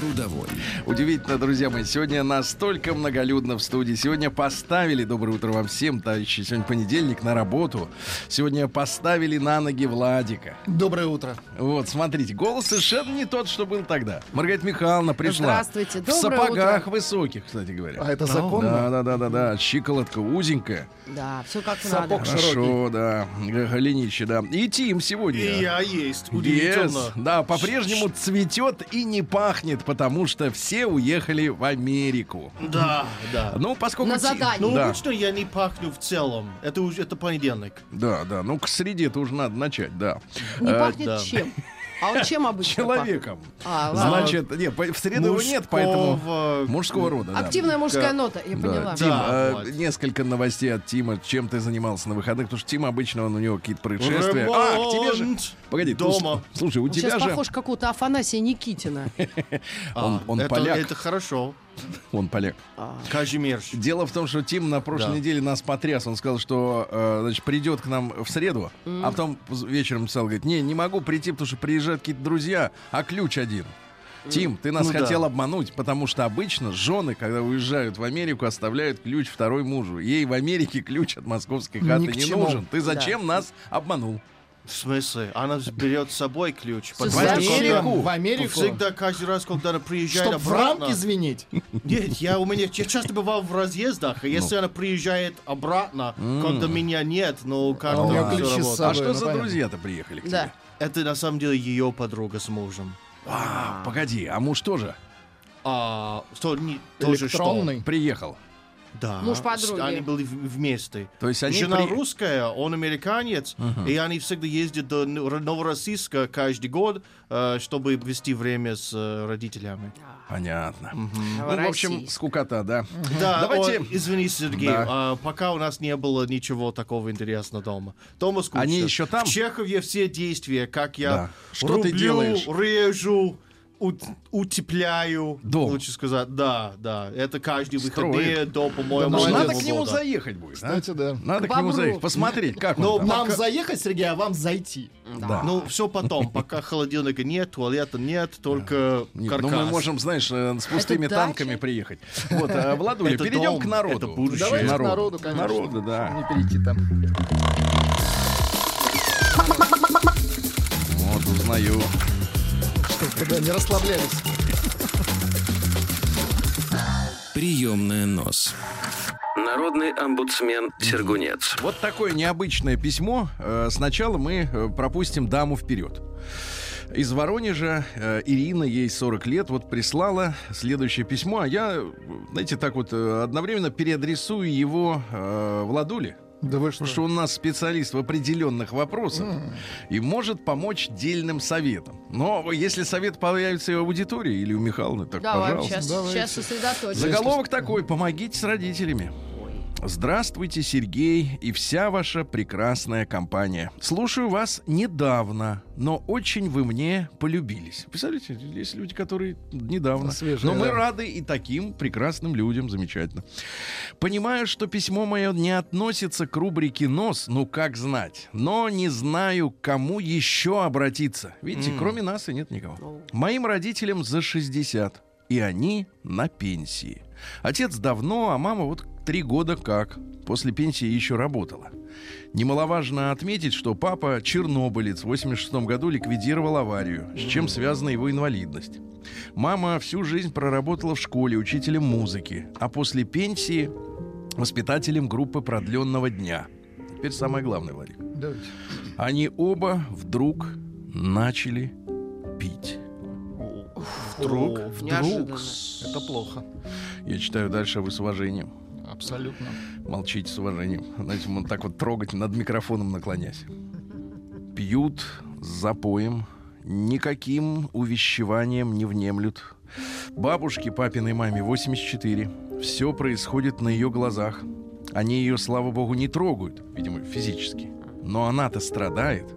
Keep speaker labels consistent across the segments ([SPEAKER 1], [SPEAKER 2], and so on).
[SPEAKER 1] Трудовой.
[SPEAKER 2] Удивительно, друзья мои, сегодня настолько многолюдно в студии. Сегодня поставили, доброе утро вам всем, товарищи, сегодня понедельник, на работу. Сегодня поставили на ноги Владика.
[SPEAKER 3] Доброе утро.
[SPEAKER 2] Вот, смотрите, голос совершенно не тот, что был тогда. Маргарита Михайловна пришла.
[SPEAKER 4] Здравствуйте,
[SPEAKER 2] В
[SPEAKER 4] доброе
[SPEAKER 2] сапогах
[SPEAKER 4] утро.
[SPEAKER 2] высоких, кстати говоря.
[SPEAKER 3] А это законно?
[SPEAKER 2] Да, да, да, да, да. Щиколотка узенькая.
[SPEAKER 4] Да, все как
[SPEAKER 3] Сапог
[SPEAKER 4] надо.
[SPEAKER 2] Хорошо, да. Г- Голенище, да. И Тим сегодня.
[SPEAKER 5] И я есть.
[SPEAKER 2] Yes.
[SPEAKER 5] Удивительно.
[SPEAKER 2] Да, по-прежнему цветет и не пахнет, потому что все уехали в Америку.
[SPEAKER 5] Да, да.
[SPEAKER 2] Ну, поскольку...
[SPEAKER 4] На задание.
[SPEAKER 5] Ну,
[SPEAKER 2] да,
[SPEAKER 5] обычно я не пахну в целом. Это уже это понедельник.
[SPEAKER 2] да, да. Ну, к среде-то уже надо начать, да.
[SPEAKER 4] Не
[SPEAKER 2] Э,
[SPEAKER 4] пахнет
[SPEAKER 5] да.
[SPEAKER 4] чем? А вот чем обычно
[SPEAKER 2] Человеком.
[SPEAKER 4] А.
[SPEAKER 2] Значит, нет, в среду его нет, поэтому...
[SPEAKER 5] Мужского-
[SPEAKER 2] рода, да.
[SPEAKER 4] Активная мужская нота, я
[SPEAKER 2] Да.
[SPEAKER 4] поняла.
[SPEAKER 2] Тим,
[SPEAKER 5] Да,
[SPEAKER 2] э,
[SPEAKER 5] вот.
[SPEAKER 2] несколько новостей от Тима. Чем ты занимался на выходных? Потому что Тим обычно он, у него какие-то происшествия. А, к тебе же... Погоди, ты
[SPEAKER 5] дома.
[SPEAKER 2] с- слушай, у
[SPEAKER 4] Он
[SPEAKER 2] тебя
[SPEAKER 4] сейчас
[SPEAKER 2] же...
[SPEAKER 4] похож какого-то Афанасия Никитина.
[SPEAKER 2] Он,
[SPEAKER 5] А,
[SPEAKER 2] он
[SPEAKER 5] это,
[SPEAKER 2] поляк.
[SPEAKER 5] Это хорошо.
[SPEAKER 2] Он поляк.
[SPEAKER 5] Кажимирш.
[SPEAKER 2] Дело в том, что Тим на прошлой
[SPEAKER 5] Да.
[SPEAKER 2] неделе нас потряс. Он сказал, что э, значит, придет к нам в среду, а потом вечером писал, говорит, не, не могу прийти, потому что приезжают какие-то друзья, а ключ один. Тим, ты нас
[SPEAKER 5] Ну да.
[SPEAKER 2] хотел обмануть, потому что обычно жены, когда уезжают в Америку, оставляют ключ второй мужу. Ей в Америке ключ от московской хаты
[SPEAKER 3] Ни
[SPEAKER 2] не
[SPEAKER 3] чему.
[SPEAKER 2] нужен. Ты зачем нас обманул?
[SPEAKER 5] В смысле? Она берет с собой ключ.
[SPEAKER 4] В
[SPEAKER 3] В? Америку? В Америку?
[SPEAKER 5] Всегда, каждый раз, когда она приезжает
[SPEAKER 3] Чтоб в
[SPEAKER 5] обратно...
[SPEAKER 3] рамки звенить?
[SPEAKER 5] Нет, я у меня я часто бывал в разъездах, и
[SPEAKER 2] Ну.
[SPEAKER 5] если она приезжает обратно, когда меня нет, ну как
[SPEAKER 3] А
[SPEAKER 5] работает?
[SPEAKER 2] А что
[SPEAKER 3] ну,
[SPEAKER 2] за друзья-то приехали к тебе?
[SPEAKER 5] Это на самом деле ее подруга с мужем.
[SPEAKER 2] А, погоди, а муж тоже
[SPEAKER 5] А, что, не, тоже что?
[SPEAKER 2] Приехал?
[SPEAKER 5] Да.
[SPEAKER 4] Муж подруги.
[SPEAKER 5] Они были вместе.
[SPEAKER 2] То есть они
[SPEAKER 5] Жена
[SPEAKER 2] при-
[SPEAKER 5] русская, он американец, и они всегда ездят до Новороссийска каждый год, э, чтобы вести время с э, родителями.
[SPEAKER 2] Понятно. Ну, в общем, скукота, да.
[SPEAKER 5] Да,
[SPEAKER 2] Давайте-
[SPEAKER 5] о, извини, Сергей,
[SPEAKER 2] Да.
[SPEAKER 5] а, пока у нас не было ничего такого интересного дома. Дома скучно.
[SPEAKER 2] Они еще там?
[SPEAKER 5] В Чехове все действия, как я
[SPEAKER 2] Да. Что ты
[SPEAKER 5] рублю,
[SPEAKER 2] делаешь?
[SPEAKER 5] режу, утепляю.
[SPEAKER 2] Дом.
[SPEAKER 5] Лучше сказать, да, да. Это каждый
[SPEAKER 2] Строит.
[SPEAKER 5] выходные до, по-моему,
[SPEAKER 3] Да, молодец.
[SPEAKER 2] надо к нему
[SPEAKER 5] года.
[SPEAKER 2] заехать будет. а?
[SPEAKER 3] Кстати, да.
[SPEAKER 2] Надо
[SPEAKER 4] К
[SPEAKER 2] к нему заехать, посмотреть, как он
[SPEAKER 5] Ну,
[SPEAKER 2] там.
[SPEAKER 3] Нам заехать, Сергей, а вам зайти.
[SPEAKER 2] Да.
[SPEAKER 5] Ну, все потом, пока холодильника нет, туалета нет, только каркас.
[SPEAKER 2] ну мы можем, знаешь, э, с пустыми танками приехать. Вот, а, Владуля,
[SPEAKER 5] Это
[SPEAKER 2] перейдем
[SPEAKER 5] дом,
[SPEAKER 2] к народу.
[SPEAKER 5] это будущее.
[SPEAKER 3] К
[SPEAKER 2] Народу.
[SPEAKER 3] народу, конечно.
[SPEAKER 2] Народу, да.
[SPEAKER 3] Не перейти там.
[SPEAKER 2] Вот, узнаю.
[SPEAKER 3] Чтобы да, не расслаблялись.
[SPEAKER 1] Приемная нос. Народный омбудсмен Сергунец.
[SPEAKER 2] Вот такое необычное письмо. Э, Сначала мы э, пропустим даму вперед. Из Воронежа э, Ирина, ей 40 лет, вот прислала следующее письмо, а я, знаете, так вот одновременно переадресую его э, Владуле.
[SPEAKER 3] Да вы что?
[SPEAKER 2] Потому что он у нас специалист в определенных вопросах и может помочь дельным советам. Но если совет появится и в аудитории или у Михайловны, так
[SPEAKER 4] Давай,
[SPEAKER 2] пожалуйста.
[SPEAKER 4] сейчас, сейчас сосредоточимся.
[SPEAKER 2] Заголовок такой: помогите с родителями. Здравствуйте, Сергей и вся ваша прекрасная компания. Слушаю вас недавно, но очень вы мне полюбились. Представляете, есть люди, которые недавно.
[SPEAKER 3] Свежие,
[SPEAKER 2] но мы
[SPEAKER 3] да.
[SPEAKER 2] рады и таким прекрасным людям, замечательно. Понимаю, что письмо мое не относится к рубрике «Нос», ну как знать. Но не знаю, к кому еще обратиться. Видите, кроме нас и нет никого. Моим родителям за 60, и они на пенсии. Отец давно, а мама вот три года как. После пенсии еще работала. Немаловажно отметить, что папа чернобылец в 86 году ликвидировал аварию, с чем связана его инвалидность. Мама всю жизнь проработала в школе учителем музыки, а после пенсии воспитателем группы продленного дня. Теперь самое главное, Владик.
[SPEAKER 3] Давайте.
[SPEAKER 2] Они оба вдруг начали пить.
[SPEAKER 5] Вдруг.
[SPEAKER 3] О, вдруг.
[SPEAKER 4] Неожиданно.
[SPEAKER 3] Это плохо.
[SPEAKER 2] Я читаю дальше, а вы с уважением.
[SPEAKER 3] Абсолютно.
[SPEAKER 2] Молчите с уважением. Знаете, он так вот трогать над микрофоном наклонясь. Пьют с запоем, никаким увещеванием не внемлют. Бабушке, папиной маме 84. Все происходит на ее глазах. Они ее, слава богу, не трогают, видимо, физически. но она-то страдает.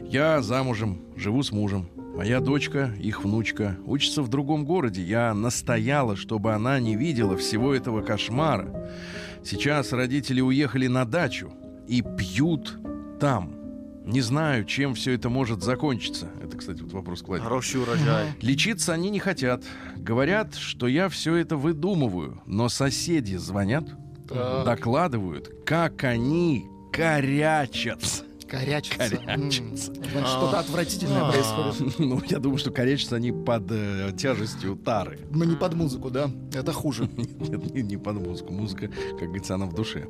[SPEAKER 2] Я замужем, живу с мужем. Моя дочка, их внучка, учится в другом городе. Я настояла, чтобы она не видела всего этого кошмара. Сейчас родители уехали на дачу и пьют там. Не знаю, чем все это может закончиться. Это, кстати, вот вопрос к Владимиру.
[SPEAKER 5] Хороший урожай.
[SPEAKER 2] Лечиться они не хотят. Говорят, что я все это выдумываю. Но соседи звонят,
[SPEAKER 3] Так.
[SPEAKER 2] докладывают, как они корячатся.
[SPEAKER 3] Корячится.
[SPEAKER 2] Корячится.
[SPEAKER 3] Значит, что-то отвратительное
[SPEAKER 5] А.
[SPEAKER 3] происходит.
[SPEAKER 2] Ну, я думаю, что корячатся они под э, тяжестью тары.
[SPEAKER 3] Но не под музыку, да? Это хуже.
[SPEAKER 2] Нет, не, не под музыку. Музыка, как говорится, она в душе.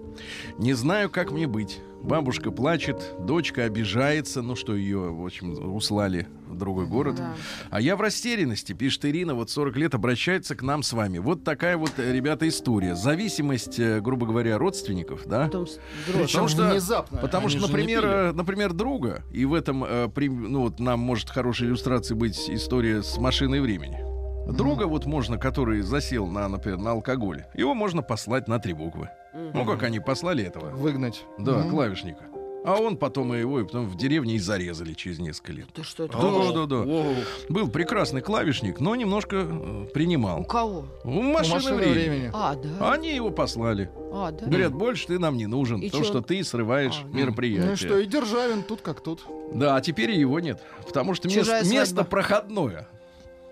[SPEAKER 2] Не знаю, как мне быть. Бабушка плачет, дочка обижается, ну что ее, в общем, услали в другой город.
[SPEAKER 4] Да.
[SPEAKER 2] А я в растерянности, пишет Ирина, вот 40 лет обращается к нам с вами. Вот такая вот, э, ребята, история. Зависимость, э, грубо говоря, родственников, да?
[SPEAKER 4] Потом взрослых.
[SPEAKER 2] что-
[SPEAKER 3] внезапно.
[SPEAKER 2] Потому
[SPEAKER 3] Они
[SPEAKER 2] что, например, э, например, друга, и в этом, ну вот нам может хорошей иллюстрацией быть история с машиной времени. Друга вот можно, который засел на, например, на алкоголе, его можно послать на три буквы. Ну, как они послали этого,
[SPEAKER 3] Выгнать.
[SPEAKER 2] да, клавишника. А он потом и его, и потом в деревне и зарезали через несколько лет.
[SPEAKER 4] Ты что это?
[SPEAKER 2] Да, да, да. Был прекрасный клавишник, но немножко э,
[SPEAKER 4] У
[SPEAKER 2] принимал.
[SPEAKER 4] кого?
[SPEAKER 2] У
[SPEAKER 3] У
[SPEAKER 2] машины,
[SPEAKER 3] машины
[SPEAKER 2] времени.
[SPEAKER 3] времени.
[SPEAKER 4] А, да.
[SPEAKER 2] Они его послали.
[SPEAKER 4] А, да.
[SPEAKER 2] Говорят, больше ты нам не нужен,
[SPEAKER 4] И
[SPEAKER 2] потому
[SPEAKER 4] чё?
[SPEAKER 2] что ты срываешь
[SPEAKER 4] А,
[SPEAKER 2] мероприятие.
[SPEAKER 3] Ну и что, и Державин тут как тут.
[SPEAKER 2] Да, а теперь и его нет. Потому что
[SPEAKER 4] Чужая
[SPEAKER 2] место, проходное.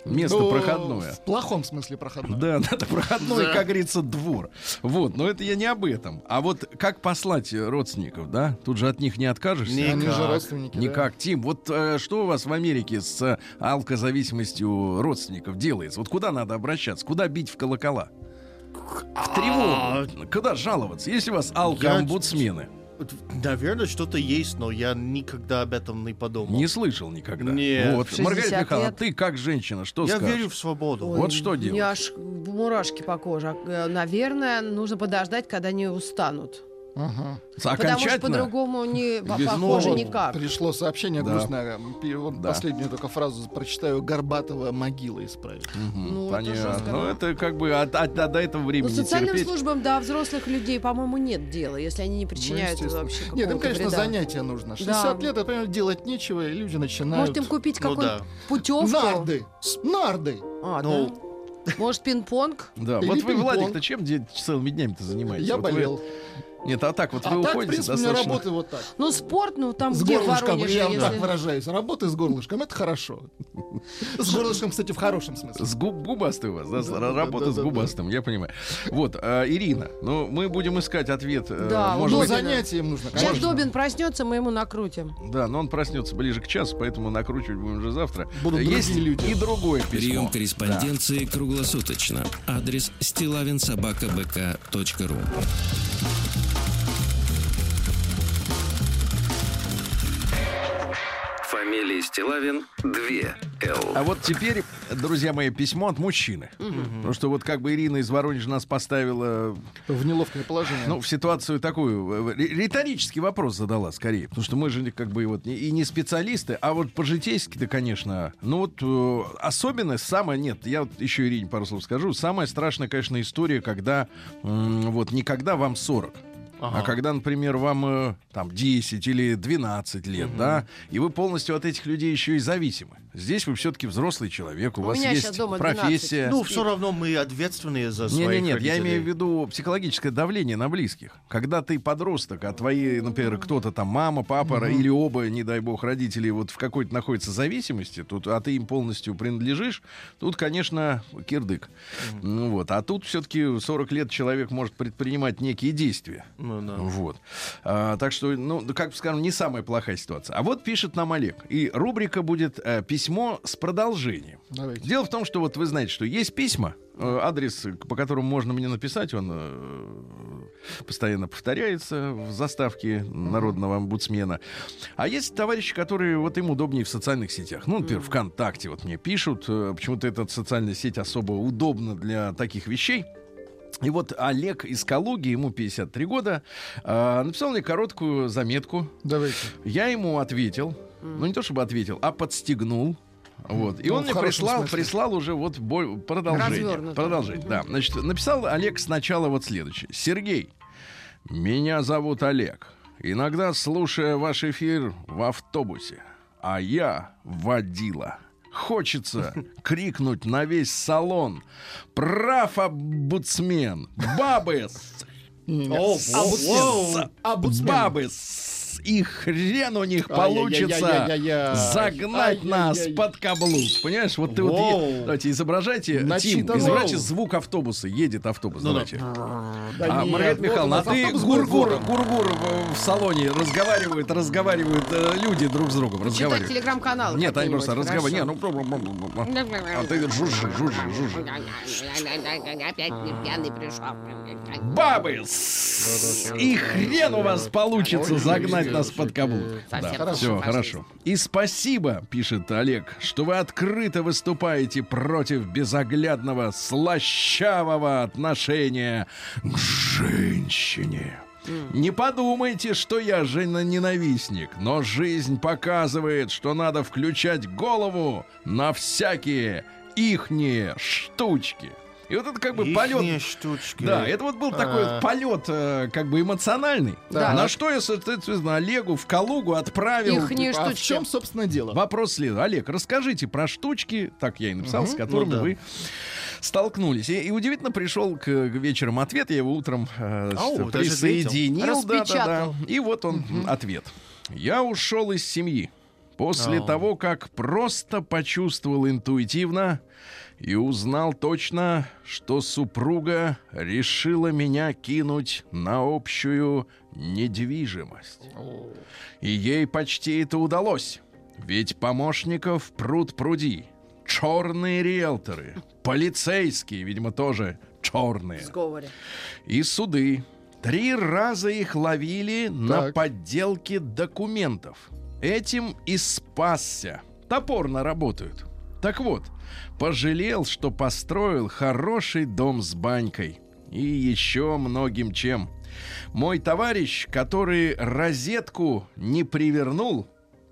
[SPEAKER 2] Место
[SPEAKER 3] Ну,
[SPEAKER 2] проходное.
[SPEAKER 3] В плохом смысле проходное.
[SPEAKER 2] Да, надо проходной,
[SPEAKER 5] Да.
[SPEAKER 2] как говорится, двор. Вот, но это я не об этом. А вот как послать родственников, да? Тут же от них не откажешься.
[SPEAKER 5] Не-
[SPEAKER 3] Они же
[SPEAKER 5] Никак.
[SPEAKER 3] родственники. да.
[SPEAKER 2] Никак. Тим, вот э, что у вас в Америке с э, алкозависимостью родственников делается? Вот куда надо обращаться? Куда бить в колокола? В тревогу. Куда жаловаться? Если у вас алкоомбудсмены?
[SPEAKER 5] Вот, Наверное, что-то есть, но я никогда об этом не подумал.
[SPEAKER 2] Не слышал никогда.
[SPEAKER 5] Нет.
[SPEAKER 2] Вот,
[SPEAKER 4] 60
[SPEAKER 2] Маргарита Михайловна,
[SPEAKER 4] лет.
[SPEAKER 2] ты как женщина, что
[SPEAKER 5] я
[SPEAKER 2] скажешь?
[SPEAKER 5] верю в свободу.
[SPEAKER 4] Ой,
[SPEAKER 2] Вот что
[SPEAKER 4] У меня
[SPEAKER 2] делать?
[SPEAKER 4] аж мурашки по коже. Э, Наверное, нужно подождать, когда они устанут.
[SPEAKER 3] Ага.
[SPEAKER 4] Потому что по-другому не по-
[SPEAKER 2] Без-
[SPEAKER 4] похоже
[SPEAKER 3] Ну,
[SPEAKER 4] никак.
[SPEAKER 3] Пришло сообщение
[SPEAKER 2] Да.
[SPEAKER 3] грустное. Вот
[SPEAKER 2] Да.
[SPEAKER 3] Последнюю только фразу прочитаю. Горбатого могила исправить.
[SPEAKER 2] Мгм,
[SPEAKER 4] Ну, это
[SPEAKER 2] понятно.
[SPEAKER 4] жестко,
[SPEAKER 2] Ну,
[SPEAKER 4] да.
[SPEAKER 2] это как бы от, от- от- до этого
[SPEAKER 4] Ну,
[SPEAKER 2] времени
[SPEAKER 4] социальным
[SPEAKER 2] терпеть.
[SPEAKER 4] службам до взрослых людей, по-моему, нет дела, если они не причиняют
[SPEAKER 3] Ну,
[SPEAKER 4] вообще
[SPEAKER 3] Нет, им,
[SPEAKER 4] какого-то
[SPEAKER 3] конечно,
[SPEAKER 4] вреда.
[SPEAKER 3] занятия нужно. 60 лет, это, понимаешь, делать нечего, и люди начинают...
[SPEAKER 4] Может, им купить
[SPEAKER 5] Ну
[SPEAKER 4] какую-нибудь
[SPEAKER 5] да.
[SPEAKER 4] путевку?
[SPEAKER 3] Нарды! Нарды!
[SPEAKER 4] А,
[SPEAKER 5] Ну,
[SPEAKER 4] да? Может, пинг-понг?
[SPEAKER 2] Да,
[SPEAKER 3] Или
[SPEAKER 2] вот вы. Владик-то чем целыми днями-то занимаетесь?
[SPEAKER 3] Я
[SPEAKER 2] Вот вы-
[SPEAKER 3] болел.
[SPEAKER 2] Нет, а так вот
[SPEAKER 3] А
[SPEAKER 2] вы
[SPEAKER 3] так, в
[SPEAKER 2] уходите
[SPEAKER 3] принципе, у меня
[SPEAKER 2] достаточно...
[SPEAKER 3] работа вот так.
[SPEAKER 4] Ну, спорт, ну, там
[SPEAKER 3] С
[SPEAKER 4] где в
[SPEAKER 3] горлышком,
[SPEAKER 4] Воронеже,
[SPEAKER 3] я
[SPEAKER 4] если...
[SPEAKER 3] так выражаюсь. Работа с горлышком, это хорошо. С горлышком, кстати, в хорошем смысле.
[SPEAKER 2] С губ, губастый у вас, да, работа
[SPEAKER 3] да,
[SPEAKER 2] с губастым, я понимаю. Вот, а, Ирина, ну мы будем искать ответ. э,
[SPEAKER 4] Да,
[SPEAKER 2] может
[SPEAKER 3] Ну,
[SPEAKER 2] быть,
[SPEAKER 3] им нужно,
[SPEAKER 4] Сейчас
[SPEAKER 3] конечно.
[SPEAKER 4] Добин проснется, мы ему накрутим.
[SPEAKER 2] да, но он проснется ближе к часу, поэтому накручивать будем уже завтра.
[SPEAKER 3] Будут
[SPEAKER 2] Есть
[SPEAKER 3] люди.
[SPEAKER 2] и другое
[SPEAKER 1] Прием
[SPEAKER 2] письмо.
[SPEAKER 1] корреспонденции круглосуточно. Адрес стилавинсобакабк.ру Фамилия Стилавин 2 Л.
[SPEAKER 2] А вот теперь, друзья мои, письмо от мужчины. Потому что вот как бы Ирина из Воронежа нас поставила
[SPEAKER 3] В неловкое положение.
[SPEAKER 2] Ну, в ситуацию такую, э, ри- риторический вопрос задала скорее, потому что мы же как бы вот и не специалисты, а вот по-житейски-то, конечно, ну вот э, особенно самое, нет, я вот еще Ирине пару слов скажу, самая страшная, конечно, история, когда вот никогда вам 40, а
[SPEAKER 5] Ага.
[SPEAKER 2] когда, например, вам э, там 10 или 12 лет, да, и вы полностью от этих людей еще и зависимы. Здесь вы все-таки взрослый человек, у,
[SPEAKER 4] У
[SPEAKER 2] вас есть
[SPEAKER 4] щас дома 12.
[SPEAKER 2] профессия.
[SPEAKER 5] ну, все равно мы ответственные за своих
[SPEAKER 2] не, нет, я
[SPEAKER 5] родителей.
[SPEAKER 2] имею в виду психологическое давление на близких. Когда ты подросток, а твои, например, кто-то там мама, папа или оба, не дай бог, родители вот в какой-то находятся зависимости, тут, а ты им полностью принадлежишь, тут, конечно, кирдык. Ну вот, а тут все-таки 40 лет человек может предпринимать некие действия.
[SPEAKER 5] Ну, да.
[SPEAKER 2] Вот. А, так что, ну, как бы скажем, не самая плохая ситуация. А вот пишет нам Олег. И рубрика будет э, письмо с продолжением.
[SPEAKER 3] Давайте.
[SPEAKER 2] Дело в том, что вот вы знаете, что есть письма, э, адрес, по которому можно мне написать, он э, постоянно повторяется в заставке народного омбудсмена. А есть товарищи, которые вот им удобнее в социальных сетях. Ну, например, ВКонтакте вот мне пишут. э, Почему-то эта социальная сеть особо удобна для таких вещей. И вот Олег из Калуги, ему 53 года, э, написал мне короткую заметку.
[SPEAKER 3] Давайте.
[SPEAKER 2] Я ему ответил, ну не то чтобы ответил, а подстегнул. Вот. И
[SPEAKER 3] Ну,
[SPEAKER 2] он мне прислал,
[SPEAKER 3] смысле.
[SPEAKER 2] прислал уже вот бо- продолжение.
[SPEAKER 4] Развернуто.
[SPEAKER 2] Продолжение, да. Значит, написал Олег сначала вот следующее. Сергей, меня зовут Олег. иногда слушая ваш эфир в автобусе, а я водила. Хочется крикнуть на весь салон. Прав, обуцмен! Бабы!
[SPEAKER 3] Обуцмен.
[SPEAKER 2] Бабы! С- И хрен у них получится загнать нас под каблук. Понимаешь, вот ты вот... Давайте изображайте, Тим, изображайте звук автобуса. Едет автобус,
[SPEAKER 5] Ну да.
[SPEAKER 2] давайте.
[SPEAKER 3] Да
[SPEAKER 2] А,
[SPEAKER 3] нет,
[SPEAKER 2] Маргарита Михайловна, а
[SPEAKER 3] нас
[SPEAKER 2] ты гургур,
[SPEAKER 3] гургур.
[SPEAKER 2] в, салоне разговаривают, разговаривают э, люди друг с другом,
[SPEAKER 4] Читать
[SPEAKER 2] разговаривают.
[SPEAKER 4] телеграм-канал.
[SPEAKER 2] Нет, они просто разговаривают. Не, ну, а ты жужжи, жужжи, жужжи.
[SPEAKER 6] Опять не пьяный пришел.
[SPEAKER 2] Бабы! И хрен у вас получится загнать нас под каблук. Да,
[SPEAKER 6] Совсем
[SPEAKER 2] все, хорошо. И спасибо, пишет Олег, что вы открыто выступаете против безоглядного, слащавого отношения к женщине. Не подумайте, что я жена-ненавистник, но жизнь показывает, что надо включать голову на всякие ихние штучки. И вот это как бы полет
[SPEAKER 5] штучки.
[SPEAKER 2] да, это вот был такой
[SPEAKER 5] А.
[SPEAKER 2] вот полет, э, как бы эмоциональный.
[SPEAKER 4] Да.
[SPEAKER 2] На что я, соответственно, Олегу в Калугу отправил.
[SPEAKER 4] Ихние
[SPEAKER 3] А в
[SPEAKER 4] штучки.
[SPEAKER 3] чем, собственно, дело?
[SPEAKER 2] Вопрос следует. Олег, расскажите про штучки, так я и написал, с которыми
[SPEAKER 5] Ну да.
[SPEAKER 2] вы столкнулись. И, и удивительно пришел к, к вечером ответ, я его утром э,
[SPEAKER 5] Ау,
[SPEAKER 2] присоединил. Да, да, да.
[SPEAKER 4] Распечатал.
[SPEAKER 2] И вот он ответ. Я ушел из семьи после
[SPEAKER 5] Ау.
[SPEAKER 2] того, как просто почувствовал интуитивно и узнал точно, что супруга решила меня кинуть на общую недвижимость. И ей почти это удалось. Ведь помощников пруд пруди. Черные риэлторы, полицейские, видимо, тоже черные.
[SPEAKER 4] В сговоре.
[SPEAKER 2] И суды. Три раза их ловили на
[SPEAKER 3] Так.
[SPEAKER 2] подделке документов. Этим и спасся. Топорно работают. Так вот, пожалел, что построил хороший дом с банькой. И еще многим чем. Мой товарищ, который розетку не привернул,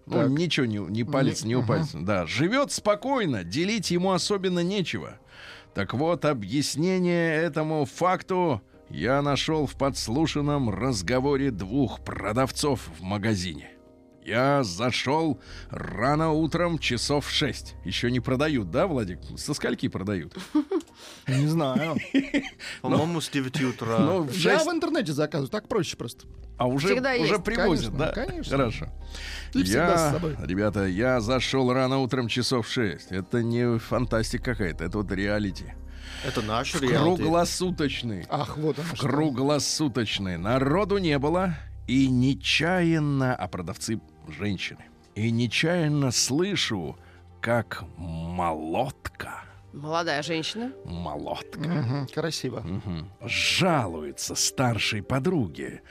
[SPEAKER 2] ну,
[SPEAKER 3] Так.
[SPEAKER 2] ничего не, не палец, не упалится, да, живет спокойно, делить ему особенно нечего. Так вот, объяснение этому факту я нашел в подслушанном разговоре двух продавцов в магазине. Я зашел рано утром часов в шесть. Еще не продают, да, Владик? Со скольки продают?
[SPEAKER 3] Не знаю.
[SPEAKER 5] По-моему, с 9 утра.
[SPEAKER 2] Ну,
[SPEAKER 3] Я в интернете заказываю, так проще просто.
[SPEAKER 2] а уже, уже привозят, да?
[SPEAKER 3] конечно.
[SPEAKER 2] Хорошо.
[SPEAKER 3] И всегда
[SPEAKER 2] я,
[SPEAKER 3] с собой.
[SPEAKER 2] ребята, я зашел рано утром часов в шесть. Это не фантастика какая-то, это вот реалити.
[SPEAKER 5] Это наш реалити.
[SPEAKER 2] Круглосуточный.
[SPEAKER 3] Ах, вот что.
[SPEAKER 2] Круглосуточный. Народу не было. И нечаянно, а продавцы женщины. И нечаянно слышу, как молотка,
[SPEAKER 4] Молодая женщина.
[SPEAKER 2] молотка,
[SPEAKER 3] Мгм, Красиво.
[SPEAKER 2] мгм, жалуется старшей подруге,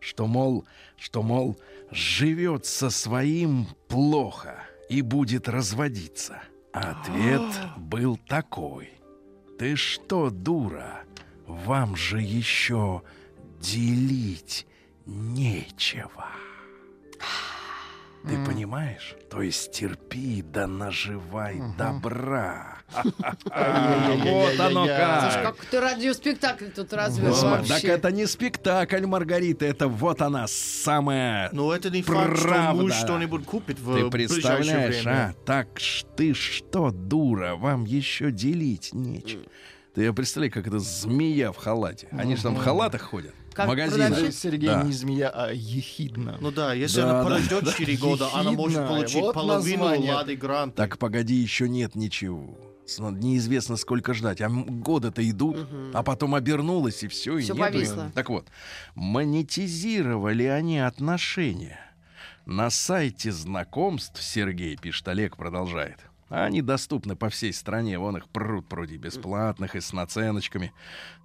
[SPEAKER 2] что, мол, что, мол, живет со своим плохо и будет разводиться. А ответ был такой. Ты что, дура, вам же еще делить нечего. Ты понимаешь? То есть терпи да наживай добра. Вот оно как.
[SPEAKER 4] как ты радиоспектакль тут развел.
[SPEAKER 2] Так это не спектакль, Маргарита, это вот она самая...
[SPEAKER 5] Но это не факт, что
[SPEAKER 2] Правда.
[SPEAKER 5] муж что-нибудь купит в
[SPEAKER 2] Ты представляешь, а? Так ж ты что, дура, вам еще делить нечего. Ты представляешь, как это змея в халате. Они же там в халатах ходят.
[SPEAKER 4] Как
[SPEAKER 2] в магазинах.
[SPEAKER 4] продавщица?
[SPEAKER 3] Сергей
[SPEAKER 2] Да.
[SPEAKER 3] не змея, а ехидна.
[SPEAKER 5] Ну да, если
[SPEAKER 2] Да,
[SPEAKER 5] она
[SPEAKER 2] да,
[SPEAKER 5] подождет 4 года, она может
[SPEAKER 3] Ехидная.
[SPEAKER 5] получить
[SPEAKER 3] Вот
[SPEAKER 5] половину
[SPEAKER 3] название.
[SPEAKER 5] Лады Грант.
[SPEAKER 2] Так погоди, еще нет ничего. С- Неизвестно, сколько ждать. А м- годы-то идут, а потом обернулось, и все, и
[SPEAKER 4] Всё
[SPEAKER 2] нету.
[SPEAKER 4] повисло.
[SPEAKER 2] Так вот, монетизировали они отношения. На сайте знакомств, Сергей пишет, Олег продолжает. Они доступны по всей стране, вон их пруд пруди бесплатных и с наценочками.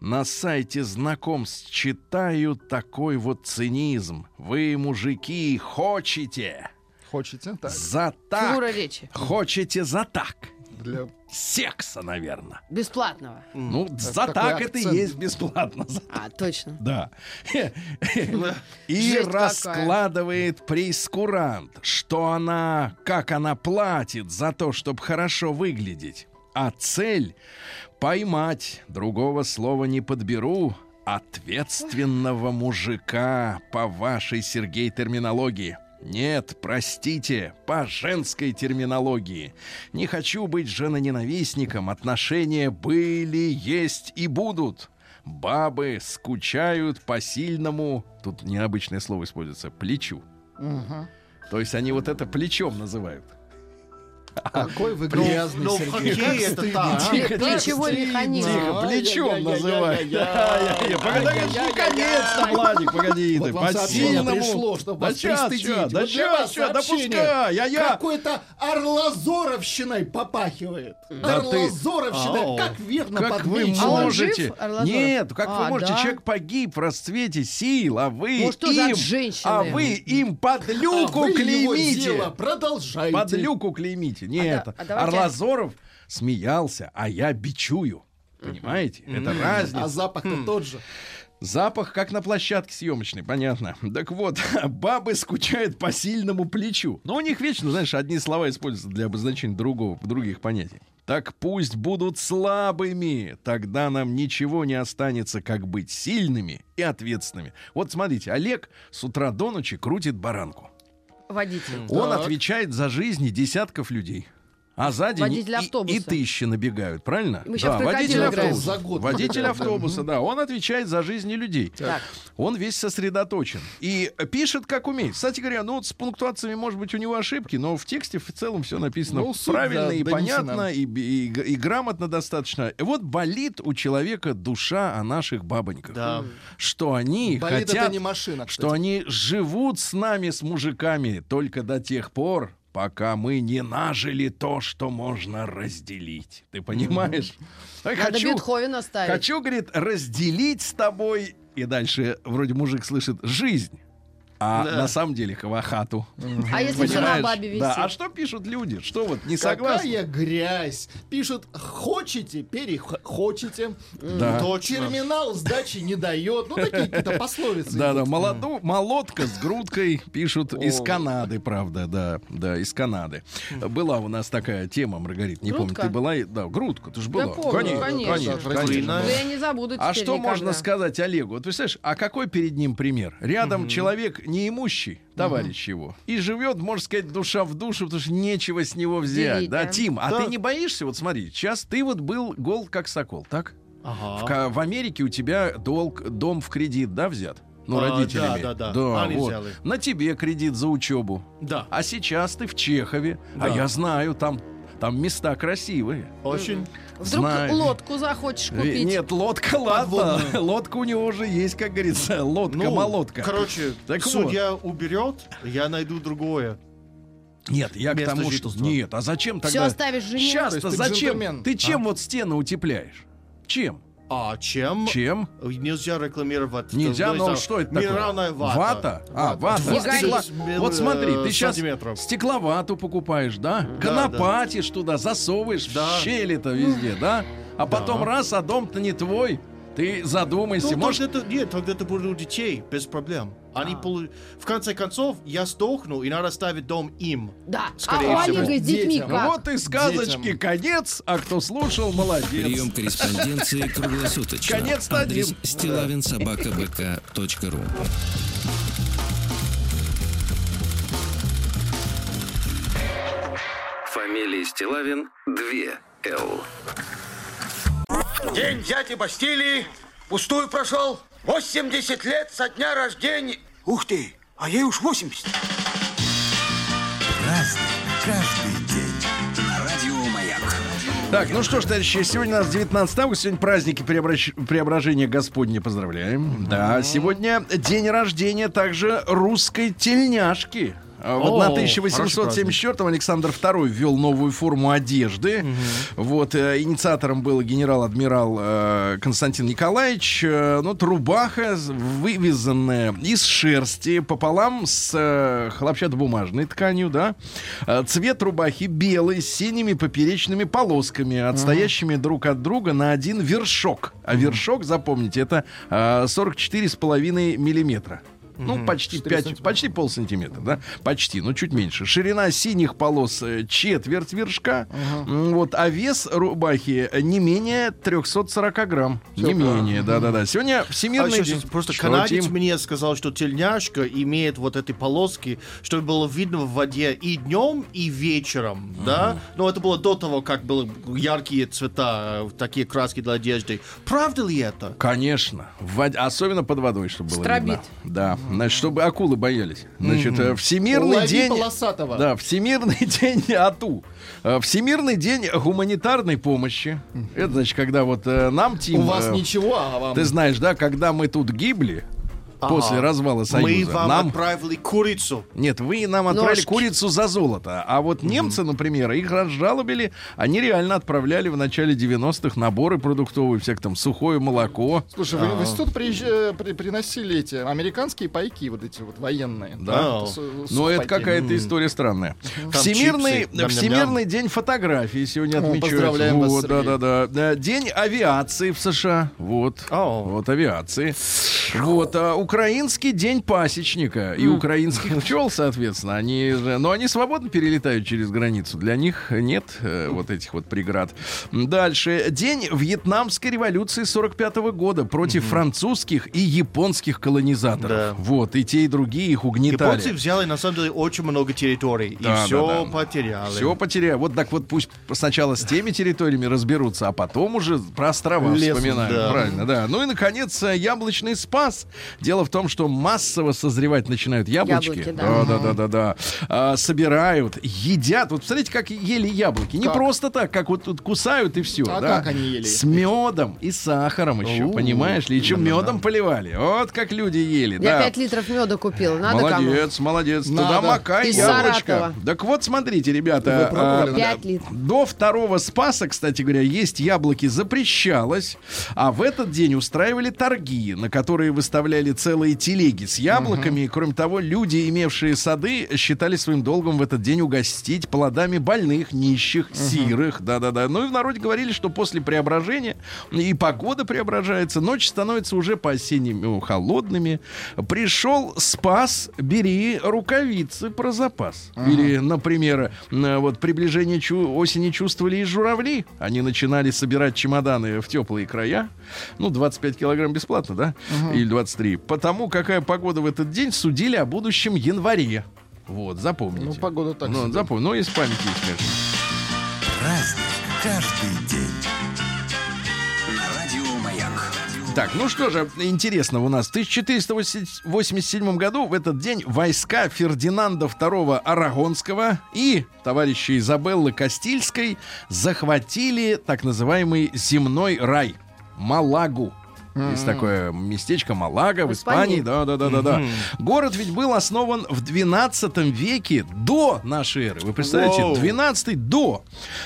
[SPEAKER 2] На сайте знакомств читаю такой вот цинизм. Вы, мужики, хочете
[SPEAKER 3] Хочете? Так.
[SPEAKER 2] за так.
[SPEAKER 4] Фигура речи.
[SPEAKER 2] Хочете за так.
[SPEAKER 3] Для...
[SPEAKER 2] Секса, наверное.
[SPEAKER 4] Бесплатного.
[SPEAKER 2] Ну, за
[SPEAKER 3] такой
[SPEAKER 2] так это и
[SPEAKER 3] акцент.
[SPEAKER 2] есть бесплатно. За-
[SPEAKER 4] А, точно.
[SPEAKER 2] Да. И раскладывает прейскурант, что она, как она платит за то, чтобы хорошо выглядеть. А цель — поймать, другого слова не подберу, ответственного мужика по вашей, Сергей, терминологии. Нет, простите, по женской терминологии. Не хочу быть женоненавистником. Отношения были, есть и будут. Бабы скучают по сильному, тут необычное слово используется, плечу. То есть они вот это плечом называют.
[SPEAKER 3] Какой вы грязный,
[SPEAKER 5] но в хоккее это так.
[SPEAKER 4] Плечевой механизм.
[SPEAKER 2] Тихо, плечом называют. Погоди, наконец-то, Владик, погоди ты.
[SPEAKER 3] Вот вам
[SPEAKER 2] По
[SPEAKER 3] сообщение
[SPEAKER 2] сильному.
[SPEAKER 3] пришло, чтобы
[SPEAKER 2] Да
[SPEAKER 3] вас
[SPEAKER 2] ща,
[SPEAKER 3] пристыдить.
[SPEAKER 2] ща, да
[SPEAKER 3] Вот для
[SPEAKER 2] ща,
[SPEAKER 3] вас
[SPEAKER 2] ща, да
[SPEAKER 3] сообщение.
[SPEAKER 2] пускай, я- я.
[SPEAKER 3] Какой-то Орлазоровщиной попахивает. Орлазоровщина,
[SPEAKER 5] Ау.
[SPEAKER 3] как верно
[SPEAKER 2] Как вы.
[SPEAKER 4] А
[SPEAKER 2] можете? Нет, как вы
[SPEAKER 4] А,
[SPEAKER 2] можете? Человек погиб в расцвете сил, а вы
[SPEAKER 4] тоже
[SPEAKER 2] им, а вы им под
[SPEAKER 3] А
[SPEAKER 2] люку клеймите.
[SPEAKER 3] продолжайте.
[SPEAKER 2] Под люку клеймите. Нет,
[SPEAKER 4] да- а давайте-
[SPEAKER 2] Орлазоров смеялся, а я бичую. Понимаете? Это разница.
[SPEAKER 3] А запах-то тот же.
[SPEAKER 2] Запах, как на площадке съемочной, понятно. Так вот, бабы скучают по сильному плечу. Но у них вечно, знаешь, одни слова используются для обозначения другого, других понятий. Так пусть будут слабыми, тогда нам ничего не останется, как быть сильными и ответственными. Вот смотрите, Олег с утра до ночи крутит баранку.
[SPEAKER 4] Водитель.
[SPEAKER 2] Он
[SPEAKER 3] Так.
[SPEAKER 2] отвечает за жизни десятков людей. А за день
[SPEAKER 4] Водитель
[SPEAKER 2] и-
[SPEAKER 4] автобуса.
[SPEAKER 2] И, тысячи набегают, правильно?
[SPEAKER 4] Мы крокодила
[SPEAKER 2] водитель автобуса.
[SPEAKER 3] За год.
[SPEAKER 2] Водитель
[SPEAKER 3] Да.
[SPEAKER 2] автобуса, да. Он отвечает за жизни людей.
[SPEAKER 4] Так.
[SPEAKER 2] Он весь сосредоточен. И пишет, как умеет. Кстати говоря, ну вот с пунктуациями, может быть, у него ошибки, но в тексте в целом все написано
[SPEAKER 3] Ну,
[SPEAKER 2] правильно
[SPEAKER 3] да,
[SPEAKER 2] и понятно, и, и- и грамотно достаточно. И вот болит у человека душа о наших бабоньках.
[SPEAKER 5] Да.
[SPEAKER 2] Что они
[SPEAKER 3] Болит
[SPEAKER 2] хотят...
[SPEAKER 3] не машина,
[SPEAKER 2] что они живут с нами, с мужиками, только до тех пор, пока мы не нажили то, что можно разделить. Ты понимаешь? Я
[SPEAKER 4] Надо
[SPEAKER 2] хочу,
[SPEAKER 4] Бетховена ставить.
[SPEAKER 2] хочу, говорит, разделить с тобой. И дальше вроде мужик слышит жизнь. А
[SPEAKER 5] Да.
[SPEAKER 2] на самом деле хавахату.
[SPEAKER 4] А если все на бабе висит?
[SPEAKER 2] Да. А что пишут люди? Что вот не согласны?
[SPEAKER 3] Какая грязь. Пишут, хочете, перехочете.
[SPEAKER 2] Да.
[SPEAKER 5] Точно.
[SPEAKER 3] Терминал сдачи не дает. Ну, такие какие-то пословицы.
[SPEAKER 2] Да, да,
[SPEAKER 3] идут.
[SPEAKER 2] молоду, молотка с грудкой пишут из. Канады, правда, да, да, из Канады. Была у нас такая тема, Маргарита, не помню, ты была, да, грудка, ты же была.
[SPEAKER 4] помню, конечно.
[SPEAKER 2] конечно,
[SPEAKER 3] Да,
[SPEAKER 2] конечно.
[SPEAKER 4] Да я не забуду
[SPEAKER 2] А что
[SPEAKER 4] никогда.
[SPEAKER 2] можно сказать Олегу? Вот представляешь, а какой перед ним пример? Рядом человек неимущий, товарищ его, и живет, можно сказать, душа в душу, потому что нечего с него взять.
[SPEAKER 4] Делить,
[SPEAKER 2] да,
[SPEAKER 4] да?
[SPEAKER 2] Тим, а
[SPEAKER 5] Да.
[SPEAKER 2] ты не боишься? Вот смотри, сейчас ты вот был гол как сокол, так? В,
[SPEAKER 5] Ага.
[SPEAKER 2] Ка- в Америке у тебя долг, дом в кредит, да, взят? Ну,
[SPEAKER 5] А,
[SPEAKER 2] родителями.
[SPEAKER 5] да, да, да. Они
[SPEAKER 2] вот.
[SPEAKER 5] взяли.
[SPEAKER 2] На тебе кредит за учебу.
[SPEAKER 5] Да.
[SPEAKER 2] А сейчас ты в Чехове. А
[SPEAKER 5] Да.
[SPEAKER 2] я знаю, там, там места красивые.
[SPEAKER 5] Очень.
[SPEAKER 4] Вдруг
[SPEAKER 2] Знаю.
[SPEAKER 4] лодку захочешь
[SPEAKER 2] Э,
[SPEAKER 4] купить?
[SPEAKER 2] Нет, лодка, ладно. Лодка у него уже есть, как говорится,
[SPEAKER 5] Ну,
[SPEAKER 2] лодка-молодка.
[SPEAKER 5] короче,
[SPEAKER 2] Так
[SPEAKER 5] судья уберет, я найду другое.
[SPEAKER 2] Нет, я к
[SPEAKER 5] Место
[SPEAKER 2] тому, что... Нет, а зачем
[SPEAKER 4] Все
[SPEAKER 2] тогда...
[SPEAKER 4] оставишь жене?
[SPEAKER 2] Сейчас-то зачем?
[SPEAKER 3] джентльмен.
[SPEAKER 2] Ты чем вот стены утепляешь? Чем?
[SPEAKER 5] А чем?
[SPEAKER 2] Чем?
[SPEAKER 5] Нельзя рекламировать.
[SPEAKER 2] Нельзя, но что это такое?
[SPEAKER 5] Вата.
[SPEAKER 2] Вата? А, вата. Стекла-. Вот смотри, ты сейчас стекловату покупаешь, да?
[SPEAKER 5] Да,
[SPEAKER 2] Конопатишь туда, засовываешь
[SPEAKER 5] Да.
[SPEAKER 2] в щели-то везде, да? А потом раз, а дом-то не твой. Ты задумайся,
[SPEAKER 5] Ну,
[SPEAKER 2] может...
[SPEAKER 5] это, нет, тогда это будет у детей, без проблем. Они
[SPEAKER 2] А.
[SPEAKER 5] полу- В конце концов, я сдохну, и надо ставить дом им.
[SPEAKER 4] Да.
[SPEAKER 5] Скорее
[SPEAKER 4] а у
[SPEAKER 5] всего.
[SPEAKER 4] С детьми.
[SPEAKER 2] Ну
[SPEAKER 4] как?
[SPEAKER 2] вот и сказочки
[SPEAKER 3] Детям.
[SPEAKER 2] конец, а кто слушал, молодец.
[SPEAKER 1] Прием корреспонденции круглосуточно.
[SPEAKER 2] Конец-то
[SPEAKER 1] Адрес
[SPEAKER 2] один.
[SPEAKER 1] стилавинсобакабк.ру Фамилия Стилавин 2 Л.
[SPEAKER 7] День дяди Бастилии пустую прошел. 80 лет со дня рождения. Ух ты, а ей уж 80.
[SPEAKER 2] Так, ну что ж, товарищи, сегодня у нас 19 августа, сегодня праздники преобращ- преображения Господня, поздравляем. Да, сегодня день рождения также русской тельняшки. А Вот
[SPEAKER 5] О,
[SPEAKER 2] на
[SPEAKER 5] хороший
[SPEAKER 2] 1874-м Александр II ввел новую форму одежды. Вот э, инициатором был генерал-адмирал э, Константин Николаевич. Э, ну, рубаха, вывязанная из шерсти пополам с э, хлопчатобумажной тканью, да. Э, цвет рубахи белый, с синими поперечными полосками, отстоящими друг от друга на один вершок. А вершок, запомните, это э, 44,5 миллиметра. Ну, почти
[SPEAKER 3] Четыре
[SPEAKER 2] 5,
[SPEAKER 3] сантиметра.
[SPEAKER 2] почти пол сантиметра, да? Почти, ну, чуть меньше. Ширина синих полос э, четверть вершка. М, Вот, а вес рубахи э, не менее 340 грамм. Не менее, да-да-да. Сегодня
[SPEAKER 5] А,
[SPEAKER 2] Всемирный
[SPEAKER 5] щас,
[SPEAKER 2] день.
[SPEAKER 5] щас, просто
[SPEAKER 2] Что,
[SPEAKER 5] канадец
[SPEAKER 2] Тим?
[SPEAKER 5] мне сказал, что тельняшка имеет вот эти полоски, чтобы было видно в воде и днем, и вечером, да? Но это было до того, как были яркие цвета, э, такие краски для одежды. Правда ли это?
[SPEAKER 2] Конечно. В воде- особенно под водой, чтобы было
[SPEAKER 4] Стробит.
[SPEAKER 2] видно. Да. Значит, чтобы акулы боялись. Значит, э, Всемирный
[SPEAKER 3] Лови
[SPEAKER 2] день...
[SPEAKER 3] полосатого.
[SPEAKER 2] Да, Всемирный день АТУ. Э, Всемирный день гуманитарной помощи. Это значит, когда вот э, нам, Тим...
[SPEAKER 3] У вас
[SPEAKER 2] э,
[SPEAKER 3] ничего, а вам...
[SPEAKER 2] Ты знаешь, да, когда мы тут гибли после развала Союза,
[SPEAKER 5] Мы вам
[SPEAKER 2] нам...
[SPEAKER 5] отправили курицу.
[SPEAKER 2] Нет, вы нам отправили
[SPEAKER 4] Ножки.
[SPEAKER 2] курицу за золото. А вот немцы, например, их разжалобили. Они реально отправляли в начале 90-х наборы продуктовые, всякое там сухое молоко.
[SPEAKER 3] Слушай, вы в институт приезжа- при- приносили эти американские пайки, вот эти вот военные.
[SPEAKER 2] Да. Но это какая-то история странная. Всемирный,
[SPEAKER 5] ням-ням-ням.
[SPEAKER 2] Всемирный день фотографии сегодня отмечается.
[SPEAKER 3] поздравляем вас,
[SPEAKER 2] вот, да, да, да. День авиации в США. Вот. Вот авиации. Вот. а, украинский день пасечника и украинских пчел, соответственно. Они же, но они свободно перелетают через границу. Для них нет э, вот этих вот преград. Дальше. День Вьетнамской революции 45 года против французских и японских колонизаторов.
[SPEAKER 5] Да.
[SPEAKER 2] Вот. И те, и другие их угнетали.
[SPEAKER 5] Японцы взяли, на самом деле, очень много территорий.
[SPEAKER 2] Да,
[SPEAKER 5] и все
[SPEAKER 2] да, да.
[SPEAKER 5] потеряли.
[SPEAKER 2] Все потеряли. Вот так вот пусть сначала с теми территориями разберутся, а потом уже про острова
[SPEAKER 3] Лезут,
[SPEAKER 2] вспоминают.
[SPEAKER 5] да.
[SPEAKER 2] Правильно, да. Ну и, наконец, яблочный спас. Дело в том, что массово созревать начинают яблочки.
[SPEAKER 4] Яблоки, да.
[SPEAKER 2] да, да, да, да. А, собирают, едят. Вот смотрите, как ели яблоки. Не
[SPEAKER 3] Как?
[SPEAKER 2] просто так, как вот тут кусают и все.
[SPEAKER 3] А
[SPEAKER 2] да.
[SPEAKER 3] как они ели?
[SPEAKER 2] С медом и сахаром еще,
[SPEAKER 5] У,
[SPEAKER 2] понимаешь ли? Еще медом поливали. Вот как люди ели.
[SPEAKER 4] Я
[SPEAKER 2] да.
[SPEAKER 4] 5 литров меда купила. Надо кому?
[SPEAKER 2] молодец, молодец. Туда
[SPEAKER 3] Надо.
[SPEAKER 2] макай
[SPEAKER 4] Из
[SPEAKER 2] яблочко.
[SPEAKER 4] Саратова.
[SPEAKER 2] Так вот, смотрите, ребята. А,
[SPEAKER 3] да?
[SPEAKER 4] 5 литров.
[SPEAKER 2] до второго Спаса, кстати говоря, есть яблоки запрещалось, а в этот день устраивали торги, на которые выставляли целые телеги с яблоками. И, кроме того, люди, имевшие сады, считали своим долгом в этот день угостить плодами больных, нищих, сирых. Да-да-да. Ну и в народе говорили, что после преображения и погода преображается, ночь становится уже по-осеннему холодными. Пришел Спас, бери рукавицы про запас. Или, например, вот приближение чу- осени чувствовали и журавли. Они начинали собирать чемоданы в теплые края. Ну, 25 килограмм бесплатно, да? Или 23. Потому какая погода в этот день судили о будущем январе. Вот, запомните.
[SPEAKER 3] Ну, погода так
[SPEAKER 2] Ну,
[SPEAKER 3] себе.
[SPEAKER 2] запомни. Ну, из памяти, есть, конечно.
[SPEAKER 8] Праздник каждый день. На радио Маяк.
[SPEAKER 2] Так, ну что же, интересного у нас. В 1487 году в этот день войска Фердинанда II Арагонского и товарища Изабеллы Кастильской захватили так называемый земной рай Малагу. Есть такое местечко Малага в
[SPEAKER 4] В
[SPEAKER 2] Испании.
[SPEAKER 4] Испании.
[SPEAKER 2] Да, да, да, да, да. Город ведь был основан в 12 веке до нашей эры. Вы представляете,
[SPEAKER 5] Воу.
[SPEAKER 2] 12 до.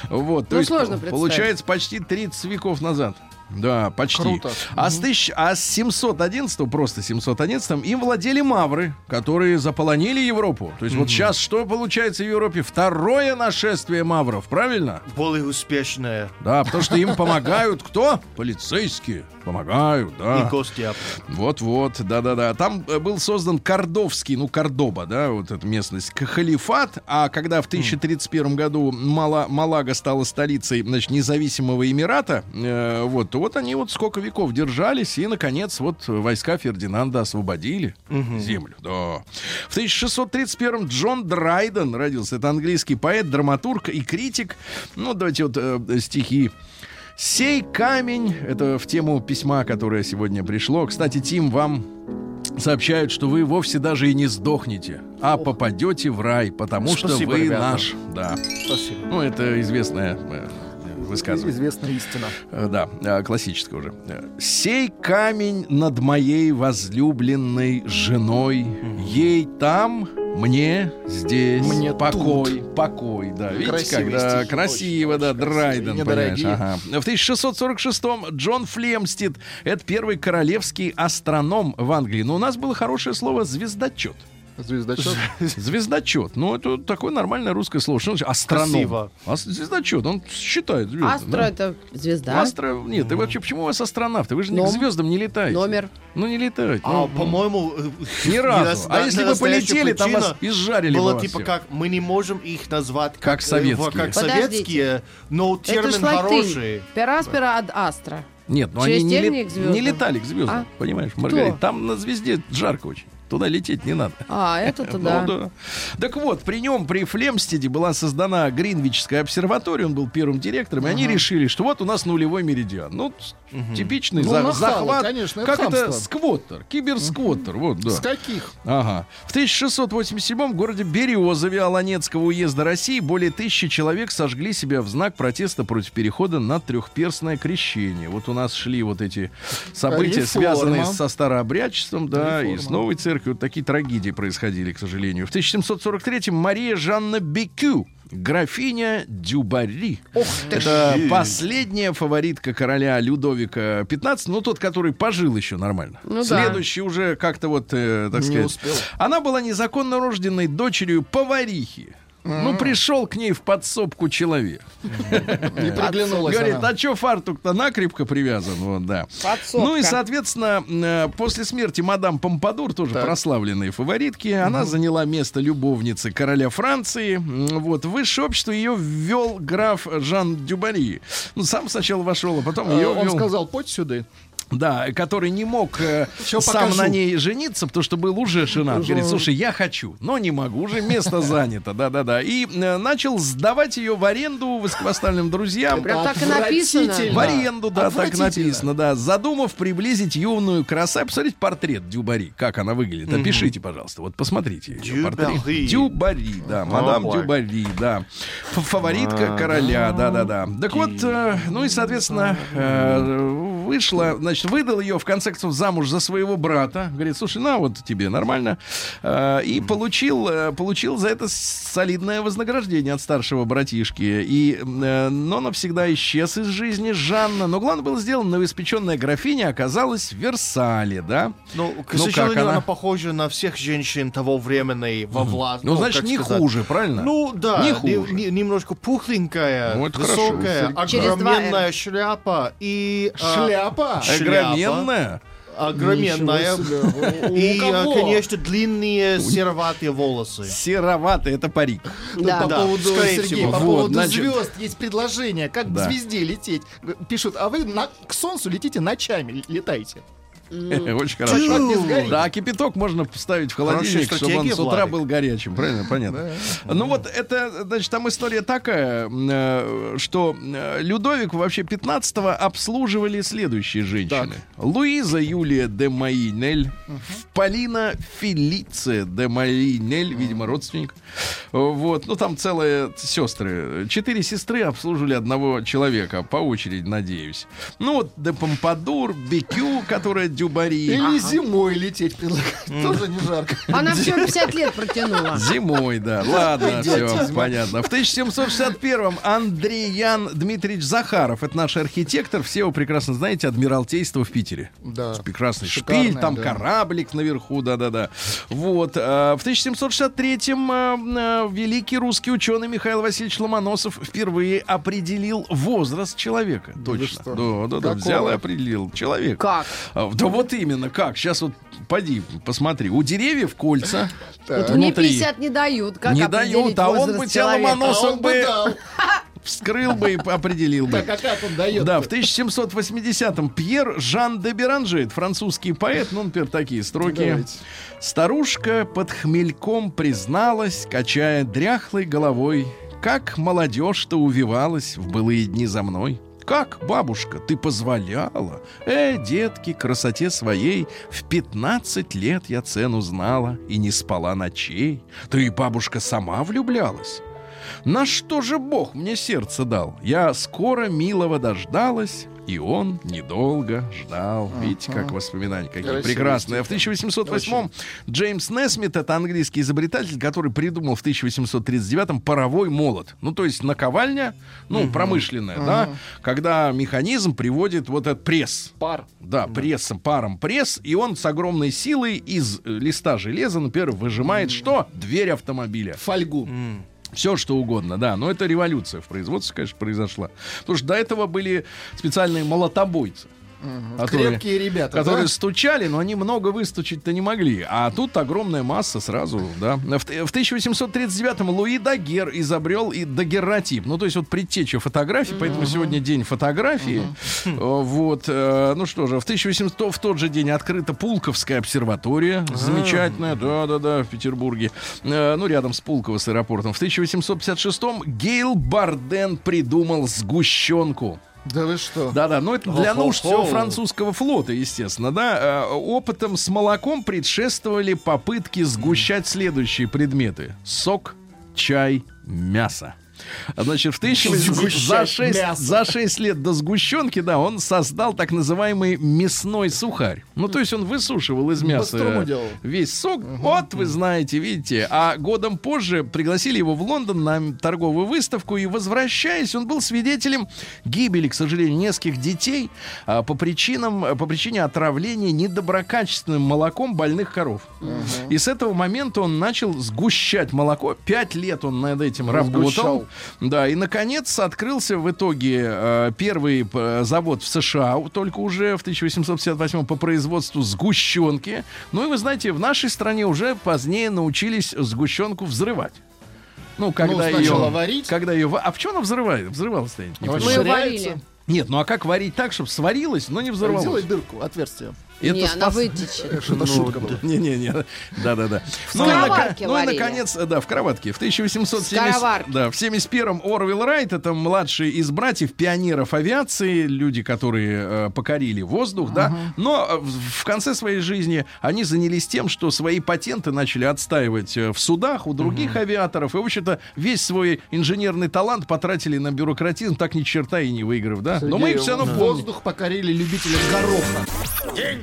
[SPEAKER 2] Вот, то
[SPEAKER 4] Ну,
[SPEAKER 2] есть
[SPEAKER 4] сложно
[SPEAKER 2] получается почти 30 веков назад. Да, почти.
[SPEAKER 3] Круто.
[SPEAKER 2] А, с тысяч- а с 711 просто 711 им владели мавры, которые заполонили Европу. То есть вот сейчас что получается в Европе? Второе нашествие мавров, правильно?
[SPEAKER 5] Более успешная.
[SPEAKER 2] Да, потому что им помогают кто? Полицейские. Помогают, да.
[SPEAKER 5] И гости.
[SPEAKER 2] Вот-вот, да-да-да. Там э, был создан Кордовский, ну, Кордоба, да, вот эта местность, халифат. А когда в 1031 году Мала, Малага стала столицей, значит, независимого Эмирата, э, вот, то вот они вот сколько веков держались, и, наконец, вот войска Фердинанда освободили землю. Да. В 1631 Джон Драйден родился. Это английский поэт, драматург и критик. Ну, давайте вот э, стихи. Сей камень, это в тему письма, которое сегодня пришло. Кстати, Тим, вам сообщают, что вы вовсе даже и не сдохнете, а попадете в рай, потому что
[SPEAKER 5] Спасибо,
[SPEAKER 2] вы
[SPEAKER 5] ребята.
[SPEAKER 2] наш. Да.
[SPEAKER 5] Спасибо.
[SPEAKER 2] Ну, это известная э, высказывание.
[SPEAKER 3] Известная истина.
[SPEAKER 2] Э, Да, э, классическое уже. Сей камень над моей возлюбленной женой, ей там, мне здесь
[SPEAKER 3] Мне
[SPEAKER 2] покой, покой, да. Видите,
[SPEAKER 3] Красивые
[SPEAKER 2] когда
[SPEAKER 3] стихи,
[SPEAKER 2] красиво,
[SPEAKER 3] очень,
[SPEAKER 2] да, Драйден, понимаешь, ага. В 1646-м Джон Флемстед, это первый королевский астроном в Англии. Но у нас было хорошее слово «звездочет».
[SPEAKER 3] Звездочет.
[SPEAKER 2] Звездочет. Ну, это такое нормальное русское слово. Что значит астроном?
[SPEAKER 5] Красиво.
[SPEAKER 2] А звездочет, он считает звезды.
[SPEAKER 4] Астра
[SPEAKER 2] да.
[SPEAKER 4] это звезда.
[SPEAKER 2] Астро... Нет, и вообще, почему у вас астронавты? Вы же не к
[SPEAKER 4] Ном-
[SPEAKER 2] звездам не летаете.
[SPEAKER 4] Номер.
[SPEAKER 2] Ну, не летаете.
[SPEAKER 5] А,
[SPEAKER 2] Ну,
[SPEAKER 5] по-моему, э,
[SPEAKER 2] Ни разу. А если бы полетели, там вас изжарили бы
[SPEAKER 5] Было типа как, мы не можем их назвать
[SPEAKER 2] Как
[SPEAKER 5] э,
[SPEAKER 2] советские.
[SPEAKER 5] во- как советские, но термин хороший.
[SPEAKER 4] Пераспера ад астра.
[SPEAKER 2] Нет, ну они не, лет- не летали к звездам,
[SPEAKER 4] А?
[SPEAKER 2] понимаешь? Маргарита. Там на звезде жарко очень. Туда лететь не надо.
[SPEAKER 4] А, это
[SPEAKER 2] Ну
[SPEAKER 4] туда.
[SPEAKER 2] да. Так вот, при нем, при Флемстеде была создана Гринвичская обсерватория, он был первым директором, и они решили, что вот у нас нулевой меридиан. Ну, типичный
[SPEAKER 3] Ну,
[SPEAKER 2] за-
[SPEAKER 3] нахало,
[SPEAKER 2] захват.
[SPEAKER 3] конечно, это
[SPEAKER 2] как это? Сквоттер, киберсквоттер, вот, да.
[SPEAKER 3] С каких?
[SPEAKER 2] Ага. В 1687 в городе Березове Аланецкого уезда России более тысячи человек сожгли себя в знак протеста против перехода на трехперстное крещение. Вот у нас шли вот эти события,
[SPEAKER 3] Реформа.
[SPEAKER 2] связанные со старообрядчеством, да, и с
[SPEAKER 3] Реформа.
[SPEAKER 2] новой церковью. Вот такие трагедии происходили, к сожалению. В 1743 Мария Жанна Бекю, графиня Дюбари. Это последняя фаворитка короля Людовика XV, ну тот, который пожил еще нормально.
[SPEAKER 4] Ну да.
[SPEAKER 2] Следующий уже как-то вот, э, так
[SPEAKER 3] Не
[SPEAKER 2] сказать.
[SPEAKER 3] успел.
[SPEAKER 2] Она была незаконно рожденной дочерью поварихи. Ну, пришел к ней в подсобку человек.
[SPEAKER 3] Не приглянулась
[SPEAKER 2] Говорит, а что фартук-то накрепко привязан? Вот, да.
[SPEAKER 4] Подсобка.
[SPEAKER 2] Ну и, соответственно, э, после смерти мадам Помпадур, тоже прославленной фаворитки, она заняла место любовницы короля Франции. Вот, в высшее общество ее ввел граф Жан Дюбари. Ну, сам сначала вошел, а потом ее
[SPEAKER 3] Э, Он
[SPEAKER 2] ввел.
[SPEAKER 3] сказал, подь сюда.
[SPEAKER 2] Да, который не мог э, сам
[SPEAKER 3] покажу.
[SPEAKER 2] на ней жениться, потому что был уже женат.
[SPEAKER 3] Уже.
[SPEAKER 2] Говорит, слушай, я хочу, но не могу, уже место занято, да-да-да. И э, начал сдавать ее в аренду высокопоставленным друзьям.
[SPEAKER 4] Прям так и написано.
[SPEAKER 2] В аренду, да, так написано, да. Задумав приблизить юную красавицу. Посмотрите портрет Дюбари, как она выглядит. Опишите, пожалуйста. Вот посмотрите.
[SPEAKER 5] Дюбари.
[SPEAKER 2] Дюбари, да. Мадам. Дюбари, да. Фаворитка короля, да-да-да. Так вот, э, ну и, соответственно, э, вышла, значит, выдал ее в конце концов замуж за своего брата. Говорит, слушай, на вот тебе нормально. Э, И получил, э, получил за это солидное вознаграждение от старшего братишки. И, э, но навсегда исчез из жизни Жанна. Но главное было сделано, новоиспеченная графиня оказалась в Версале, да?
[SPEAKER 5] Ну, к
[SPEAKER 2] Ну,
[SPEAKER 5] сожалению,
[SPEAKER 2] как она?
[SPEAKER 5] она? похожа на всех женщин того времени во власти.
[SPEAKER 2] Ну, значит, не хуже, правильно?
[SPEAKER 5] Ну, да,
[SPEAKER 2] Не хуже.
[SPEAKER 5] не- немножко пухленькая,
[SPEAKER 2] Ну, хорошо.
[SPEAKER 5] высокая,
[SPEAKER 4] два
[SPEAKER 5] огроменная шляпа и... а,
[SPEAKER 3] Шляпа?
[SPEAKER 5] Шляпа.
[SPEAKER 2] Огроменная.
[SPEAKER 5] Огроменная. И,
[SPEAKER 3] кого?
[SPEAKER 5] конечно, длинные сероватые волосы.
[SPEAKER 2] Сероватый, это парик.
[SPEAKER 4] Да.
[SPEAKER 3] По
[SPEAKER 5] Да,
[SPEAKER 3] поводу,
[SPEAKER 5] скорее
[SPEAKER 3] Сергей,
[SPEAKER 5] всего.
[SPEAKER 3] по
[SPEAKER 2] Вот,
[SPEAKER 3] поводу
[SPEAKER 2] значит-
[SPEAKER 3] звезд есть предложение, как
[SPEAKER 2] Да.
[SPEAKER 3] к звезде лететь. Пишут, а вы на- к солнцу летите ночами, летайте.
[SPEAKER 2] Очень хорошо. Да, а кипяток можно поставить в холодильник, чтобы он с утра был горячим. Правильно, понятно. Ну вот это, значит, там история такая, э, что э, Людовик вообще 15-го обслуживали следующие женщины. Луиза Юлия де Маинель, Полина Фелиция де Маинель, видимо, родственник. Вот, ну там целые сестры. Четыре сестры обслуживали одного человека, по очереди, надеюсь. Ну вот де Помпадур, Бекю, которая Дюбари.
[SPEAKER 3] Или зимой лететь предлагают. Тоже не жарко.
[SPEAKER 4] Она все 50 лет протянула.
[SPEAKER 2] Зимой, да. Ладно, все, понятно. В 1761-м Андрей Дмитриевич Захаров, это наш архитектор, все его прекрасно знаете, Адмиралтейство в Питере.
[SPEAKER 3] Да.
[SPEAKER 2] Прекрасный шпиль, там кораблик наверху, да-да-да. Вот. а, В 1763-м а, а, великий русский ученый Михаил Васильевич Ломоносов впервые определил возраст человека. Точно. Да, да, да. Взял и определил человека.
[SPEAKER 4] Как?
[SPEAKER 2] А, Да вот именно, как? Сейчас вот поди, посмотри. У деревьев кольца.
[SPEAKER 4] Вот мне
[SPEAKER 2] внутри.
[SPEAKER 4] 50 не дают. Как
[SPEAKER 2] Не дают, а он бы тебя ломоносом
[SPEAKER 3] он бы
[SPEAKER 2] вскрыл бы и определил бы.
[SPEAKER 3] Так, а как он дает?
[SPEAKER 2] Да, в 1780-м Пьер Жан де Беранже, это французский поэт, ну, например, такие строки.
[SPEAKER 3] Давайте.
[SPEAKER 2] Старушка под хмельком призналась, качая дряхлой головой, как молодежь-то увивалась в былые дни за мной. Как, бабушка, ты позволяла? Э, детки, красоте своей В 15 лет я цену знала И не спала ночей Ты, бабушка, сама влюблялась? На что же Бог мне сердце дал? Я скоро милого дождалась, И он недолго ждал. Видите, как воспоминания какие
[SPEAKER 3] Красивые
[SPEAKER 2] прекрасные. А в 1808 Джеймс Несмит, это английский изобретатель, который придумал в 1839 паровой молот. Ну, то есть наковальня, ну, промышленная, да, когда механизм приводит вот этот пресс.
[SPEAKER 3] Пар.
[SPEAKER 2] Да, прессом, паром пресс, и он с огромной силой из листа железа, например, выжимает что? Дверь автомобиля.
[SPEAKER 3] Фольгу.
[SPEAKER 2] Все что угодно, да. Но это революция в производстве, конечно, произошла. Потому что до этого были специальные молотобойцы. Которые-
[SPEAKER 3] Крепкие ребята,
[SPEAKER 2] которые
[SPEAKER 3] да?
[SPEAKER 2] стучали, но они много выстучить-то не могли. А тут огромная масса сразу, да. В, в 1839-м Луи Дагер изобрел и дагерротип. Ну, то есть вот предтеча фотографий, поэтому сегодня день фотографии. Э, Вот, э, ну что же, в 1800 в тот же день открыта Пулковская обсерватория. Замечательная, да-да-да, в Петербурге. Э, Ну, рядом с Пулково с аэропортом. В 1856-м Гейл Барден придумал сгущенку.
[SPEAKER 3] Да вы что?
[SPEAKER 2] Да-да, но это для нужд всего французского флота, естественно, да. Э, Опытом с молоком предшествовали попытки сгущать следующие предметы: сок, чай, мясо. Значит, в 1800 за
[SPEAKER 3] Сгущать
[SPEAKER 2] 6,
[SPEAKER 3] мясо.
[SPEAKER 2] за 6 лет до сгущенки, да, он создал так называемый мясной сухарь. Ну, то есть он высушивал из мяса э, весь сок. Вот, вы знаете, видите. А годом позже пригласили его в Лондон на торговую выставку, и, возвращаясь, он был свидетелем гибели, к сожалению, нескольких детей а, по причинам, по причине отравления недоброкачественным молоком больных коров. И с этого момента он начал сгущать молоко. Пять лет он над этим работал.
[SPEAKER 3] Сгущал.
[SPEAKER 2] Да, и наконец открылся в итоге э, первый э, завод в США, только уже в 1858 по производству сгущенки. Ну и вы знаете, в нашей стране уже позднее научились сгущенку взрывать. Ну, когда
[SPEAKER 3] сначала
[SPEAKER 2] ее...
[SPEAKER 3] варить.
[SPEAKER 2] Когда ее... А в чем она взрывает? Взрывалась-то? я не
[SPEAKER 3] Она
[SPEAKER 2] понимаю.
[SPEAKER 4] Мы ее варили.
[SPEAKER 2] Нет, ну а как варить так, чтобы сварилась, но не взорвалась?
[SPEAKER 3] Сделай дырку, отверстие.
[SPEAKER 2] Это
[SPEAKER 4] Не, она
[SPEAKER 2] спас-
[SPEAKER 4] вытечет.
[SPEAKER 3] Что-то шутка была.
[SPEAKER 2] Не-не-не, да-да-да. Ну,
[SPEAKER 4] кроватке
[SPEAKER 2] ну и
[SPEAKER 4] варили.
[SPEAKER 2] наконец, да, в кроватке. В 1870...
[SPEAKER 4] Скороварке.
[SPEAKER 2] Да, в 71-м Орвилл Райт, это младший из братьев пионеров авиации, люди, которые э, покорили воздух, да. Но э, в, в конце своей жизни они занялись тем, что свои патенты начали отстаивать э, в судах у других авиаторов. И, в общем-то, весь свой инженерный талант потратили на бюрократизм, так ни черта и не выиграв, да. Но мы их все равно.
[SPEAKER 3] Воздух покорили любители гороха.
[SPEAKER 7] День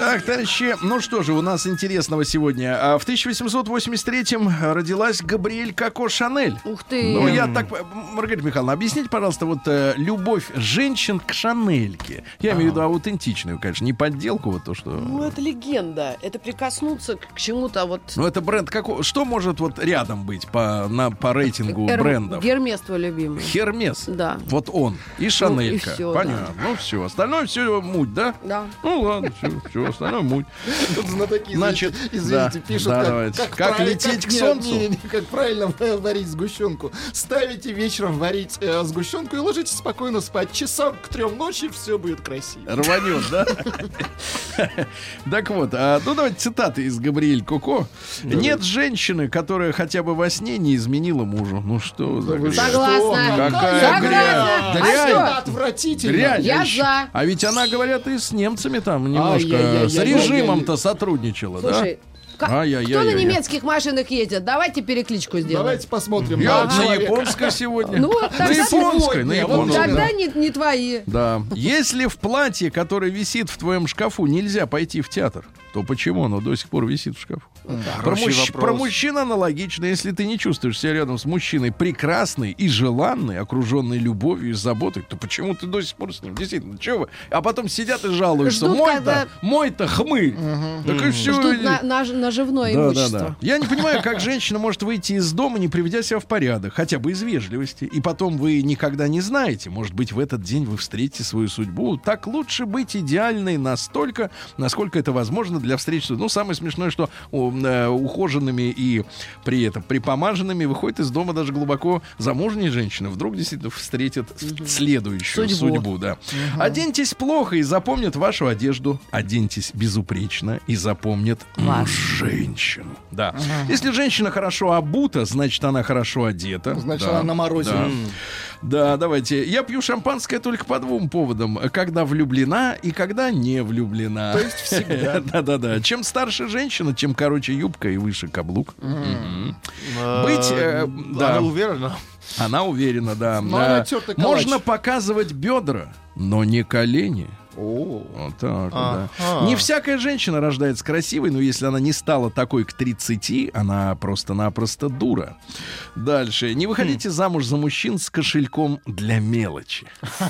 [SPEAKER 2] Так, товарищи, ну что же, у нас интересного сегодня. А В 1883-м родилась Габриэль Коко Шанель.
[SPEAKER 4] Ух ты.
[SPEAKER 2] Ну, я так... Маргарита Михайловна, объясните, пожалуйста, вот э, любовь женщин к Шанельке. Я имею в виду аутентичную, конечно, не подделку, вот то, что...
[SPEAKER 4] Ну, это легенда. Это прикоснуться к чему-то вот...
[SPEAKER 2] Ну, это бренд какой... Что может вот рядом быть по, на, по рейтингу
[SPEAKER 4] Эр-
[SPEAKER 2] брендов?
[SPEAKER 4] Гермес твой любимый.
[SPEAKER 2] Хермес.
[SPEAKER 4] Да.
[SPEAKER 2] Вот он. И Шанелька.
[SPEAKER 4] всё,
[SPEAKER 2] Понятно. Ну, все. Остальное все муть, да?
[SPEAKER 4] Да.
[SPEAKER 2] Ну, ладно, все, все остальное муть.
[SPEAKER 3] Тут знатоки,
[SPEAKER 2] Значит,
[SPEAKER 3] извините,
[SPEAKER 2] да,
[SPEAKER 3] пишут,
[SPEAKER 2] да,
[SPEAKER 3] как,
[SPEAKER 2] давайте.
[SPEAKER 3] как,
[SPEAKER 2] Как
[SPEAKER 3] правиль-
[SPEAKER 2] лететь к
[SPEAKER 3] нет,
[SPEAKER 2] солнцу?
[SPEAKER 3] не, не, как правильно варить сгущенку. Ставите вечером варить э, сгущенку и ложитесь спокойно спать. Часам к трем ночи все будет красиво.
[SPEAKER 2] Рванет, да? Так вот, а, ну давайте цитаты из Габриэль Коко. Нет женщины, которая хотя бы во сне не изменила мужу. Ну что за грязь?
[SPEAKER 4] Согласна.
[SPEAKER 2] Какая грязь.
[SPEAKER 4] А
[SPEAKER 2] Дрянь.
[SPEAKER 3] Отвратительно.
[SPEAKER 4] Я
[SPEAKER 2] А
[SPEAKER 4] за.
[SPEAKER 2] А ведь она, говорят, и с немцами там немножко С режимом-то сотрудничала, да?
[SPEAKER 4] Слушай, ка-
[SPEAKER 2] Ай-яй-яй-яй.
[SPEAKER 4] кто на немецких машинах едет? Давайте перекличку сделаем.
[SPEAKER 3] Давайте посмотрим.
[SPEAKER 2] Я
[SPEAKER 3] на
[SPEAKER 2] на японской сегодня.
[SPEAKER 4] Ну,
[SPEAKER 2] на японской, на японской.
[SPEAKER 4] Тогда не, не твои.
[SPEAKER 2] Да. Если в платье, которое висит в твоем шкафу, нельзя пойти в театр, то почему оно до сих пор висит в шкафу? Про, мужч- про мужчин аналогично. Если ты не чувствуешь себя рядом с мужчиной прекрасный и желанный, окруженный любовью и заботой, то почему ты до сих пор с ним? Действительно, чего вы? А потом сидят и жалуются.
[SPEAKER 4] Ждут,
[SPEAKER 2] Мой-то,
[SPEAKER 4] когда-
[SPEAKER 2] мой-то хмырь. Так и все.
[SPEAKER 4] Ждут на, на- наживное
[SPEAKER 2] Да, да,
[SPEAKER 4] имущество.
[SPEAKER 2] да. Я не понимаю, как женщина может выйти из дома, не приведя себя в порядок, хотя бы из вежливости. И потом вы никогда не знаете, может быть, в этот день вы встретите свою судьбу. Так лучше быть идеальной настолько, насколько это возможно для встречи. Ну, самое смешное, что э, ухоженными и при этом припомаженными выходит из дома даже глубоко замужние женщины. Вдруг действительно встретят следующую
[SPEAKER 4] Судьбу.
[SPEAKER 2] судьбу. да. Оденьтесь плохо и запомнят вашу одежду. Оденьтесь безупречно и запомнят
[SPEAKER 4] Вас.
[SPEAKER 2] женщину. Да. Если женщина хорошо обута, значит, она хорошо одета.
[SPEAKER 3] Значит,
[SPEAKER 2] Да.
[SPEAKER 3] она на морозе.
[SPEAKER 2] Да. Да, давайте. Я пью шампанское только по двум поводам. Когда влюблена и когда не влюблена.
[SPEAKER 3] То есть всегда.
[SPEAKER 2] Да-да-да. Чем старше женщина, чем короче юбка и выше каблук.
[SPEAKER 5] Э,
[SPEAKER 2] Быть, э, да.
[SPEAKER 5] Она уверена.
[SPEAKER 2] Она уверена, да.
[SPEAKER 3] Калач.
[SPEAKER 2] Можно показывать бедра, но не колени.
[SPEAKER 3] О,
[SPEAKER 2] Вот так, вот, да. Не всякая женщина рождается красивой, но если она не стала такой к 30, она просто-напросто дура. Дальше. Не выходите замуж за мужчин с кошельком для мелочи.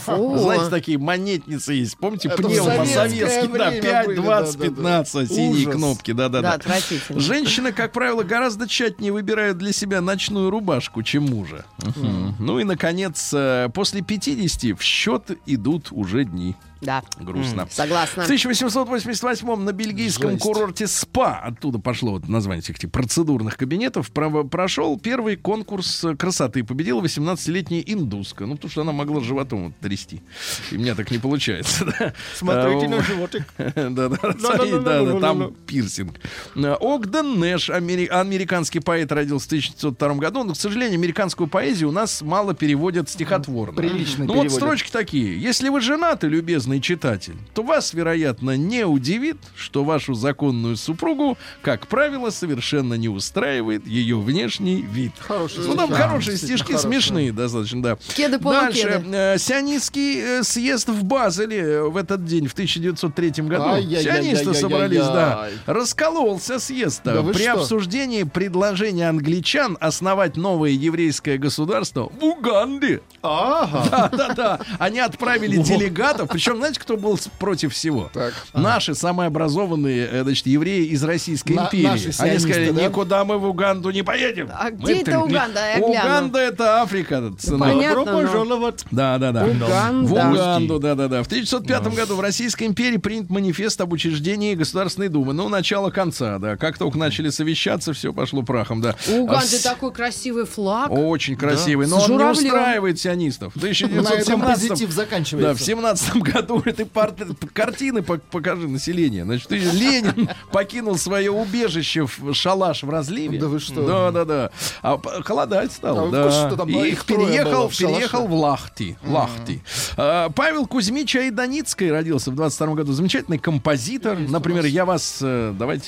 [SPEAKER 4] Фу.
[SPEAKER 2] Знаете, такие монетницы есть. Помните,
[SPEAKER 3] советское
[SPEAKER 2] советский, да,
[SPEAKER 3] время
[SPEAKER 2] 5,
[SPEAKER 3] были,
[SPEAKER 2] 20,
[SPEAKER 3] да, да, да.
[SPEAKER 2] 15, синие
[SPEAKER 3] Ужас.
[SPEAKER 2] кнопки,
[SPEAKER 4] Да,
[SPEAKER 2] да-да-да. Женщины, как правило, гораздо тщательнее выбирают для себя ночную рубашку, чем мужа. Мгм. Ну и, наконец, э, после 50 в счет идут уже дни.
[SPEAKER 4] Да,
[SPEAKER 2] Грустно.
[SPEAKER 4] согласна.
[SPEAKER 2] В 1888 на бельгийском
[SPEAKER 3] Жесть.
[SPEAKER 2] курорте СПА, оттуда пошло вот название этих этих процедурных кабинетов, про- прошел первый конкурс красоты. Победила 18-летняя индуска. Ну, потому что она могла животом вот трясти. И у меня так не получается. да.
[SPEAKER 5] Смотрите на животик.
[SPEAKER 2] да, да, смотри, да, да, там пирсинг. Огден Нэш, амери- американский поэт, родился в 1902 году. Но, к сожалению, американскую поэзию у нас мало переводят стихотворно.
[SPEAKER 3] Прилично
[SPEAKER 2] Ну вот строчки такие. Если вы женаты, любезный читатель, то вас, вероятно, не удивит, что вашу законную супругу, как правило, совершенно не устраивает ее внешний вид.
[SPEAKER 3] Хорошие
[SPEAKER 2] Ну, там
[SPEAKER 3] стихи.
[SPEAKER 2] хорошие стишки,
[SPEAKER 3] хорошие.
[SPEAKER 2] смешные достаточно, да.
[SPEAKER 4] Кеды
[SPEAKER 2] Дальше. э, Сионистский э, съезд в Базеле э, в этот день, в 1903 году. Сионисты собрались, да. Раскололся съезд
[SPEAKER 3] Да вы
[SPEAKER 2] при
[SPEAKER 3] что?
[SPEAKER 2] обсуждении предложения англичан основать новое еврейское государство в Уганде.
[SPEAKER 5] Ага.
[SPEAKER 2] Да-да-да. Они отправили делегатов. Причем, знаете, кто был против всего?
[SPEAKER 3] Так.
[SPEAKER 2] Наши самые образованные, э, значит, евреи из Российской
[SPEAKER 3] На-
[SPEAKER 2] империи.
[SPEAKER 3] наши
[SPEAKER 2] Они сказали,
[SPEAKER 3] да?
[SPEAKER 2] никуда мы в Уганду не поедем.
[SPEAKER 4] А
[SPEAKER 2] Мы
[SPEAKER 4] где это
[SPEAKER 2] три-
[SPEAKER 4] Уганда? Я гляну.
[SPEAKER 2] Уганда это Африка. сынок.
[SPEAKER 4] понятно,
[SPEAKER 5] Добро
[SPEAKER 4] но-
[SPEAKER 5] пожаловать.
[SPEAKER 2] Да, да, да.
[SPEAKER 4] Уганда.
[SPEAKER 2] В Уганду, да, да, да. В 1905 году в Российской империи принят манифест об учреждении Государственной Думы. Ну, начало конца, да. Как только начали совещаться, все пошло прахом, да.
[SPEAKER 4] У Уганды
[SPEAKER 2] А
[SPEAKER 4] такой красивый флаг.
[SPEAKER 2] Очень красивый,
[SPEAKER 4] С
[SPEAKER 2] но он не устраивает сионистов. В
[SPEAKER 3] На этом
[SPEAKER 2] 1917
[SPEAKER 3] позитив
[SPEAKER 2] да,
[SPEAKER 3] заканчивается.
[SPEAKER 2] в семнадцатом году этой портрет- картины пок- покажи население. Значит, и Ленин покинул свое убежище в шалаш в разливе.
[SPEAKER 3] Да вы что?
[SPEAKER 2] Да, да, да. А холодать стало.
[SPEAKER 3] А
[SPEAKER 2] да.
[SPEAKER 3] что, там
[SPEAKER 2] и
[SPEAKER 3] их
[SPEAKER 2] переехал,
[SPEAKER 3] в
[SPEAKER 2] переехал в Лахти. Лахти. А, Павел Кузьмич Айданицкий родился в 22 году. Замечательный композитор. Например, я вас... э, Давайте...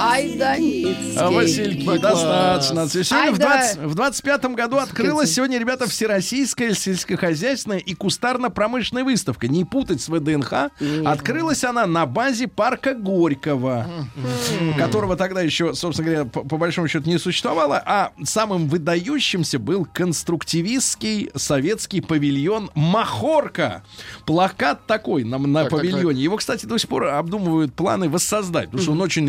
[SPEAKER 4] Ай, Даницкий.
[SPEAKER 2] А, Васильки,
[SPEAKER 3] Да
[SPEAKER 2] достаточно.
[SPEAKER 3] класс.
[SPEAKER 2] Сегодня
[SPEAKER 4] Ай,
[SPEAKER 2] в,
[SPEAKER 4] да.
[SPEAKER 2] 20, в 25 году открылась сегодня, ребята, Всероссийская сельскохозяйственная и кустарно-промышленная выставка. Не путать с ВДНХ. Открылась она на базе парка Горького, которого тогда еще, собственно говоря, по, по большому счету не существовало. А самым выдающимся был конструктивистский советский павильон Махорка. Плакат такой на, на
[SPEAKER 3] Так, так,
[SPEAKER 2] павильоне. Его, кстати, до сих пор обдумывают планы воссоздать, потому что он очень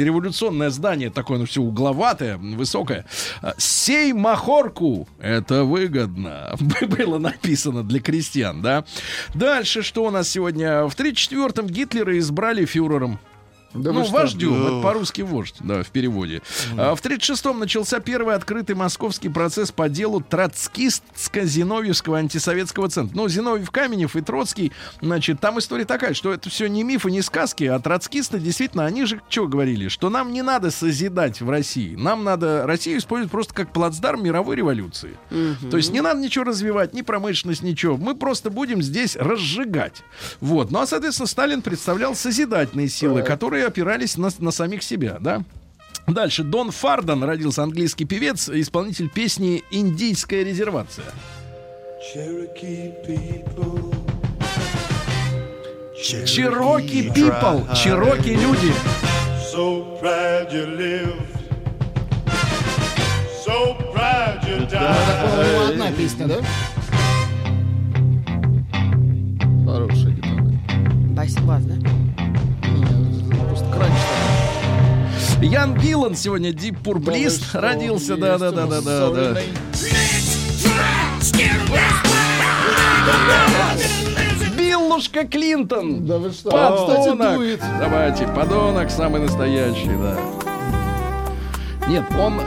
[SPEAKER 2] революционное здание, такое, оно все угловатое, высокое. А, Сей махорку, это выгодно, было написано для крестьян, да. Дальше, что у нас сегодня? В 34-м Гитлера избрали фюрером.
[SPEAKER 3] Да
[SPEAKER 2] ну,
[SPEAKER 3] что?
[SPEAKER 2] вождем, это по-русски вождь, да, в переводе. А, в 36-м начался первый открытый московский процесс по делу троцкистско-зиновьевского антисоветского центра. Ну, Зиновьев, Каменев и Троцкий, значит, там история такая, что это все не мифы, не сказки, а троцкисты, действительно, они же что говорили? Что нам не надо созидать в России, нам надо Россию использовать просто как плацдарм мировой революции. То есть не надо ничего развивать, ни промышленность, ничего. Мы просто будем здесь разжигать. Вот. Ну, а, соответственно, Сталин представлял созидательные силы, которые опирались на, на самих себя, да? Дальше. Дон Фарден родился английский певец, исполнитель песни «Индийская резервация». Чироки people, чироки люди.
[SPEAKER 9] So proud you live. So proud you
[SPEAKER 3] Это,
[SPEAKER 9] die.
[SPEAKER 3] по-моему, одна песня, да? Хорошая гитара.
[SPEAKER 4] Бас-бас, да?
[SPEAKER 3] Там.
[SPEAKER 2] Ян Гиллан сегодня Дип
[SPEAKER 3] Да
[SPEAKER 2] Пурблист
[SPEAKER 3] вы что,
[SPEAKER 2] родился, да, да, да, да, да, да. Биллушка Клинтон.
[SPEAKER 3] Да вы что?
[SPEAKER 2] Подонок.
[SPEAKER 3] дует.
[SPEAKER 2] Давайте, подонок самый настоящий, да. Нет, он,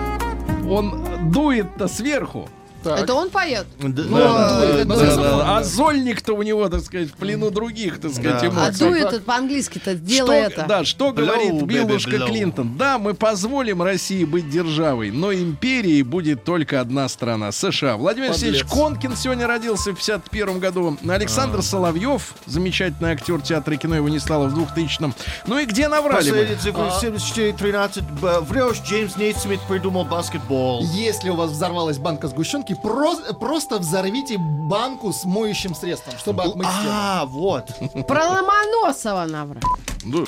[SPEAKER 2] он дует-то сверху.
[SPEAKER 3] Так.
[SPEAKER 4] Это он поет?
[SPEAKER 5] Да,
[SPEAKER 4] Ну,
[SPEAKER 5] да,
[SPEAKER 4] это
[SPEAKER 5] да,
[SPEAKER 2] Да, да. А Зольник-то у него, так сказать, в плену других, так сказать,
[SPEAKER 5] Да.
[SPEAKER 4] А
[SPEAKER 2] эмоций.
[SPEAKER 4] дует это по-английски-то, сделай
[SPEAKER 2] что,
[SPEAKER 4] это.
[SPEAKER 2] Да, что
[SPEAKER 5] Blow,
[SPEAKER 2] говорит Биллушка. Клинтон? Да, мы позволим России быть державой, но империей будет только одна страна — США. Владимир Алексеевич Конкин сегодня родился в 51 году. Александр
[SPEAKER 5] А.
[SPEAKER 2] Соловьев, замечательный актер театра и кино, его не стало в 2000-м. Ну и где наврали
[SPEAKER 5] Последняя
[SPEAKER 2] мы?
[SPEAKER 5] цифра 74-13. Б- Врешь, Джеймс Нейсмит придумал баскетбол.
[SPEAKER 3] Если у вас взорвалась банка сгущенки, прос- просто взорвите банку с моющим средством, чтобы отмыть стену.
[SPEAKER 5] А, вот.
[SPEAKER 4] Про Ломоносова наврал.
[SPEAKER 2] Ну,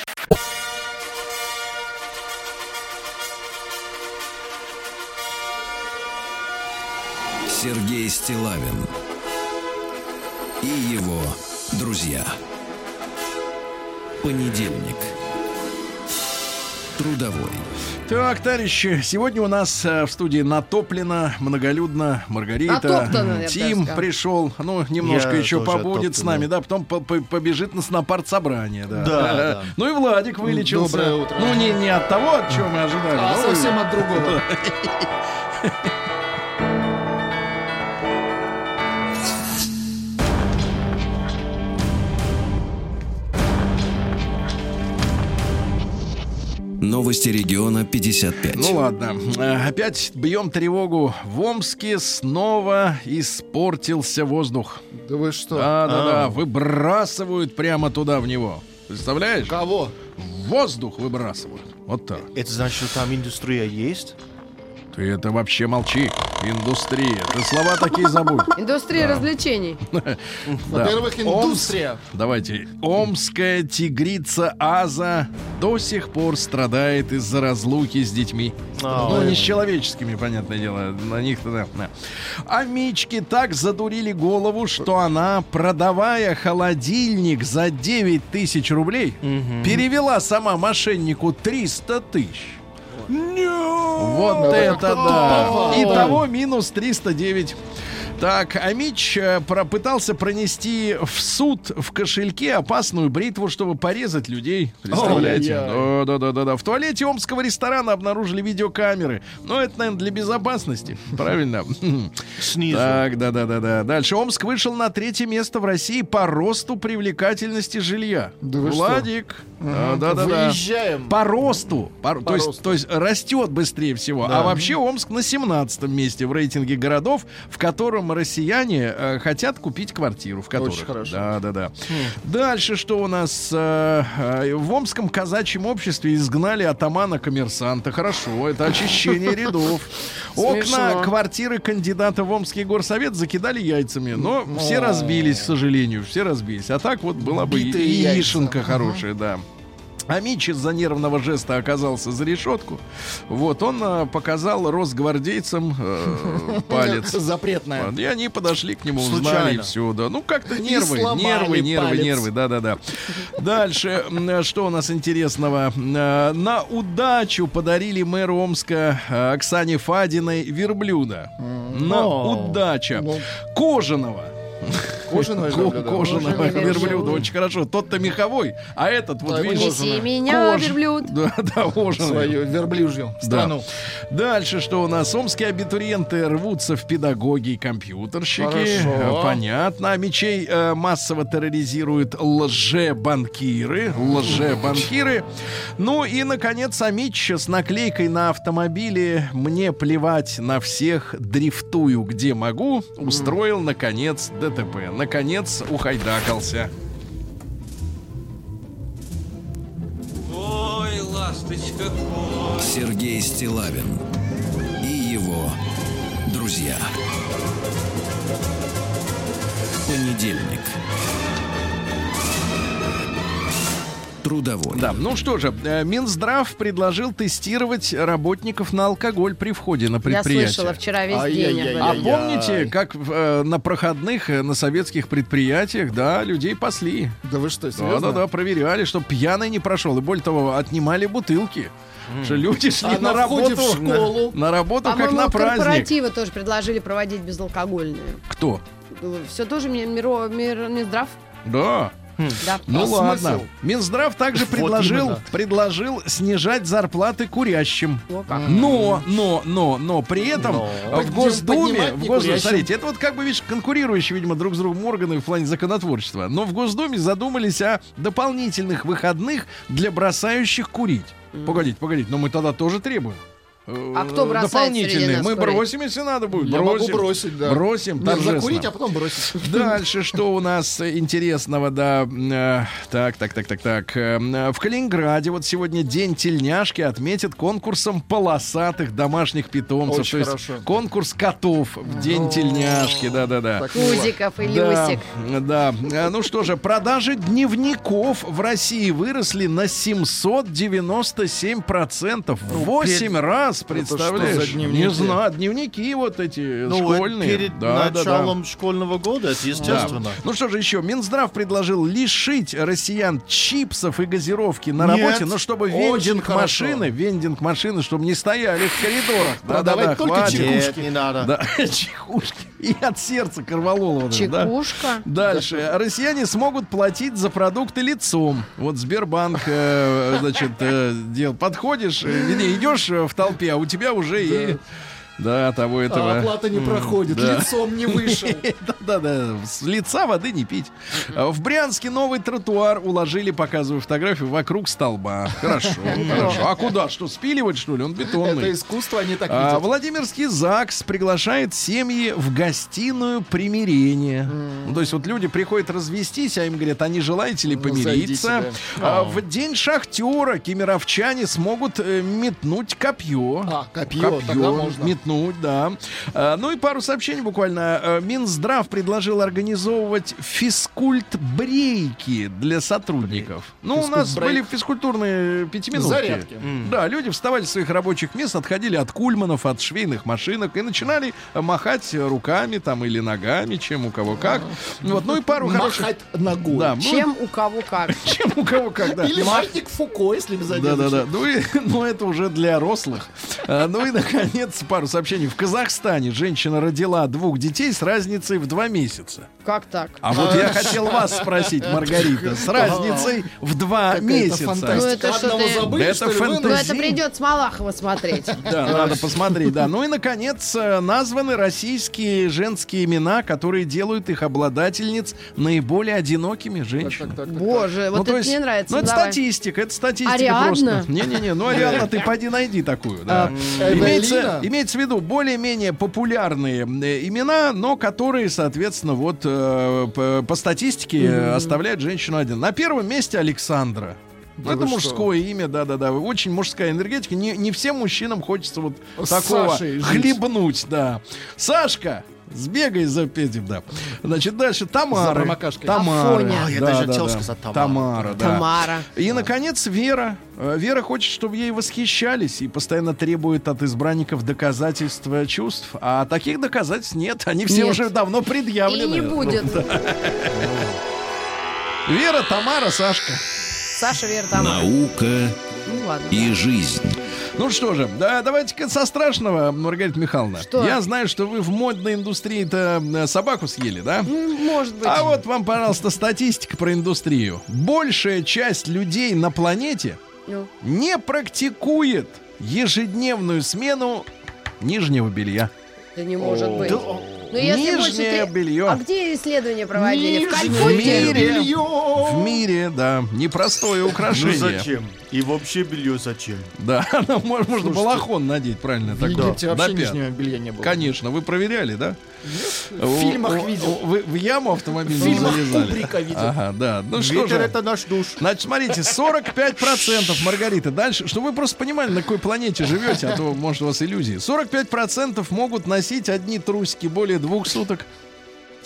[SPEAKER 1] Сергей Стилавин и его друзья. Понедельник. Трудовой.
[SPEAKER 2] Так, товарищи, сегодня у нас э, в студии натоплено, многолюдно, Маргарита.
[SPEAKER 4] Натоптано,
[SPEAKER 2] Тим пришел, ну, немножко
[SPEAKER 5] Я
[SPEAKER 2] еще побудет с
[SPEAKER 5] оттоптанный.
[SPEAKER 2] нами, да, потом по- по- побежит на снопарт-собрание, да.
[SPEAKER 5] Да, да.
[SPEAKER 2] Ну и Владик вылечился.
[SPEAKER 3] Доброе утро.
[SPEAKER 2] Ну, не, не от того, от чего мы ожидали.
[SPEAKER 3] А совсем от другого.
[SPEAKER 1] Новости региона 55.
[SPEAKER 2] Ну ладно, Э, опять бьем тревогу. В Омске снова испортился воздух.
[SPEAKER 3] Да вы что?
[SPEAKER 2] Да, да, да, выбрасывают прямо туда в него. Представляешь?
[SPEAKER 3] Кого?
[SPEAKER 2] В воздух выбрасывают. Вот так.
[SPEAKER 5] Это значит, что там индустрия есть?
[SPEAKER 2] Ты это вообще молчи. Индустрия. Ты слова такие забудь.
[SPEAKER 4] Индустрия развлечений.
[SPEAKER 3] Во-первых,
[SPEAKER 2] Да.
[SPEAKER 3] индустрия.
[SPEAKER 2] Давайте. Омская тигрица Аза до сих пор страдает из-за разлуки с детьми.
[SPEAKER 5] А,
[SPEAKER 2] ну, не с человеческими, понятное дело. На них-то да. да. А Мички так задурили голову, что она, продавая холодильник за 9 тысяч рублей, перевела сама мошеннику 300 тысяч. Вот это да. Итого минус 309. Так, а Мич э, про- пытался пронести в суд в кошельке опасную бритву, чтобы порезать людей. Представляете?
[SPEAKER 3] Ой-ой-ой.
[SPEAKER 2] Да, да, да, да, да. В туалете омского ресторана обнаружили видеокамеры. Но это, наверное, для безопасности. Правильно?
[SPEAKER 5] Снизу.
[SPEAKER 2] Так, да, да, да, да. Дальше Омск вышел на третье место в России по росту привлекательности жилья.
[SPEAKER 3] Да?
[SPEAKER 2] Владик. Да, да, да, да.
[SPEAKER 3] Выезжаем.
[SPEAKER 2] По росту. По- то, есть,
[SPEAKER 3] росту.
[SPEAKER 2] то есть растет быстрее всего. А вообще Омск на 17 месте в рейтинге городов, в котором россияне э, хотят купить квартиру. В которых.
[SPEAKER 3] Очень хорошо.
[SPEAKER 2] Да, да, да. Дальше что у нас? э, э, в Омском казачьем обществе изгнали атамана-коммерсанта. Хорошо, это очищение рядов. Окна квартиры кандидата в Омский горсовет закидали яйцами. Но все разбились, к сожалению. Все разбились. А так вот была бы яишенка хорошая, да. А Мич из-за нервного жеста оказался за решетку. Вот, он э, показал росгвардейцам э, палец.
[SPEAKER 3] Запретная.
[SPEAKER 2] Вот, И они подошли к нему, узнали
[SPEAKER 5] Случайно.
[SPEAKER 2] все, да. Ну, как-то нервы, нервы, нервы,
[SPEAKER 3] палец.
[SPEAKER 2] нервы, да-да-да. Дальше, что у нас интересного? Э, На удачу подарили мэру Омска э, Оксане Фадиной верблюда. На удача.
[SPEAKER 3] Ну.
[SPEAKER 2] Кожаного.
[SPEAKER 3] Кожаное
[SPEAKER 2] Ко-
[SPEAKER 3] верблюда.
[SPEAKER 2] Кожаного
[SPEAKER 4] Кожаный
[SPEAKER 2] верблюда.
[SPEAKER 4] верблюд.
[SPEAKER 2] Очень хорошо. Тот-то меховой, а этот вот, видишь,
[SPEAKER 4] меня, верблюд.
[SPEAKER 2] Да, да, кожаный.
[SPEAKER 3] Свою верблюжью страну.
[SPEAKER 2] Дальше что у нас? Омские абитуриенты рвутся в педагоги и компьютерщики. Понятно. А мечей э, массово терроризируют лже-банкиры. Лже-банкиры. Ну и, наконец, Амич с наклейкой на автомобиле «Мне плевать на всех, дрифтую где могу» устроил, наконец, ДТП. Наконец, ухайдакался.
[SPEAKER 8] Ой, ласточка,
[SPEAKER 1] Сергей Стилавин и его друзья. Понедельник. Трудовой.
[SPEAKER 2] Да, ну что же, э, Минздрав предложил тестировать работников на алкоголь при входе на
[SPEAKER 4] Я
[SPEAKER 2] предприятие.
[SPEAKER 4] слышала вчера весь день. об
[SPEAKER 2] А помните, как э, на проходных э, на советских предприятиях, да, людей пасли.
[SPEAKER 3] Да вы что,
[SPEAKER 2] Да,
[SPEAKER 3] серьезно?
[SPEAKER 2] да, да, проверяли, чтобы пьяный не прошел. И более того, отнимали бутылки. Что люди шли
[SPEAKER 3] А
[SPEAKER 2] на,
[SPEAKER 3] на
[SPEAKER 2] работу,
[SPEAKER 3] в школу?
[SPEAKER 2] на, на работу как
[SPEAKER 4] По-моему,
[SPEAKER 2] на праздник.
[SPEAKER 4] корпоративы тоже предложили проводить безалкогольные.
[SPEAKER 2] Кто?
[SPEAKER 4] Все тоже мне Миро, Мир- Минздрав.
[SPEAKER 2] Да.
[SPEAKER 4] Да.
[SPEAKER 2] Ну
[SPEAKER 3] А
[SPEAKER 2] ладно.
[SPEAKER 3] смысл?
[SPEAKER 2] Минздрав также
[SPEAKER 5] Вот
[SPEAKER 2] предложил,
[SPEAKER 5] именно.
[SPEAKER 2] предложил снижать зарплаты курящим. Но, но, но, но при этом
[SPEAKER 5] Но.
[SPEAKER 2] в Госдуме, в Госдуме, смотрите, это вот как бы, видишь, конкурирующие, видимо, друг с другом органы в плане законотворчества. Но в Госдуме задумались о дополнительных выходных для бросающих курить. Погодите, погодите, но мы тогда тоже требуем. Э,
[SPEAKER 4] А кто бросает
[SPEAKER 2] Дополнительные. Мы
[SPEAKER 4] курить?
[SPEAKER 2] бросим, если надо будет.
[SPEAKER 3] Я
[SPEAKER 2] бросим.
[SPEAKER 3] могу бросить, да.
[SPEAKER 2] Бросим,
[SPEAKER 3] Нет,
[SPEAKER 2] торжественно.
[SPEAKER 3] закурить, а потом бросить.
[SPEAKER 2] Дальше что у нас э, интересного, да? э, Так, так, так, так, так. Э, э, В Калининграде вот сегодня день тельняшки отметят конкурсом полосатых домашних питомцев.
[SPEAKER 3] Очень
[SPEAKER 2] То есть
[SPEAKER 3] хорошо.
[SPEAKER 2] конкурс котов в день тельняшки, да-да-да.
[SPEAKER 4] Кузиков и
[SPEAKER 2] Да,
[SPEAKER 4] Люсик.
[SPEAKER 2] да. Э, Ну что же, продажи дневников в России выросли на 797%. В 8 раз, представляешь?
[SPEAKER 3] за дневники?
[SPEAKER 2] Не знаю, дневники вот эти
[SPEAKER 5] Ну, вот
[SPEAKER 2] школьные.
[SPEAKER 5] перед
[SPEAKER 2] Да, да, да.
[SPEAKER 5] началом школьного года, это естественно.
[SPEAKER 2] Да. Ну что же еще? Minздрав предложил лишить россиян чипсов и газировки на
[SPEAKER 5] Нет.
[SPEAKER 2] работе, но чтобы вендинг машины, вендинг машины, чтобы не стояли в коридорах.
[SPEAKER 3] Продавать
[SPEAKER 2] Да-да-да,
[SPEAKER 3] только
[SPEAKER 2] хватит.
[SPEAKER 5] Нет, не надо.
[SPEAKER 2] Да, чекушки. И от сердца Корвалола. вот это, да.
[SPEAKER 4] Чекушка.
[SPEAKER 2] Дальше. Россияне смогут платить за продукты лицом. Вот Сбербанк, э, значит, э, дел, подходишь, э, идешь в толпе, а у тебя уже и... Да, того этого.
[SPEAKER 3] А оплата не проходит,
[SPEAKER 2] да.
[SPEAKER 3] лицом не вышел.
[SPEAKER 2] Да-да-да, с лица воды не пить. А В Брянске новый тротуар уложили, показываю фотографию, вокруг столба. Хорошо, хорошо. А куда? Что, спиливать, что ли? Он
[SPEAKER 3] Это
[SPEAKER 2] бетонный.
[SPEAKER 3] искусство, они так
[SPEAKER 2] А,
[SPEAKER 3] видят.
[SPEAKER 2] Владимирский ЗАГС приглашает семьи в гостиную примирения. Ну, то есть вот люди приходят развестись, а им говорят, а не желаете ли
[SPEAKER 3] Ну,
[SPEAKER 2] помириться? А, в день шахтера кемеровчане смогут э, метнуть копье.
[SPEAKER 3] А, копье, тогда можно.
[SPEAKER 2] Метнуть, да. А, ну и пару сообщений буквально. А, Минздрав предложил организовывать физкульт-брейки для сотрудников. Ну, у нас были физкультурные пятиминутки.
[SPEAKER 3] Зарядки.
[SPEAKER 2] Да, люди вставали с своих рабочих мест, отходили от кульманов, от швейных машинок и начинали э, махать руками там или ногами, чем у кого как. Вот, ну и пару хороших...
[SPEAKER 3] Махать ногой.
[SPEAKER 2] Да, ну,
[SPEAKER 4] Чем у кого как.
[SPEAKER 2] чем у кого как, да.
[SPEAKER 3] Или маятник Фуко, если без
[SPEAKER 2] Да, да,
[SPEAKER 3] одежды.
[SPEAKER 2] да. Ну, и, ну, это уже для рослых. А, ну и, наконец, пару сообщений. В Казахстане женщина родила двух детей с разницей в два месяца.
[SPEAKER 4] Как так?
[SPEAKER 2] А вот я хотел вас спросить, Маргарита, с разницей в два месяца.
[SPEAKER 4] Ну,
[SPEAKER 3] фантастика.
[SPEAKER 4] это что ты-
[SPEAKER 2] это.
[SPEAKER 4] Ну, это придется Малахова смотреть.
[SPEAKER 2] Да, надо посмотреть, да. Ну и, наконец, э, названы российские женские имена, которые делают их обладательниц наиболее одинокими женщинами.
[SPEAKER 4] Боже,
[SPEAKER 2] Ну,
[SPEAKER 4] вот
[SPEAKER 2] то
[SPEAKER 4] это мне нравится.
[SPEAKER 2] Ну, это статистика, это статистика
[SPEAKER 4] Ариадна?
[SPEAKER 2] просто. Не-не-не, ну, Ариадна, ты пойди найди такую.
[SPEAKER 3] А,
[SPEAKER 2] имеется в виду более-менее популярные э, имена, но которые, соответственно, вот э, по, статистике э, оставляют женщину один. На первом месте Александра.
[SPEAKER 3] Да
[SPEAKER 2] это
[SPEAKER 3] вы что?
[SPEAKER 2] мужское имя, да-да-да. Очень мужская энергетика. Не, не всем мужчинам хочется вот
[SPEAKER 3] С
[SPEAKER 2] такого
[SPEAKER 3] Сашей жить.
[SPEAKER 2] хлебнуть, да. Сашка, сбегай за этим, да. Значит, дальше Тамара. Тамара.
[SPEAKER 4] Афоня.
[SPEAKER 5] А, я
[SPEAKER 2] Да,
[SPEAKER 5] даже
[SPEAKER 2] да,
[SPEAKER 5] хотел
[SPEAKER 2] да.
[SPEAKER 5] сказать Тамара.
[SPEAKER 2] Тамара, да.
[SPEAKER 4] Тамара.
[SPEAKER 2] И, наконец, Вера. Э, Вера хочет, чтобы ей восхищались и постоянно требует от избранников доказательства чувств. А таких доказательств нет. Они все
[SPEAKER 4] Нет.
[SPEAKER 2] уже давно
[SPEAKER 4] И
[SPEAKER 2] предъявлены.
[SPEAKER 4] не будет.
[SPEAKER 2] Вера, Тамара, Сашка.
[SPEAKER 4] Саша Вера Тамара.
[SPEAKER 1] Наука
[SPEAKER 4] Ну ладно.
[SPEAKER 1] и жизнь.
[SPEAKER 2] Ну что же, да, давайте-ка со страшного, Маргарита Михайловна.
[SPEAKER 4] Что?
[SPEAKER 2] Я знаю, что вы в модной индустрии-то э, собаку съели, да?
[SPEAKER 4] Ну, Может быть.
[SPEAKER 2] А вот вам, пожалуйста, статистика про индустрию. Большая часть людей на планете
[SPEAKER 4] Ну.
[SPEAKER 2] не практикует ежедневную смену нижнего белья.
[SPEAKER 4] Да не может быть.
[SPEAKER 5] Да,
[SPEAKER 4] Ну, если больше
[SPEAKER 2] Нижнее
[SPEAKER 4] три-
[SPEAKER 2] белье.
[SPEAKER 4] А где исследования проводили? В
[SPEAKER 3] Нижнее
[SPEAKER 4] Калькутте?
[SPEAKER 2] мире.
[SPEAKER 3] белье.
[SPEAKER 2] В мире, да, непростое
[SPEAKER 5] Ну
[SPEAKER 2] украшение.
[SPEAKER 5] зачем? И вообще белье зачем?
[SPEAKER 2] Да, ну, можно, балахон надеть, правильно?
[SPEAKER 3] В
[SPEAKER 2] так,
[SPEAKER 3] Египте
[SPEAKER 2] да,
[SPEAKER 3] вообще нижнего белья не было.
[SPEAKER 2] Конечно, вы проверяли, да?
[SPEAKER 3] В фильмах видел.
[SPEAKER 2] Вы в яму автомобильную
[SPEAKER 3] В фильмах
[SPEAKER 2] залезали?
[SPEAKER 3] Кубрика видел.
[SPEAKER 2] Ага, да. Ну что же.
[SPEAKER 5] это наш душ.
[SPEAKER 2] Значит, смотрите, 45% Маргарита. Дальше, чтобы вы просто понимали, на какой планете живете, а то, может, у вас иллюзии. 45% могут носить одни трусики более двух суток.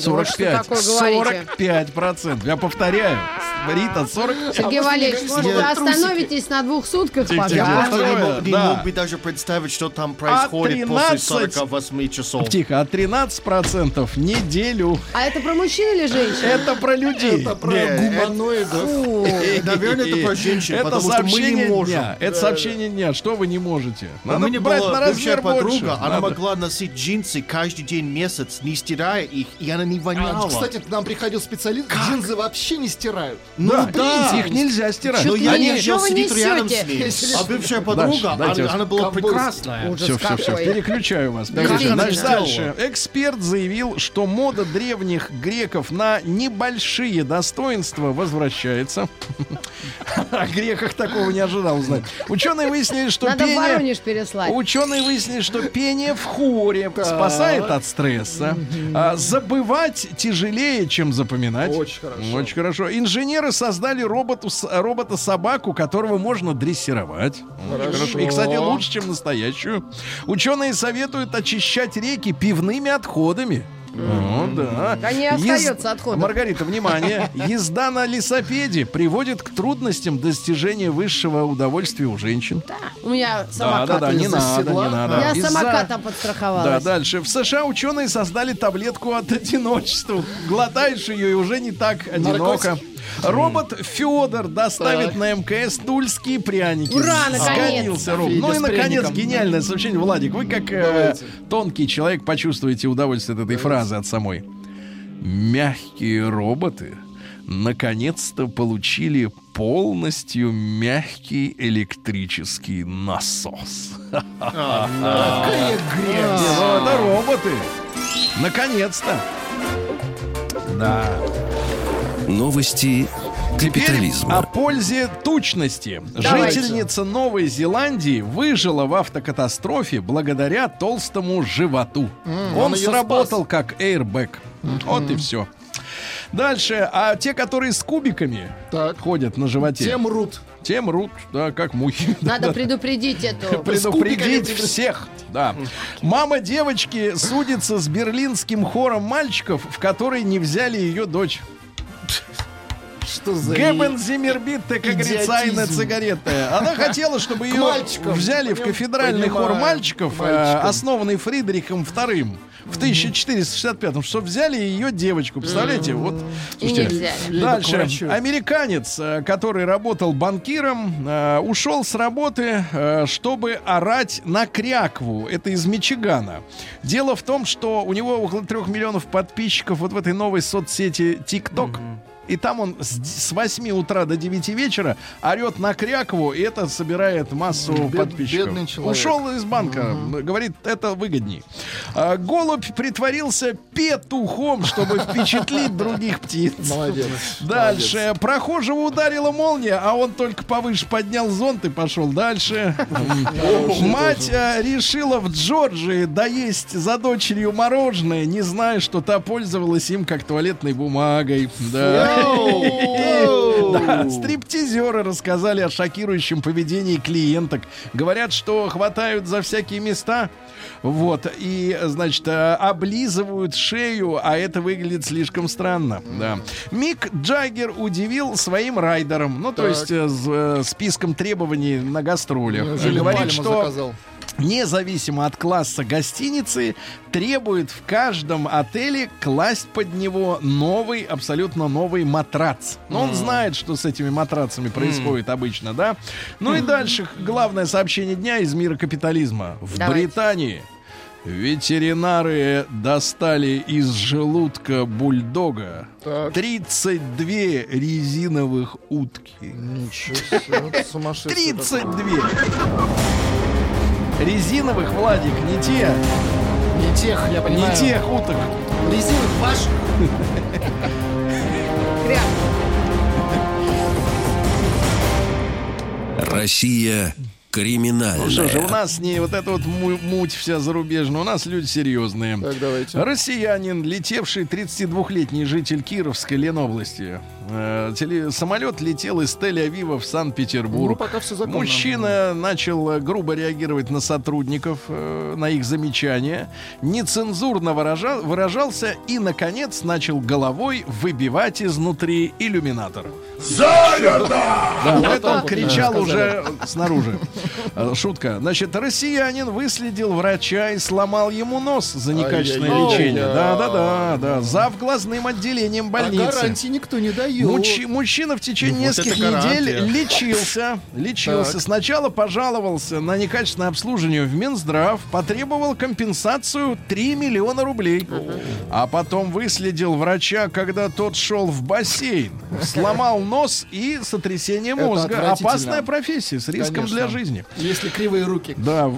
[SPEAKER 4] Да вы что
[SPEAKER 2] 45.
[SPEAKER 4] такое говорите?
[SPEAKER 2] 45 процентов. Я повторяю. Рита, 40.
[SPEAKER 4] Сергей
[SPEAKER 3] А
[SPEAKER 4] Валерьевич, может, вы остановитесь на двух сутках,
[SPEAKER 5] Я
[SPEAKER 4] пожалуйста?
[SPEAKER 5] просто не мог, не
[SPEAKER 2] да.
[SPEAKER 5] мог бы даже представить, что там происходит
[SPEAKER 2] 13
[SPEAKER 5] после 48 часов.
[SPEAKER 2] Тихо, а 13 процентов неделю.
[SPEAKER 4] А это про мужчин или женщин?
[SPEAKER 2] Это про людей.
[SPEAKER 3] Это про
[SPEAKER 5] Не,
[SPEAKER 3] гуманоидов.
[SPEAKER 4] Фу.
[SPEAKER 5] Наверное, это про женщин,
[SPEAKER 2] Это
[SPEAKER 5] потому что мы не можем.
[SPEAKER 2] дня. Это сообщение дня. Что вы не можете?
[SPEAKER 5] У
[SPEAKER 2] Надо
[SPEAKER 5] меня
[SPEAKER 2] брать
[SPEAKER 5] была
[SPEAKER 2] на размер
[SPEAKER 5] подруга,
[SPEAKER 2] больше.
[SPEAKER 5] она
[SPEAKER 2] Надо.
[SPEAKER 5] могла носить джинсы каждый день месяц, не стирая их, и она и воняло.
[SPEAKER 3] Кстати, к нам приходил специалист, джинсы вообще не стирают.
[SPEAKER 5] ну
[SPEAKER 2] Да,
[SPEAKER 5] да.
[SPEAKER 2] Их нельзя стирать.
[SPEAKER 5] Но я
[SPEAKER 4] Они-
[SPEAKER 5] не
[SPEAKER 4] вы
[SPEAKER 5] сидит рядом с ней. А бывшая подруга, она, была прекрасная.
[SPEAKER 2] Все, все, все, переключаю вас. Значит, дальше. Эксперт заявил, что мода древних греков на небольшие достоинства возвращается. О греках такого не ожидал узнать. Ученые выяснили, что
[SPEAKER 4] Надо
[SPEAKER 2] пение...
[SPEAKER 4] Воронеж переслать.
[SPEAKER 2] Ученые выяснили, что пение в хоре спасает от стресса. А забывать тяжелее, чем запоминать.
[SPEAKER 3] Очень хорошо.
[SPEAKER 2] Очень хорошо. Инженеры создали роботу, робота-собаку, которого можно дрессировать. Очень хорошо. И, кстати, лучше, чем настоящую. Ученые советуют очищать реки пивными отходами. О, да.
[SPEAKER 4] Да не
[SPEAKER 2] Ез-
[SPEAKER 4] остается отходов.
[SPEAKER 2] Маргарита, внимание. Езда на лесопеде приводит к трудностям достижения высшего удовольствия у женщин.
[SPEAKER 4] У меня
[SPEAKER 2] Да,
[SPEAKER 4] самокат.
[SPEAKER 2] да, да, не
[SPEAKER 3] из-за
[SPEAKER 2] надо, не надо.
[SPEAKER 4] Я
[SPEAKER 2] Из-за-
[SPEAKER 4] самокатом
[SPEAKER 2] Да,
[SPEAKER 4] подстраховалась.
[SPEAKER 2] дальше. В США ученые создали таблетку от одиночества. Глотаешь ее и уже не так одиноко. Робот Федор доставит
[SPEAKER 3] Так.
[SPEAKER 2] на МКС тульские пряники.
[SPEAKER 4] Ура, наконец!
[SPEAKER 2] Робот. Ну и, наконец, гениальное сообщение. Владик, вы как э, тонкий человек почувствуете удовольствие от этой фразы от самой. Мягкие роботы наконец-то получили полностью мягкий электрический насос.
[SPEAKER 3] Какая грязь.
[SPEAKER 2] Ну это роботы. Наконец-то. Да.
[SPEAKER 1] Новости
[SPEAKER 2] Теперь о
[SPEAKER 1] капитализма.
[SPEAKER 2] пользе тучности.
[SPEAKER 4] Давайте.
[SPEAKER 2] Жительница Новой Зеландии выжила в автокатастрофе благодаря толстому животу. Он
[SPEAKER 3] он её
[SPEAKER 2] сработал как airbag. Вот и все. Дальше. А те, которые с кубиками
[SPEAKER 3] Так.
[SPEAKER 2] ходят на животе,
[SPEAKER 3] Те мрут.
[SPEAKER 2] те мрут, да, как мухи.
[SPEAKER 4] Надо предупредить эту.
[SPEAKER 2] Предупредить всех. Да. Мама девочки судится с берлинским хором мальчиков, в который не взяли ее дочь.
[SPEAKER 3] Что за...
[SPEAKER 2] Гебен Зиммербитте, как говорится, Айна
[SPEAKER 3] идиотизм.
[SPEAKER 2] Цигаретта. Она хотела, чтобы ее
[SPEAKER 3] мальчикам.
[SPEAKER 2] взяли в кафедральный хор мальчиков, э,
[SPEAKER 3] Мальчикам.
[SPEAKER 2] основанный Фридрихом II в 1465-м, чтобы взяли ее девочку. Представляете? Вот.
[SPEAKER 4] И не
[SPEAKER 2] слушайте, Дальше. Американец, э, который работал банкиром, э, ушел с работы, э, чтобы орать на крякву. Это из Мичигана. Дело в том, что у него около трех миллионов подписчиков вот в этой новой соцсети TikTok. И там он с, с 8 утра до 9 вечера орет на крякву, и это собирает массу
[SPEAKER 3] Бед-
[SPEAKER 2] подписчиков. Ушел из банка, говорит, это выгодней. А, голубь притворился петухом, чтобы впечатлить других птиц.
[SPEAKER 3] Молодец.
[SPEAKER 2] Дальше. Прохожего ударила молния, а он только повыше поднял зонт и пошел дальше. Мать э, решила в Джорджии доесть за дочерью мороженое, не зная, что та пользовалась им как туалетной бумагой. Да. Да, Стриптизеры рассказали о шокирующем поведении клиенток. Говорят, что хватают за всякие места. Вот, и, значит, э, облизывают шею, а это выглядит слишком странно. Да. Мик Джаггер удивил своим райдером, ну, то
[SPEAKER 3] Так.
[SPEAKER 2] есть э, с э, списком требований на гастролях.
[SPEAKER 3] Неужели
[SPEAKER 2] Говорит, что
[SPEAKER 3] заказал?
[SPEAKER 2] Независимо от класса гостиницы, требует в каждом отеле класть под него новый, абсолютно новый матрац. Но он знает, что с этими матрацами происходит обычно, да? Ну и дальше главное сообщение дня из мира капитализма. В
[SPEAKER 4] Давайте.
[SPEAKER 2] Британии ветеринары достали из желудка бульдога
[SPEAKER 3] Так.
[SPEAKER 2] 32 резиновых утки.
[SPEAKER 3] Ничего себе, это сумасшествие.
[SPEAKER 2] 32! Резиновых, Владик, не те.
[SPEAKER 3] Не тех, я понимаю.
[SPEAKER 2] не тех уток.
[SPEAKER 3] Резиновых.
[SPEAKER 4] Кряк.
[SPEAKER 1] Россия криминальная.
[SPEAKER 2] Ну что же, у нас не вот эта вот му- муть вся зарубежная, у нас люди серьезные.
[SPEAKER 3] Так, давайте.
[SPEAKER 2] Россиянин, летевший 32-летний житель Кировской Ленобласти. Э, теле- самолет летел из Тель-Авива в Санкт-Петербург.
[SPEAKER 3] Ну, пока все законно.
[SPEAKER 2] Мужчина начал э, грубо реагировать на сотрудников, э, на их замечания, нецензурно выражал- выражался и, наконец, начал головой выбивать изнутри иллюминатор. Да, это он кричал уже снаружи. Э, Шутка. Значит, россиянин выследил врача и сломал ему нос за некачественное лечение. Да, да, да, да. Зав глазным отделением
[SPEAKER 3] А
[SPEAKER 2] больницы.
[SPEAKER 3] гарантии никто не дает.
[SPEAKER 2] Мужчи- мужчина в течение
[SPEAKER 5] Вот это
[SPEAKER 2] нескольких недель лечился. Лечился.
[SPEAKER 3] Так.
[SPEAKER 2] Сначала пожаловался на некачественное обслуживание в Минздрав, потребовал компенсацию 3 миллиона рублей. А потом выследил врача, когда тот шел в бассейн. Сломал нос и сотрясение мозга. Опасная профессия с риском
[SPEAKER 3] Конечно.
[SPEAKER 2] для жизни.
[SPEAKER 3] Если кривые руки.
[SPEAKER 2] Да.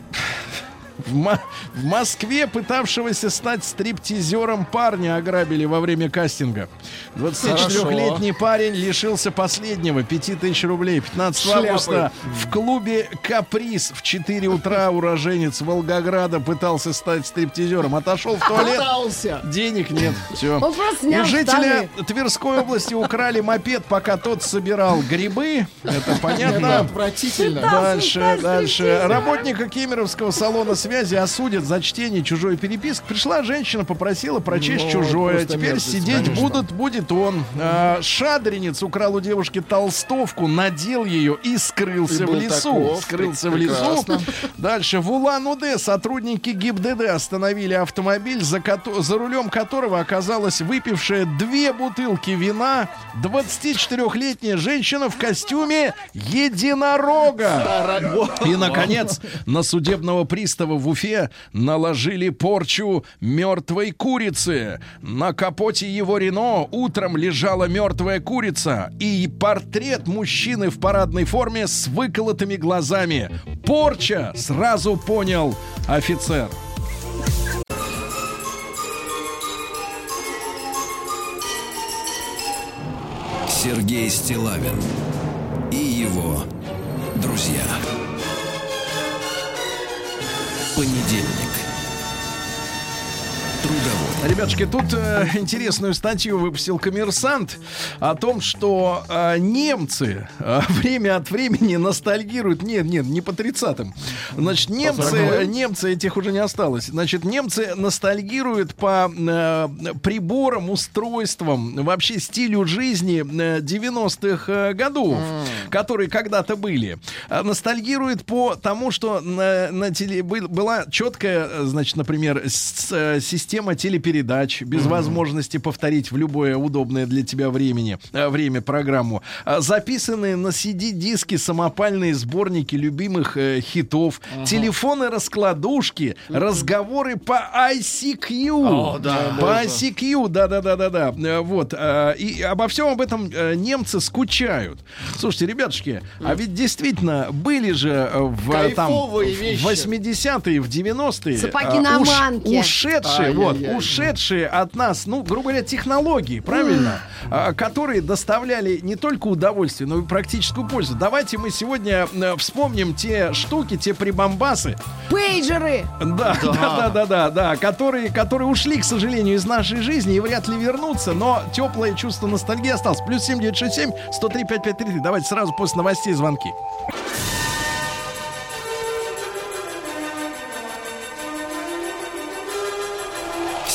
[SPEAKER 2] В- В, Мо- в Москве пытавшегося стать стриптизером парня ограбили во время кастинга. 24-летний парень лишился последнего 5000 рублей. 15
[SPEAKER 3] Шляпы.
[SPEAKER 2] августа в клубе «Каприз» в 4 утра уроженец Волгограда пытался стать стриптизером. Отошел в туалет.
[SPEAKER 3] Пытался.
[SPEAKER 2] Денег нет. Все.
[SPEAKER 4] Он просто снял
[SPEAKER 2] У жителя
[SPEAKER 4] штаны.
[SPEAKER 2] Тверской области украли мопед, пока тот собирал грибы. Это
[SPEAKER 3] Это
[SPEAKER 2] понятно.
[SPEAKER 3] отвратительно.
[SPEAKER 2] Дальше, дальше. Работника Кемеровского салона связи осудят за чтение чужой переписки. Пришла женщина, попросила прочесть
[SPEAKER 3] Ну,
[SPEAKER 2] чужое. Теперь
[SPEAKER 3] мерзость,
[SPEAKER 2] сидеть
[SPEAKER 3] конечно.
[SPEAKER 2] будут, будет он. А, шадренец украл у девушки толстовку, надел ее и скрылся
[SPEAKER 3] И
[SPEAKER 2] в лесу.
[SPEAKER 3] таков.
[SPEAKER 2] Скрылся в
[SPEAKER 3] Прекрасно.
[SPEAKER 2] лесу. Дальше. В Улан-Удэ сотрудники ГИБДД остановили автомобиль, за, кото- за рулем которого оказалась выпившая две бутылки вина 24-летняя женщина в костюме единорога. И, наконец, на судебного пристава в Уфе наложили порчу мертвой курицы. На капоте его Рено утром лежала мертвая курица и портрет мужчины в парадной форме с выколотыми глазами. Порча, сразу понял офицер.
[SPEAKER 1] Сергей Стилавин и его друзья. Понедельник. Трудовой.
[SPEAKER 2] Ребятушки, тут э, интересную статью выпустил коммерсант о том, что э, немцы э, время от времени ностальгируют. Нет, нет, не по 30-м. Значит, немцы, немцы, этих уже не осталось. Значит, немцы ностальгируют по э, приборам, устройствам, вообще стилю жизни э, 90-х э, годов, которые когда-то были. А Ностальгируют по тому, что на, на теле, был- была четкая, э, значит, например, с- э, система телепередач без возможности повторить в любое удобное для тебя времени, э, время программу. А, Записанные на CD-диски самопальные сборники любимых э, хитов, телефоны-раскладушки, разговоры по ICQ.
[SPEAKER 5] О, да,
[SPEAKER 2] по ICQ, да-да-да-да-да. Э, Вот. э, И обо всем об этом э, немцы скучают. Слушайте, ребятушки, а ведь действительно были же в там в
[SPEAKER 3] вещи.
[SPEAKER 2] 80-е, в 90-е
[SPEAKER 4] Сапоги
[SPEAKER 2] э,
[SPEAKER 4] на
[SPEAKER 2] уш-
[SPEAKER 4] манке.
[SPEAKER 2] ушедшие, вот, ушедшие от нас, ну, грубо говоря, технологии, правильно, А, которые доставляли не только удовольствие, но и практическую пользу. Давайте мы сегодня э, вспомним те штуки, те прибамбасы,
[SPEAKER 4] Пейджеры.
[SPEAKER 2] да, да, да, да, да, да, которые, которые ушли, к сожалению, из нашей жизни и вряд ли вернутся, но теплое чувство ностальгии осталось. Плюс 7967 103 5533. Давайте сразу после новостей звонки.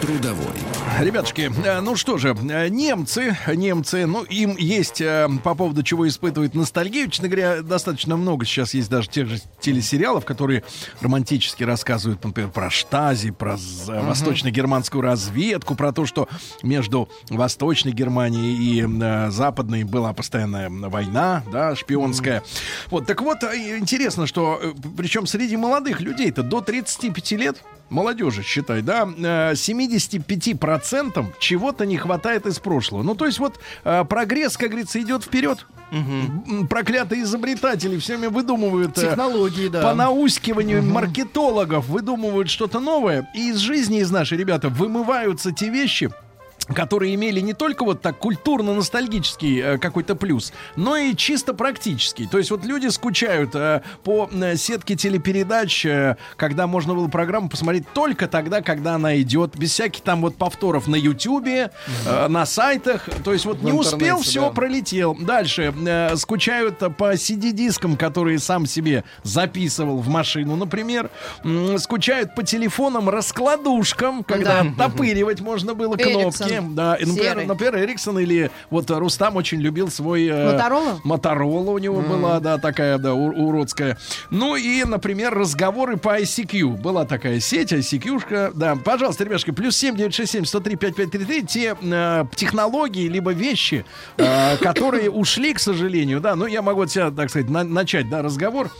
[SPEAKER 1] Трудовой.
[SPEAKER 2] Ребятушки, э, ну что же, э, немцы, немцы, ну им есть э, по поводу чего испытывают ностальгию. Честно говоря, достаточно много сейчас есть даже тех же телесериалов, которые романтически рассказывают, например, про Штази, про з- восточно-германскую разведку, про то, что между Восточной Германией и э, Западной была постоянная война, да, шпионская. Вот, так вот, интересно, что, причем среди молодых людей-то до 35 лет, молодежи, считай, да, э, 75% чего-то не хватает из прошлого. Ну, то есть вот э, прогресс, как говорится, идет вперед. М, Проклятые изобретатели все время выдумывают... э,
[SPEAKER 3] Технологии, да.
[SPEAKER 2] По наускиванию маркетологов выдумывают что-то новое. И из жизни, из нашей, ребята, вымываются те вещи, которые имели не только вот так культурно-ностальгический э, какой-то плюс, но и чисто практический. То есть вот люди скучают э, по э, сетке телепередач, э, когда можно было программу посмотреть только тогда, когда она идет, без всяких там вот повторов на Ютубе, э, на сайтах. То есть вот
[SPEAKER 3] В
[SPEAKER 2] не успел, все
[SPEAKER 3] да.
[SPEAKER 2] пролетел. Дальше э, скучают по CD-дискам, которые сам себе записывал в машину, например. Скучают по телефонам раскладушкам, когда
[SPEAKER 4] Да.
[SPEAKER 2] оттопыривать можно было
[SPEAKER 4] Эриксон.
[SPEAKER 2] Да, и, например,
[SPEAKER 4] Серый.
[SPEAKER 2] например, Эриксон или вот Рустам очень любил свой... э,
[SPEAKER 4] Моторола?
[SPEAKER 2] Моторола у него была, да, такая, да, у- уродская. Ну и, например, разговоры по ICQ. Была такая сеть, ICQ-шка. Да, пожалуйста, ребяшки, плюс 7 967 103 5533. Те э, технологии, либо вещи, э, которые ушли, к сожалению, да. Ну, я могу от себя, так сказать, на- начать, да, разговор.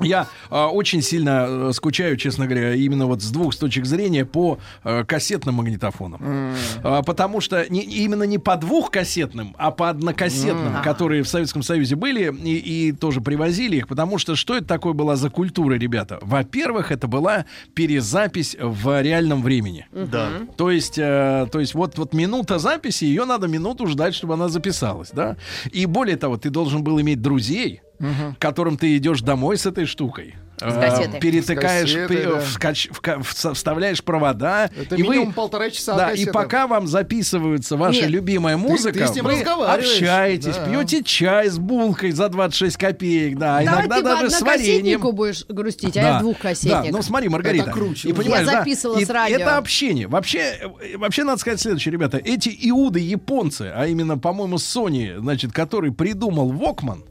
[SPEAKER 2] Я э, очень сильно э, скучаю, честно говоря, именно вот с двух с точек зрения по э, кассетным магнитофонам. А, потому что не, именно не по двухкассетным, а по однокассетным, которые в Советском Союзе были и, и тоже привозили их. Потому что что это такое была за культура, ребята? Во-первых, это была перезапись в реальном времени.
[SPEAKER 5] Да.
[SPEAKER 2] То есть, э, то есть вот, вот минута записи, ее надо минуту ждать, чтобы она записалась, да? И более того, ты должен был иметь друзей, к которым ты идешь домой с этой штукой. Э, перетыкаешь,
[SPEAKER 3] С кассетой,
[SPEAKER 2] пе-
[SPEAKER 3] да.
[SPEAKER 2] вскач- вка- вс- вставляешь провода.
[SPEAKER 3] Это
[SPEAKER 2] и вы-
[SPEAKER 3] минимум полтора часа
[SPEAKER 2] Да, и пока вам записывается ваша
[SPEAKER 4] Нет.
[SPEAKER 2] любимая музыка,
[SPEAKER 3] ты с ним
[SPEAKER 2] вы общаетесь,
[SPEAKER 3] Да.
[SPEAKER 2] пьете чай с булкой за 26 копеек, да,
[SPEAKER 4] Давай
[SPEAKER 2] иногда
[SPEAKER 4] ты
[SPEAKER 2] даже с вареньем.
[SPEAKER 4] будешь грустить, а я двухкассетник.
[SPEAKER 2] Да, ну смотри, Маргарита.
[SPEAKER 3] Это круче
[SPEAKER 2] И понимаешь,
[SPEAKER 4] Я
[SPEAKER 2] да,
[SPEAKER 4] записывала
[SPEAKER 2] и
[SPEAKER 4] с радио.
[SPEAKER 2] Это общение. Вообще, э, вообще надо сказать следующее, ребята. Эти иуды японцы, а именно, по-моему, Sony, значит, который придумал Walkman,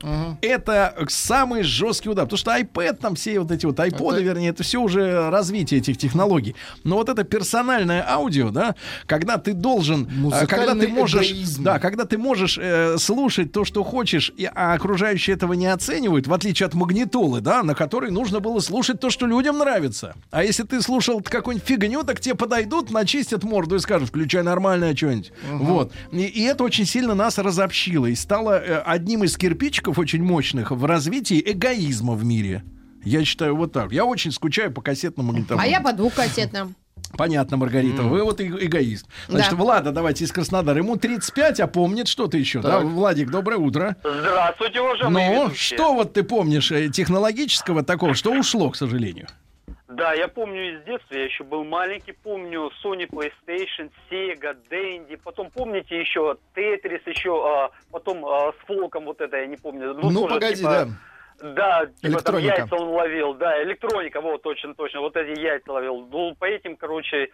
[SPEAKER 2] это самый жесткий удар. Потому что iPad, там все вот эти вот iPod, вернее, это все уже развитие этих технологий. Но вот это персональное аудио, да, когда ты должен, э, когда ты можешь,
[SPEAKER 3] эгоизм.
[SPEAKER 2] да, когда ты можешь э, слушать то, что хочешь, и, а окружающие этого не оценивают, в отличие от магнитолы, да, на которой нужно было слушать то, что людям нравится. А если ты слушал какую-нибудь фигню, так тебе подойдут, начистят морду и скажут, включай нормальное что-нибудь. Вот. И, и это очень сильно нас разобщило и стало э, одним из кирпичиков очень мощных в развитии эгоизма в мире. Я считаю вот так. Я очень скучаю по кассетным магнитофонам.
[SPEAKER 4] А я по двухкассетным.
[SPEAKER 2] Понятно, Маргарита, вы вот эгоист. Значит,
[SPEAKER 4] Да.
[SPEAKER 2] Влада, давайте из Краснодара. Ему 35, а помнит что-то еще. Да? Владик, доброе утро.
[SPEAKER 10] Здравствуйте, уважаемые
[SPEAKER 2] Ну,
[SPEAKER 10] ведущие.
[SPEAKER 2] что вот ты помнишь э, технологического такого, что ушло, к сожалению?
[SPEAKER 10] Да, я помню из детства, я еще был маленький, помню Sony PlayStation, Sega, Dendy, потом помните еще Tetris, еще а, потом а, с фолком вот это, я не помню.
[SPEAKER 3] Ну,
[SPEAKER 10] тоже,
[SPEAKER 3] погоди,
[SPEAKER 10] типа,
[SPEAKER 3] да.
[SPEAKER 10] Да, типа там яйца он ловил, да, электроника, вот, точно, точно, вот эти яйца ловил. Ну, по этим, короче,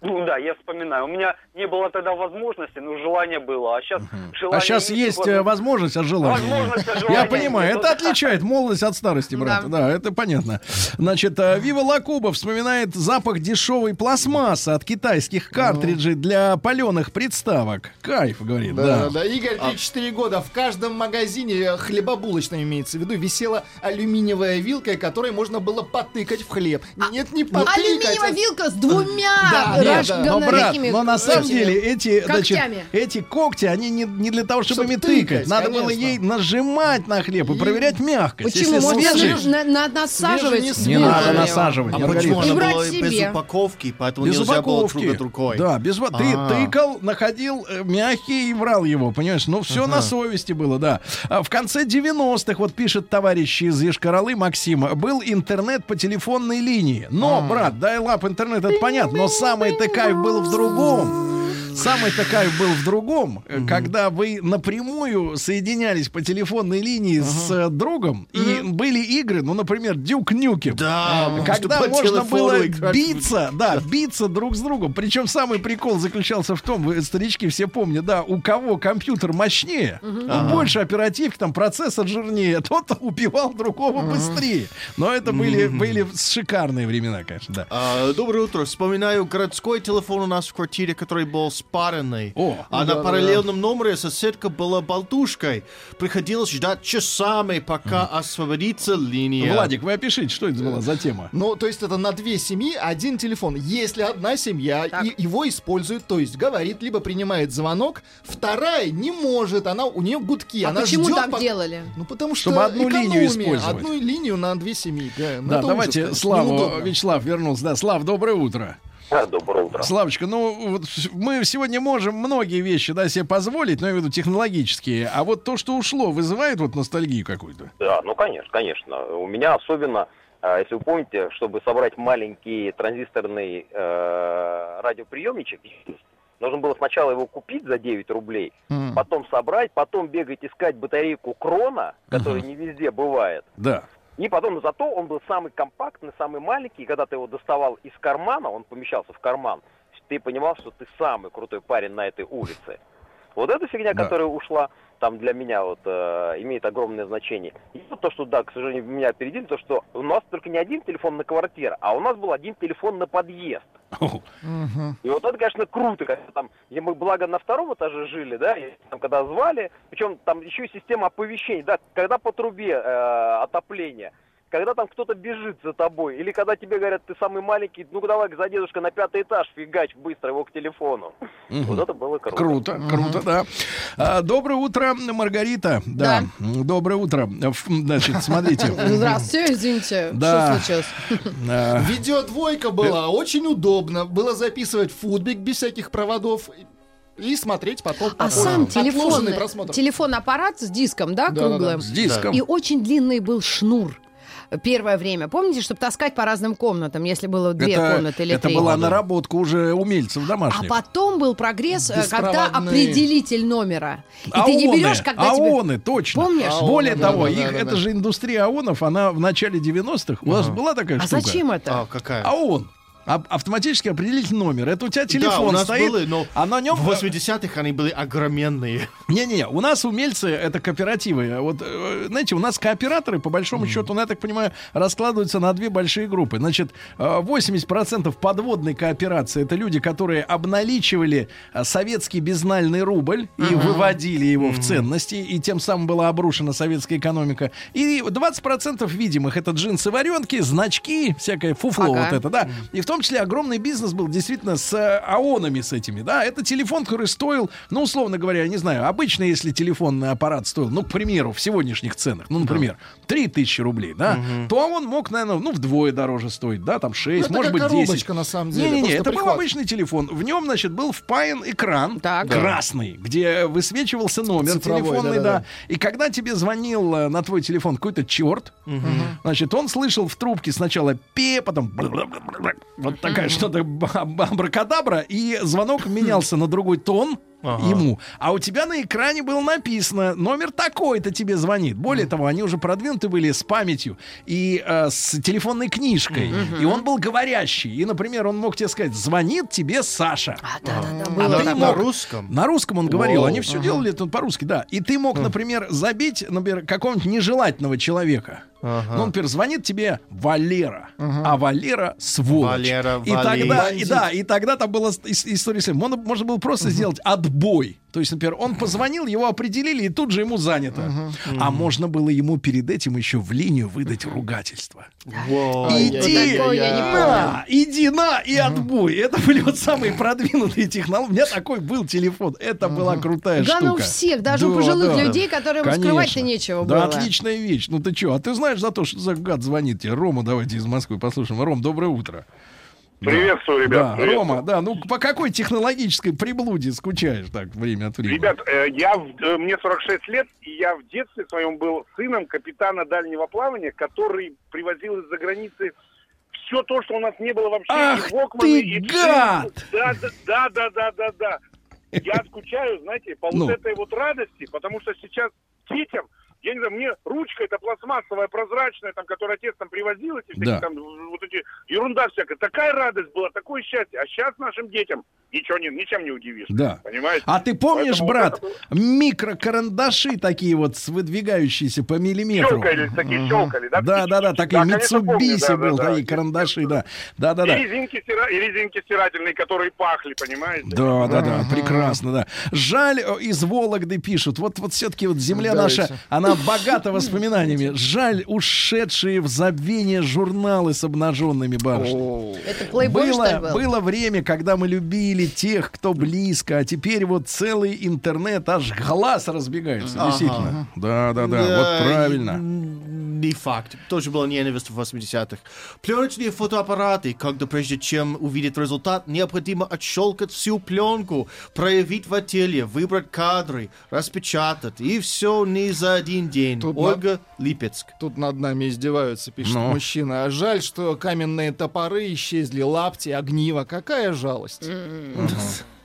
[SPEAKER 10] ну да, я вспоминаю. У меня не было тогда возможности, но желание было, а сейчас желание
[SPEAKER 2] А сейчас есть э, возможность, а желание.
[SPEAKER 10] Возможность, а
[SPEAKER 2] Я
[SPEAKER 10] желания
[SPEAKER 2] понимаю, это отличает молодость от старости, брат. Да, это понятно. Значит, э, Вива Лакуба вспоминает запах дешевой пластмассы от китайских картриджей для паленых приставок. Кайф, говорит,
[SPEAKER 3] Да,
[SPEAKER 2] да.
[SPEAKER 3] да, да. Игорь, 34 года. В каждом магазине э, хлебобулочном имеется в виду висела алюминиевая вилка, которой можно было потыкать в хлеб. Нет, не потыкать.
[SPEAKER 4] Алюминиевая
[SPEAKER 3] а-
[SPEAKER 4] вилка с двумя
[SPEAKER 3] Да,
[SPEAKER 2] Нет,
[SPEAKER 3] да,
[SPEAKER 2] но, брат, но на самом деле эти, значит, эти когти, они не, не для того, чтобы
[SPEAKER 3] Чтоб
[SPEAKER 2] ими тыкать.
[SPEAKER 3] тыкать,
[SPEAKER 2] Надо было ей нажимать на хлеб и проверять мягкость.
[SPEAKER 4] Почему?
[SPEAKER 2] Если
[SPEAKER 4] Можно
[SPEAKER 2] свежий,
[SPEAKER 4] на- на- насаживать.
[SPEAKER 3] не
[SPEAKER 2] не
[SPEAKER 3] свежий.
[SPEAKER 2] надо насаживать.
[SPEAKER 5] А
[SPEAKER 2] Маргарита.
[SPEAKER 5] почему она была
[SPEAKER 4] себе.
[SPEAKER 5] без упаковки, поэтому
[SPEAKER 2] Без
[SPEAKER 5] нельзя было трогать рукой?
[SPEAKER 2] Да, без во- Ты
[SPEAKER 5] А.
[SPEAKER 2] тыкал, находил э, мягкий и врал его, понимаешь? Ну, все на совести было, да. А в конце 90-х, вот пишет товарищ из Ешкаралы Максим, был интернет по телефонной линии. Но, брат, дайлап интернет, это понятно, но самый-то кайф был в другом. Самый-то кайф был в другом, э, когда вы напрямую соединялись по телефонной линии с э, другом, и были игры, ну, например, Дюк Нюкем.
[SPEAKER 5] Да,
[SPEAKER 2] Когда
[SPEAKER 5] что по
[SPEAKER 2] можно было биться, да, биться друг с другом. Причем самый прикол заключался в том, вы, старички, все помнят, да, у кого компьютер мощнее, ну, больше оперативки, там, процессор жирнее, тот убивал другого быстрее. Но это были, были шикарные времена, конечно, да.
[SPEAKER 5] А, доброе утро. Вспоминаю городской телефон у нас в квартире, который был спаренный.
[SPEAKER 2] О,
[SPEAKER 5] а на параллельном номере соседка была болтушкой. Приходилось ждать часами, пока освободится линия.
[SPEAKER 2] Владик, вы опишите, что это была за тема?
[SPEAKER 3] Ну, то есть это на две семьи один телефон. Если одна семья
[SPEAKER 4] Так.
[SPEAKER 3] и его использует, то есть говорит, либо принимает звонок, вторая не может, она у нее гудки,
[SPEAKER 4] А
[SPEAKER 3] она
[SPEAKER 4] почему
[SPEAKER 3] ждет,
[SPEAKER 4] так
[SPEAKER 3] пока-
[SPEAKER 4] делали?
[SPEAKER 3] Ну, потому что
[SPEAKER 2] Чтобы одну линию использовать.
[SPEAKER 3] Одну линию на две семьи. Да, ну,
[SPEAKER 2] Да, давайте
[SPEAKER 3] ужас, конечно,
[SPEAKER 2] Славу. Вячеслав вернулся. Да, Слав, доброе утро.
[SPEAKER 10] Доброе утро.
[SPEAKER 2] Славочка, ну вот мы сегодня можем многие вещи да, себе позволить, но я имею в виду технологические. А вот то, что ушло, вызывает вот ностальгию какую-то.
[SPEAKER 11] Да, ну конечно, конечно. У меня особенно, а, если вы помните, чтобы собрать маленький транзисторный э, радиоприемничек, нужно было сначала его купить за 9 рублей,
[SPEAKER 3] М.
[SPEAKER 11] потом собрать, потом бегать искать батарейку крона, которая не везде бывает.
[SPEAKER 2] Да.
[SPEAKER 11] И потом зато он был самый компактный, самый маленький, и когда ты его доставал из кармана, он помещался в карман, ты понимал, что ты самый крутой парень на этой улице. Вот эта фигня,
[SPEAKER 2] Да.
[SPEAKER 11] которая ушла, там для меня вот э, имеет огромное значение. И вот то, что, да, к сожалению, меня опередили, то, что у нас только не один телефон на квартиру, а у нас был один телефон на подъезд. И вот это, конечно, круто, когда там, где мы, благо, на втором этаже жили, да, и там, когда звали, причем там еще и система оповещений, да, когда по трубе э, отопление, когда там кто-то бежит за тобой, или когда тебе говорят, ты самый маленький, ну давай за дедушка на пятый этаж, фигач быстро его к телефону. Вот это было круто.
[SPEAKER 2] Круто, круто, да. А, доброе утро, Маргарита. Да. М, Доброе утро. Значит, смотрите.
[SPEAKER 4] Здравствуйте, извините.
[SPEAKER 2] Да.
[SPEAKER 4] Что случилось?
[SPEAKER 2] А,
[SPEAKER 3] Видеодвойка была очень удобно. Было записывать футбик без всяких проводов и смотреть потом.
[SPEAKER 4] А
[SPEAKER 3] попозже.
[SPEAKER 4] сам
[SPEAKER 3] Отложенный
[SPEAKER 4] телефонный,
[SPEAKER 3] просмотр.
[SPEAKER 4] телефон-аппарат с диском, да,
[SPEAKER 3] Да-да-да,
[SPEAKER 4] круглым?
[SPEAKER 2] с диском.
[SPEAKER 4] И очень длинный был шнур. Первое время. Помните, чтобы таскать по разным комнатам, если было две
[SPEAKER 2] это,
[SPEAKER 4] комнаты или
[SPEAKER 2] это
[SPEAKER 4] три?
[SPEAKER 2] была наработка уже умельцев
[SPEAKER 4] А
[SPEAKER 2] домашних.
[SPEAKER 4] потом был прогресс, э, когда определитель номера. И ты не
[SPEAKER 2] Аоны,
[SPEAKER 4] берешь, когда тебе...
[SPEAKER 2] аоны, точно.
[SPEAKER 4] Помнишь?
[SPEAKER 2] Более
[SPEAKER 3] Аоны,
[SPEAKER 2] того,
[SPEAKER 3] да,
[SPEAKER 2] их,
[SPEAKER 3] да, да,
[SPEAKER 2] это
[SPEAKER 3] да.
[SPEAKER 2] же индустрия аонов, она в начале 90-х. У вас была такая
[SPEAKER 4] А
[SPEAKER 2] штука?
[SPEAKER 4] зачем это?
[SPEAKER 5] А, какая?
[SPEAKER 2] АОН. А- автоматический определитель номер. Это у тебя телефон
[SPEAKER 5] да, у нас
[SPEAKER 2] стоит,
[SPEAKER 5] были, но
[SPEAKER 2] а на нем...
[SPEAKER 5] в 80-х они были огроменные.
[SPEAKER 2] Не-не, у нас умельцы это кооперативы. Вот, э, знаете, у нас кооператоры, по большому счету, ну, я так понимаю, раскладываются на две большие группы. Значит, э, 80% подводной кооперации это люди, которые обналичивали э, советский безнальный рубль и выводили его в ценности, и тем самым была обрушена советская экономика. И 20% видимых это джинсы варенки, значки, всякое фуфло
[SPEAKER 4] Ага.
[SPEAKER 2] вот это, да. И в том числе огромный бизнес был действительно с э, аонами с этими, да. Это телефон, который стоил, ну, условно говоря, я не знаю, обычно, если телефонный аппарат стоил, ну, к примеру, в сегодняшних ценах, ну, например, 3000 рублей, да, то он мог, наверное, ну, вдвое дороже стоить, да, там 6,
[SPEAKER 3] Ну,
[SPEAKER 2] может быть,
[SPEAKER 3] как
[SPEAKER 2] 10.
[SPEAKER 3] коробочка, на самом деле,
[SPEAKER 2] Не-не-не, это был
[SPEAKER 3] прихват.
[SPEAKER 2] обычный телефон. В нем, значит, был впаян экран
[SPEAKER 4] Так.
[SPEAKER 2] красный, где высвечивался номер
[SPEAKER 3] Цифровой,
[SPEAKER 2] телефонный,
[SPEAKER 3] да-да-да.
[SPEAKER 2] да. И когда тебе звонил э, на твой телефон какой-то черт, значит, он слышал в трубке сначала пе, потом. Вот такая что-то абракадабра, и звонок менялся на другой тон ему. А у тебя на экране было написано, номер такой-то тебе звонит. Более того, они уже продвинуты были с памятью и э, с телефонной книжкой. И он был говорящий. И, например, он мог тебе сказать, звонит тебе Саша.
[SPEAKER 4] А,
[SPEAKER 2] А
[SPEAKER 4] было
[SPEAKER 2] ты
[SPEAKER 5] на,
[SPEAKER 4] такое.
[SPEAKER 5] на
[SPEAKER 2] мог-
[SPEAKER 5] русском.
[SPEAKER 2] На русском он говорил,
[SPEAKER 5] Воу.
[SPEAKER 2] они все делали это по-русски, да. И ты мог, например, забить, например, какого-нибудь нежелательного человека. Ну, например, звонит тебе Валера, а Валера сволочь.
[SPEAKER 5] Валера,
[SPEAKER 2] и тогда, и, да, и тогда там была ис- история. с- Можно, можно было просто сделать отбой. То есть, например, он позвонил, его определили, и тут же ему занято. А можно было ему перед этим еще в линию выдать ругательство.
[SPEAKER 5] Во.
[SPEAKER 2] Иди,
[SPEAKER 4] я
[SPEAKER 2] на, иди на и отбой. Это были вот самые продвинутые технологии. У меня такой был телефон. Это была крутая
[SPEAKER 4] Да,
[SPEAKER 2] штука.
[SPEAKER 4] ну у всех, даже у
[SPEAKER 2] Да,
[SPEAKER 4] пожилых
[SPEAKER 2] да.
[SPEAKER 4] людей, которым скрывать-то нечего
[SPEAKER 2] да,
[SPEAKER 4] было.
[SPEAKER 2] отличная вещь. Ну ты что, а ты знаешь за то, что за гад звонит тебе? Рома, давайте из Москвы послушаем. Ром, доброе утро.
[SPEAKER 12] Приветствую, ребят.
[SPEAKER 2] Да,
[SPEAKER 12] приветствую.
[SPEAKER 2] Рома, да, ну по какой технологической приблуде скучаешь так время от времени?
[SPEAKER 12] Ребят, э, я э, мне 46 лет, и я в детстве своем был сыном капитана дальнего плавания, который привозил из-за границы все то, что у нас не было вообще.
[SPEAKER 2] Ах
[SPEAKER 12] и Walkman,
[SPEAKER 2] ты
[SPEAKER 12] и
[SPEAKER 2] гад!
[SPEAKER 12] Да, да, да, да, да, да, да. Я скучаю, знаете, по
[SPEAKER 2] Ну.
[SPEAKER 12] вот этой вот радости, потому что сейчас детям, я не знаю, мне ручка эта пластмассовая, прозрачная, там, которую отец там привозил, эти всякие
[SPEAKER 2] Да.
[SPEAKER 12] там, вот эти, ерунда всякая, такая радость была, такое счастье. А сейчас нашим детям ничего не, ничем не удивишь.
[SPEAKER 2] Да.
[SPEAKER 12] Понимаете?
[SPEAKER 2] А ты помнишь,
[SPEAKER 12] Поэтому вот
[SPEAKER 2] брат,
[SPEAKER 12] это было-
[SPEAKER 2] микрокарандаши такие вот с выдвигающиеся по миллиметру?
[SPEAKER 12] Щелкали, такие щелкали, да?
[SPEAKER 2] Да, да, да, такие
[SPEAKER 12] да,
[SPEAKER 2] был,
[SPEAKER 12] да, да.
[SPEAKER 2] такие карандаши, да. Да, да,
[SPEAKER 12] И
[SPEAKER 2] да.
[SPEAKER 12] резинки, стира- и резинки стирательные, которые пахли, понимаете?
[SPEAKER 2] Да, да, да, прекрасно, да. Жаль, э, из Вологды пишут. Вот, вот все-таки вот земля
[SPEAKER 3] Давайте.
[SPEAKER 2] наша, она богата воспоминаниями. Жаль, ушедшие в забвение журналы с обнаженными барышнями.
[SPEAKER 4] Это плейбой,
[SPEAKER 2] Было,
[SPEAKER 4] был?
[SPEAKER 2] было время, когда мы любили тех, кто близко, а теперь вот целый интернет аж глаз разбегается.
[SPEAKER 5] Ага.
[SPEAKER 2] Действительно. Да, да, да,
[SPEAKER 5] Да,
[SPEAKER 2] вот правильно.
[SPEAKER 5] Не факт. Тоже была ненависть в 80-х. Пленочные фотоаппараты, когда прежде чем увидеть результат, необходимо отщелкать всю пленку, проявить в отеле, выбрать кадры, распечатать. И все не за один день.
[SPEAKER 3] Тут
[SPEAKER 5] Ольга Липецк.
[SPEAKER 3] Тут над нами издеваются, пишет
[SPEAKER 2] Ну.
[SPEAKER 3] мужчина. А жаль, что каменные топоры исчезли, лапти, огниво. Какая жалость.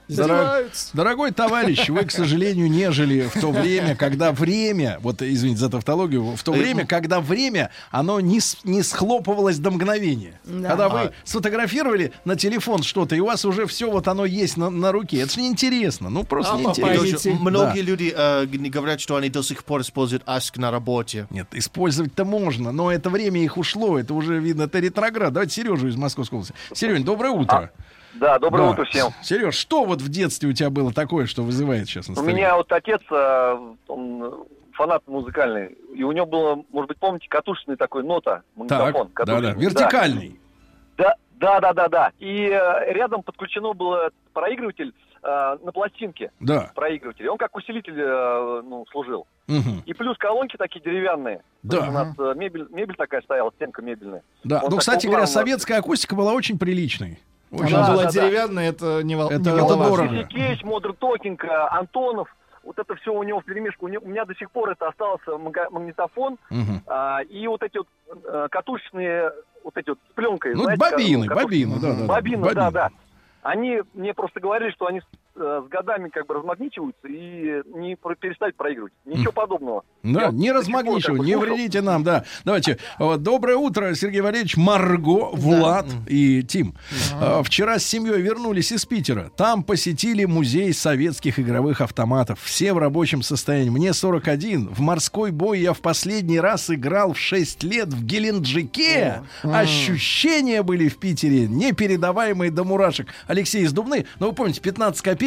[SPEAKER 2] Дорог- Дорогой товарищ, вы, к сожалению, не жили в то время, когда время, вот извините за тавтологию, в то
[SPEAKER 5] Э,
[SPEAKER 2] время, когда время, оно не, с- не схлопывалось до мгновения.
[SPEAKER 4] Да.
[SPEAKER 2] Когда вы
[SPEAKER 5] А.
[SPEAKER 2] сфотографировали на телефон что-то, и у вас уже все вот оно есть на, на руке. Это же неинтересно. Ну, просто
[SPEAKER 3] А
[SPEAKER 2] неинтересно.
[SPEAKER 5] Многие
[SPEAKER 2] Да.
[SPEAKER 5] люди э, говорят, что они до сих пор используют Ask на работе.
[SPEAKER 2] Нет, использовать-то можно, но это время их ушло. Это уже видно, это ретроград. Давайте Сережу из Московской области. Серень, доброе утро.
[SPEAKER 13] Да, доброе утро всем.
[SPEAKER 2] Сереж, что вот в детстве у тебя было такое, что вызывает сейчас
[SPEAKER 13] У
[SPEAKER 2] настроение?
[SPEAKER 13] меня вот отец, э, он э, фанат музыкальный, и у него было, может быть, помните, катушечный такой нота, магнитофон.
[SPEAKER 2] Так, да, да, вертикальный.
[SPEAKER 13] Да, да, да, да, да. И э, рядом подключено было проигрыватель э, на пластинке.
[SPEAKER 2] Да.
[SPEAKER 13] Проигрыватель. Он как усилитель э, ну, служил.
[SPEAKER 2] Мгм.
[SPEAKER 13] И плюс колонки такие деревянные.
[SPEAKER 2] Да.
[SPEAKER 13] У нас э, мебель, мебель такая стояла, стенка мебельная.
[SPEAKER 2] Да,
[SPEAKER 13] Он
[SPEAKER 2] ну, кстати говоря, советская акустика была очень приличной.
[SPEAKER 3] Она
[SPEAKER 13] Да,
[SPEAKER 3] была
[SPEAKER 13] да, да.
[SPEAKER 3] деревянная, это не
[SPEAKER 2] Это-
[SPEAKER 3] не
[SPEAKER 2] это дорого.
[SPEAKER 13] Кейч, Модер Токинг, э, Антонов. Вот это все у него в перемешку. У, меня до сих пор это остался магнитофон.
[SPEAKER 2] Мгм.
[SPEAKER 13] А, и вот эти вот э, катушечные, вот эти вот с пленкой.
[SPEAKER 2] Ну,
[SPEAKER 13] знаете,
[SPEAKER 2] бобины,
[SPEAKER 13] ка- ну,
[SPEAKER 2] бобины, да, да, да.
[SPEAKER 13] Бобины,
[SPEAKER 2] Бобины.
[SPEAKER 13] да, да. Они мне просто говорили, что они с, э, с годами как бы размагничиваются и не про- перестать проигрывать. Ничего подобного.
[SPEAKER 2] Да,
[SPEAKER 13] Я
[SPEAKER 2] не размагничивай,
[SPEAKER 13] как бы
[SPEAKER 2] не
[SPEAKER 13] слушал.
[SPEAKER 2] вредите нам, да. Давайте. Вот, Доброе утро, Сергей Валерьевич, Марго, Влад и Тим. А, Вчера с семьей вернулись из Питера. Там посетили музей советских игровых автоматов. Все в рабочем состоянии. Мне 41. В морской бой я в последний раз играл в 6 лет в Геленджике. Ощущения были в Питере непередаваемые до мурашек. Алексей из Дубны, ну вы помните, 15 копеек.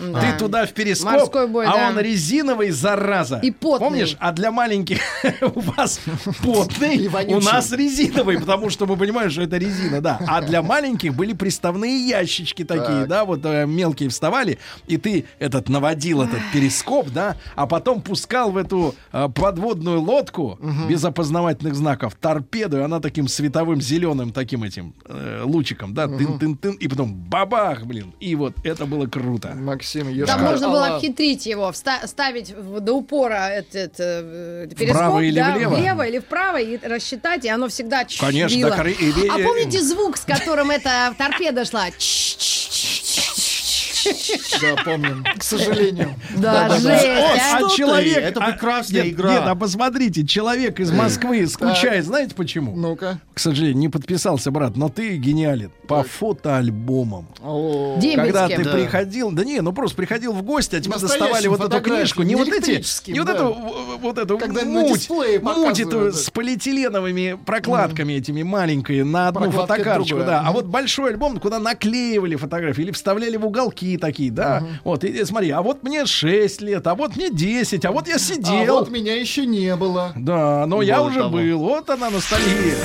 [SPEAKER 4] Да.
[SPEAKER 2] Ты туда в перископ,
[SPEAKER 4] бой,
[SPEAKER 2] а
[SPEAKER 4] да.
[SPEAKER 2] он резиновый, зараза.
[SPEAKER 4] И потный.
[SPEAKER 2] Помнишь, а для маленьких у вас потный, у нас резиновый, потому что мы понимаем, что это резина, да. А для маленьких были приставные ящички такие, да, вот э, мелкие вставали, и ты этот наводил этот перископ, да, а потом пускал в эту э, подводную лодку без опознавательных знаков торпеду, и она таким световым зеленым таким этим э, лучиком, да, тын-тын-тын, и потом бабах, блин, и вот это было круто.
[SPEAKER 3] Максим
[SPEAKER 4] Там
[SPEAKER 3] Ёшкар
[SPEAKER 4] можно было обхитрить его, вста- ставить в- до упора этот, э, перископ,
[SPEAKER 2] Вправо или
[SPEAKER 4] да,
[SPEAKER 2] влево?
[SPEAKER 4] или вправо, и рассчитать, и оно всегда
[SPEAKER 2] Конечно,
[SPEAKER 4] чвило.
[SPEAKER 2] да, и- и-
[SPEAKER 4] А помните звук, с которым эта торпеда шла?
[SPEAKER 3] Да, помним. К сожалению.
[SPEAKER 4] Да, жесть,
[SPEAKER 2] Ой,
[SPEAKER 4] а?
[SPEAKER 2] а человек,
[SPEAKER 5] Это
[SPEAKER 2] а-
[SPEAKER 5] прекрасная игра.
[SPEAKER 2] Нет, а посмотрите, человек из Москвы скучает, знаете почему?
[SPEAKER 3] Ну-ка.
[SPEAKER 2] К сожалению, не подписался, брат, но ты гениален. По фотоальбомам.
[SPEAKER 3] О,
[SPEAKER 2] Когда ты.
[SPEAKER 5] Да.
[SPEAKER 2] приходил, да не, ну просто приходил в гости, а тебе доставали вот эту книжку, не вот эти, не вот
[SPEAKER 3] да.
[SPEAKER 2] эту, вот эту муть, муть эту
[SPEAKER 3] да.
[SPEAKER 2] с полиэтиленовыми прокладками этими маленькой на одну фотокарточку, да. А вот большой альбом, куда наклеивали фотографии или вставляли в уголки такие, да. Вот, и, смотри, а вот мне 6 лет, а вот мне 10, а вот я
[SPEAKER 3] А
[SPEAKER 2] сидел.
[SPEAKER 3] вот меня еще не было.
[SPEAKER 2] Да, но я
[SPEAKER 5] Было
[SPEAKER 2] уже
[SPEAKER 5] того.
[SPEAKER 2] был. Вот она ностальгия.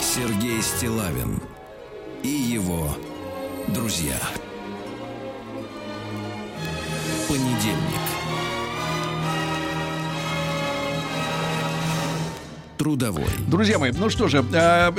[SPEAKER 1] Сергей Стилавин и его друзья. Понедельник. Трудовой.
[SPEAKER 2] Друзья мои, ну что же, э,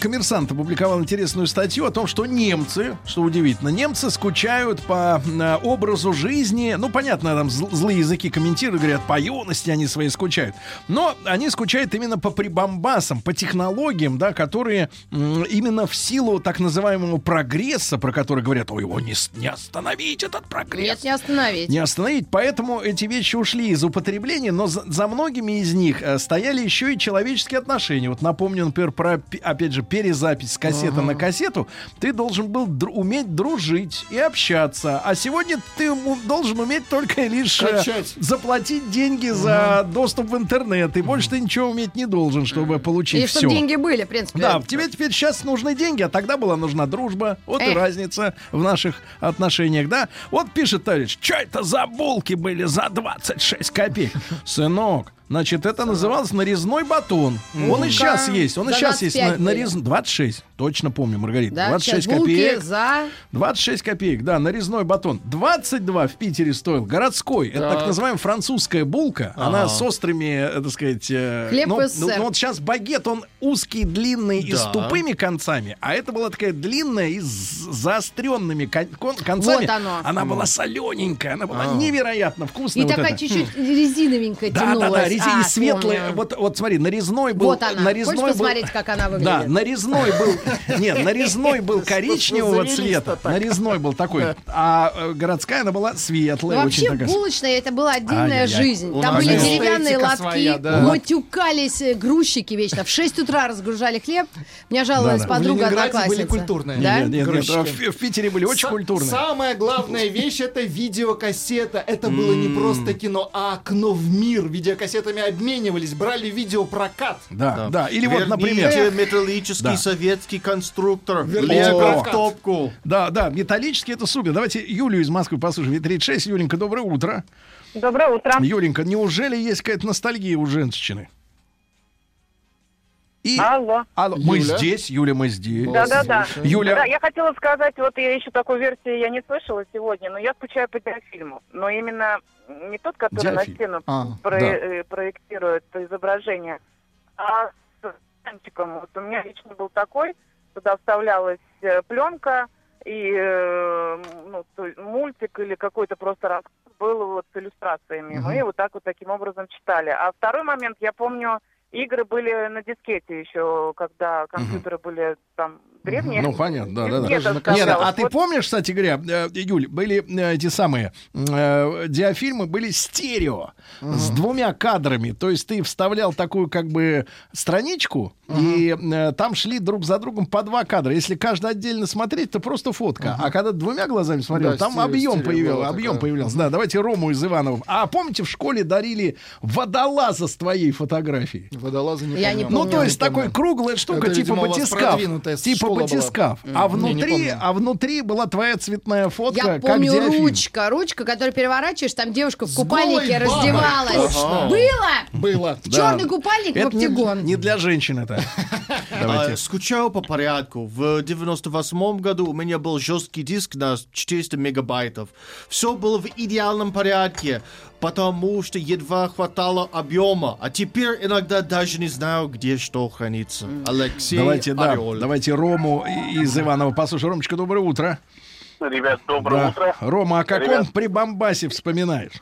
[SPEAKER 2] коммерсант опубликовал интересную статью о том, что немцы, что удивительно, немцы скучают по э, образу жизни. Ну, понятно, там зл- злые языки комментируют, говорят, по юности они свои скучают. Но они скучают именно по прибамбасам, по технологиям, да, которые м, именно в силу так называемого прогресса, про который говорят, ой, его не, не остановить, этот прогресс.
[SPEAKER 4] Нет, не остановить.
[SPEAKER 2] Не остановить. Поэтому эти вещи ушли из употребления, но за, за многими из них э, стояли еще и человеческие отношения. Вот напомню, например, про, опять же, перезапись с кассеты на кассету. Ты должен был дру- уметь дружить и общаться. А сегодня ты должен уметь только лишь э,
[SPEAKER 3] Качать.
[SPEAKER 2] заплатить деньги за доступ в интернет. И больше ты ничего уметь не должен, чтобы получить
[SPEAKER 4] И
[SPEAKER 2] все.
[SPEAKER 4] чтобы деньги были, в принципе.
[SPEAKER 2] Да, тебе теперь сейчас нужны деньги, а тогда была нужна дружба. Вот и
[SPEAKER 4] Эх.
[SPEAKER 2] разница в наших отношениях, да? Вот пишет товарищ, что это за булки были за 26 копеек? Сынок, Значит, это называлось нарезной батон. Он и сейчас есть. Он и сейчас есть.
[SPEAKER 4] 25
[SPEAKER 2] на- нарез... 26. Точно помню, Маргарита.
[SPEAKER 4] Да,
[SPEAKER 2] 26
[SPEAKER 4] сейчас булки
[SPEAKER 2] копеек.
[SPEAKER 4] за...
[SPEAKER 2] 26 копеек, да, нарезной батон. 22 в Питере стоил. Городской. Это
[SPEAKER 3] Так.
[SPEAKER 2] так называемая французская булка. Она
[SPEAKER 5] Ага.
[SPEAKER 2] с острыми, э, так сказать... э,
[SPEAKER 4] Хлеб
[SPEAKER 2] ну,
[SPEAKER 4] СССР.
[SPEAKER 2] ну, вот сейчас багет, он узкий, длинный и с
[SPEAKER 5] Да.
[SPEAKER 2] тупыми концами. А это была такая длинная и с заостренными кон- кон- концами.
[SPEAKER 4] Вот оно.
[SPEAKER 2] Она была солененькая, она была
[SPEAKER 5] А.
[SPEAKER 2] невероятно вкусная.
[SPEAKER 4] И
[SPEAKER 2] вот
[SPEAKER 4] такая
[SPEAKER 2] эта.
[SPEAKER 4] чуть-чуть резиновенькая
[SPEAKER 2] Да, да,
[SPEAKER 4] тянулась.
[SPEAKER 2] да,
[SPEAKER 4] а
[SPEAKER 2] и светлые.
[SPEAKER 4] помню.
[SPEAKER 2] Вот, вот смотри, нарезной был.
[SPEAKER 4] Вот она.
[SPEAKER 2] Нарезной
[SPEAKER 4] Хочешь
[SPEAKER 2] был-
[SPEAKER 4] посмотреть, как она выглядит?
[SPEAKER 2] Да, нарезной был. Нет, нарезной был коричневого цвета. Нарезной был такой. А э, городская она была светлая.
[SPEAKER 4] Вообще булочная это была отдельная жизнь. Там были деревянные лотки, матюкались э, грузчики вечно. В 6 утра разгружали хлеб. Меня жаловалась подруга
[SPEAKER 3] Ленинграде были
[SPEAKER 4] одноклассница.
[SPEAKER 3] культурные.
[SPEAKER 4] Да?
[SPEAKER 2] Нет, нет, нет,
[SPEAKER 3] Грузчики.
[SPEAKER 2] в, в Питере были очень культурные.
[SPEAKER 3] Самая главная вещь это видеокассета. Это было не просто кино, а окно в мир. Видеокассетами обменивались, брали видеопрокат.
[SPEAKER 2] Да, да. Или вот,
[SPEAKER 5] Верните
[SPEAKER 2] например.
[SPEAKER 5] металлический
[SPEAKER 2] Да.
[SPEAKER 5] советский конструктор.
[SPEAKER 3] Верните
[SPEAKER 5] Лего в топку.
[SPEAKER 2] Да, да, металлический это супер. Давайте Юлю из Москвы послушаем. 36. Юленька, доброе утро.
[SPEAKER 14] Доброе утро.
[SPEAKER 2] Юленька, неужели есть какая-то ностальгия у женщины? И...
[SPEAKER 14] Алло.
[SPEAKER 2] Алло, мы
[SPEAKER 3] Юля?
[SPEAKER 2] здесь, Юля, мы здесь.
[SPEAKER 14] Да-да-да.
[SPEAKER 2] Юля,
[SPEAKER 14] Да, я хотела сказать, вот я еще такой версии я не слышала сегодня, но я скучаю по диафильму. Но именно не тот, который
[SPEAKER 2] Диафильм.
[SPEAKER 14] на стену
[SPEAKER 3] А,
[SPEAKER 14] про-
[SPEAKER 2] да.
[SPEAKER 14] э, проектирует изображение, а с экранчиком. Вот у меня лично был такой, туда вставлялась э, пленка и э, ну, мультик или какой-то просто рассказ был вот с иллюстрациями. Мы вот так вот таким образом читали. А второй момент, я помню, игры были на дискете еще, когда компьютеры были там древние.
[SPEAKER 2] Ну, понятно, да, да, да. Нет, а ты помнишь, кстати говоря, э, Юль, были э, эти самые э, диафильмы, были стерео с двумя кадрами. То есть ты вставлял такую как бы страничку, и э, там шли друг за другом по два кадра. Если каждый отдельно смотреть, то просто фотка. А когда двумя глазами смотрел,
[SPEAKER 3] Да,
[SPEAKER 2] там
[SPEAKER 3] стерео,
[SPEAKER 2] объем
[SPEAKER 3] стерео
[SPEAKER 2] появился,
[SPEAKER 3] было
[SPEAKER 2] объем
[SPEAKER 3] такое.
[SPEAKER 2] появлялся. Да, давайте Рому из Иванова. А помните, в школе дарили водолаза с твоей фотографией?
[SPEAKER 3] Водолазы не
[SPEAKER 4] Я не
[SPEAKER 3] помню.
[SPEAKER 2] Ну, то есть такой круглая штука,
[SPEAKER 3] Это,
[SPEAKER 2] типа
[SPEAKER 3] видимо,
[SPEAKER 2] батискаф.
[SPEAKER 3] продвинутая
[SPEAKER 2] Типа
[SPEAKER 3] школа была.
[SPEAKER 2] А
[SPEAKER 3] я не
[SPEAKER 2] внутри,
[SPEAKER 3] помню.
[SPEAKER 2] а внутри была твоя цветная фотка,
[SPEAKER 4] Я
[SPEAKER 2] как
[SPEAKER 4] помню
[SPEAKER 2] диафильм.
[SPEAKER 4] ручка, ручка, которую переворачиваешь, там девушка в купальнике раздевалась.
[SPEAKER 3] точно.
[SPEAKER 4] Было?
[SPEAKER 3] Было.
[SPEAKER 2] Да.
[SPEAKER 4] Черный купальник в
[SPEAKER 2] Это не, не для женщин это. Давайте.
[SPEAKER 5] А, скучаю по порядку. В 98 году у меня был жесткий диск на 400 мегабайтов. Все было в идеальном порядке, потому что едва хватало объема. А теперь иногда даже не знаю, где что хранится. Алексей
[SPEAKER 2] Давайте, да, давайте Рому из Иванова послушаем. Ромочка, доброе утро.
[SPEAKER 15] Ребят, доброе
[SPEAKER 2] Да.
[SPEAKER 15] утро.
[SPEAKER 2] Рома, о каком
[SPEAKER 15] Ребят.
[SPEAKER 2] прибамбасе вспоминаешь?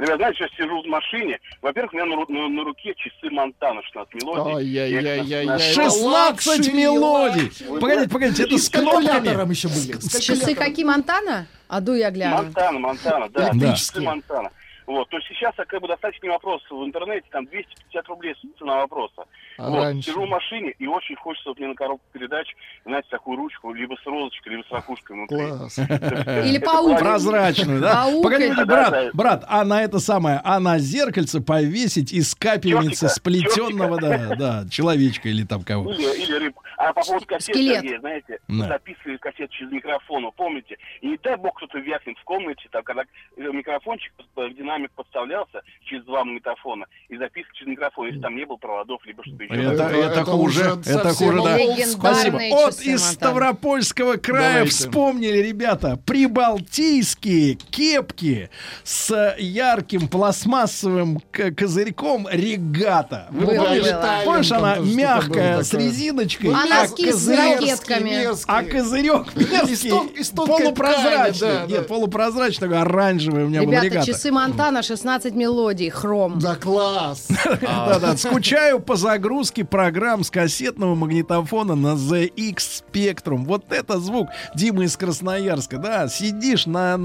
[SPEAKER 15] Ребят, знаете, сейчас сижу в машине. Во-первых, у меня на, ру- на- на руке часы Montana 16 мелодий. На-
[SPEAKER 2] 16
[SPEAKER 3] luxury,
[SPEAKER 2] мелодий! Погодите, погодите, это с кнопками.
[SPEAKER 3] еще были. С
[SPEAKER 4] Часы какие, Монтана? А ду я гляну.
[SPEAKER 15] Монтана, Монтана, да. Часы Монтана. Вот, то есть сейчас как бы достаточный вопрос в интернете, там 250 рублей цена вопроса.
[SPEAKER 3] А
[SPEAKER 15] вот,
[SPEAKER 3] раньше?
[SPEAKER 15] сижу в машине и очень хочется вот мне на коробку передач, знаете, такую ручку, либо с розочкой, либо с ракушкой внутри.
[SPEAKER 3] Класс.
[SPEAKER 4] Или
[SPEAKER 15] Это
[SPEAKER 4] паук.
[SPEAKER 2] Прозрачную, да?
[SPEAKER 4] Паук
[SPEAKER 2] Погодите, брат, брат, а на это самое, а на зеркальце повесить из капельницы сплетенного, да, да, человечка или там кого.
[SPEAKER 15] Или, или рыбку. А по поводу кассет,
[SPEAKER 4] Скелет.
[SPEAKER 15] Сергей, знаете,
[SPEAKER 2] Да.
[SPEAKER 15] записывали кассет через микрофон, помните? И не дай бог кто-то вякнет в комнате, там, когда э, микрофончик, э, динамик подставлялся через два магнитофона, и записка через микрофон, если там не было проводов, либо что-то еще.
[SPEAKER 2] Это, это,
[SPEAKER 3] это
[SPEAKER 2] хуже,
[SPEAKER 3] уже
[SPEAKER 2] это хуже, да. Спасибо. От из. Ставропольского края
[SPEAKER 3] Давайте.
[SPEAKER 2] вспомнили, ребята, прибалтийские кепки с ярким пластмассовым козырьком регата. Вы помнишь, помнишь, она мягкая, с резиночкой,
[SPEAKER 4] А
[SPEAKER 2] а
[SPEAKER 4] носки с ракетками.
[SPEAKER 2] а козырек мерзкий,
[SPEAKER 3] из
[SPEAKER 2] полупрозрачный.
[SPEAKER 3] ткани, да,
[SPEAKER 2] Нет,
[SPEAKER 3] да.
[SPEAKER 2] полупрозрачный, такой оранжевый у меня был
[SPEAKER 4] Ребята,
[SPEAKER 2] регата.
[SPEAKER 4] часы Монтана, 16 мелодий, хром.
[SPEAKER 3] Да класс.
[SPEAKER 2] Да-да, скучаю по загрузке программ с кассетного магнитофона на ZX Spectrum. Вот это звук Дима из Красноярска, да, сидишь, на,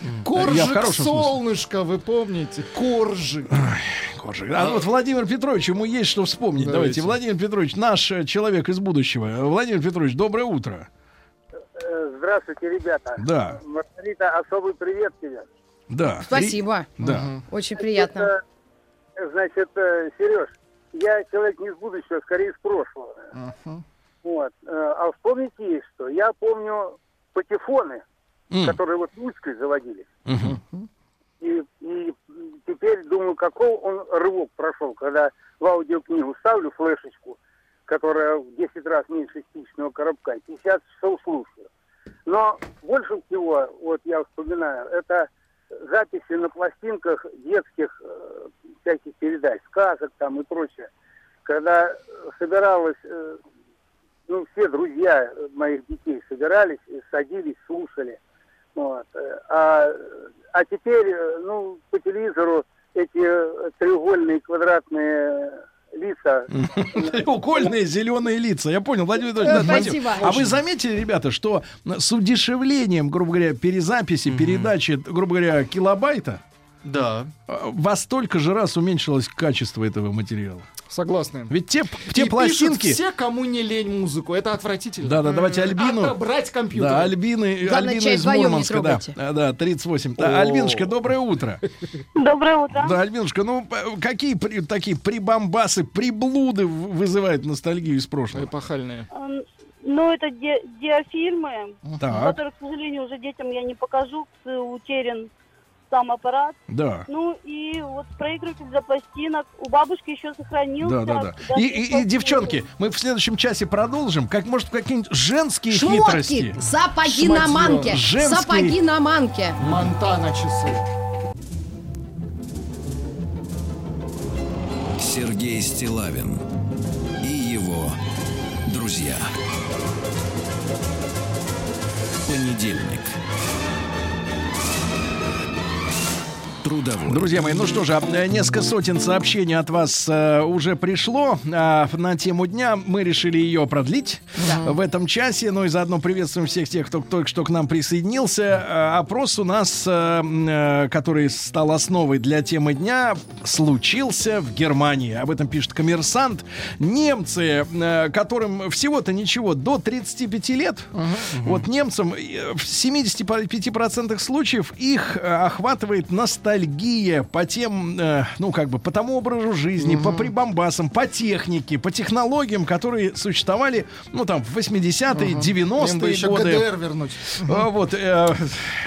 [SPEAKER 2] Я
[SPEAKER 3] Коржик
[SPEAKER 2] смысле.
[SPEAKER 3] солнышко, вы помните? Коржик.
[SPEAKER 2] Коржик. А вот Владимир Петрович, ему есть что вспомнить. Давайте,
[SPEAKER 3] Давайте.
[SPEAKER 2] Владимир Петрович, наш э, человек из будущего. Владимир Петрович, доброе утро.
[SPEAKER 16] Здравствуйте, ребята.
[SPEAKER 2] Да.
[SPEAKER 16] Маргарита, особый привет тебе.
[SPEAKER 2] Да.
[SPEAKER 4] Спасибо.
[SPEAKER 2] Да.
[SPEAKER 4] Очень приятно.
[SPEAKER 16] Это, значит, э, Сереж, я человек не из будущего, а скорее из прошлого. Вот. Э, А вспомните есть что. Я помню патефоны,
[SPEAKER 2] М.
[SPEAKER 16] которые вот ручкой заводились.
[SPEAKER 2] Мгм.
[SPEAKER 16] И, и теперь думаю, какой он рывок прошел, когда в аудиокнигу ставлю флешечку, которая в 10 раз меньше спичного коробка, и 50 часов слушаю. Но больше всего, вот я вспоминаю, это записи на пластинках детских э, всяких передач, сказок там и прочее. Когда собиралась, э, ну, все друзья моих детей собирались, садились, слушали. Вот. э, А, а теперь, э, ну, по телевизору эти э, треугольные квадратные лица.
[SPEAKER 2] Треугольные зеленые лица. Я понял, Владимир Владимирович. Спасибо.
[SPEAKER 16] спасибо.
[SPEAKER 2] А вы заметили, ребята, что с удешевлением, грубо говоря, перезаписи, передачи, грубо говоря, килобайта,
[SPEAKER 5] Да.
[SPEAKER 2] во столько же раз уменьшилось качество этого материала.
[SPEAKER 3] Согласны.
[SPEAKER 2] Ведь те, те
[SPEAKER 3] И
[SPEAKER 2] пластинки...
[SPEAKER 3] пишут все, кому не лень музыку. Это отвратительно.
[SPEAKER 2] Да, да, давайте Альбину.
[SPEAKER 3] Отобрать компьютер.
[SPEAKER 2] Да, Альбины,
[SPEAKER 3] Главное,
[SPEAKER 2] Альбина из Мурманска, да. А, Да, 38. Да. Альбинушка, доброе утро.
[SPEAKER 17] Доброе утро.
[SPEAKER 2] Да, Альбинушка, ну п- какие при- такие прибамбасы, приблуды вызывают ностальгию из прошлого?
[SPEAKER 3] Эпохальные.
[SPEAKER 17] Ну, это ди- диафильмы,
[SPEAKER 2] Так.
[SPEAKER 17] которые, к сожалению, уже детям я не покажу, утерян сам аппарат.
[SPEAKER 2] Да.
[SPEAKER 17] Ну и вот проигрыватель для пластинок. У бабушки еще сохранился.
[SPEAKER 2] Да, да, да. И, и- и, девчонки, мы в следующем часе продолжим. Как может какие-нибудь женские
[SPEAKER 4] Шмотки,
[SPEAKER 2] хитрости?
[SPEAKER 4] сапоги на манке,
[SPEAKER 2] Женские-
[SPEAKER 4] сапоги на манке.
[SPEAKER 3] Монтана часы.
[SPEAKER 1] Сергей Стилавин и его друзья. Понедельник. Трудовой.
[SPEAKER 2] Друзья мои, ну что же, э, несколько сотен сообщений от вас э, уже пришло э, на тему дня. Мы решили ее продлить в этом часе. Ну и заодно приветствуем всех тех, кто только что к нам присоединился. Э, опрос у нас, э, э, который стал основой для темы дня, случился в Германии. Об этом пишет коммерсант. Немцы, э, которым всего-то ничего, до 35 лет, вот немцам э, в 75% случаев их охватывает ностальгия по тем, э, ну как бы, по тому образу жизни, по прибамбасам, по технике, по технологиям, которые существовали, ну там, в 80-е,
[SPEAKER 3] Им бы
[SPEAKER 2] 90-е
[SPEAKER 3] еще
[SPEAKER 2] годы.
[SPEAKER 3] ГДР вернуть.
[SPEAKER 2] А, вот, э,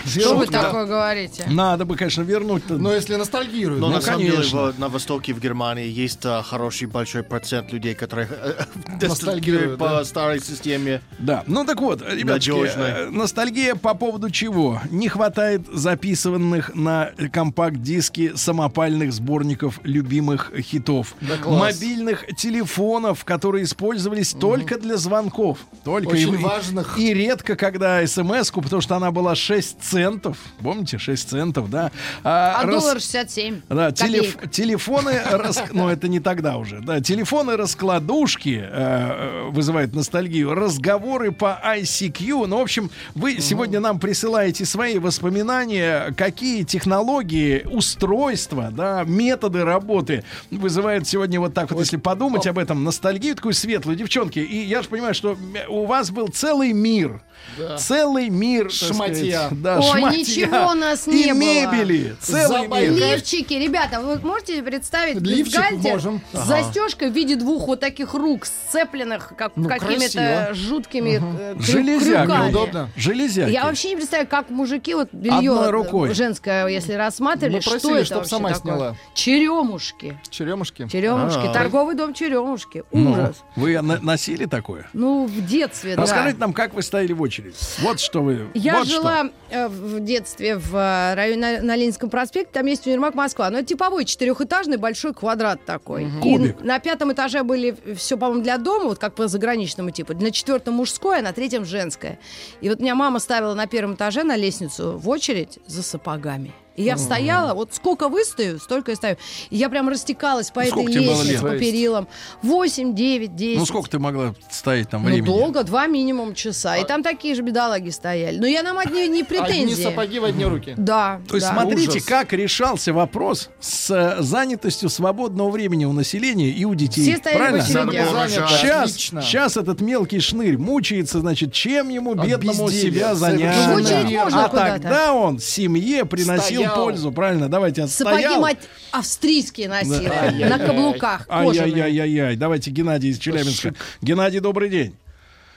[SPEAKER 4] Что вы
[SPEAKER 2] да.
[SPEAKER 4] такое говорите?
[SPEAKER 2] Надо бы, конечно, вернуть.
[SPEAKER 3] Но если ностальгируют.
[SPEAKER 5] Но
[SPEAKER 2] Ну,
[SPEAKER 5] на самом деле в- на Востоке, в Германии, есть а, хороший большой процент людей, которые э,
[SPEAKER 3] Ностальгируют,
[SPEAKER 5] по
[SPEAKER 3] да.
[SPEAKER 5] старой системе.
[SPEAKER 2] Да, ну так вот, ребятки, э, ностальгия по поводу чего? Не хватает записыванных на компакт-диске самопальных сборников любимых хитов.
[SPEAKER 3] Да класс.
[SPEAKER 2] Мобильных телефонов, которые использовались только для звонков. Только
[SPEAKER 3] Очень
[SPEAKER 2] и,
[SPEAKER 3] важных.
[SPEAKER 2] И редко, когда смс-ку, потому что она была 6 центов. Помните, 6 центов, да?
[SPEAKER 4] А
[SPEAKER 2] рас-
[SPEAKER 4] доллар 67.
[SPEAKER 2] да, телеф- телефоны, рас- ну это не тогда уже, да, телефоны раскладушки э, э, вызывают ностальгию, разговоры по ICQ, ну в общем, вы сегодня нам присылаете свои воспоминания, какие технологии, устройства, да, методы работы вызывают сегодня вот так вот, если подумать об этом, ностальгию такую светлую, девчонки, и я же понимаю, что у вас был целый мир,
[SPEAKER 3] Да.
[SPEAKER 2] целый мир,
[SPEAKER 3] Шматья.
[SPEAKER 2] сказать, да,
[SPEAKER 4] Ой,
[SPEAKER 2] шматья.
[SPEAKER 4] ничего у нас
[SPEAKER 2] и
[SPEAKER 4] не было.
[SPEAKER 2] мебели, целый
[SPEAKER 3] Забай-
[SPEAKER 2] мир.
[SPEAKER 4] Лифчики, ребята, вы можете представить
[SPEAKER 3] Лифчик
[SPEAKER 4] бюстгальтер
[SPEAKER 3] можем.
[SPEAKER 4] с
[SPEAKER 3] Ага.
[SPEAKER 4] застежкой в виде двух вот таких рук, сцепленных как,
[SPEAKER 3] Ну,
[SPEAKER 4] какими-то
[SPEAKER 3] красиво.
[SPEAKER 4] жуткими крю-
[SPEAKER 2] Железяки.
[SPEAKER 4] крюками.
[SPEAKER 3] Удобно.
[SPEAKER 2] Железяки.
[SPEAKER 4] Я вообще не представляю, как мужики вот белье
[SPEAKER 2] Одной рукой.
[SPEAKER 4] женское, если рассматривали,
[SPEAKER 3] Мы
[SPEAKER 4] что
[SPEAKER 3] просили,
[SPEAKER 4] это
[SPEAKER 3] чтоб
[SPEAKER 4] вообще
[SPEAKER 3] сама
[SPEAKER 4] такое?
[SPEAKER 3] сняла.
[SPEAKER 4] Черемушки.
[SPEAKER 3] Черемушки.
[SPEAKER 4] Черемушки.
[SPEAKER 2] А.
[SPEAKER 4] Торговый дом черемушки.
[SPEAKER 2] Ну,
[SPEAKER 4] Ужас.
[SPEAKER 2] вы на- носили такое?
[SPEAKER 4] Ну, в детстве, да.
[SPEAKER 2] Расскажите нам, как вы стояли в очередь. Вот что вы.
[SPEAKER 4] Я
[SPEAKER 2] вот что.
[SPEAKER 4] жила э, в детстве в э, районе на, Ленинском проспекте, там есть универмаг Москва. Но это типовой четырехэтажный большой квадрат такой. И
[SPEAKER 2] Кубик.
[SPEAKER 4] на пятом этаже были все, по-моему, для дома, вот как по заграничному типу. На четвертом мужское, а на третьем женское. И вот меня мама ставила на первом этаже на лестницу в очередь за сапогами. И я стояла, вот сколько выстою, столько и стою. И я прям растекалась по
[SPEAKER 2] Ну,
[SPEAKER 4] этой
[SPEAKER 2] сколько тебе было
[SPEAKER 4] лестнице,
[SPEAKER 2] лет?
[SPEAKER 4] по перилам. 8, 9, 10.
[SPEAKER 2] Ну, сколько ты могла стоять там
[SPEAKER 4] Ну,
[SPEAKER 2] времени?
[SPEAKER 4] долго, два минимум часа. И там такие же бедолаги стояли. Но я нам одни не
[SPEAKER 3] Одни
[SPEAKER 4] претензии.
[SPEAKER 3] сапоги в одни руки.
[SPEAKER 4] Да.
[SPEAKER 2] То есть
[SPEAKER 4] да.
[SPEAKER 2] смотрите,
[SPEAKER 3] Ужас.
[SPEAKER 2] как решался вопрос с э, занятостью свободного времени у населения и у детей.
[SPEAKER 4] Все стояли в
[SPEAKER 2] Правильно?
[SPEAKER 4] очереди.
[SPEAKER 5] Надо было
[SPEAKER 3] Занято.
[SPEAKER 2] Сейчас,
[SPEAKER 3] отлично.
[SPEAKER 2] сейчас этот мелкий шнырь мучается, значит, чем ему,
[SPEAKER 3] От
[SPEAKER 2] бедному,
[SPEAKER 3] безделья.
[SPEAKER 2] себя занять.
[SPEAKER 3] Совершенно
[SPEAKER 4] В очередь можно
[SPEAKER 2] а
[SPEAKER 4] куда-то.
[SPEAKER 2] тогда он семье приносил
[SPEAKER 3] Стоял.
[SPEAKER 2] пользу. Правильно, давайте
[SPEAKER 4] Сапоги
[SPEAKER 2] отстоял.
[SPEAKER 4] мать австрийские носила.
[SPEAKER 2] Да.
[SPEAKER 4] На каблуках.
[SPEAKER 2] Ай-яй-яй-яй. Давайте Геннадий из Челябинска. Геннадий, добрый день.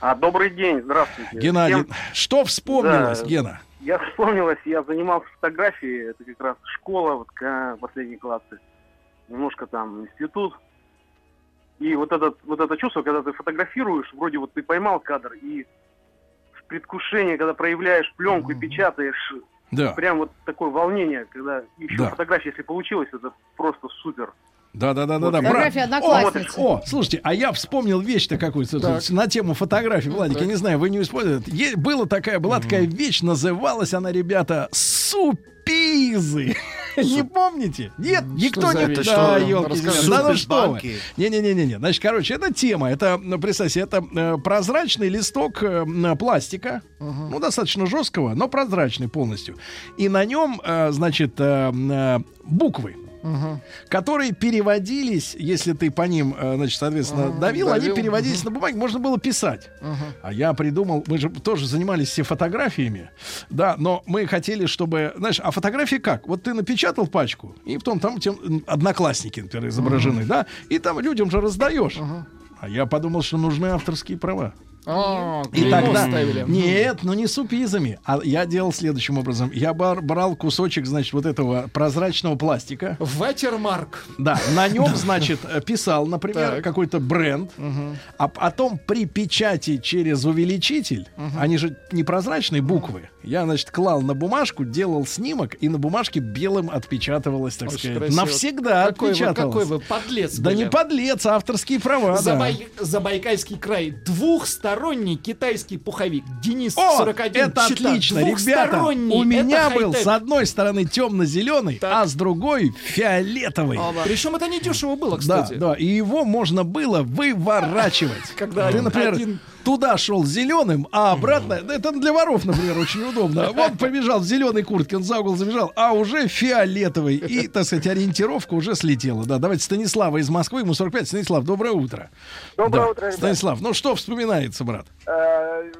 [SPEAKER 10] А, добрый день, здравствуйте.
[SPEAKER 2] Геннадий,
[SPEAKER 10] Всем-
[SPEAKER 2] что вспомнилось,
[SPEAKER 10] Да.
[SPEAKER 2] Гена?
[SPEAKER 10] Я вспомнилась, я занимался фотографией, это как раз школа, вот последние классы, немножко там институт. И вот, этот, вот это чувство, когда ты фотографируешь, вроде вот ты поймал кадр, и в предвкушении, когда проявляешь пленку и печатаешь,
[SPEAKER 2] Да.
[SPEAKER 10] прям вот такое волнение, когда еще
[SPEAKER 2] Да.
[SPEAKER 10] фотография, если получилось, это просто супер.
[SPEAKER 2] Да, да, да, да, да.
[SPEAKER 4] Фотография одноклассницы.
[SPEAKER 2] О, о, слушайте, а я вспомнил вещь-то какую-то
[SPEAKER 3] Так.
[SPEAKER 2] на тему фотографий, Владик. Я не знаю, вы не используете. Е- была такая, была такая вещь, называлась она, ребята, супизы. Не помните? Нет, никто
[SPEAKER 5] за
[SPEAKER 2] не...
[SPEAKER 5] вещь?
[SPEAKER 2] Да,
[SPEAKER 5] Что? Расскажи.
[SPEAKER 2] Да ну что вы. Не-не-не-не. Значит, короче, это тема. Это, ну, представьте, это э, прозрачный листок э, пластика. Ну, достаточно жесткого, но прозрачный полностью. И на нем, э, значит, э, буквы которые переводились, если ты по ним, э, значит, соответственно, давил, они
[SPEAKER 3] давил.
[SPEAKER 2] переводились на бумаге, можно было писать. А я придумал, мы же тоже занимались все фотографиями, да, но мы хотели, чтобы, знаешь, а фотографии как? Вот ты напечатал пачку, и потом там тем, одноклассники, например, изображены, да, и там людям же раздаешь. А я подумал, что нужны авторские права.
[SPEAKER 3] А,
[SPEAKER 2] И тогда...
[SPEAKER 3] ставили.
[SPEAKER 2] Нет, ну не супизами. А я делал следующим образом. Я бар- брал кусочек, значит, вот этого прозрачного пластика.
[SPEAKER 3] Ватермарк.
[SPEAKER 2] Да, на нем, значит, э, писал, например, какой-то бренд, а потом при печати через увеличитель, они же непрозрачные буквы, я, значит, клал на бумажку, делал снимок, и на бумажке белым отпечатывалось, так
[SPEAKER 3] Очень
[SPEAKER 2] сказать.
[SPEAKER 3] красиво.
[SPEAKER 2] Навсегда
[SPEAKER 3] какой вы,
[SPEAKER 2] отпечаталось.
[SPEAKER 3] какой вы подлец
[SPEAKER 2] Да
[SPEAKER 3] были.
[SPEAKER 2] не подлец, а авторские права, да.
[SPEAKER 3] Забай- Забайкальский край. Двухсторонний китайский пуховик. Денис
[SPEAKER 2] О,
[SPEAKER 3] 41.
[SPEAKER 2] это
[SPEAKER 3] чита.
[SPEAKER 2] отлично, ребята. У меня был с одной стороны темно-зеленый, а с другой фиолетовый.
[SPEAKER 3] Причем это не дешево было,
[SPEAKER 2] Да,
[SPEAKER 3] кстати.
[SPEAKER 2] да, и его можно было выворачивать.
[SPEAKER 3] Когда
[SPEAKER 2] ты, например,
[SPEAKER 3] один-
[SPEAKER 2] туда шел зеленым, а обратно, да это для воров, например, очень удобно. Он побежал в зеленой куртке, он за угол забежал, а уже фиолетовый. И, так сказать, ориентировка уже слетела. Да, давайте Станислава из Москвы, ему 45. Станислав, доброе утро.
[SPEAKER 16] Доброе
[SPEAKER 2] Да.
[SPEAKER 16] утро, ребят.
[SPEAKER 2] Станислав, ну что вспоминается, брат?
[SPEAKER 16] Э,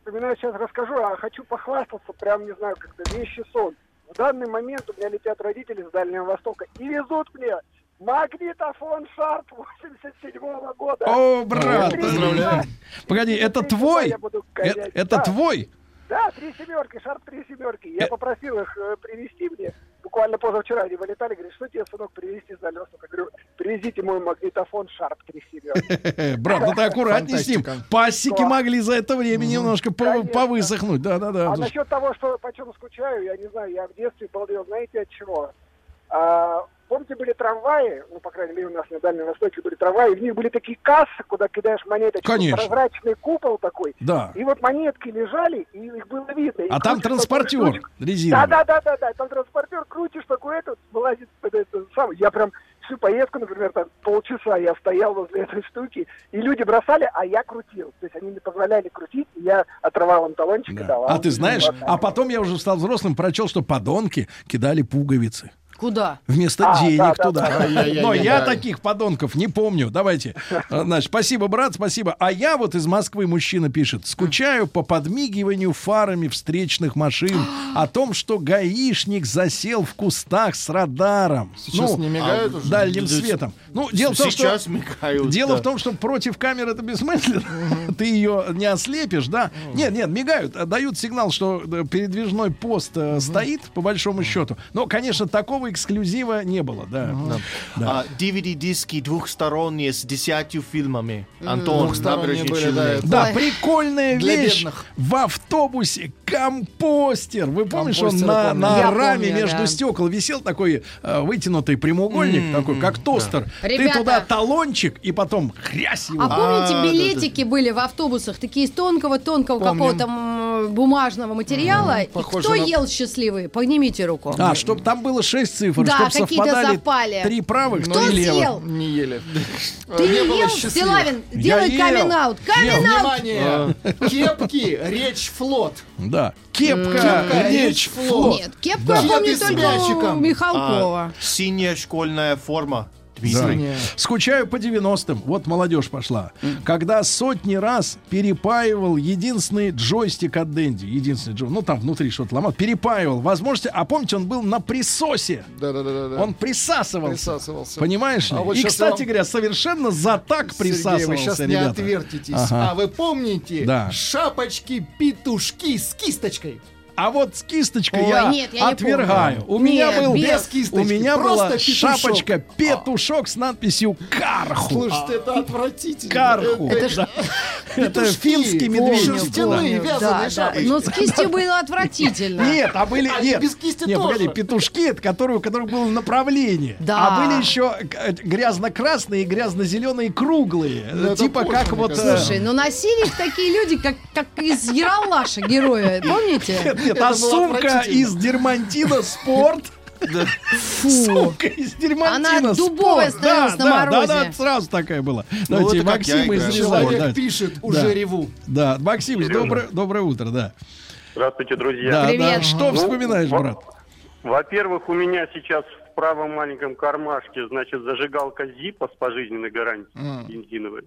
[SPEAKER 16] Вспоминаю, сейчас расскажу, а хочу похвастаться, прям не знаю, как-то вещи сон. В данный момент у меня летят родители с Дальнего Востока и везут мне магнитофон Шарп 87 года.
[SPEAKER 2] О, брат, поздравляю. Погоди, это твой?
[SPEAKER 16] я
[SPEAKER 2] Э-. Это
[SPEAKER 16] Да.
[SPEAKER 2] твой?
[SPEAKER 16] Да, три семерки, Шарп три семерки. Я
[SPEAKER 2] Э.
[SPEAKER 16] попросил их э, привезти мне. Буквально позавчера они вылетали, говорят, что тебе, сынок, привезти Дальнего Востока? Говорю, привезите мой магнитофон Шарп три семерки.
[SPEAKER 2] Брат, ну ты аккуратней с ним. Пасеки
[SPEAKER 16] Да.
[SPEAKER 2] могли за это время немножко по-
[SPEAKER 16] Конечно.
[SPEAKER 2] повысохнуть. Да-да-да.
[SPEAKER 16] А насчет того, что почем скучаю, я не знаю, я в детстве балдел, знаете от чего? Помните, были трамваи, ну, по крайней мере, у нас на Дальнем Востоке были трамваи, в них были такие кассы, куда кидаешь монеточки,
[SPEAKER 2] Конечно.
[SPEAKER 16] прозрачный купол такой.
[SPEAKER 2] Да.
[SPEAKER 16] И вот монетки лежали, и их было видно. И
[SPEAKER 2] А там транспортер резиновый.
[SPEAKER 16] Да, да, да, да, да, там транспортер, крутишь такой этот, вылазит это самое. Я прям всю поездку, например, там полчаса я стоял возле этой штуки, и люди бросали, а я крутил. То есть они не позволяли крутить, и я отрывал им талончик и давал.
[SPEAKER 2] А ты знаешь,
[SPEAKER 16] так.
[SPEAKER 2] а потом я уже стал взрослым, прочел, что подонки кидали пуговицы.
[SPEAKER 4] Куда?
[SPEAKER 2] Вместо
[SPEAKER 16] А,
[SPEAKER 2] денег
[SPEAKER 16] да, да,
[SPEAKER 2] туда.
[SPEAKER 16] да.
[SPEAKER 3] Ай-яй-яй-яй.
[SPEAKER 2] Но я таких подонков не помню. Давайте. А, Значит, спасибо, брат, спасибо. А я вот из Москвы мужчина пишет. Скучаю по подмигиванию фарами встречных машин. О том, что гаишник засел в кустах с радаром.
[SPEAKER 3] Сейчас не мигают уже?
[SPEAKER 2] Дальним
[SPEAKER 5] Да,
[SPEAKER 2] светом. Ну, дело в том, что...
[SPEAKER 5] Сейчас мигают.
[SPEAKER 2] Дело
[SPEAKER 5] да.
[SPEAKER 2] в том, что против камеры это бессмысленно. Ты ее не ослепишь, да? Нет, нет, мигают, а дают сигнал, что э, передвижной пост э, стоит, по большому счету. Но, конечно, такого эксклюзива не было, да. Да.
[SPEAKER 5] А, DVD-диски двухсторонние с десятью фильмами. Антон, набережные
[SPEAKER 3] были, да, это-
[SPEAKER 2] Да, прикольная
[SPEAKER 3] Для
[SPEAKER 2] вещь.
[SPEAKER 3] бедных.
[SPEAKER 2] В автобусе компостер. Вы помните, он на,
[SPEAKER 3] помню.
[SPEAKER 2] на
[SPEAKER 4] Я
[SPEAKER 2] раме
[SPEAKER 4] помню,
[SPEAKER 2] между
[SPEAKER 4] да.
[SPEAKER 2] стекол висел такой э, вытянутый прямоугольник, такой, как тостер. Ты
[SPEAKER 4] Ребята.
[SPEAKER 2] туда талончик и потом хрясь его.
[SPEAKER 4] А помните,
[SPEAKER 5] А,
[SPEAKER 4] билетики были в автобусах такие из тонкого-тонкого какого-то бумажного материала? И кто
[SPEAKER 3] на-
[SPEAKER 4] ел счастливый? Поднимите руку.
[SPEAKER 2] А, чтобы там было 6 цифр,
[SPEAKER 4] Да,
[SPEAKER 2] чтобы
[SPEAKER 4] какие-то
[SPEAKER 2] совпадали
[SPEAKER 4] совпали.
[SPEAKER 2] три правых,
[SPEAKER 4] Кто
[SPEAKER 2] три левых.
[SPEAKER 4] съел?
[SPEAKER 3] Не ели.
[SPEAKER 4] Ты
[SPEAKER 3] Не
[SPEAKER 4] ел. Стилавин? Делай
[SPEAKER 2] ел.
[SPEAKER 4] камин-аут. Камин-аут!
[SPEAKER 3] Внимание! Кепки, речь флот.
[SPEAKER 2] Да. Кепка,
[SPEAKER 3] Кепка,
[SPEAKER 2] речь, флот.
[SPEAKER 4] Нет, кепку
[SPEAKER 2] Да.
[SPEAKER 4] я помню только у Михалкова.
[SPEAKER 5] А, синяя школьная форма.
[SPEAKER 2] Да.
[SPEAKER 5] Дмитрий.
[SPEAKER 2] Скучаю по 90-м. Вот молодежь пошла. Когда сотни раз перепаивал единственный джойстик от Дэнди. Единственный джойстик. Ну, там внутри что-то ломал. Перепаивал. Возможности. А помните, он был на присосе.
[SPEAKER 3] Да-да-да.
[SPEAKER 2] Он присасывался.
[SPEAKER 3] Присасывался.
[SPEAKER 2] Понимаешь?
[SPEAKER 3] А вот
[SPEAKER 2] И, кстати
[SPEAKER 3] вам-
[SPEAKER 2] говоря, совершенно за так
[SPEAKER 3] Сергей,
[SPEAKER 2] присасывался,
[SPEAKER 3] вы сейчас не
[SPEAKER 2] ребята.
[SPEAKER 3] отвертитесь.
[SPEAKER 2] Ага.
[SPEAKER 3] А вы помните
[SPEAKER 2] Да.
[SPEAKER 3] шапочки-петушки с кисточкой?
[SPEAKER 2] А вот с кисточкой
[SPEAKER 4] Ой,
[SPEAKER 2] я
[SPEAKER 4] нет, я
[SPEAKER 2] отвергаю. У меня
[SPEAKER 4] Нет,
[SPEAKER 2] был
[SPEAKER 4] без
[SPEAKER 3] кисточки,
[SPEAKER 2] у меня
[SPEAKER 3] просто
[SPEAKER 2] была
[SPEAKER 3] петушок.
[SPEAKER 2] шапочка петушок с надписью Карху.
[SPEAKER 3] Слушайте, это отвратительно.
[SPEAKER 2] Карху.
[SPEAKER 3] Это
[SPEAKER 2] да. Это финский медведь.
[SPEAKER 3] шерстяные,
[SPEAKER 2] Да.
[SPEAKER 3] вязаные
[SPEAKER 4] Да, да.
[SPEAKER 3] шапочки.
[SPEAKER 4] Но с кистью было отвратительно.
[SPEAKER 2] Нет, а были
[SPEAKER 3] А
[SPEAKER 2] нет,
[SPEAKER 3] без кисти
[SPEAKER 2] нет,
[SPEAKER 3] тоже.
[SPEAKER 2] погоди, петушки, которые, у которых было направление.
[SPEAKER 4] Да.
[SPEAKER 2] А были еще э, грязно-красные и грязно-зеленые круглые.
[SPEAKER 3] Ну, это
[SPEAKER 2] типа
[SPEAKER 3] позже,
[SPEAKER 2] как вот... э,
[SPEAKER 4] Слушай, ну носили их такие люди, как, как из Яралаша героя, помните?
[SPEAKER 2] Нет, а сумка из дермантина спорт.
[SPEAKER 4] Фу.
[SPEAKER 2] Сука из дермантина.
[SPEAKER 4] Она дубовая
[SPEAKER 2] спорт. Да,
[SPEAKER 4] становилась на
[SPEAKER 2] да, да,
[SPEAKER 4] морозе.
[SPEAKER 2] да, сразу такая была.
[SPEAKER 5] Ну,
[SPEAKER 2] Давайте Максима
[SPEAKER 5] играю.
[SPEAKER 2] из Рязани.
[SPEAKER 3] Человек пишет,
[SPEAKER 2] Да.
[SPEAKER 3] уже реву.
[SPEAKER 2] Да, Максим, доброе, доброе утро, да.
[SPEAKER 18] Здравствуйте, друзья.
[SPEAKER 2] Да,
[SPEAKER 4] Привет.
[SPEAKER 2] да. Что
[SPEAKER 18] Ну,
[SPEAKER 2] вспоминаешь,
[SPEAKER 18] во-
[SPEAKER 2] брат?
[SPEAKER 18] Во-первых, у меня сейчас в правом маленьком кармашке, значит, зажигалка Зипа с пожизненной гарантией
[SPEAKER 3] М.
[SPEAKER 18] бензиновой.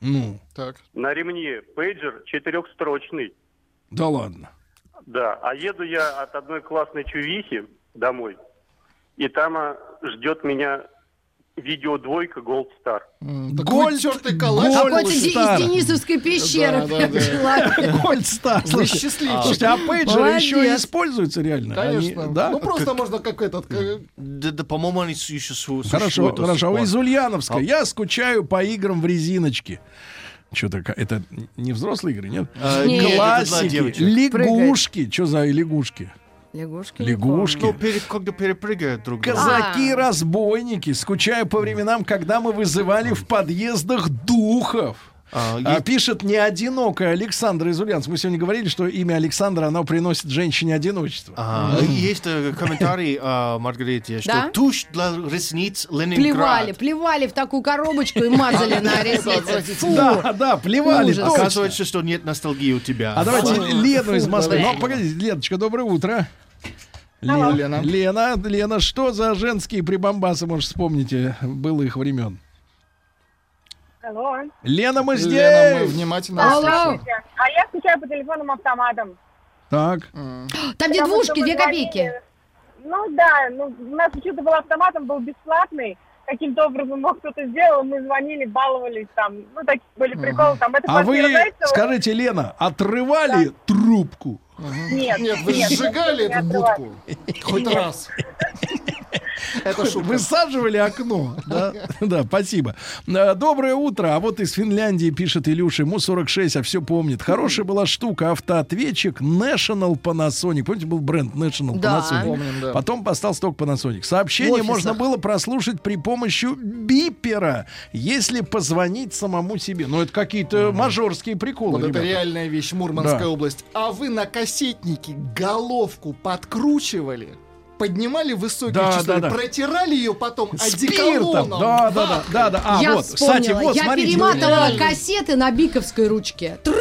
[SPEAKER 2] Ну,
[SPEAKER 3] Так.
[SPEAKER 18] На ремне пейджер четырехстрочный.
[SPEAKER 2] да ладно.
[SPEAKER 18] Да, а еду я от одной классной чувихи домой, и там а, ждет меня видеодвойка Gold Star.
[SPEAKER 2] Гольд,
[SPEAKER 3] тертый калач.
[SPEAKER 2] Гольд
[SPEAKER 4] Какой-то де- из. Денисовской пещеры.
[SPEAKER 3] Да, да, да. Вы
[SPEAKER 2] Слушайте,
[SPEAKER 3] счастливчик.
[SPEAKER 2] слушайте, а пейджеры
[SPEAKER 4] Молодец.
[SPEAKER 2] еще и используются реально?
[SPEAKER 3] Конечно.
[SPEAKER 2] Они- да?
[SPEAKER 3] Ну просто можно как этот... как-
[SPEAKER 5] Да, да, по-моему, они еще су-
[SPEAKER 2] Хорошо,
[SPEAKER 5] существуют сих
[SPEAKER 2] хорошо. А из Ульяновска.
[SPEAKER 5] А-
[SPEAKER 2] Я скучаю по играм в резиночке. Что-то это не взрослые игры, нет?
[SPEAKER 5] А,
[SPEAKER 4] Нет.
[SPEAKER 2] Классики, лягушки. Что за лягушки?
[SPEAKER 4] Лягушки.
[SPEAKER 2] Лягушки.
[SPEAKER 5] Ну, пере- когда перепрыгают друг друга.
[SPEAKER 2] Казаки-разбойники. Скучаю по временам, когда мы вызывали в подъездах духов.
[SPEAKER 5] А,
[SPEAKER 2] А,
[SPEAKER 5] есть-
[SPEAKER 2] пишет не одинокая Александра из Ульяновска. Мы сегодня говорили, что имя Александра, оно приносит женщине одиночество.
[SPEAKER 5] А, Есть э, комментарий а, Маргарите, что
[SPEAKER 4] Да?
[SPEAKER 5] тушь для ресниц
[SPEAKER 4] Плевали,
[SPEAKER 5] Ленинград.
[SPEAKER 4] плевали в такую коробочку и мазали на ресницы. Фу.
[SPEAKER 2] Да, да, плевали.
[SPEAKER 5] Оказывается, что нет ностальгии у тебя.
[SPEAKER 2] А давайте. Лену из Москвы. Ну, погодите, Леночка, доброе утро. Лена, Лена, Лена, что за женские прибамбасы, может, вспомните былых времен?
[SPEAKER 19] Алло.
[SPEAKER 2] Лена, мы здесь!
[SPEAKER 3] Лена, мы внимательно
[SPEAKER 4] Алло.
[SPEAKER 3] слушаем.
[SPEAKER 19] А я скучаю по телефонным автоматам.
[SPEAKER 2] Так.
[SPEAKER 4] Там
[SPEAKER 19] Потому
[SPEAKER 4] где двушки, две копейки.
[SPEAKER 19] Ну да, ну, у нас почему-то был автомат, он был бесплатный. Каким-то образом мог кто-то сделал, мы звонили, баловались там. Ну, такие были приколы. Там, это
[SPEAKER 2] А вы,
[SPEAKER 19] Зайцева.
[SPEAKER 2] скажите, Лена, отрывали трубку?
[SPEAKER 19] Нет,
[SPEAKER 3] Нет, вы
[SPEAKER 19] нет,
[SPEAKER 3] сжигали
[SPEAKER 19] не
[SPEAKER 3] эту будку. Хоть раз. Это шутка.
[SPEAKER 2] Высаживали окно. Да, да, спасибо. Э, Доброе утро. А вот из Финляндии пишет Илюша, ему 46, а все помнит. Хорошая была штука, автоответчик National Panasonic. Помните, был бренд National
[SPEAKER 4] Да.
[SPEAKER 2] Panasonic?
[SPEAKER 3] Помним, да.
[SPEAKER 2] Потом остался только Panasonic. Сообщение можно было прослушать при помощи бипера, если позвонить самому себе. Ну, это какие-то мажорские приколы,
[SPEAKER 3] Вот это
[SPEAKER 2] ребята.
[SPEAKER 3] реальная вещь, Мурманская
[SPEAKER 2] Да.
[SPEAKER 3] область. А вы на кассетнике головку подкручивали? Поднимали высокие
[SPEAKER 2] Да,
[SPEAKER 3] частоты,
[SPEAKER 2] да, да.
[SPEAKER 3] протирали ее потом одеколоном.
[SPEAKER 2] Да, да, да, да, да. А,
[SPEAKER 4] я
[SPEAKER 2] вот,
[SPEAKER 4] вспомнила.
[SPEAKER 2] кстати, вот,
[SPEAKER 4] я
[SPEAKER 2] смотрите.
[SPEAKER 4] перематывала
[SPEAKER 3] реально.
[SPEAKER 4] кассеты на биковской ручке.
[SPEAKER 3] Да,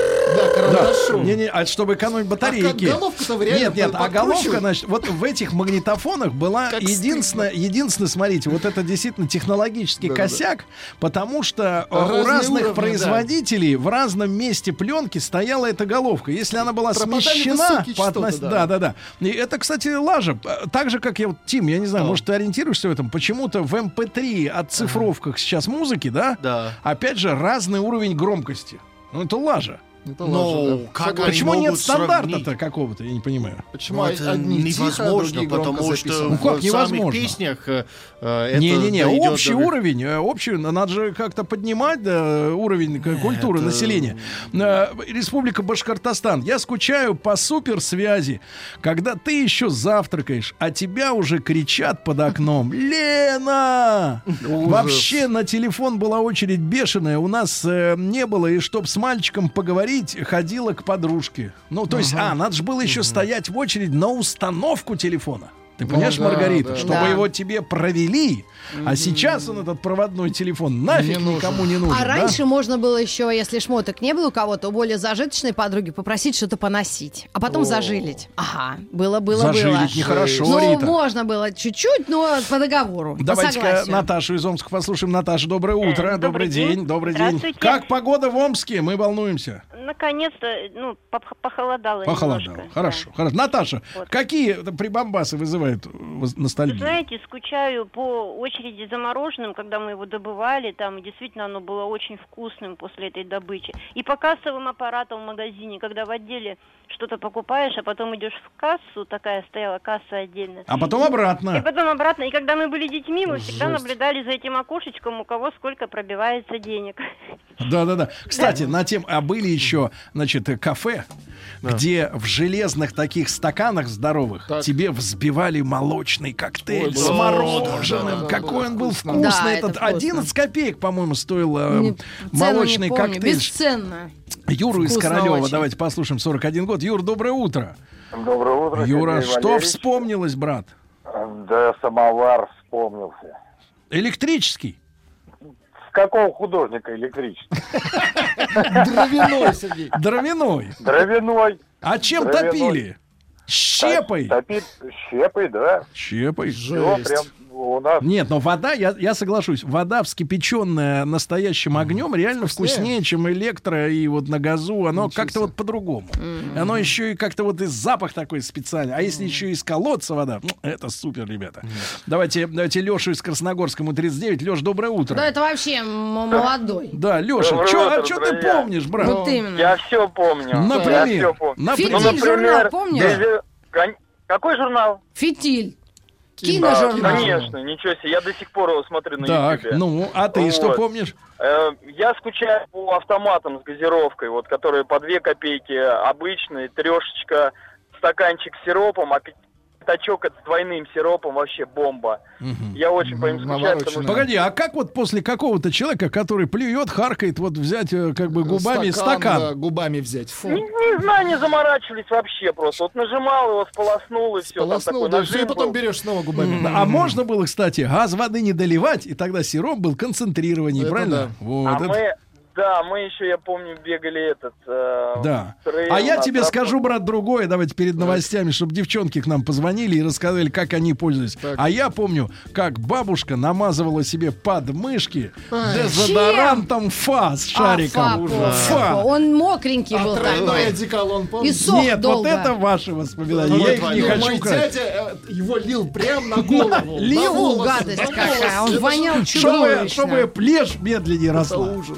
[SPEAKER 3] карандашом.
[SPEAKER 2] Не, не, а чтобы экономить батарейки.
[SPEAKER 3] А головка-то реально
[SPEAKER 2] Нет, нет, а головка, значит, вот в этих магнитофонах была
[SPEAKER 3] Как
[SPEAKER 2] единственная, единственная, смотрите, вот это действительно технологический
[SPEAKER 3] Да-да-да.
[SPEAKER 2] косяк, потому что э, у
[SPEAKER 3] Разные
[SPEAKER 2] разных
[SPEAKER 3] уровни,
[SPEAKER 2] производителей в разном месте пленки стояла эта головка. Если она была
[SPEAKER 3] Пропадали
[SPEAKER 2] смещена по относ-
[SPEAKER 3] да.
[SPEAKER 2] да, да, да. И это, кстати, лажа. Э, Так же, как я вот, Тим, я не знаю,
[SPEAKER 3] Да.
[SPEAKER 2] может, ты ориентируешься в этом? Почему-то в MP3 отцифровках сейчас музыки, да?
[SPEAKER 5] Да.
[SPEAKER 2] Опять же, разный уровень громкости. Ну, это лажа.
[SPEAKER 3] Это
[SPEAKER 5] Но
[SPEAKER 3] ложно, да.
[SPEAKER 5] как
[SPEAKER 3] Согласен.
[SPEAKER 2] Почему нет стандарта-то какого-то, я не понимаю.
[SPEAKER 3] Почему
[SPEAKER 5] Ну, это
[SPEAKER 3] одни тихо, а
[SPEAKER 5] невозможно,
[SPEAKER 3] другие громко
[SPEAKER 5] потому что?
[SPEAKER 2] Ну, как
[SPEAKER 5] в
[SPEAKER 2] невозможно?
[SPEAKER 5] самых песнях э, это
[SPEAKER 2] Не-не-не, общий
[SPEAKER 5] до-
[SPEAKER 2] уровень, э, общий, надо же как-то поднимать да, уровень культуры
[SPEAKER 5] Это-
[SPEAKER 2] населения. Э, Республика Башкортостан. Я скучаю по суперсвязи, когда ты еще завтракаешь, а тебя уже кричат под окном. Лена! Вообще на телефон была очередь бешеная, у нас э, не было, и чтоб с мальчиком поговорить, ходила к подружке. Ну, то есть, а, надо же было еще стоять в очередь на установку телефона. Ты понимаешь,
[SPEAKER 3] да,
[SPEAKER 2] Маргарита,
[SPEAKER 3] да,
[SPEAKER 2] чтобы
[SPEAKER 4] да.
[SPEAKER 2] его тебе провели, а сейчас он этот проводной телефон нафиг
[SPEAKER 3] Не нужен.
[SPEAKER 2] никому не нужен.
[SPEAKER 4] А
[SPEAKER 2] да?
[SPEAKER 4] раньше можно было еще, если шмоток не было у кого-то, у более зажиточной подруги попросить что-то поносить, а потом
[SPEAKER 3] О.
[SPEAKER 4] зажилить. Ага, было, было,
[SPEAKER 2] Зажилить
[SPEAKER 4] было.
[SPEAKER 2] нехорошо,
[SPEAKER 4] Ну,
[SPEAKER 2] Рита.
[SPEAKER 4] можно было чуть-чуть, но по договору,
[SPEAKER 2] Давайте-ка. Наташу из Омска послушаем. Наташа, доброе утро, добрый,
[SPEAKER 20] добрый
[SPEAKER 2] день,
[SPEAKER 20] день.
[SPEAKER 2] добрый день. Как погода в Омске? Мы волнуемся.
[SPEAKER 20] Наконец-то, ну, похолодало
[SPEAKER 2] Похолодало.
[SPEAKER 20] немножко.
[SPEAKER 2] Хорошо, хорошо. Наташа,
[SPEAKER 20] Вот.
[SPEAKER 2] какие прибамбасы вызывают воз-
[SPEAKER 20] Вы
[SPEAKER 2] ностальгию?
[SPEAKER 20] знаете, скучаю по очереди за мороженым, когда мы его добывали, там действительно оно было очень вкусным после этой добычи. И по кассовым аппаратам в магазине, когда в отделе что-то покупаешь, а потом идешь в кассу, такая стояла касса отдельная.
[SPEAKER 2] А потом обратно.
[SPEAKER 20] И потом обратно. И когда мы были детьми, мы всегда
[SPEAKER 2] Жесть.
[SPEAKER 20] наблюдали за этим окошечком, у кого сколько пробивается денег.
[SPEAKER 2] Да-да-да. Кстати, на тем, а были еще, значит, кафе, где в железных таких стаканах здоровых тебе взбивали молочный коктейль
[SPEAKER 3] Ой,
[SPEAKER 2] с мороженым.
[SPEAKER 3] да,
[SPEAKER 2] Какой
[SPEAKER 3] было
[SPEAKER 2] он был вкусный.
[SPEAKER 4] Да, это
[SPEAKER 2] Этот
[SPEAKER 4] вкусно.
[SPEAKER 2] 11 копеек, по-моему, стоил э, молочный
[SPEAKER 4] не помню,
[SPEAKER 2] коктейль.
[SPEAKER 4] Бесценно.
[SPEAKER 2] Юру из Королева,
[SPEAKER 4] очень.
[SPEAKER 2] давайте послушаем, 41 год. Юр, доброе утро.
[SPEAKER 21] Доброе утро.
[SPEAKER 2] Юра,
[SPEAKER 21] Сергей
[SPEAKER 2] что
[SPEAKER 21] Валерьевич.
[SPEAKER 2] вспомнилось, брат?
[SPEAKER 21] Да, самовар вспомнился.
[SPEAKER 2] Электрический.
[SPEAKER 21] С какого художника электрический?
[SPEAKER 3] Дровяной, Сергей.
[SPEAKER 2] Дровяной.
[SPEAKER 21] Дровяной.
[SPEAKER 2] А чем топили? Щепой.
[SPEAKER 21] Топит щепой, да.
[SPEAKER 2] Щепой.
[SPEAKER 21] Все прям у нас.
[SPEAKER 2] Нет, но вода, я, я соглашусь, вода, вскипяченная настоящим огнем, реально вкуснее, чем электро и вот на газу. Оно как-то вот по-другому. Оно еще и как-то вот и запах такой специальный. А если еще из колодца вода, ну, это супер, ребята. Давайте, давайте Лешу из Красногорска, ему 39. Леш, доброе утро.
[SPEAKER 4] Да, это вообще молодой.
[SPEAKER 2] Да, Леша,
[SPEAKER 21] утро,
[SPEAKER 2] а что ты помнишь, брат?
[SPEAKER 4] Вот именно.
[SPEAKER 21] Я все помню.
[SPEAKER 2] Например?
[SPEAKER 21] Я все помню.
[SPEAKER 2] Например?
[SPEAKER 21] Ну,
[SPEAKER 4] Фитиль журнал, помнишь?
[SPEAKER 21] Какой журнал?
[SPEAKER 4] Фитиль. Киножурнал.
[SPEAKER 21] Конечно, ничего себе. Я до сих пор его смотрю на
[SPEAKER 2] Так,
[SPEAKER 21] Ютубе.
[SPEAKER 2] ну, а ты что
[SPEAKER 21] Вот.
[SPEAKER 2] помнишь?
[SPEAKER 21] Э, Я скучаю по автоматам с газировкой, вот, которые по 2 копейки обычные, трешечка, стаканчик с сиропом, а пятачок это с двойным сиропом вообще бомба. Я очень по ним скучаю, потому что...
[SPEAKER 2] Погоди, а как вот после какого-то человека, который плюет, харкает, вот взять э, как бы губами стакан?
[SPEAKER 3] да, губами взять. Фу.
[SPEAKER 21] Не, не знаю, не заморачивались вообще просто. Вот нажимал его, сполоснул и все.
[SPEAKER 3] Полоснул, да, и потом берешь снова губами.
[SPEAKER 2] А можно было, кстати, газ воды не доливать, и тогда сироп был концентрированнее,
[SPEAKER 3] Это
[SPEAKER 2] правильно?
[SPEAKER 3] да.
[SPEAKER 2] Вот,
[SPEAKER 21] А
[SPEAKER 2] это-
[SPEAKER 21] мы, да, мы еще, я помню, бегали этот... э,
[SPEAKER 2] Да.
[SPEAKER 21] трейл
[SPEAKER 2] А я тебе
[SPEAKER 21] тропу.
[SPEAKER 2] скажу, брат, другое. Давайте перед новостями, чтобы девчонки к нам позвонили и рассказали, как они пользуются. А я помню, как бабушка намазывала себе подмышки
[SPEAKER 4] Ай.
[SPEAKER 2] дезодорантом фа с шариком.
[SPEAKER 4] А, фа,
[SPEAKER 2] Фа.
[SPEAKER 4] Он мокренький
[SPEAKER 3] А
[SPEAKER 4] был
[SPEAKER 3] тройной одеколон,
[SPEAKER 4] И сох
[SPEAKER 2] Нет,
[SPEAKER 4] долго.
[SPEAKER 2] вот это ваши воспоминания. Я их не
[SPEAKER 3] Ну,
[SPEAKER 2] хочу
[SPEAKER 3] Мой
[SPEAKER 2] крать.
[SPEAKER 3] дядя э, его лил прямо на голову.
[SPEAKER 2] Лил?
[SPEAKER 4] Гадость какая, он вонял чудовищно.
[SPEAKER 2] чтобы плешь медленнее
[SPEAKER 3] Это
[SPEAKER 2] росла.
[SPEAKER 3] ужас.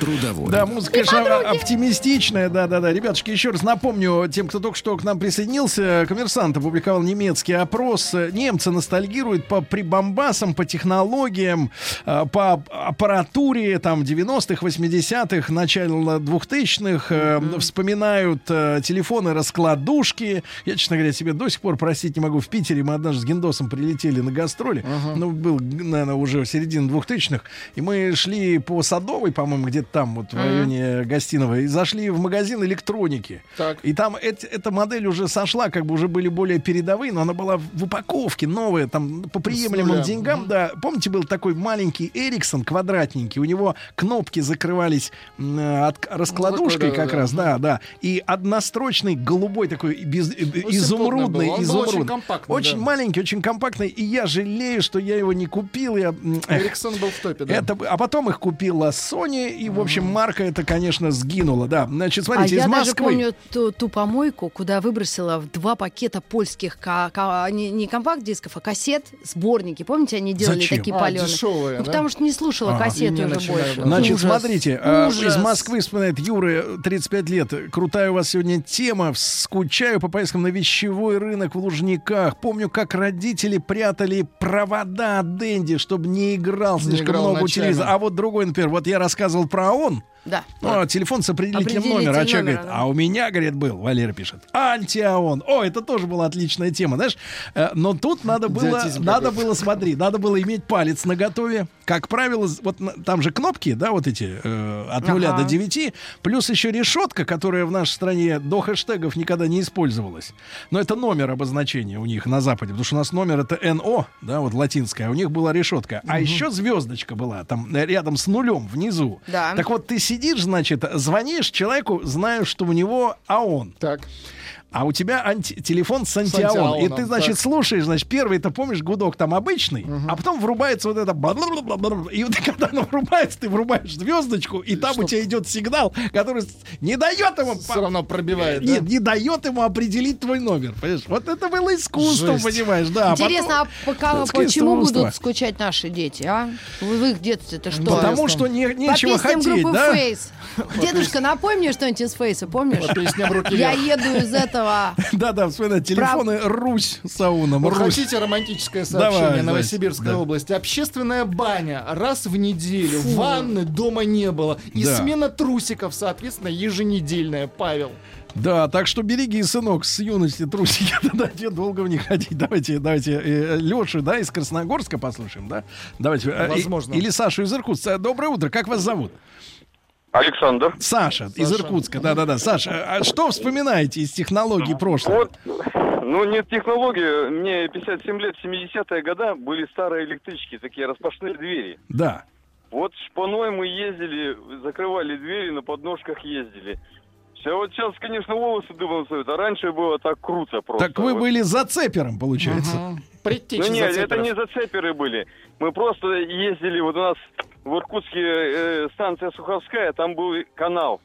[SPEAKER 1] Трудовой.
[SPEAKER 2] Да, музыка, конечно, оптимистичная, да-да-да. Ребятушки, еще раз напомню тем, кто только что к нам присоединился, коммерсант опубликовал немецкий опрос. Немцы ностальгируют по прибамбасам, по технологиям, э, по аппаратуре там 90-х, 80-х, начало 2000-х. э, Вспоминают э, телефоны-раскладушки. Я, честно говоря, себе до сих пор простить не могу. В Питере мы однажды с Гендосом прилетели на гастроли. Ну, был, наверное, уже середина 2000-х. И мы шли по Садовой, по-моему, где-то там, вот в районе Гостиного, и зашли в магазин электроники.
[SPEAKER 3] Так.
[SPEAKER 2] И там эт- эта модель уже сошла, как бы уже были более передовые, но она была в упаковке новая, там по приемлемым деньгам, да. Помните, был такой маленький Эриксон, квадратненький, у него кнопки закрывались э, от раскладушкой как раз, да, да. И однострочный голубой такой без, э,
[SPEAKER 3] Ну,
[SPEAKER 2] изумрудный, изумрудный.
[SPEAKER 3] очень компактный,
[SPEAKER 2] Очень
[SPEAKER 3] да.
[SPEAKER 2] маленький, очень компактный, и я жалею, что я его не купил. Я,
[SPEAKER 3] Эриксон был в топе, да.
[SPEAKER 2] это, а потом их купила Sony, и, в общем, марка эта, конечно, сгинула, да. Значит, смотрите,
[SPEAKER 4] а
[SPEAKER 2] из
[SPEAKER 4] я даже
[SPEAKER 2] Москвы.
[SPEAKER 4] помню ту, ту помойку, куда выбросила в два пакета польских ка- ка- не, не компакт-дисков, а кассет, сборники. Помните, они делали
[SPEAKER 2] Зачем?
[SPEAKER 4] такие
[SPEAKER 3] А,
[SPEAKER 4] паленые?
[SPEAKER 3] дешевые,
[SPEAKER 4] ну,
[SPEAKER 3] да?
[SPEAKER 4] потому что не слушала
[SPEAKER 2] Ага.
[SPEAKER 4] кассеты
[SPEAKER 3] не
[SPEAKER 4] уже
[SPEAKER 3] начинаю,
[SPEAKER 4] больше.
[SPEAKER 3] да.
[SPEAKER 2] Значит,
[SPEAKER 4] Ужас.
[SPEAKER 2] смотрите, э,
[SPEAKER 4] Ужас.
[SPEAKER 2] из Москвы вспоминает Юра, 35 лет. Крутая у вас сегодня тема. Скучаю по поездкам на вещевой рынок в Лужниках. Помню, как родители прятали провода от Дэнди, чтобы не играл слишком
[SPEAKER 3] играл
[SPEAKER 2] много телевизора. А вот другой, например, вот я рассказывал про ОН.
[SPEAKER 4] Да.
[SPEAKER 2] Ну, а телефон с определителем
[SPEAKER 4] Определитель
[SPEAKER 2] номера. А человек
[SPEAKER 4] номера,
[SPEAKER 2] говорит,
[SPEAKER 4] да.
[SPEAKER 2] а у меня, говорит, был, Валера пишет, антиаон. О, это тоже была отличная тема, знаешь. Э, Но тут надо было, надо было, смотри, надо было иметь палец на готове. Как правило, вот там же кнопки, да, вот эти, э, от нуля
[SPEAKER 4] Ага.
[SPEAKER 2] до 9, плюс еще решетка, которая в нашей стране до хэштегов никогда не использовалась. Но это номер обозначения у них на Западе, потому что у нас номер это НО, да, вот латинская, а у них была решетка. А еще звездочка была там э, рядом с нулем внизу.
[SPEAKER 4] Да.
[SPEAKER 2] Так вот, ты сидишь, значит, звонишь человеку, зная, что у него АОН.
[SPEAKER 3] Так.
[SPEAKER 2] А у тебя анти- телефон с антиаон. И ты, значит,
[SPEAKER 3] так.
[SPEAKER 2] слушаешь, значит, первый, ты помнишь, гудок там обычный, а потом врубается вот это... И вот когда оно врубается, ты врубаешь звездочку, и там у тебя идет сигнал, который не дает ему...
[SPEAKER 3] Все равно пробивает,
[SPEAKER 2] не,
[SPEAKER 3] да?
[SPEAKER 2] не дает ему определить твой номер. Понимаешь? Вот это было искусство,
[SPEAKER 3] Жесть.
[SPEAKER 2] понимаешь, да.
[SPEAKER 4] Интересно, а пока-
[SPEAKER 2] детское
[SPEAKER 4] почему
[SPEAKER 2] искусство.
[SPEAKER 4] будут скучать наши дети, а? В в их детстве-то что?
[SPEAKER 2] Потому что не,
[SPEAKER 4] По
[SPEAKER 2] нечего
[SPEAKER 4] песням
[SPEAKER 2] хотеть,
[SPEAKER 4] группы
[SPEAKER 2] да?
[SPEAKER 4] Фейс. Дедушка, напомни мне что-нибудь из Фейса, помнишь?
[SPEAKER 3] По песням «Руки
[SPEAKER 4] Я
[SPEAKER 3] вверх».
[SPEAKER 4] еду из этого.
[SPEAKER 2] Да-да, вспоминай, телефоны Русь сауном.
[SPEAKER 3] Вы
[SPEAKER 2] Русь.
[SPEAKER 3] хотите романтическое сообщение?
[SPEAKER 2] Да.
[SPEAKER 3] область. Общественная баня раз в неделю.
[SPEAKER 4] Фу.
[SPEAKER 3] Ванны дома не было. И
[SPEAKER 2] Да.
[SPEAKER 3] смена трусиков, соответственно, еженедельная. Павел.
[SPEAKER 2] Да, так что береги, сынок, с юности трусики, давайте долго в них ходить. Давайте, давайте э, Лешу, да, из Красногорска послушаем, да? Давайте. э,
[SPEAKER 3] Возможно.
[SPEAKER 2] Или Сашу из Иркутска. Доброе утро, как вас зовут?
[SPEAKER 22] Александр.
[SPEAKER 2] Саша, из Иркутска, да-да-да. Саша, а что вспоминаете из технологий прошлого?
[SPEAKER 22] Ну, нет технологии. Мне 57 лет, в 70-е годы были старые электрички, такие распашные двери.
[SPEAKER 2] Да.
[SPEAKER 22] Вот шпаной мы ездили, закрывали двери, на подножках ездили. Все, вот сейчас, конечно, волосы дыбом встают, а раньше было так круто просто.
[SPEAKER 2] Так вы
[SPEAKER 22] Вот.
[SPEAKER 2] были зацепером, получается.
[SPEAKER 22] Ну нет, это не зацеперы были. Мы просто ездили, вот у нас в Иркутске э, станция Суховская, там был канал.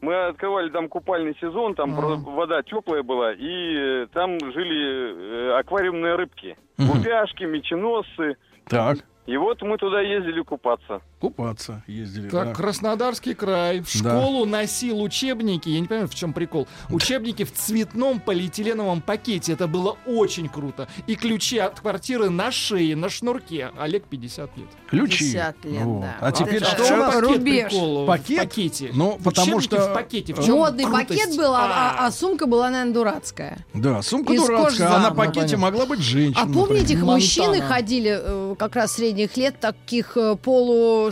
[SPEAKER 22] Мы открывали там купальный сезон, там про- вода теплая была, и э, там жили э, аквариумные рыбки. Гупяшки, меченосцы.
[SPEAKER 2] Так.
[SPEAKER 22] И вот мы туда ездили купаться.
[SPEAKER 2] Купаться ездили,
[SPEAKER 3] Так,
[SPEAKER 2] да.
[SPEAKER 3] Краснодарский край. В
[SPEAKER 2] Да.
[SPEAKER 3] школу носил учебники, я не понимаю, в чем прикол. Учебники в цветном полиэтиленовом пакете. Это было очень круто. И ключи от квартиры на шее, на шнурке. Олег 50 лет.
[SPEAKER 2] Ключи.
[SPEAKER 4] 50 лет,
[SPEAKER 2] Вот.
[SPEAKER 4] да.
[SPEAKER 2] А
[SPEAKER 4] Вот
[SPEAKER 2] теперь
[SPEAKER 4] это
[SPEAKER 2] что
[SPEAKER 4] что
[SPEAKER 2] у нас?
[SPEAKER 4] такое рубеж?
[SPEAKER 3] прикол в
[SPEAKER 2] Пакет?
[SPEAKER 3] пакете.
[SPEAKER 2] Ну, потому
[SPEAKER 3] Учебники
[SPEAKER 2] что-
[SPEAKER 3] в пакете. В чем
[SPEAKER 4] Модный
[SPEAKER 3] крутость?
[SPEAKER 4] пакет был, а, а- а сумка была, наверное, дурацкая.
[SPEAKER 2] Да, сумка
[SPEAKER 4] Из
[SPEAKER 2] дурацкая, а на пакете могла быть женщина.
[SPEAKER 4] А помните, их
[SPEAKER 2] например.
[SPEAKER 4] мужчины ходили э, как раз средних лет в таких э,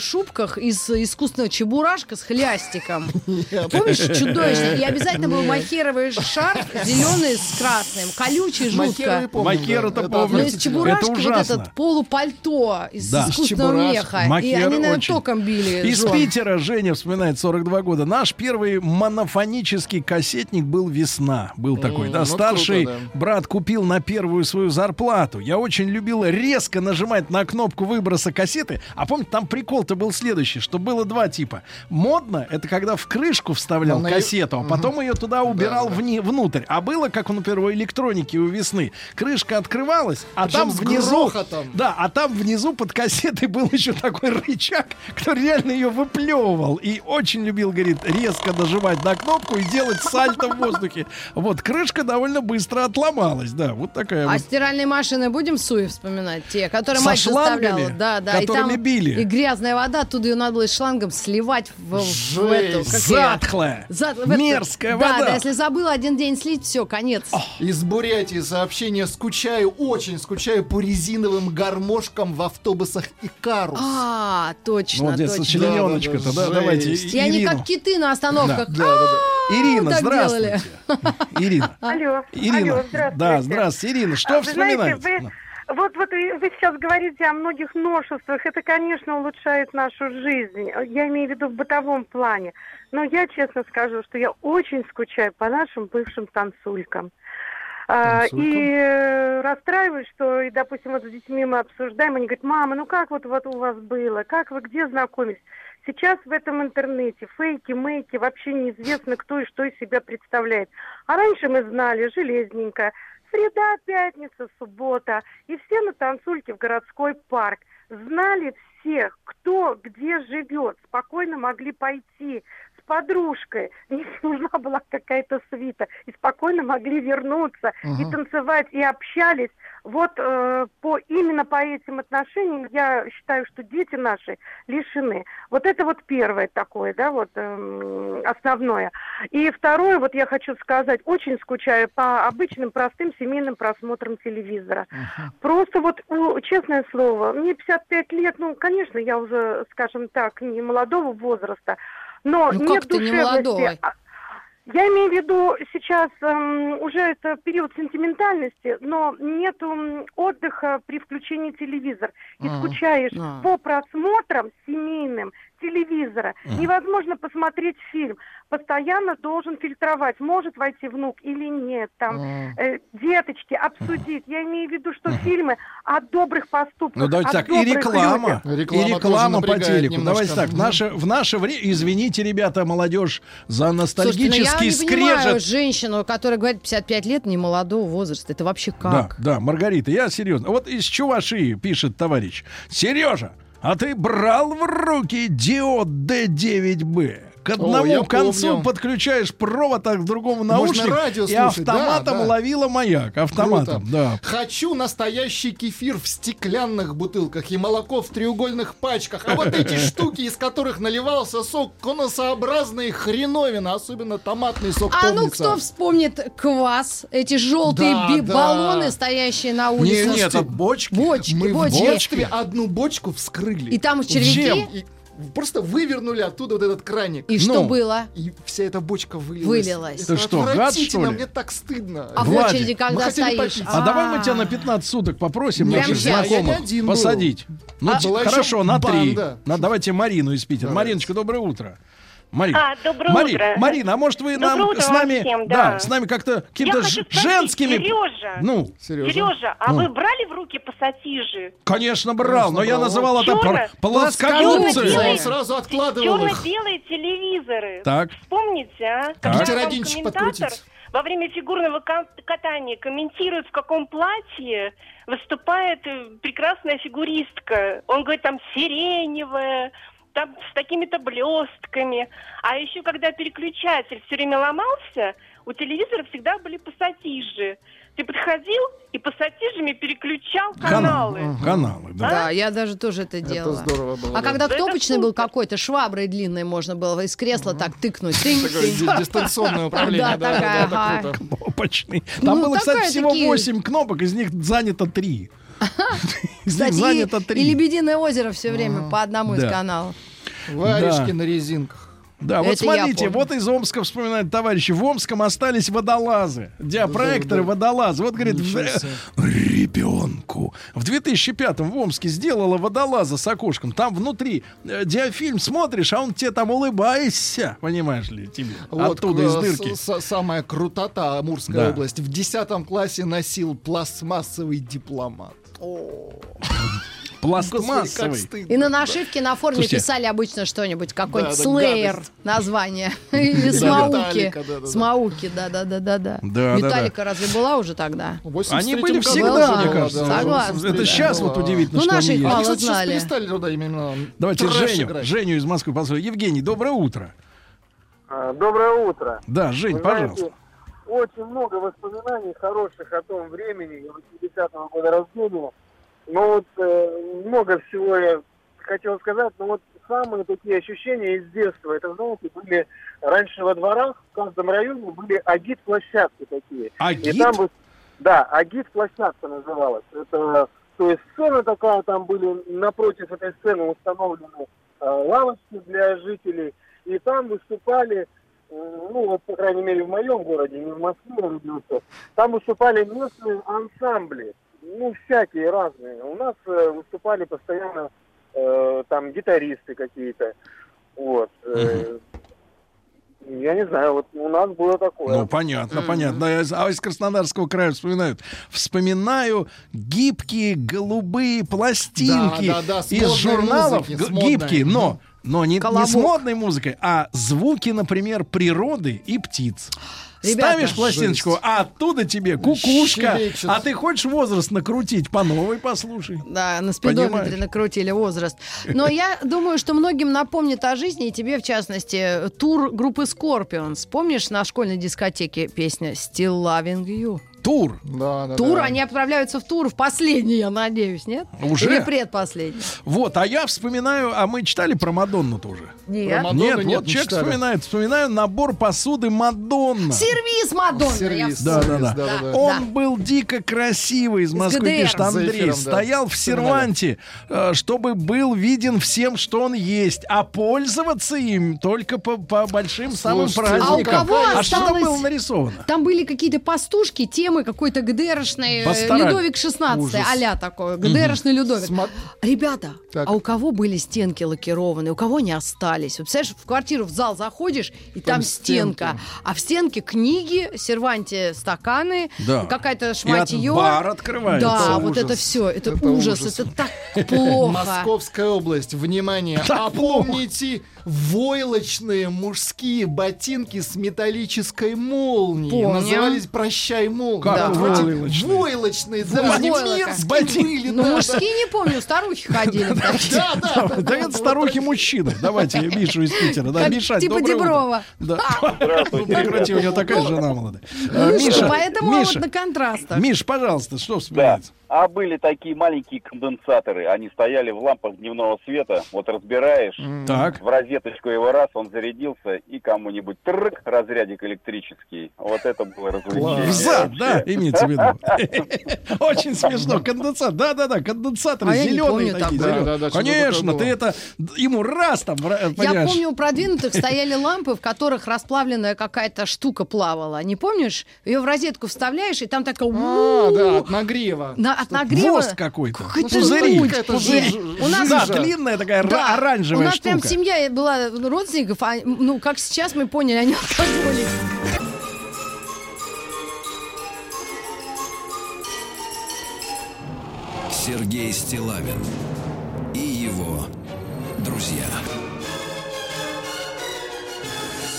[SPEAKER 4] полушубках из искусственного чебурашка с хлястиком. Помнишь, чудовищно? И обязательно был махеровый шарф, зеленый с красным, колючий, жутко.
[SPEAKER 2] Да. Это
[SPEAKER 4] Ну, из чебурашки
[SPEAKER 2] Это
[SPEAKER 4] вот
[SPEAKER 2] ужасно.
[SPEAKER 4] этот полупальто из
[SPEAKER 2] Да.
[SPEAKER 4] искусственного меха. И
[SPEAKER 2] Махер
[SPEAKER 4] они, наверное,
[SPEAKER 2] очень.
[SPEAKER 4] током били.
[SPEAKER 2] Из
[SPEAKER 4] жен.
[SPEAKER 2] Питера Женя вспоминает 42 года. Наш первый монофонический кассетник был «Весна». Был такой, да.
[SPEAKER 3] ну,
[SPEAKER 2] Старший
[SPEAKER 3] круто, да.
[SPEAKER 2] брат купил на первую свою зарплату. Я очень любил резко нажимать на кнопку выброса кассеты. А помните, там прикол-то был следующий, что было два типа. Модно — это когда в крышку вставлял
[SPEAKER 3] Она и-
[SPEAKER 2] кассету, а потом ее туда убирал вни- внутрь. А было, как, например, у электроники у «Весны». Крышка открывалась, а
[SPEAKER 3] Причем
[SPEAKER 2] там внизу...
[SPEAKER 3] грохотом.
[SPEAKER 2] Да, а там внизу под кассетой был еще такой рычаг, который реально ее выплевывал. И очень любил, говорит, резко нажимать на кнопку и делать сальто в воздухе. Вот, крышка довольно быстро отломалась, да, вот такая
[SPEAKER 4] А
[SPEAKER 2] вот.
[SPEAKER 4] стиральные машины будем в Суе вспоминать? Те, которые
[SPEAKER 2] Со
[SPEAKER 4] мать заставляла. Да, да.
[SPEAKER 2] которыми
[SPEAKER 4] и там
[SPEAKER 2] били.
[SPEAKER 4] И грязная вода, оттуда ее надо было шлангом сливать в, в эту. как?
[SPEAKER 2] Затхлая,
[SPEAKER 4] Зат- в эту-
[SPEAKER 3] мерзкая
[SPEAKER 4] да,
[SPEAKER 3] вода.
[SPEAKER 4] Да, если забыл один день слить, все, конец.
[SPEAKER 3] Из Бурятии сообщение «Скучаю, очень скучаю по резиновым гармошкам в автобусах Икарус».
[SPEAKER 4] А, точно,
[SPEAKER 2] Вот здесь
[SPEAKER 4] точно.
[SPEAKER 2] сочлененочка-то, да, давайте.
[SPEAKER 4] И они
[SPEAKER 2] Ирину.
[SPEAKER 4] как киты на остановках.
[SPEAKER 2] Да, да, да, да. Ирина,
[SPEAKER 4] так
[SPEAKER 2] здравствуйте. Ирина.
[SPEAKER 19] Алло.
[SPEAKER 2] Ирина.
[SPEAKER 19] Алло, здравствуйте.
[SPEAKER 2] Да, здравствуйте. Ирина, что
[SPEAKER 19] А, вы знаете,
[SPEAKER 2] вспоминаете?
[SPEAKER 19] вы- Вот, вот вы сейчас говорите о многих новшествах. Это, конечно, улучшает нашу жизнь. Я имею в виду в бытовом плане. Но я честно скажу, что я очень скучаю по нашим бывшим танцулькам. А,
[SPEAKER 23] Танцулькам?
[SPEAKER 19] И э, расстраиваюсь, что, и, допустим, вот с детьми мы обсуждаем, они говорят, мама, ну как вот, вот у вас было, как вы где знакомились? Сейчас в этом интернете фейки, мейки, вообще неизвестно, кто и что из себя представляет. А раньше мы знали железненько, среда, пятница, суббота, и все на танцульке в городской парк. Знали всех, кто где живет, спокойно могли пойти с подружкой, не нужна была какая-то свита, и спокойно могли вернуться, и
[SPEAKER 23] Мгм.
[SPEAKER 19] танцевать, и общались. Вот э, по, именно по этим отношениям я считаю, что дети наши лишены. Вот это вот первое такое, да, вот эм, основное. И второе, вот я хочу сказать, очень скучаю по обычным простым семейным просмотрам телевизора. Просто вот, у- честное слово, мне 55 лет, ну, конечно, я уже, скажем так, не молодого возраста, но
[SPEAKER 4] Ну,
[SPEAKER 19] нет
[SPEAKER 4] ты не
[SPEAKER 19] душевности.
[SPEAKER 4] молодой?
[SPEAKER 19] Я имею в виду сейчас эм, уже это период сентиментальности, но нет отдыха при включении телевизора. И
[SPEAKER 23] А,
[SPEAKER 19] скучаешь
[SPEAKER 23] а.
[SPEAKER 19] по просмотрам семейным телевизора.
[SPEAKER 23] Мгм.
[SPEAKER 19] Невозможно посмотреть фильм. Постоянно должен фильтровать, может войти внук или нет. Там
[SPEAKER 2] Мгм.
[SPEAKER 19] э, деточки обсудить. Я имею в виду, что фильмы о добрых поступках.
[SPEAKER 2] Ну, давайте так, и реклама,
[SPEAKER 19] людях.
[SPEAKER 2] и
[SPEAKER 3] Реклама
[SPEAKER 2] реклама по телеку.
[SPEAKER 3] немножко.
[SPEAKER 2] Давайте так, в наше, в наше время, извините, ребята, молодежь, за
[SPEAKER 4] Слушайте, ну
[SPEAKER 2] ностальгический
[SPEAKER 4] я не понимаю
[SPEAKER 2] скрежет.
[SPEAKER 4] женщину, которая говорит 55 лет, не молодого возраста. Это вообще
[SPEAKER 2] Да,
[SPEAKER 4] как?
[SPEAKER 2] да, Маргарита, я серьезно. Вот из Чувашии пишет товарищ. Сережа, а ты брал в руки диод D9B? К
[SPEAKER 3] О,
[SPEAKER 2] одному
[SPEAKER 3] я
[SPEAKER 2] концу
[SPEAKER 3] помню.
[SPEAKER 2] подключаешь провод, а к другому
[SPEAKER 3] Можно
[SPEAKER 2] наушник,
[SPEAKER 3] радио
[SPEAKER 2] и
[SPEAKER 3] слушать, да,
[SPEAKER 2] автоматом
[SPEAKER 3] да.
[SPEAKER 2] ловила маяк. Автоматом,
[SPEAKER 3] Круто.
[SPEAKER 2] да.
[SPEAKER 3] Хочу настоящий кефир в стеклянных бутылках и молоко в треугольных пачках. А вот эти штуки, из которых наливался сок, конусообразные хреновина, особенно томатный сок.
[SPEAKER 4] А ну кто вспомнит квас, эти желтые
[SPEAKER 3] Да,
[SPEAKER 4] би-
[SPEAKER 3] да.
[SPEAKER 4] баллоны, стоящие на улице.
[SPEAKER 2] Не, нет, это бочки.
[SPEAKER 4] Бочки,
[SPEAKER 3] Мы в
[SPEAKER 4] бочки.
[SPEAKER 3] детстве одну бочку вскрыли.
[SPEAKER 4] И там червяки?
[SPEAKER 3] Джем. Просто вывернули оттуда вот этот краник.
[SPEAKER 4] И что
[SPEAKER 2] Ну.
[SPEAKER 4] было?
[SPEAKER 3] И вся эта бочка вылилась.
[SPEAKER 4] Вылилась.
[SPEAKER 3] Это
[SPEAKER 2] что, гад,
[SPEAKER 3] отвратительно,
[SPEAKER 2] что ли?
[SPEAKER 3] мне так стыдно.
[SPEAKER 4] А в очереди, когда стоишь.
[SPEAKER 2] А, давай мы
[SPEAKER 4] А.
[SPEAKER 2] тебя на 15 суток попросим наших
[SPEAKER 4] прям щас.
[SPEAKER 3] Я не
[SPEAKER 2] знакомых посадить. Ну,
[SPEAKER 3] А,
[SPEAKER 2] т-
[SPEAKER 3] была
[SPEAKER 2] хорошо, на три.
[SPEAKER 3] банда.
[SPEAKER 2] На, давайте Марину из Питера. Мариночка, доброе утро. Марина.
[SPEAKER 17] А, доброе
[SPEAKER 2] Мари-
[SPEAKER 17] утро.
[SPEAKER 2] Марина, а может вы
[SPEAKER 17] Доброе
[SPEAKER 2] нам
[SPEAKER 17] утро
[SPEAKER 2] с нами,
[SPEAKER 17] всем,
[SPEAKER 2] да.
[SPEAKER 17] да.
[SPEAKER 2] с нами как-то
[SPEAKER 17] Я
[SPEAKER 2] какими-то ж- женскими,
[SPEAKER 17] Сережа,
[SPEAKER 2] ну,
[SPEAKER 17] Сережа, а
[SPEAKER 2] Ну.
[SPEAKER 17] вы брали в руки пассатижи?
[SPEAKER 2] конечно брал, но я
[SPEAKER 3] брал.
[SPEAKER 2] называл это
[SPEAKER 17] Чёрно-
[SPEAKER 2] пр- плоскогубцы.
[SPEAKER 3] Он сразу откладывал их.
[SPEAKER 17] Черно-белые телевизоры.
[SPEAKER 2] Так.
[SPEAKER 17] Вспомните, а?
[SPEAKER 2] Так.
[SPEAKER 17] Когда
[SPEAKER 3] родинчик
[SPEAKER 17] комментатор
[SPEAKER 3] подкрутить?
[SPEAKER 17] во время фигурного ка- катания комментирует, в каком платье выступает э, прекрасная фигуристка. Он говорит, там сиреневая, там с такими-то блестками. А еще, когда переключатель все время ломался, у телевизора всегда были пассатижи. Ты подходил и пассатижами переключал каналы.
[SPEAKER 2] Каналы. Каналы, да.
[SPEAKER 4] Да, я даже тоже это делала.
[SPEAKER 3] здорово было,
[SPEAKER 4] А
[SPEAKER 3] да.
[SPEAKER 4] когда
[SPEAKER 17] Это
[SPEAKER 4] кнопочный был какой-то, шваброй длинной можно было из кресла так тыкнуть. Тынь, тынь.
[SPEAKER 3] дистанционное управление.
[SPEAKER 4] Да,
[SPEAKER 3] Да,
[SPEAKER 4] такая,
[SPEAKER 3] да, да,
[SPEAKER 4] ага.
[SPEAKER 3] это круто.
[SPEAKER 2] Кнопочный. Там
[SPEAKER 4] Ну,
[SPEAKER 2] было, кстати, всего
[SPEAKER 4] такие.
[SPEAKER 2] 8 кнопок, из них занято 3. Из них
[SPEAKER 4] Кстати,
[SPEAKER 2] занято
[SPEAKER 4] и, и
[SPEAKER 2] 3.
[SPEAKER 4] Лебединое озеро все время по одному из каналов.
[SPEAKER 3] Варежки
[SPEAKER 2] Да.
[SPEAKER 3] на резинках.
[SPEAKER 2] Да, вот
[SPEAKER 4] Это я
[SPEAKER 2] смотрите, вот из Омска вспоминают товарищи. В Омском остались водолазы. Диапроекторы,
[SPEAKER 3] Да, да.
[SPEAKER 2] водолазы. Вот, говорит, в-
[SPEAKER 3] себе.
[SPEAKER 2] ребенку. В 2005-м в Омске сделала водолаза с окошком. Там внутри э, диафильм смотришь, а он тебе там улыбайся. Понимаешь ли, тебе.
[SPEAKER 3] Вот
[SPEAKER 2] Оттуда из
[SPEAKER 3] к-
[SPEAKER 2] дырки.
[SPEAKER 3] с- с- самая крутота Амурская
[SPEAKER 2] Да.
[SPEAKER 3] область. В 10 классе носил пластмассовый дипломат. Господи, как
[SPEAKER 2] Пластмассовый.
[SPEAKER 3] стыдно.
[SPEAKER 4] И на нашивке на форме
[SPEAKER 2] Слушайте.
[SPEAKER 4] писали обычно что-нибудь, какой-нибудь
[SPEAKER 3] Да, гадость.
[SPEAKER 4] название. Или смауки.
[SPEAKER 3] Металлика, да, да, да.
[SPEAKER 4] Смауки, да-да-да-да-да.
[SPEAKER 2] Да, да,
[SPEAKER 4] Металлика разве была уже тогда?
[SPEAKER 3] В 83-м
[SPEAKER 2] Они были всегда, мне кажется.
[SPEAKER 4] Согласна.
[SPEAKER 2] Это
[SPEAKER 3] 83-м
[SPEAKER 2] сейчас вот
[SPEAKER 3] была.
[SPEAKER 2] удивительно,
[SPEAKER 4] Ну,
[SPEAKER 2] что
[SPEAKER 4] наши
[SPEAKER 2] они есть.
[SPEAKER 3] Они, кстати, туда именно
[SPEAKER 2] Давайте Женю. Женю из Москвы послушаем. Евгений, доброе утро.
[SPEAKER 16] А, Доброе утро.
[SPEAKER 2] Да, Жень,
[SPEAKER 16] Вы
[SPEAKER 2] пожалуйста.
[SPEAKER 16] знаете, очень много воспоминаний хороших о том времени, 80-го года рождения. Но вот э, много всего я хотел сказать, но вот самые такие ощущения из детства, это, знаете, были раньше во дворах, в каждом районе были агит-площадки такие.
[SPEAKER 2] Агит?
[SPEAKER 16] И там да, агит-площадка называлась. Это, то есть сцена такая, там были напротив этой сцены установлены э, лавочки для жителей, и там выступали, э, ну вот, по крайней мере, в моем городе, не в Москве родился, там выступали местные ансамбли, ну, всякие разные. У нас э, выступали постоянно э, там гитаристы какие-то, вот. э, Я не знаю, вот у нас было такое.
[SPEAKER 2] Ну, понятно, понятно. А из- А из Краснодарского края вспоминают. Вспоминаю гибкие голубые пластинки
[SPEAKER 3] Да, да, да,
[SPEAKER 2] из журналов.
[SPEAKER 3] музыки.
[SPEAKER 2] Гибкие, но, но не, не с
[SPEAKER 4] Колобок.
[SPEAKER 2] модной музыкой, а звуки, например, природы и птиц.
[SPEAKER 4] Ребята,
[SPEAKER 2] Ставишь пластиночку,
[SPEAKER 3] жесть.
[SPEAKER 2] а оттуда тебе кукушка.
[SPEAKER 3] Щебечет.
[SPEAKER 2] А ты хочешь возраст накрутить по новой, послушай.
[SPEAKER 4] Да, на спидометре
[SPEAKER 2] Понимаешь?
[SPEAKER 4] накрутили возраст. Но я думаю, что многим напомнит о жизни, и тебе, в частности, тур группы Scorpions. Помнишь на школьной дискотеке песня «Still Loving You»?
[SPEAKER 2] Тур.
[SPEAKER 3] Да, да,
[SPEAKER 4] Тур,
[SPEAKER 3] да.
[SPEAKER 4] они отправляются в тур, в последний, я надеюсь, нет?
[SPEAKER 2] Уже?
[SPEAKER 4] Или предпоследний?
[SPEAKER 2] Вот, а я вспоминаю, а мы читали про Мадонну тоже.
[SPEAKER 4] Нет.
[SPEAKER 3] Про Мадонну
[SPEAKER 2] нет,
[SPEAKER 3] нет,
[SPEAKER 2] вот
[SPEAKER 3] не
[SPEAKER 2] человек
[SPEAKER 3] читали.
[SPEAKER 2] вспоминает. Вспоминаю набор посуды Мадонна.
[SPEAKER 4] Сервис Мадонна!
[SPEAKER 3] Сервис,
[SPEAKER 2] Да, да, да.
[SPEAKER 3] да, да.
[SPEAKER 2] Он был дико красивый из
[SPEAKER 4] Из
[SPEAKER 2] Москвы,
[SPEAKER 4] ГДР.
[SPEAKER 2] пишет Андрей.
[SPEAKER 3] эфиром, да.
[SPEAKER 2] Стоял в серванте, э, чтобы был виден всем, что он есть, а пользоваться им только по, по большим самым
[SPEAKER 3] Слушайте,
[SPEAKER 2] праздникам.
[SPEAKER 4] а у кого
[SPEAKER 2] а что там
[SPEAKER 4] осталось-
[SPEAKER 2] было нарисовано?
[SPEAKER 4] Там были какие-то пастушки, темы какой-то ГДРшный, э,
[SPEAKER 2] Постарались.
[SPEAKER 4] Людовик 16
[SPEAKER 3] Ужас.
[SPEAKER 4] а такой, ГДРшный Людовик.
[SPEAKER 3] Смо-
[SPEAKER 4] Ребята,
[SPEAKER 3] Так.
[SPEAKER 4] а у кого были стенки лакированные, у кого не остались? Вот, представляешь, в квартиру, в зал заходишь, и там,
[SPEAKER 3] Там
[SPEAKER 4] стенка.
[SPEAKER 3] стенки.
[SPEAKER 4] А в стенке книги, серванте стаканы,
[SPEAKER 2] Да.
[SPEAKER 4] какая-то
[SPEAKER 2] И
[SPEAKER 4] шматье.
[SPEAKER 2] от- бар открывается.
[SPEAKER 4] Да,
[SPEAKER 3] Это
[SPEAKER 4] вот
[SPEAKER 3] ужас.
[SPEAKER 4] это все, это,
[SPEAKER 3] Это
[SPEAKER 4] ужас,
[SPEAKER 3] ужас.
[SPEAKER 4] это так плохо.
[SPEAKER 3] Московская область, внимание, опомните войлочные мужские ботинки с металлической молнией.
[SPEAKER 4] Помним.
[SPEAKER 3] Назывались «Прощай, молния».
[SPEAKER 2] Как
[SPEAKER 3] да,
[SPEAKER 2] войлочные?
[SPEAKER 3] Войлочные, да, мерзкие были,
[SPEAKER 4] Ну,
[SPEAKER 3] да,
[SPEAKER 4] мужские не помню, старухи ходили.
[SPEAKER 3] Да, да, да.
[SPEAKER 2] Да это старухи-мужчины. Давайте Мишу из Питера. Да, Миша,
[SPEAKER 4] типа. Деброва.
[SPEAKER 2] Да. Ну, прекрати, у него такая жена молодая.
[SPEAKER 4] Ну, Миша, поэтому вот на контрастах.
[SPEAKER 2] Миш, пожалуйста, что вспоминается?
[SPEAKER 24] А были такие маленькие конденсаторы, они стояли в лампах дневного света, вот разбираешь,
[SPEAKER 2] Так.
[SPEAKER 24] в розеточку его раз, он зарядился, и кому-нибудь трк, разрядик электрический. Вот это было развлечение.
[SPEAKER 2] В зад, да, имеется в виду. Очень смешно. Конденсат. Да-да-да, конденсаторы
[SPEAKER 4] А
[SPEAKER 2] зеленые
[SPEAKER 4] помню
[SPEAKER 2] такие. Конечно, ты это ему раз там,
[SPEAKER 4] Я помню, у продвинутых стояли лампы, в которых расплавленная какая-то штука плавала. Не помнишь? Ее в розетку вставляешь, и там такая...
[SPEAKER 3] А, да, от нагрева.
[SPEAKER 4] От нагрева...
[SPEAKER 2] Вост какой-то.
[SPEAKER 4] Какой-то
[SPEAKER 2] Пузыри.
[SPEAKER 4] У нас-
[SPEAKER 2] Да, длинная такая
[SPEAKER 4] Да,
[SPEAKER 2] оранжевая
[SPEAKER 4] У нас
[SPEAKER 2] штука.
[SPEAKER 4] прям семья была родственников, а, ну, как сейчас мы поняли, они алкоголики.
[SPEAKER 1] Сергей Стилавин и его друзья.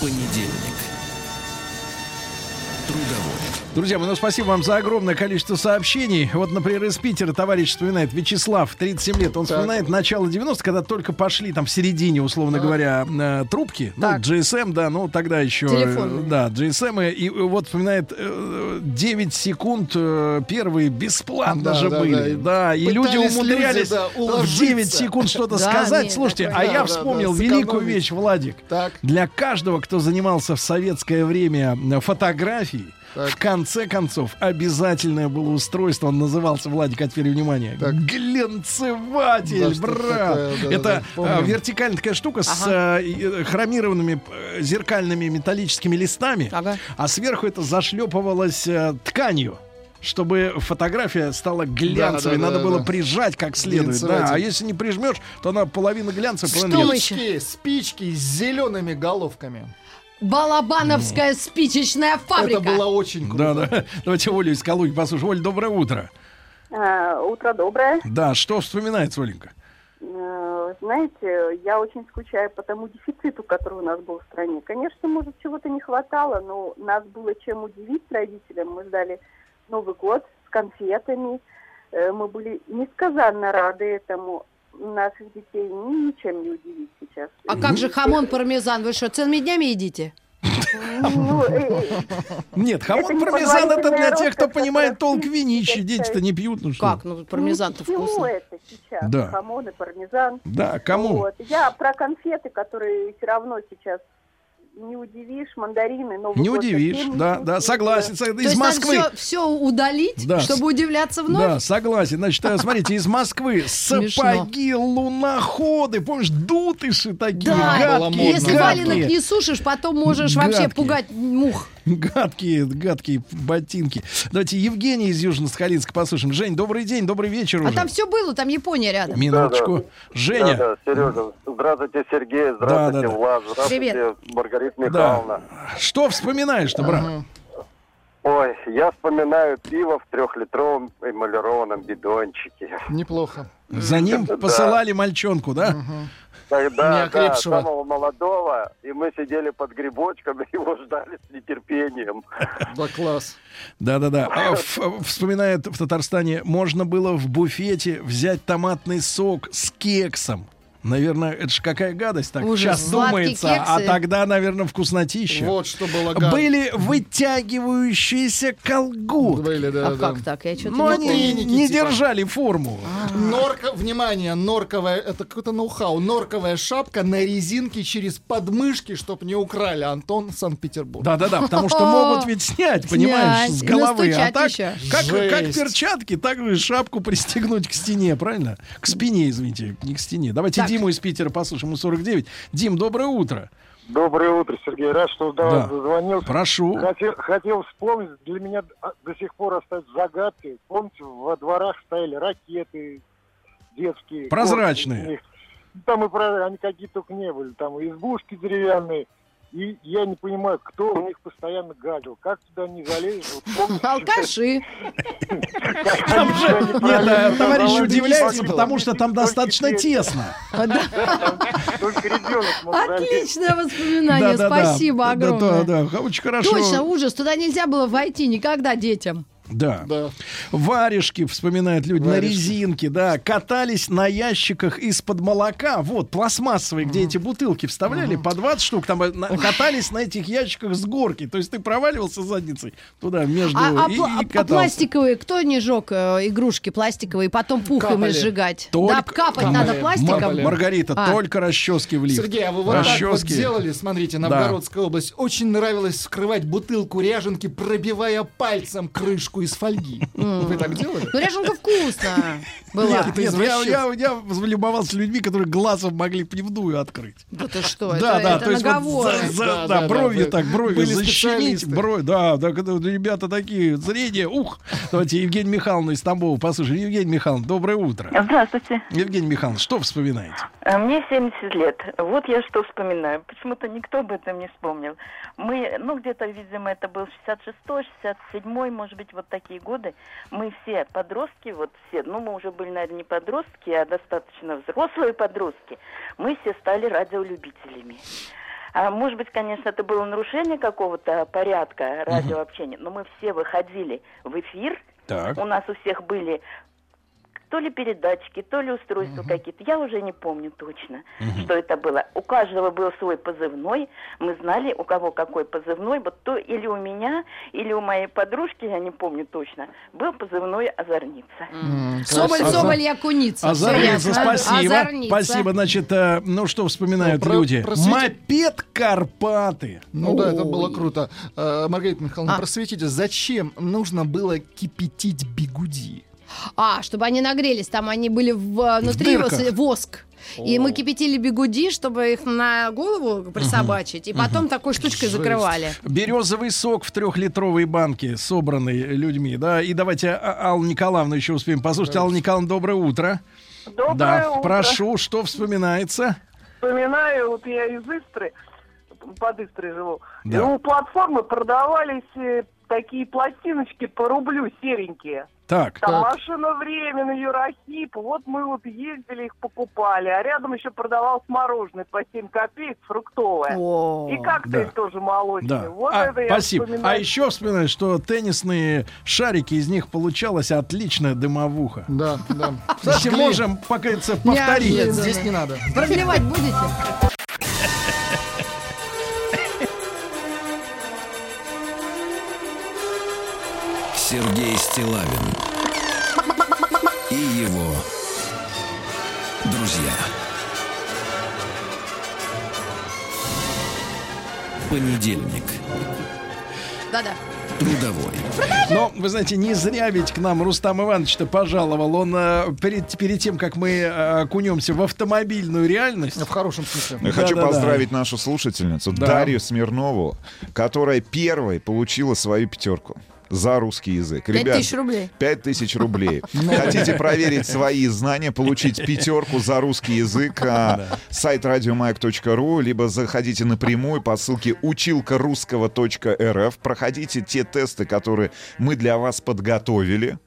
[SPEAKER 1] Понедельник.
[SPEAKER 2] Друзья мои, ну спасибо вам за огромное количество сообщений. Вот, например, из Питера товарищ вспоминает, Вячеслав, 37 лет, он
[SPEAKER 3] Так.
[SPEAKER 2] вспоминает начало 90-х, когда только пошли там в середине, условно
[SPEAKER 3] Так.
[SPEAKER 2] говоря, э, трубки, ну,
[SPEAKER 4] Так.
[SPEAKER 2] GSM, да, ну, тогда еще... э,
[SPEAKER 4] Телефонные.
[SPEAKER 2] да, GSM, и, и вот вспоминает, э, 9 секунд э, первые бесплатно
[SPEAKER 3] Да,
[SPEAKER 2] же
[SPEAKER 3] да,
[SPEAKER 2] были.
[SPEAKER 3] да.
[SPEAKER 2] Да, и люди умудрялись
[SPEAKER 3] люди, да,
[SPEAKER 2] в
[SPEAKER 3] уложиться.
[SPEAKER 2] 9 секунд что-то
[SPEAKER 4] Да,
[SPEAKER 2] сказать.
[SPEAKER 4] нет,
[SPEAKER 2] Слушайте, а
[SPEAKER 3] да,
[SPEAKER 2] я вспомнил
[SPEAKER 3] да,
[SPEAKER 2] великую
[SPEAKER 3] сэкономить.
[SPEAKER 2] вещь, Владик.
[SPEAKER 3] Так.
[SPEAKER 2] Для каждого, кто занимался в советское время э, фотографией,
[SPEAKER 3] Так.
[SPEAKER 2] в конце концов, обязательное было устройство, он назывался, Владик, а теперь внимание,
[SPEAKER 3] Так.
[SPEAKER 2] глянцеватель,
[SPEAKER 3] Да,
[SPEAKER 2] брат.
[SPEAKER 3] такое, да,
[SPEAKER 2] Это
[SPEAKER 3] да,
[SPEAKER 2] а, вертикальная такая штука с э, и- хромированными э, зеркальными металлическими листами,
[SPEAKER 4] Ага.
[SPEAKER 2] а сверху это зашлепывалось э, тканью. Чтобы фотография стала глянцевой,
[SPEAKER 3] Да, да,
[SPEAKER 2] надо
[SPEAKER 3] да,
[SPEAKER 2] было
[SPEAKER 3] да.
[SPEAKER 2] прижать как следует. Да. А если не прижмешь, то она половина глянцевая,
[SPEAKER 4] Что
[SPEAKER 2] половина нет.
[SPEAKER 3] Спички, спички с зелеными головками.
[SPEAKER 4] Балабановская спичечная фабрика.
[SPEAKER 3] Это было очень круто.
[SPEAKER 2] Да, да. Давайте Олю из Калуги послушаем. Оль, доброе утро.
[SPEAKER 23] А, Утро доброе.
[SPEAKER 2] Да, что вспоминается, Оленька?
[SPEAKER 23] Э, Знаете, я очень скучаю по тому дефициту, который у нас был в стране. Конечно, может, чего-то не хватало, но нас было чем удивить родителям. Мы ждали Новый год с конфетами. Э, Мы были несказанно рады этому. Наших детей ни- ничем не удивить сейчас.
[SPEAKER 4] А как же хамон пармезан? Вы что, целыми днями едите?
[SPEAKER 23] Ну, э,
[SPEAKER 2] Нет, хамон пармезан это для тех, кто понимает толк винищи. Дети-то не пьют. Ну что?
[SPEAKER 4] Как? Ну, пармезан-то
[SPEAKER 23] чему
[SPEAKER 4] вкусно.
[SPEAKER 23] это сейчас?
[SPEAKER 2] Да.
[SPEAKER 23] Хамон и пармезан.
[SPEAKER 2] Да, кому?
[SPEAKER 23] Я про конфеты, которые все равно сейчас не удивишь, мандарины, Новый
[SPEAKER 2] Не удивишь,
[SPEAKER 23] не
[SPEAKER 2] да,
[SPEAKER 23] удивишь.
[SPEAKER 2] да, согласен.
[SPEAKER 4] То
[SPEAKER 2] Из
[SPEAKER 4] есть
[SPEAKER 2] Москвы.
[SPEAKER 4] надо все, удалить,
[SPEAKER 2] Да.
[SPEAKER 4] чтобы удивляться вновь?
[SPEAKER 2] Да, согласен. Значит, э, смотрите, из Москвы сапоги, луноходы, помнишь, дутыши такие,
[SPEAKER 4] Да,
[SPEAKER 2] гадкие,
[SPEAKER 4] если
[SPEAKER 2] гадкие.
[SPEAKER 4] валенок не сушишь, потом можешь вообще
[SPEAKER 2] Гадкие.
[SPEAKER 4] пугать мух.
[SPEAKER 2] Гадкие, гадкие ботинки. Давайте Евгений из Южно-Сахалинска послушаем. Жень, добрый день, добрый вечер
[SPEAKER 4] А
[SPEAKER 2] уже.
[SPEAKER 4] там все было, там Япония рядом.
[SPEAKER 2] Минуточку. Женя.
[SPEAKER 25] Да, да, Сережа. Здравствуйте, Сергей. Здравствуйте,
[SPEAKER 2] Да, да, да.
[SPEAKER 25] Влад. Здравствуйте,
[SPEAKER 4] Привет.
[SPEAKER 25] Маргарита
[SPEAKER 2] Да.
[SPEAKER 25] Михайловна.
[SPEAKER 2] Что вспоминаешь-то, брат?
[SPEAKER 25] Ой, я вспоминаю пиво в трехлитровом эмалированном бидончике.
[SPEAKER 3] Неплохо.
[SPEAKER 2] За ним
[SPEAKER 25] Да.
[SPEAKER 2] посылали мальчонку, да?
[SPEAKER 25] Тогда, да, самого молодого, и мы сидели под грибочком, и его ждали с нетерпением.
[SPEAKER 3] Да, класс.
[SPEAKER 2] Да-да-да. А в- вспоминает в Татарстане, можно было в буфете взять томатный сок с кексом. Наверное, это же какая гадость так
[SPEAKER 4] Ужас.
[SPEAKER 2] сейчас
[SPEAKER 4] Сладкие
[SPEAKER 2] думается. А
[SPEAKER 4] кексы.
[SPEAKER 2] тогда, наверное, вкуснотища.
[SPEAKER 3] Вот что было гад.
[SPEAKER 2] Были вытягивающиеся колготки.
[SPEAKER 3] Были, да,
[SPEAKER 4] А
[SPEAKER 3] да.
[SPEAKER 4] как так? Я что-то
[SPEAKER 2] Но
[SPEAKER 4] не
[SPEAKER 2] они
[SPEAKER 4] помню.
[SPEAKER 2] Не
[SPEAKER 3] типа.
[SPEAKER 2] держали форму.
[SPEAKER 3] Норка, внимание, норковая, это какой-то ноу-хау, норковая шапка на резинке через подмышки, чтоб не украли Антон Санкт-Петербург.
[SPEAKER 2] Да-да-да, потому что могут ведь снять, понимаешь, с головы. А так, как, перчатки, так же шапку пристегнуть к стене, правильно? К спине, извините, не к стене. Давайте. Диму из Питера послушаем, ему 49. Дим, доброе утро.
[SPEAKER 25] Доброе утро, Сергей. Рад, что до вас
[SPEAKER 2] Да.
[SPEAKER 25] дозвонился.
[SPEAKER 2] Прошу.
[SPEAKER 25] Хотел, хотел вспомнить, для меня а, до сих пор остается загадкой. Помните, во дворах стояли ракеты детские.
[SPEAKER 2] Прозрачные.
[SPEAKER 25] Там и про... они какие только не были. Там и избушки деревянные. И я не понимаю, кто у них постоянно гадил. Как туда не залезешь? Вот помните,
[SPEAKER 4] Алкаши.
[SPEAKER 2] Там же, нет, да, товарищ удивляется, потому что там достаточно тесно.
[SPEAKER 25] Только ребенок мог залезть.
[SPEAKER 4] Отличное воспоминание. Спасибо
[SPEAKER 2] Да,
[SPEAKER 4] огромное.
[SPEAKER 2] Да, да, очень хорошо.
[SPEAKER 4] Точно, ужас. Туда нельзя было войти никогда детям.
[SPEAKER 2] Да.
[SPEAKER 3] Да.
[SPEAKER 2] Варежки, вспоминают люди, на
[SPEAKER 3] Варежки.
[SPEAKER 2] резинке, да. Катались на ящиках из-под молока. Вот, пластмассовые, где эти бутылки вставляли по 20 штук. Там э, на- катались на этих ящиках с горки. То есть ты проваливался задницей туда между
[SPEAKER 4] А, а
[SPEAKER 2] и,
[SPEAKER 4] пла-
[SPEAKER 2] и
[SPEAKER 4] а пластиковые, кто не жег э, игрушки пластиковые, потом пухами
[SPEAKER 3] Капали.
[SPEAKER 4] сжигать?
[SPEAKER 2] Только-
[SPEAKER 4] Да, капать
[SPEAKER 3] Капали.
[SPEAKER 4] надо пластиком.
[SPEAKER 3] Капали.
[SPEAKER 2] Маргарита,
[SPEAKER 4] А.
[SPEAKER 2] только расчески в лифт.
[SPEAKER 3] Сергей, а вы вот так вот
[SPEAKER 2] расчески.
[SPEAKER 3] делали, смотрите, Новгородская область. Очень нравилось вскрывать бутылку ряженки, пробивая пальцем крышку из фольги. Вы так делали?
[SPEAKER 4] Ну, ряженка вкусно была.
[SPEAKER 2] Нет, нет, я, я, я любовался людьми, которые глазом могли пивную открыть.
[SPEAKER 4] Да ты что,
[SPEAKER 2] да,
[SPEAKER 4] это,
[SPEAKER 2] да,
[SPEAKER 4] это
[SPEAKER 2] то есть вот за- за-
[SPEAKER 3] Да,
[SPEAKER 2] да,
[SPEAKER 3] да,
[SPEAKER 2] бровью
[SPEAKER 3] да,
[SPEAKER 2] так, бровью
[SPEAKER 3] были
[SPEAKER 2] защемить, бровь, да, да, ребята такие, зрение, ух. Давайте Евгений Михайловна из Тамбова послушаем. Евгений Михайловна, доброе утро.
[SPEAKER 26] Здравствуйте.
[SPEAKER 2] Евгений Михайловна, что вспоминаете?
[SPEAKER 26] А Мне 70 лет. Вот я что вспоминаю. Почему-то никто об этом не вспомнил. Мы, ну, где-то, видимо, это был 66-й, 67-й, может быть, вот такие годы. Мы все подростки, вот все, ну, мы уже были, наверное, не подростки, а достаточно взрослые подростки. Мы все стали радиолюбителями. А может быть, конечно, это было нарушение какого-то порядка радиообщения, но мы все выходили в эфир.
[SPEAKER 2] Так.
[SPEAKER 26] У нас у всех были то ли передатчики, то ли устройства какие-то. Я уже не помню точно, что это было. У каждого был свой позывной. Мы знали, у кого какой позывной. Вот то или у меня, или у моей подружки, я не помню точно, был позывной «Озорница».
[SPEAKER 4] Соболь,
[SPEAKER 2] Азар-
[SPEAKER 4] Соболь, я куница.
[SPEAKER 2] Озорница, спасибо.
[SPEAKER 4] Озорница.
[SPEAKER 2] Спасибо. Значит, э, ну что вспоминают
[SPEAKER 3] Ну, про-
[SPEAKER 2] люди?
[SPEAKER 3] просвети-
[SPEAKER 2] Мопед Карпаты.
[SPEAKER 3] Ну да, это было
[SPEAKER 2] Ой.
[SPEAKER 3] круто. Э, Маргарита Михайловна,
[SPEAKER 4] А.
[SPEAKER 3] просветите, зачем нужно было кипятить бигуди?
[SPEAKER 4] А, чтобы они нагрелись, там они были э, внутри вос- воск. И мы кипятили бигуди, чтобы их на голову присобачить, и потом такой штучкой
[SPEAKER 2] Жесть.
[SPEAKER 4] закрывали.
[SPEAKER 2] Березовый сок в трехлитровой банке, собранный людьми, да. И давайте а- Аллу Николаевну еще успеем послушать. Алла Николаевна, доброе утро.
[SPEAKER 27] Доброе
[SPEAKER 2] да,
[SPEAKER 27] утро.
[SPEAKER 2] прошу, что вспоминается?
[SPEAKER 27] Вспоминаю, вот я из Истры, под Истрой живу,
[SPEAKER 2] Да.
[SPEAKER 27] и у платформы продавались э, такие пластиночки по рублю серенькие.
[SPEAKER 2] Так.
[SPEAKER 27] Там
[SPEAKER 2] Так.
[SPEAKER 27] машина времени, Юрахип. Вот мы вот ездили, их покупали. А рядом еще продавалось мороженое по 7 копеек, фруктовое. И коктейль
[SPEAKER 2] Да.
[SPEAKER 27] тоже молочный.
[SPEAKER 2] Да.
[SPEAKER 27] Вот
[SPEAKER 2] А,
[SPEAKER 27] это я
[SPEAKER 2] спасибо.
[SPEAKER 27] вспоминаю.
[SPEAKER 2] А еще вспоминаю, что теннисные шарики, из них получалась отличная дымовуха.
[SPEAKER 3] Да, да.
[SPEAKER 2] Кстати, можем, пока это повторить.
[SPEAKER 3] Нет, здесь не надо.
[SPEAKER 4] Продлевать будете?
[SPEAKER 1] Сергей Стилавин и его друзья. Понедельник.
[SPEAKER 4] Да-да.
[SPEAKER 1] Трудовой.
[SPEAKER 2] Но, вы знаете, не зря ведь к нам Рустам Иванович-то пожаловал. Он э, перед, перед тем, как мы э, окунемся в автомобильную реальность...
[SPEAKER 3] В хорошем смысле.
[SPEAKER 28] Я хочу
[SPEAKER 2] Да-да-да.
[SPEAKER 28] поздравить нашу слушательницу
[SPEAKER 2] Да.
[SPEAKER 28] Дарью Смирнову, которая первой получила свою пятерку за русский язык.
[SPEAKER 4] Пять
[SPEAKER 28] Ребят,
[SPEAKER 4] тысяч рублей.
[SPEAKER 28] Пять тысяч рублей. Хотите проверить свои знания, получить пятерку за русский язык? а, Сайт радиомаяк.ру, либо заходите напрямую по ссылке училкарусского.рф. Проходите те тесты, которые мы для вас подготовили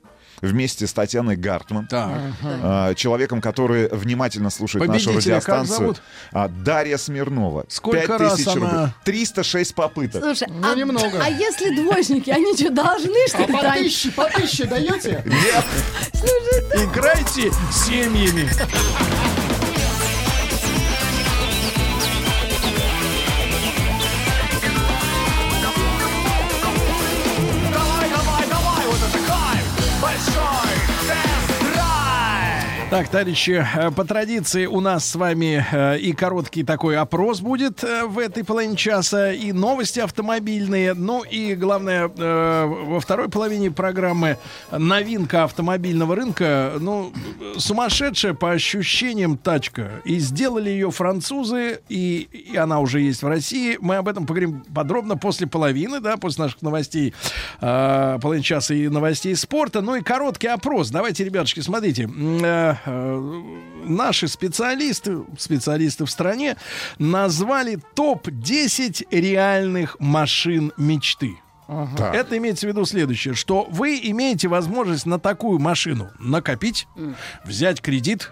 [SPEAKER 28] вместе с Татьяной Гартман, а, человеком, который внимательно слушает нашу радиостанцию.
[SPEAKER 2] зовут?
[SPEAKER 28] А, Дарья Смирнова.
[SPEAKER 2] Сколько
[SPEAKER 28] Пять
[SPEAKER 2] раз
[SPEAKER 28] тысяч
[SPEAKER 2] она-
[SPEAKER 28] рублей. 306 попыток.
[SPEAKER 4] Слушай,
[SPEAKER 3] Ну,
[SPEAKER 4] а,
[SPEAKER 3] немного.
[SPEAKER 4] а если двоечники, они что, должны, что
[SPEAKER 3] А
[SPEAKER 4] ли,
[SPEAKER 3] по
[SPEAKER 4] Тань?
[SPEAKER 3] тысяче, по тысяче даете?
[SPEAKER 28] Нет.
[SPEAKER 2] Играйте семьями. Так, товарищи, э, по традиции у нас с вами э, и короткий такой опрос будет э, в этой половине часа, и новости автомобильные. Ну и главное, во второй половине программы новинка автомобильного рынка. Ну, сумасшедшая по ощущениям тачка. И сделали ее французы, и, и она уже есть в России. Мы об этом поговорим подробно после половины, да, после наших новостей, половины часа и новостей спорта. Ну и короткий опрос. Давайте, ребятушки, смотрите. Э, наши специалисты, специалисты в стране, назвали топ-10 реальных машин мечты.
[SPEAKER 28] Так.
[SPEAKER 2] Это имеется в виду следующее, что вы имеете возможность на такую машину накопить, взять кредит,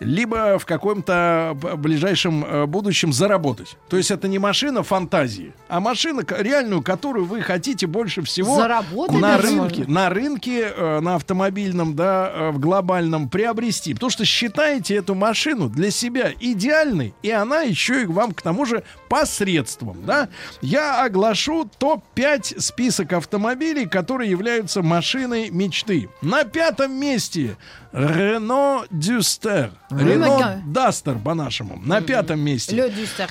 [SPEAKER 2] либо в каком-то ближайшем э, будущем заработать. То есть это не машина фантазии, а машина реальную, которую вы хотите больше всего
[SPEAKER 4] Заработать
[SPEAKER 2] на рынке, на рынке, э, на автомобильном, да, э, в глобальном приобрести. Потому что считаете эту машину для себя идеальной, и она еще и вам к тому же посредством, да. Я оглашу топ-5 список автомобилей, которые являются машиной мечты. На пятом месте Renault Duster. Renault. Duster по-нашему. На пятом месте.
[SPEAKER 4] Дюстер.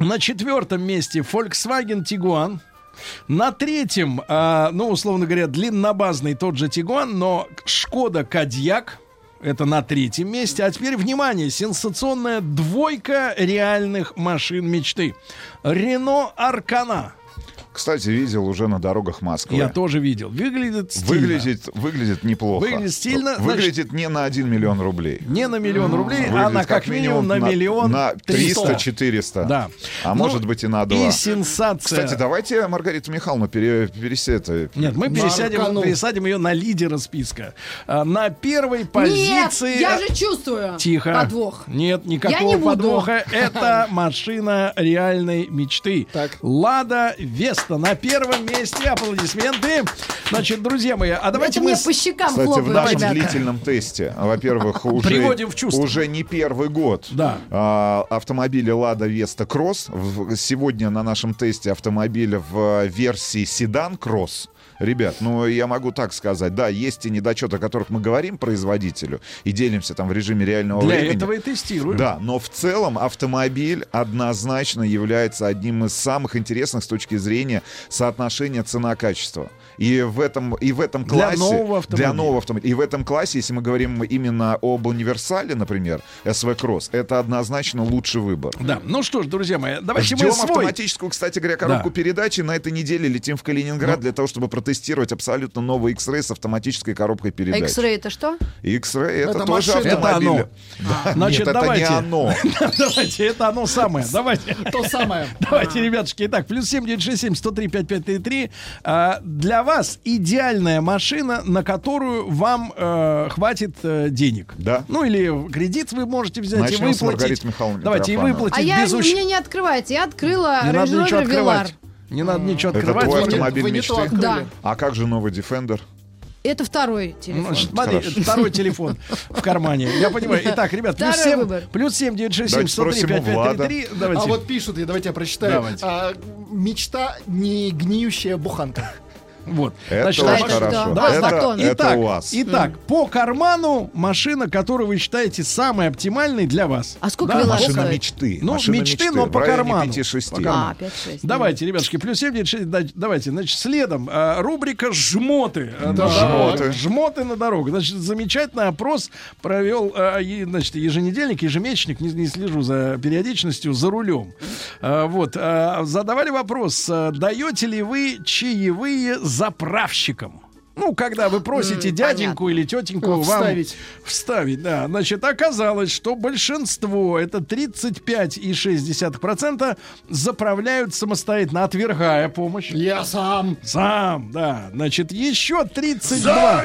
[SPEAKER 2] На четвертом месте Volkswagen Tiguan. На третьем, а, ну, условно говоря, длиннобазный тот же Тигуан, но Шкода Кадьяк. Это на третьем месте. А теперь, внимание, сенсационная двойка реальных машин мечты. Рено Аркана.
[SPEAKER 28] Кстати, видел уже на дорогах Москвы.
[SPEAKER 2] Я тоже видел. Выглядит стильно.
[SPEAKER 28] Выглядит, выглядит неплохо.
[SPEAKER 2] Выглядит стильно,
[SPEAKER 28] Выглядит не на 1 миллион рублей.
[SPEAKER 2] Не на миллион рублей, а
[SPEAKER 28] Выглядит
[SPEAKER 2] на как минимум на миллион
[SPEAKER 28] На
[SPEAKER 2] 300.
[SPEAKER 28] 300-400.
[SPEAKER 2] Да.
[SPEAKER 28] А
[SPEAKER 2] Ну,
[SPEAKER 28] может быть и на 2.
[SPEAKER 2] И сенсация.
[SPEAKER 28] Кстати, давайте Маргариту Михайловну пере, пересеть.
[SPEAKER 2] Нет, мы пересядем, пересадим ее на лидера списка. А, На первой позиции...
[SPEAKER 4] Нет, я же чувствую
[SPEAKER 2] Тихо.
[SPEAKER 4] подвох.
[SPEAKER 2] Нет, никакого
[SPEAKER 4] Я не буду.
[SPEAKER 2] подвоха. Это машина реальной мечты. Лада Веста на первом месте. Аплодисменты. Значит, друзья мои, а давайте
[SPEAKER 4] Это
[SPEAKER 2] мы... с-
[SPEAKER 4] по щекам
[SPEAKER 28] Кстати, в
[SPEAKER 4] хлопают,
[SPEAKER 28] нашем
[SPEAKER 4] ребята.
[SPEAKER 28] длительном тесте, во-первых, уже,
[SPEAKER 2] Приводим в чувство.
[SPEAKER 28] уже не первый год
[SPEAKER 2] Да.
[SPEAKER 28] а, автомобили Lada Vesta Cross. В- Сегодня на нашем тесте автомобиль в версии седан Cross. Ребят, ну я могу так сказать, да, есть те недочеты, о которых мы говорим производителю и делимся там в режиме реального
[SPEAKER 2] Для
[SPEAKER 28] времени.
[SPEAKER 2] этого и тестируем.
[SPEAKER 28] Да, но в целом автомобиль однозначно является одним из самых интересных с точки зрения соотношения цена-качество. И в этом, и в этом
[SPEAKER 2] Для
[SPEAKER 28] классе...
[SPEAKER 2] нового автомобиля.
[SPEAKER 28] Для нового автомобиля. И в этом классе, если мы говорим именно об универсале, например, SV Cross, это однозначно лучший выбор.
[SPEAKER 2] Да, ну что ж, друзья мои, давайте
[SPEAKER 28] Ждем
[SPEAKER 2] мы свой...
[SPEAKER 28] автоматическую, кстати говоря, коробку
[SPEAKER 2] Да.
[SPEAKER 28] передач. И на этой неделе летим в Калининград
[SPEAKER 2] Ну.
[SPEAKER 28] для того, чтобы протестировать абсолютно новый X-Ray с автоматической коробкой передач.
[SPEAKER 4] X-Ray это что?
[SPEAKER 28] X-Ray это,
[SPEAKER 3] Это
[SPEAKER 28] тоже
[SPEAKER 3] машина.
[SPEAKER 2] Это
[SPEAKER 28] автомобиль.
[SPEAKER 2] оно.
[SPEAKER 28] Да,
[SPEAKER 2] Значит,
[SPEAKER 28] нет, это
[SPEAKER 2] давайте.
[SPEAKER 28] не оно.
[SPEAKER 2] Давайте, это оно самое. Давайте.
[SPEAKER 3] То самое.
[SPEAKER 2] Давайте, ребятушки. Итак, плюс 7967 103 5533. А, Для вас идеальная машина, на которую вам э, хватит э, денег.
[SPEAKER 28] Да.
[SPEAKER 2] Ну или кредит вы можете взять
[SPEAKER 28] Начнем
[SPEAKER 2] и выплатить. Давайте, и выплатить
[SPEAKER 4] А я,
[SPEAKER 2] без ущ-
[SPEAKER 4] мне не открывайте. Я открыла
[SPEAKER 2] Не надо
[SPEAKER 4] Range
[SPEAKER 2] ничего
[SPEAKER 4] Rover Velar.
[SPEAKER 2] Не надо ничего
[SPEAKER 28] Это
[SPEAKER 2] открывать.
[SPEAKER 28] твой
[SPEAKER 2] Вы не-
[SPEAKER 28] автомобиль
[SPEAKER 3] вы не то
[SPEAKER 28] мечты?
[SPEAKER 4] Да.
[SPEAKER 28] А как же новый Defender?
[SPEAKER 4] Это второй
[SPEAKER 2] Ну,
[SPEAKER 4] телефон.
[SPEAKER 2] значит, смотри,
[SPEAKER 28] Хорошо.
[SPEAKER 2] второй телефон в кармане. Я понимаю. Итак, ребят, плюс
[SPEAKER 4] Второй
[SPEAKER 2] 7,
[SPEAKER 4] выбор.
[SPEAKER 2] плюс 7 967
[SPEAKER 28] Давайте
[SPEAKER 2] 103
[SPEAKER 28] спросим у Влада.
[SPEAKER 2] 5533. Давайте.
[SPEAKER 3] А вот пишут, и давайте я прочитаю.
[SPEAKER 2] Давайте.
[SPEAKER 3] А, мечта не гниющая буханка.
[SPEAKER 2] Вот.
[SPEAKER 28] Это
[SPEAKER 2] Значит,
[SPEAKER 28] очень хорошо.
[SPEAKER 2] Давайте
[SPEAKER 28] это,
[SPEAKER 2] так.
[SPEAKER 28] это
[SPEAKER 2] Итак,
[SPEAKER 28] у вас.
[SPEAKER 2] итак, по карману машина, которую вы считаете самой оптимальной для вас.
[SPEAKER 4] А сколько
[SPEAKER 2] Да,
[SPEAKER 4] Velar
[SPEAKER 28] Машина
[SPEAKER 4] стоит?
[SPEAKER 28] мечты.
[SPEAKER 2] Ну,
[SPEAKER 28] Машина
[SPEAKER 2] мечты,
[SPEAKER 28] мечты.
[SPEAKER 2] но по карману.
[SPEAKER 28] 5-6.
[SPEAKER 2] По карману.
[SPEAKER 4] А, 5-6.
[SPEAKER 2] Давайте, ребятушки, плюс 7, 9, 6, да- давайте, значит, следом а, рубрика «Жмоты».
[SPEAKER 3] Да.
[SPEAKER 2] дорогу.
[SPEAKER 28] Жмоты.
[SPEAKER 2] «Жмоты на дорогу». Значит, замечательный опрос провел, а, е- значит, еженедельник, ежемесячник, не, не слежу за периодичностью, за рулем. А, вот, а, задавали вопрос, а, даете ли вы чаевые заправщикам? Ну, когда вы просите дяденьку или тетеньку
[SPEAKER 3] Ну,
[SPEAKER 2] вам
[SPEAKER 3] вставить.
[SPEAKER 2] вставить, да. Значит, оказалось, что большинство, это 35,6%, заправляют самостоятельно, отвергая помощь.
[SPEAKER 3] Я сам.
[SPEAKER 2] Сам, да. Значит, еще 32.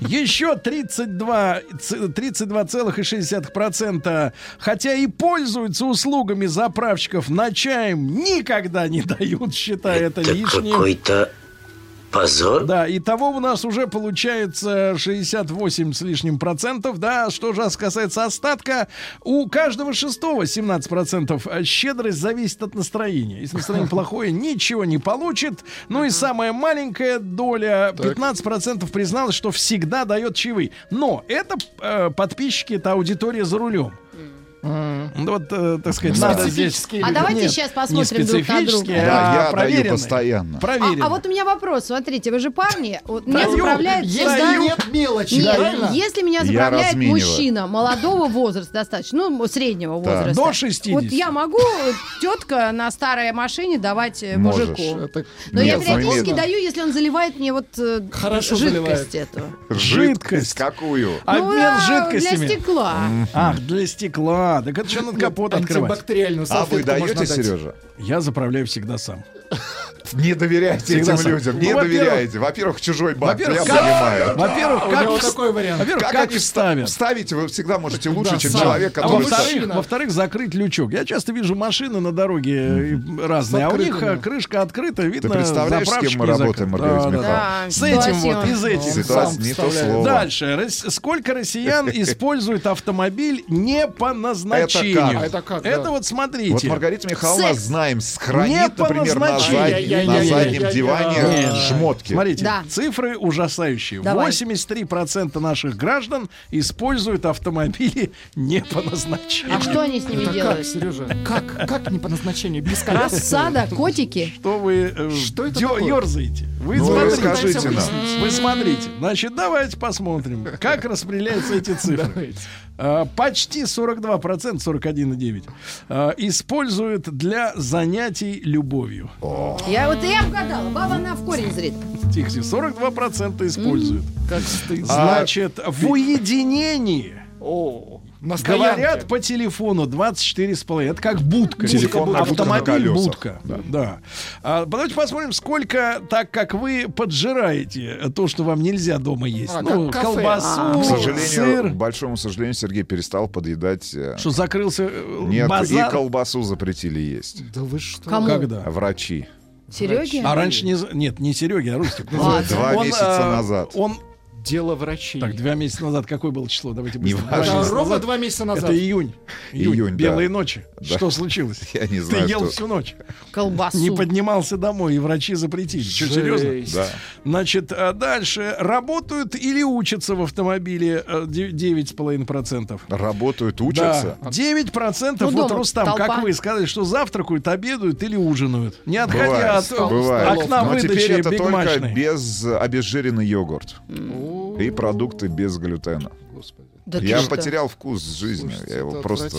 [SPEAKER 2] Еще 32, ц- 32,6%, хотя и пользуются услугами заправщиков, на чаем никогда не дают, считая это лишним.
[SPEAKER 29] Какой-то позор.
[SPEAKER 2] Да, и того у нас уже получается 68 с лишним процентов. Да, что же касается остатка, у каждого шестого 17 процентов. Щедрость зависит от настроения. Если настроение плохое, ничего не получит. Ну и самая маленькая доля, 15 процентов призналась, что всегда дает чаевые. Но это э, подписчики, это аудитория за рулем. Ну, Вот, э, так сказать, надо здесь...
[SPEAKER 3] Специфические
[SPEAKER 4] А
[SPEAKER 3] люди.
[SPEAKER 4] давайте
[SPEAKER 2] Нет,
[SPEAKER 4] сейчас посмотрим друг на друга.
[SPEAKER 28] Да,
[SPEAKER 2] а
[SPEAKER 28] я даю
[SPEAKER 2] проверенные.
[SPEAKER 28] постоянно.
[SPEAKER 4] А,
[SPEAKER 2] Проверенные.
[SPEAKER 4] а вот у меня вопрос. Смотрите, вы же парни. Вот меня
[SPEAKER 2] Даю.
[SPEAKER 4] заправляет
[SPEAKER 3] Если
[SPEAKER 4] всегда-
[SPEAKER 3] нет мелочи,
[SPEAKER 4] Нет,
[SPEAKER 3] правильно?
[SPEAKER 4] если меня
[SPEAKER 28] Я
[SPEAKER 4] заправляет мужчина молодого возраста достаточно, ну, среднего возраста.
[SPEAKER 2] До 60.
[SPEAKER 4] Вот я могу тетка на старой машине давать э,
[SPEAKER 28] Можешь.
[SPEAKER 4] мужику.
[SPEAKER 3] Это
[SPEAKER 4] Но я
[SPEAKER 28] Нет,
[SPEAKER 4] периодически
[SPEAKER 28] ну,
[SPEAKER 4] даю, если он заливает мне вот э,
[SPEAKER 3] Хорошо
[SPEAKER 4] жидкость
[SPEAKER 3] заливает.
[SPEAKER 4] эту.
[SPEAKER 28] Жидкость какую?
[SPEAKER 2] Обмен
[SPEAKER 4] Ну да,
[SPEAKER 2] жидкостями.
[SPEAKER 4] Для стекла.
[SPEAKER 2] Ах, для стекла. Так это что надо капот открывать.
[SPEAKER 3] Антибактериальную
[SPEAKER 28] А вы
[SPEAKER 3] салфетку можно
[SPEAKER 28] даете,
[SPEAKER 3] дать.
[SPEAKER 28] Сережа?
[SPEAKER 2] Я заправляю всегда сам.
[SPEAKER 28] Не доверяйте
[SPEAKER 2] Всегда
[SPEAKER 28] этим
[SPEAKER 2] сам.
[SPEAKER 28] людям,
[SPEAKER 2] Ну,
[SPEAKER 28] не
[SPEAKER 2] во-первых-
[SPEAKER 28] доверяйте. Во-первых, чужой банк, я
[SPEAKER 2] Во-первых, как-
[SPEAKER 28] понимаю.
[SPEAKER 2] Во-первых,
[SPEAKER 3] У
[SPEAKER 2] как вс-
[SPEAKER 3] такой вариант.
[SPEAKER 2] Во-первых,
[SPEAKER 28] Как
[SPEAKER 2] как
[SPEAKER 28] они
[SPEAKER 2] вставят?
[SPEAKER 28] Вставите вы всегда можете лучше,
[SPEAKER 3] Да,
[SPEAKER 28] чем
[SPEAKER 3] сам.
[SPEAKER 28] человек,
[SPEAKER 2] А
[SPEAKER 28] который...
[SPEAKER 2] во-вторых,
[SPEAKER 3] Машина.
[SPEAKER 2] во-вторых, закрыть лючок. Я часто вижу машины на дороге разные, а у них э, крышка открыта, видно,
[SPEAKER 28] представляешь, с кем мы работаем. Маргарита
[SPEAKER 2] Да, да, С этим вот, из этих.
[SPEAKER 28] Ситуация не то слово.
[SPEAKER 2] Дальше. Сколько россиян используют автомобиль не по назначению?
[SPEAKER 28] Это как?
[SPEAKER 3] А это
[SPEAKER 2] вот смотрите.
[SPEAKER 28] Вот Маргарита Михайловна, знаем,
[SPEAKER 2] по
[SPEAKER 28] например, на,
[SPEAKER 2] назначению.
[SPEAKER 28] заднем- на заднем диване
[SPEAKER 2] Нет.
[SPEAKER 28] шмотки.
[SPEAKER 2] Смотрите,
[SPEAKER 4] Да.
[SPEAKER 2] цифры ужасающие.
[SPEAKER 4] Давай.
[SPEAKER 2] 83% наших граждан используют автомобили не по назначению.
[SPEAKER 4] А что они с ними
[SPEAKER 3] Это как,
[SPEAKER 4] делают?
[SPEAKER 3] Сережа? Как? Как не по назначению? Без коляски?
[SPEAKER 4] Рассада, котики.
[SPEAKER 2] Что вы э,
[SPEAKER 3] Что это
[SPEAKER 2] дё-
[SPEAKER 3] такое?
[SPEAKER 2] ерзаете? Вы
[SPEAKER 28] Ну,
[SPEAKER 2] смотрите.
[SPEAKER 28] расскажите нам.
[SPEAKER 2] Вы смотрите. Значит, давайте посмотрим, как распределяются эти цифры.
[SPEAKER 3] Давайте.
[SPEAKER 2] А, Почти 42%, 41,9% а, используют для занятий любовью.
[SPEAKER 4] Я вот и я угадала. Баба она в корень зрит.
[SPEAKER 2] Тихо, 42% используют.
[SPEAKER 3] Как стыдно.
[SPEAKER 2] Значит, в уединении
[SPEAKER 3] О, на стоянке.
[SPEAKER 2] говорят по телефону 24,5. Это как будка.
[SPEAKER 28] Телефонная будка
[SPEAKER 2] Автомобиль будка. Да. А, давайте посмотрим, сколько, так как вы поджираете то, что вам нельзя дома есть.
[SPEAKER 3] А,
[SPEAKER 2] ну,
[SPEAKER 3] кафе.
[SPEAKER 2] колбасу,
[SPEAKER 3] А.
[SPEAKER 28] К сожалению,
[SPEAKER 2] сыр.
[SPEAKER 28] к большому сожалению, Сергей перестал подъедать... э,
[SPEAKER 2] Что закрылся э,
[SPEAKER 28] Нет,
[SPEAKER 2] базар?
[SPEAKER 28] и колбасу запретили есть.
[SPEAKER 3] Да вы что?
[SPEAKER 4] Кому?
[SPEAKER 2] Когда?
[SPEAKER 28] Врачи.
[SPEAKER 4] Сереге?
[SPEAKER 2] А раньше не... Нет, не Сереги, а Рустик.
[SPEAKER 4] Ладно.
[SPEAKER 28] Два
[SPEAKER 2] Он,
[SPEAKER 28] месяца
[SPEAKER 2] а,
[SPEAKER 28] назад.
[SPEAKER 2] Он...
[SPEAKER 3] Дело врачей.
[SPEAKER 2] Так, два месяца назад какое было число? Давайте
[SPEAKER 28] Не
[SPEAKER 2] быстро.
[SPEAKER 28] важно.
[SPEAKER 2] Два
[SPEAKER 3] Да, ровно
[SPEAKER 2] назад.
[SPEAKER 3] два месяца назад.
[SPEAKER 2] Это июнь. Июнь.
[SPEAKER 28] Июнь, да.
[SPEAKER 2] Белые ночи.
[SPEAKER 28] Да.
[SPEAKER 2] Что случилось?
[SPEAKER 28] Я не
[SPEAKER 2] Ты
[SPEAKER 28] знаю,
[SPEAKER 2] ел
[SPEAKER 28] что-
[SPEAKER 2] всю ночь.
[SPEAKER 4] Колбасу.
[SPEAKER 2] Не поднимался домой, и врачи запретили. Что, серьезно?
[SPEAKER 28] Да.
[SPEAKER 2] Значит, а дальше. Работают или учатся в автомобиле э, де- 9,5%.
[SPEAKER 28] Работают, учатся.
[SPEAKER 2] Да. 9%
[SPEAKER 4] Ну,
[SPEAKER 2] вот,
[SPEAKER 4] дома
[SPEAKER 2] Рустам,
[SPEAKER 4] толпа.
[SPEAKER 2] как вы сказали, что завтракают, обедают или ужинают. Не отходя
[SPEAKER 28] Бывает,
[SPEAKER 2] от э,
[SPEAKER 28] бывает.
[SPEAKER 2] окна
[SPEAKER 28] Но теперь
[SPEAKER 2] выдачи
[SPEAKER 28] это только без обезжиренный йогурт. И продукты без глютена.
[SPEAKER 4] Да ты
[SPEAKER 28] Я
[SPEAKER 4] что?
[SPEAKER 28] потерял вкус жизни. Я его просто...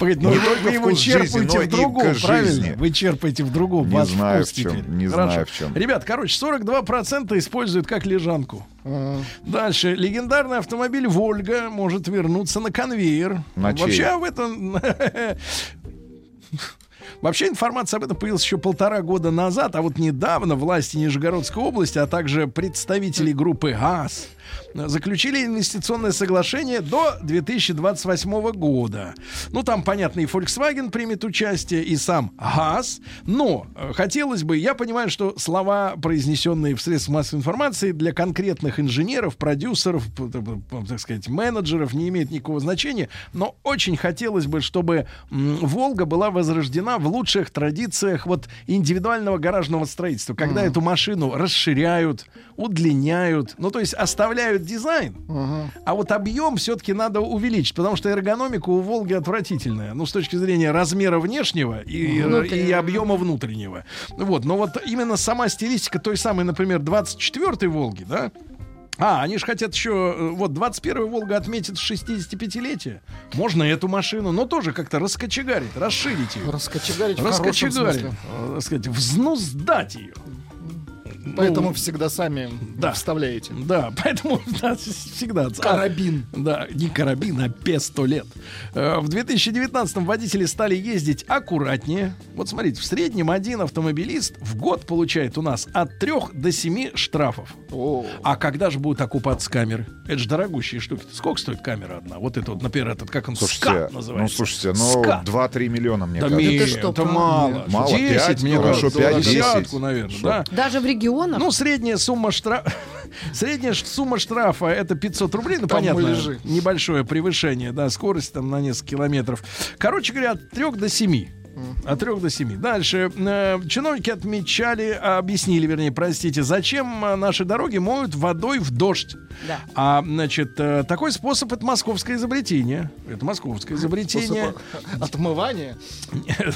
[SPEAKER 2] Погодите, но
[SPEAKER 28] Не
[SPEAKER 2] вы-
[SPEAKER 28] только
[SPEAKER 2] вы его
[SPEAKER 28] вкус жизни,
[SPEAKER 2] черпаете
[SPEAKER 28] но
[SPEAKER 2] в
[SPEAKER 28] и
[SPEAKER 2] другом,
[SPEAKER 28] к
[SPEAKER 2] правильно?
[SPEAKER 28] жизни.
[SPEAKER 2] Вы черпаете в другом.
[SPEAKER 28] Не знаю,
[SPEAKER 2] вкус
[SPEAKER 28] в чем,
[SPEAKER 2] теперь.
[SPEAKER 28] не
[SPEAKER 2] Хорошо.
[SPEAKER 28] знаю, в чем.
[SPEAKER 2] Ребят, короче, 42% используют как лежанку.
[SPEAKER 3] А,
[SPEAKER 2] Дальше. Легендарный автомобиль «Вольга» может вернуться на конвейер.
[SPEAKER 28] На чей?
[SPEAKER 2] Вообще об этом... Вообще информация об этом появилась еще полтора года назад, а вот недавно власти Нижегородской области, а также представители группы ГАЗ заключили инвестиционное соглашение до 2028 года. Ну, там, понятно, и Volkswagen примет участие, и сам ГАЗ. Но э, хотелось бы, я понимаю, что слова, произнесенные в средствах массовой информации, для конкретных инженеров, продюсеров, так сказать, менеджеров не имеют никакого значения, но очень хотелось бы, чтобы Волга была возрождена в лучших традициях вот индивидуального гаражного строительства, когда эту машину расширяют, удлиняют, ну то есть оставляют дизайн, а вот объем все-таки надо увеличить, потому что эргономика у Волги отвратительная, ну с точки зрения размера внешнего и, и объема внутреннего. Вот, но вот именно сама стилистика той самой, например, 24-й Волги, да, а, они же хотят еще, э, вот 21-й Волга отметит 65-летие. Можно эту машину, но тоже как-то раскочегарить, расширить ее.
[SPEAKER 3] Раскочегарить в хорошем
[SPEAKER 2] Раскочегарить.
[SPEAKER 3] смысле.
[SPEAKER 2] э, сказать, взнуздать ее.
[SPEAKER 3] Поэтому
[SPEAKER 2] Ну,
[SPEAKER 3] всегда сами
[SPEAKER 2] да.
[SPEAKER 3] вставляете.
[SPEAKER 2] Да, поэтому да, всегда...
[SPEAKER 3] Карабин.
[SPEAKER 2] Да, не карабин, а пистолет. Э, В 2019-м водители стали ездить аккуратнее. Вот смотрите, в среднем один автомобилист в год получает у нас от 3 до 7 штрафов. А когда же будут окупаться камеры? Это же дорогущие штуки. Сколько стоит камера одна? Вот это вот, например, этот, как он,
[SPEAKER 28] Слушайте,
[SPEAKER 2] скат
[SPEAKER 28] ну
[SPEAKER 2] называется.
[SPEAKER 28] слушайте, ну
[SPEAKER 2] Скат.
[SPEAKER 28] 2-3 миллиона, мне
[SPEAKER 2] Да
[SPEAKER 28] кажется.
[SPEAKER 2] нет,
[SPEAKER 4] Это что,
[SPEAKER 2] это мало.
[SPEAKER 28] Мало,
[SPEAKER 2] 10,
[SPEAKER 28] пять,
[SPEAKER 2] мне
[SPEAKER 28] хорошо,
[SPEAKER 2] кажется.
[SPEAKER 28] пять,
[SPEAKER 2] Десятку,
[SPEAKER 28] десять.
[SPEAKER 2] наверное,
[SPEAKER 28] Что?
[SPEAKER 2] да.
[SPEAKER 4] Даже в регионах?
[SPEAKER 2] Ну, средняя сумма штрафа... Средняя сумма штрафа это 500 рублей, ну,
[SPEAKER 3] Там
[SPEAKER 2] понятно, небольшое превышение, да, скорость там на несколько километров. Короче говоря, от 3 до 7. От 3 до 7. Дальше. Э, чиновники отмечали, объяснили, вернее, простите, зачем э, наши дороги моют водой в дождь.
[SPEAKER 4] Да.
[SPEAKER 2] А, значит, э, такой способ это московское изобретение. Это московское изобретение.
[SPEAKER 3] Способ Отмывание.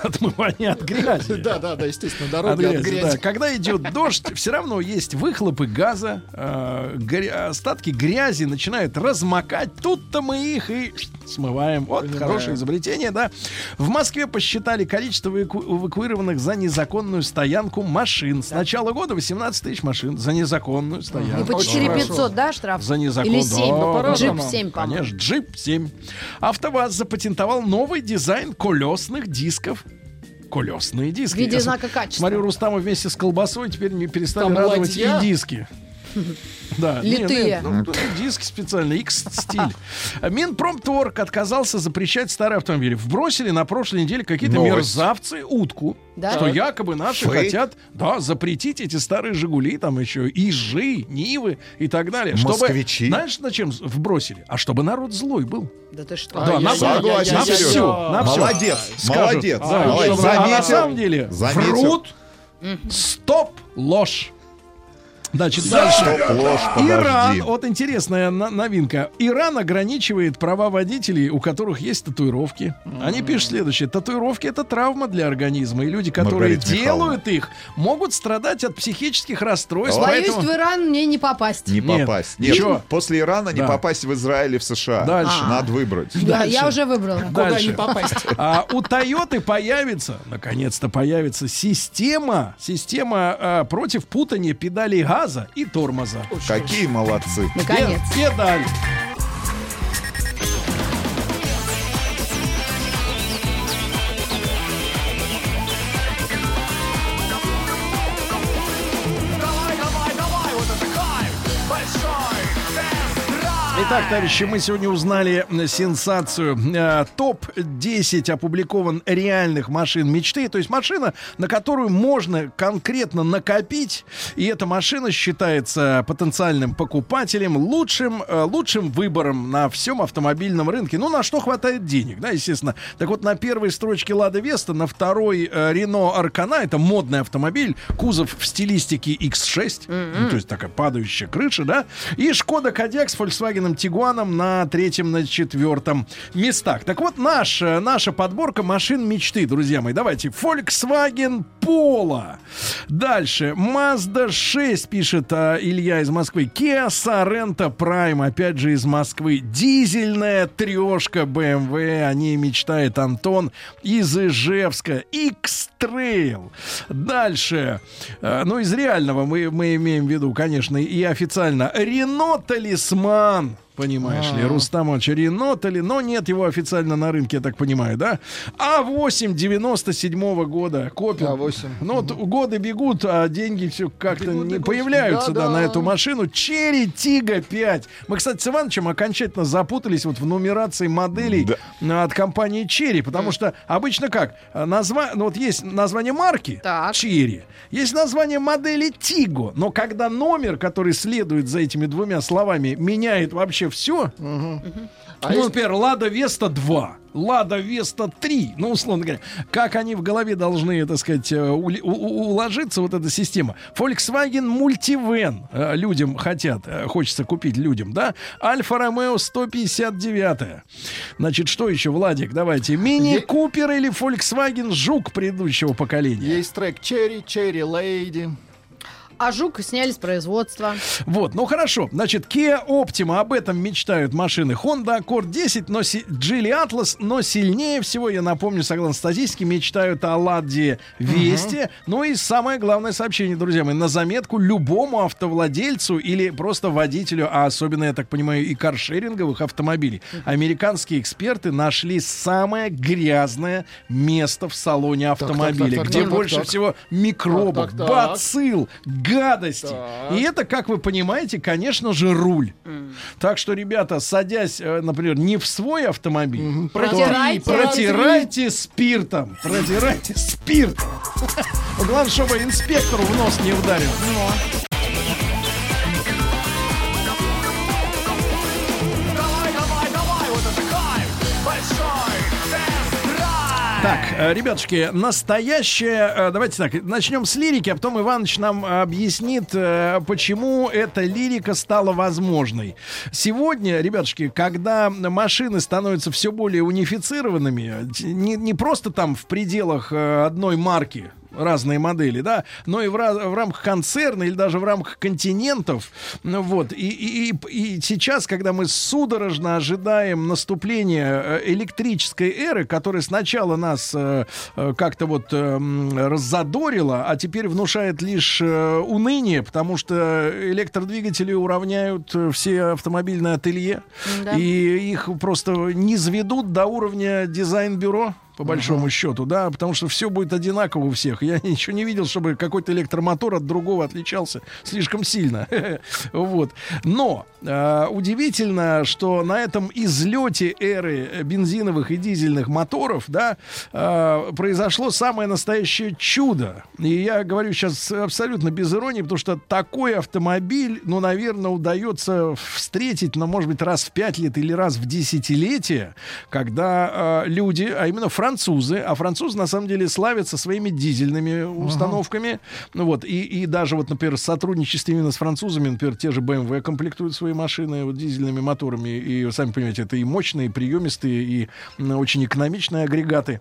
[SPEAKER 2] Отмывание от грязи.
[SPEAKER 3] Да, да, да, естественно,
[SPEAKER 2] От
[SPEAKER 3] дороги от
[SPEAKER 2] грязи,
[SPEAKER 3] грязи.
[SPEAKER 2] да. Когда идет дождь, все равно есть выхлопы газа, э, гря- остатки грязи начинают размокать. Тут-то мы их и смываем. Вот
[SPEAKER 3] Понимаю.
[SPEAKER 2] хорошее изобретение, да. В Москве посчитали количество эваку- эвакуированных за незаконную стоянку машин. С начала года 18 тысяч машин за незаконную
[SPEAKER 4] И
[SPEAKER 2] стоянку.
[SPEAKER 4] по
[SPEAKER 3] Очень
[SPEAKER 4] 4500, да, штраф?
[SPEAKER 2] За незакон.
[SPEAKER 4] Или 7.
[SPEAKER 2] Да,
[SPEAKER 3] пора
[SPEAKER 4] Джип
[SPEAKER 3] же,
[SPEAKER 4] 7, по-моему.
[SPEAKER 2] Конечно, джип 7. АвтоВАЗ запатентовал новый дизайн колесных дисков. колесные диски.
[SPEAKER 4] В виде знака качества.
[SPEAKER 2] Смотрю, Рустама вместе с колбасой теперь не перестали
[SPEAKER 3] Там
[SPEAKER 2] радовать
[SPEAKER 3] ладья.
[SPEAKER 2] и диски. Да,
[SPEAKER 4] Литые.
[SPEAKER 2] ну, тут диски специально, X-стиль. Минпромторг отказался запрещать старые автомобили. Вбросили на прошлой неделе какие-то мерзавцы утку,
[SPEAKER 4] Да?
[SPEAKER 2] что якобы наши
[SPEAKER 28] Фейк?
[SPEAKER 2] хотят, да, запретить эти старые Жигули, там еще Ижи, Нивы и так далее.
[SPEAKER 28] Москвичи.
[SPEAKER 2] Чтобы, знаешь, зачем вбросили? А чтобы народ злой был.
[SPEAKER 4] Да ты что?
[SPEAKER 2] Да, на,
[SPEAKER 28] Согласен,
[SPEAKER 2] на
[SPEAKER 28] Серёж.
[SPEAKER 2] все, на всё.
[SPEAKER 28] Молодец,
[SPEAKER 2] Скажут,
[SPEAKER 28] молодец,
[SPEAKER 2] да,
[SPEAKER 28] молодец.
[SPEAKER 2] чтобы- а на самом деле
[SPEAKER 28] Заметил.
[SPEAKER 2] врут, стоп, ложь. Значит, дальше.
[SPEAKER 28] Стоп, ложь.
[SPEAKER 2] Иран, вот интересная на- новинка. Иран ограничивает права водителей, у которых есть татуировки. Они пишут следующее. Татуировки это травма для организма. И люди, которые
[SPEAKER 28] Маргарита Михайловна.
[SPEAKER 2] делают их, могут страдать от психических расстройств.
[SPEAKER 4] Боюсь,
[SPEAKER 2] поэтому-
[SPEAKER 4] в Иран мне не попасть.
[SPEAKER 28] Не
[SPEAKER 2] Нет.
[SPEAKER 28] попасть. Нет,
[SPEAKER 2] Чё?
[SPEAKER 28] после Ирана не
[SPEAKER 2] Да.
[SPEAKER 28] попасть в Израиль и в США.
[SPEAKER 2] Дальше.
[SPEAKER 28] Надо выбрать.
[SPEAKER 4] Да,
[SPEAKER 2] Дальше.
[SPEAKER 4] я уже выбрала.
[SPEAKER 3] Куда
[SPEAKER 2] Дальше.
[SPEAKER 3] не попасть?
[SPEAKER 2] А у Тойоты появится, наконец-то появится система, система а, против путания педалей газа и тормоза.
[SPEAKER 28] Какие молодцы.
[SPEAKER 4] Наконец.
[SPEAKER 2] Пе- Педаль. Итак, товарищи, мы сегодня узнали м, сенсацию. Э, Топ-10 опубликован реальных машин мечты. То есть машина, на которую можно конкретно накопить. И эта машина считается потенциальным покупателем лучшим, э, лучшим выбором на всем автомобильном рынке. Ну, на что хватает денег, да, естественно. Так вот, на первой строчке Лада Веста, на второй э, Рено Аркана, это модный автомобиль, кузов в стилистике X6, ну, то есть такая падающая крыша, да, и Шкода Кодиак с Volkswagen Тигуаном на третьем, на четвертом местах. Так вот, наш, э, наша подборка машин мечты, друзья мои. Давайте. Volkswagen Polo. Дальше. Mazda 6, пишет а, Илья из Москвы. Kia Sorento Prime, опять же из Москвы. Дизельная трешка BMW, о ней мечтает Антон из Ижевска. X-Trail. Дальше. Э, Ну, из реального мы, мы имеем в виду, конечно, и официально. Рено Талисман. Понимаешь ли, Рустамович Рено, Тали, но нет его официально на рынке, я так понимаю, да? А8 97 года, копил.
[SPEAKER 3] А8.
[SPEAKER 2] Ну, вот годы бегут, а деньги все как-то не появляются, да,
[SPEAKER 3] Да-да.
[SPEAKER 2] на эту машину. Черри Тига 5. Мы, кстати, с Ивановичем окончательно запутались вот в нумерации моделей а, от компании Черри, потому что обычно как? Назва... Ну, вот есть название марки Chery, есть название модели Tiggo, но когда номер, который следует за этими двумя словами, меняет вообще все, ну, например, Лада Веста 2, Лада Веста 3, ну, условно говоря, как они в голове должны, так сказать, э, ули- у- у- уложиться, вот эта система. Volkswagen Multivan э, людям хотят, э, хочется купить людям, да? Alfa Romeo 159. Значит, что еще, Владик, давайте. Mini Cooper или Volkswagen Жук предыдущего поколения?
[SPEAKER 3] Есть трек Cheri, Cheri Lady.
[SPEAKER 4] А жук сняли с производства.
[SPEAKER 2] Вот, ну хорошо. Значит, Kia Optima, об этом мечтают машины. Honda Accord 10, но си- Geely Atlas, но сильнее всего, я напомню, согласно статистике, мечтают о Ладде Весте. Ну и самое главное сообщение, друзья мои, на заметку любому автовладельцу или просто водителю, а особенно, я так понимаю, и каршеринговых автомобилей. Американские эксперты нашли самое грязное место в салоне автомобиля,
[SPEAKER 3] так,
[SPEAKER 2] где
[SPEAKER 3] так,
[SPEAKER 2] больше
[SPEAKER 3] так, так.
[SPEAKER 2] всего микробов,
[SPEAKER 3] Так, так, так.
[SPEAKER 2] гадости. И это, как вы понимаете, конечно же, руль. Так что, ребята, садясь, э, например, не в свой автомобиль, то
[SPEAKER 4] Протирайте.
[SPEAKER 2] протирайте спиртом. Протирайте спиртом. Главное, чтобы инспектору в нос не ударил. Так, э, ребятушки, настоящее... э, Давайте так, начнем с лирики, а потом Иваныч нам объяснит, э, почему эта лирика стала возможной. Сегодня, ребятушки, когда машины становятся все более унифицированными, не, не просто там в пределах одной марки, разные модели, да, но и в, в рамках концерна или даже в рамках континентов. Ну, вот. И, и, и- сейчас, когда мы судорожно ожидаем наступления э, электрической эры, которая сначала нас э, э, как-то вот э, м, раззадорила, а теперь внушает лишь уныние, потому что электродвигатели уравняют все автомобильные ателье,
[SPEAKER 4] Да.
[SPEAKER 2] и их просто не заведут до уровня дизайн-бюро. По большому счету, да, потому что все будет одинаково у всех. Я ничего не видел, чтобы какой-то электромотор от другого отличался слишком сильно. Вот. Но э, удивительно, что на этом излете эры бензиновых и дизельных моторов, да, э, произошло самое настоящее чудо. И я говорю сейчас абсолютно без иронии, потому что такой автомобиль, ну, наверное, удается встретить, ну, может быть, раз в пять лет или раз в десятилетие, когда э, люди, а именно французы, а французы на самом деле славятся своими дизельными установками, ну вот, и, и даже вот, например, сотрудничестве именно с французами, например, те же BMW комплектуют свои машины вот, дизельными моторами, и, сами понимаете, это и мощные, и приемистые, и очень экономичные агрегаты.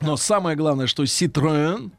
[SPEAKER 2] Но самое главное, что Citroën,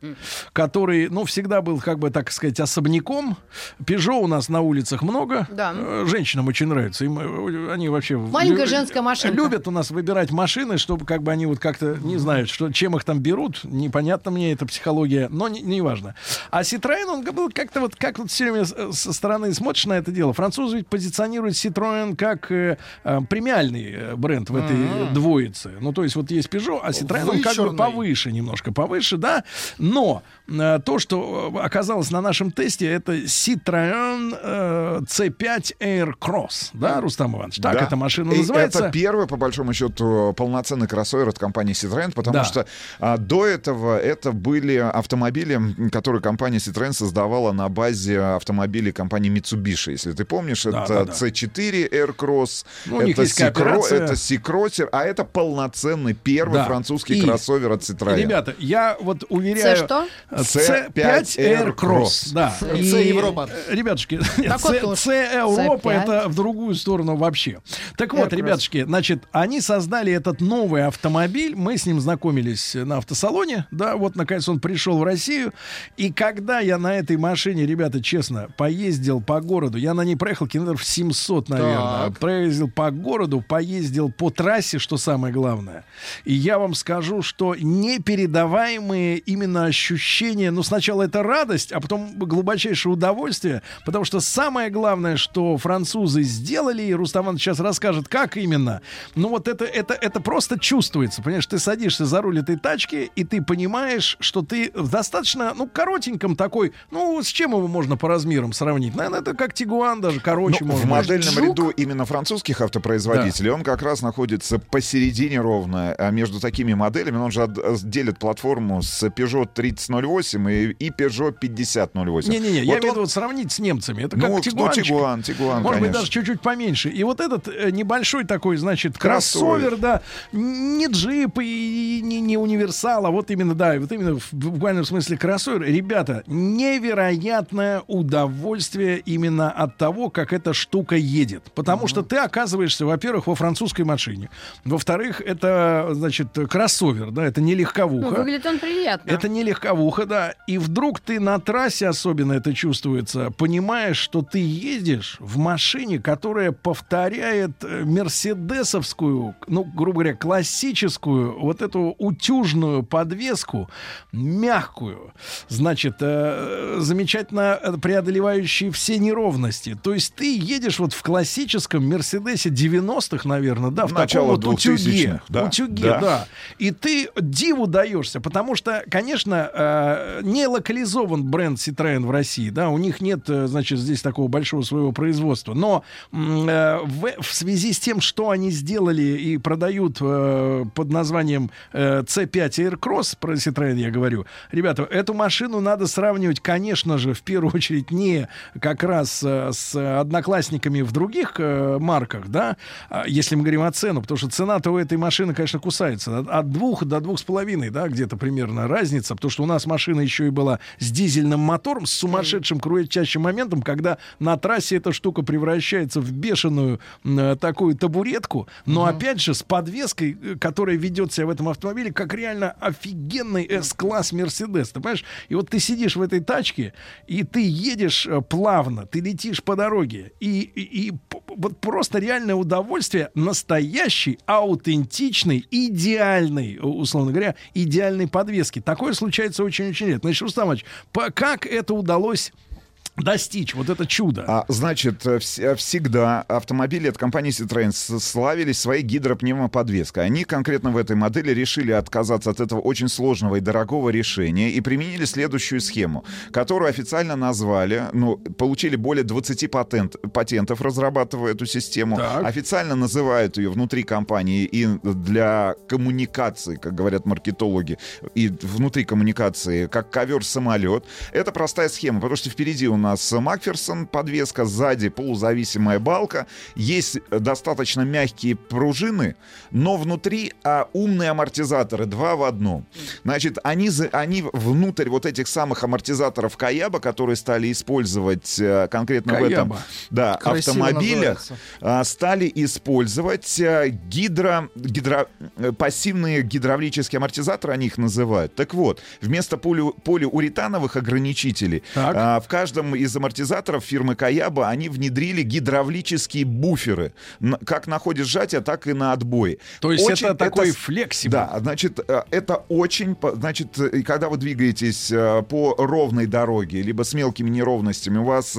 [SPEAKER 2] который, ну, всегда был, как бы, так сказать, особняком. Peugeot у нас на улицах много.
[SPEAKER 4] Да.
[SPEAKER 2] Э, Женщинам очень нравится. Им, э, они вообще...
[SPEAKER 4] Маленькая
[SPEAKER 2] лю-
[SPEAKER 4] женская машинка.
[SPEAKER 2] Любят у нас выбирать машины, чтобы, как бы, они вот как-то не знают, что, чем их там берут. Непонятно мне эта психология, но не, не важно. А Citroën, он был как-то вот, как вот все время с- со стороны смотришь на это дело. Французы ведь позиционируют Citroën как э, э, премиальный э, бренд в этой
[SPEAKER 5] Мгм.
[SPEAKER 2] двоице. Ну, то есть вот есть Peugeot, а Citroën, он как бы. Повыше немножко, повыше, да. Но э, то, что э, оказалось на нашем тесте, это Citroën э, C5 Air Cross, да, Рустам Иванович? Так
[SPEAKER 28] Да.
[SPEAKER 2] эта машина
[SPEAKER 28] И
[SPEAKER 2] называется.
[SPEAKER 28] Это первый, по большому счету, полноценный кроссовер от компании Citroën, потому
[SPEAKER 2] Да.
[SPEAKER 28] что а, до этого это были автомобили, которые компания Citroën создавала на базе автомобилей компании Mitsubishi. Если ты помнишь,
[SPEAKER 2] Да,
[SPEAKER 28] это
[SPEAKER 2] да, да.
[SPEAKER 28] C4 Aircross,
[SPEAKER 2] Ну, у них
[SPEAKER 28] это,
[SPEAKER 2] кооперация.
[SPEAKER 28] это C-Crosser, а это полноценный первый
[SPEAKER 2] Да.
[SPEAKER 28] французский
[SPEAKER 2] И,
[SPEAKER 28] кроссовер от Citroën.
[SPEAKER 2] Ребята, я вот уверяю...
[SPEAKER 4] Це что?
[SPEAKER 2] C5 Air Cross. Да.
[SPEAKER 5] Це
[SPEAKER 2] И,
[SPEAKER 5] Европа.
[SPEAKER 2] э, Ребятушки, C. C Европа
[SPEAKER 4] C5.
[SPEAKER 2] это в другую сторону вообще. Так вот, ребятушки, значит, они создали этот новый автомобиль. Мы с ним знакомились на автосалоне. Да, вот, наконец, он пришел в Россию. И когда я на этой машине, ребята, честно, поездил по городу, я на ней проехал километров 700, наверное.
[SPEAKER 5] Так.
[SPEAKER 2] Проездил по городу, поездил по трассе, что самое главное. И я вам скажу, что непередаваемые именно ощущения, ну, сначала это радость, а потом глубочайшее удовольствие, потому что самое главное, что французы сделали, и Рустам Иванович сейчас расскажет, как именно, ну, вот это, это, это просто чувствуется, понимаешь, ты садишься за руль этой тачки, и ты понимаешь, что ты в достаточно, ну, коротеньком такой, ну, с чем его можно по размерам сравнить? Наверное, это как Тигуан даже короче
[SPEAKER 28] Ну,
[SPEAKER 2] можно.
[SPEAKER 28] в модельном
[SPEAKER 2] Жук.
[SPEAKER 28] ряду именно французских автопроизводителей он как раз находится посередине ровно а между такими моделями. Он же делит платформу с Peugeot 3008 и, и Peugeot 5008.
[SPEAKER 2] Не-не-не, я
[SPEAKER 28] Вот
[SPEAKER 2] имею в
[SPEAKER 28] он-
[SPEAKER 2] виду вот сравнить с немцами. Это
[SPEAKER 28] Ну,
[SPEAKER 2] как
[SPEAKER 28] ну,
[SPEAKER 2] Тигуанчик.
[SPEAKER 28] Тигуан, Тигуан,
[SPEAKER 2] Может быть,
[SPEAKER 28] конечно.
[SPEAKER 2] даже чуть-чуть поменьше. И вот этот э, небольшой такой, значит,
[SPEAKER 28] Кроссовер.
[SPEAKER 2] кроссовер, да, не джип и не, не универсал, а вот именно, да, вот именно в буквальном смысле кроссовер. Ребята, невероятное удовольствие именно от того, как эта штука едет. Потому что ты оказываешься, во-первых, во французской машине. Во-вторых, это, значит, кроссовер, да, это не
[SPEAKER 4] Ну,
[SPEAKER 2] легковуха.
[SPEAKER 4] выглядит он приятно.
[SPEAKER 2] Это не легковуха, да. И вдруг ты на трассе, особенно это чувствуется, понимаешь, что ты едешь в машине, которая повторяет э, мерседесовскую, ну, грубо говоря, классическую, вот эту утюжную подвеску, мягкую, значит, э, замечательно преодолевающие все неровности. То есть ты едешь вот в классическом Мерседесе 90-х, наверное, да, в
[SPEAKER 28] Начало
[SPEAKER 2] таком вот утюге.
[SPEAKER 28] 2000-х, да.
[SPEAKER 2] Утюге,
[SPEAKER 28] Да.
[SPEAKER 2] да. И ты диву даешься, потому что, конечно, э, не локализован бренд Citroën в России, да, у них нет, э, значит, здесь такого большого своего производства, но э, в, в связи с тем, что они сделали и продают э, под названием э, C5 Aircross, про Citroën я говорю, ребята, эту машину надо сравнивать, конечно же, в первую очередь не как раз э, с одноклассниками в других э, марках, да, а, если мы говорим о цену, потому что цена-то у этой машины, конечно, кусается. От, двух до двух с половиной, да, где-то примерно разница, потому что у нас машина еще и была с дизельным мотором, с сумасшедшим крутящим моментом, когда на трассе эта штука превращается в бешеную э, такую табуретку, но опять же с подвеской, э, которая ведет себя в этом автомобиле как реально офигенный S-класс Мерседес, ты понимаешь? И вот ты сидишь в этой тачке, и ты едешь э, плавно, ты летишь по дороге, и, и- и вот просто реальное удовольствие настоящей, аутентичной, идеальной, у- условно говоря, идеальной подвески. Такое случается очень-очень редко. Значит, Рустам Иванович, по- как это удалось достичь вот это чудо?
[SPEAKER 28] А, значит, э, вс- э, всегда автомобили от компании Citroën с- славились своей гидропневмоподвеской. Они конкретно в этой модели решили отказаться от этого очень сложного и дорогого решения и применили следующую схему, которую официально назвали, ну, получили более 20 патент, патентов, разрабатывая эту систему.
[SPEAKER 2] Так.
[SPEAKER 28] Официально называют ее внутри компании и для коммуникации, как говорят маркетологи, и внутри коммуникации, как ковер-самолет. Это простая схема, потому что впереди у нас Макферсон подвеска, сзади полузависимая балка, есть достаточно мягкие пружины, но внутри а, умные амортизаторы, два в одном. Значит, они, они внутрь вот этих самых амортизаторов Каяба, которые стали использовать э, конкретно в этом
[SPEAKER 2] Каяба.
[SPEAKER 28] да,
[SPEAKER 3] называется.
[SPEAKER 28] а, стали использовать э, гидро, гидро, э, пассивные гидравлические амортизаторы, они их называют. Так вот, вместо полю, полиуретановых ограничителей а, в каждом из амортизаторов фирмы Каяба они внедрили гидравлические буферы. Как на ходе сжатия, так и на отбое.
[SPEAKER 2] То есть это такой
[SPEAKER 28] с-
[SPEAKER 2] флексибл.
[SPEAKER 28] Да, значит, э, это очень... Значит, э, когда вы двигаетесь э, по ровной дороге, либо с мелкими неровностями, у вас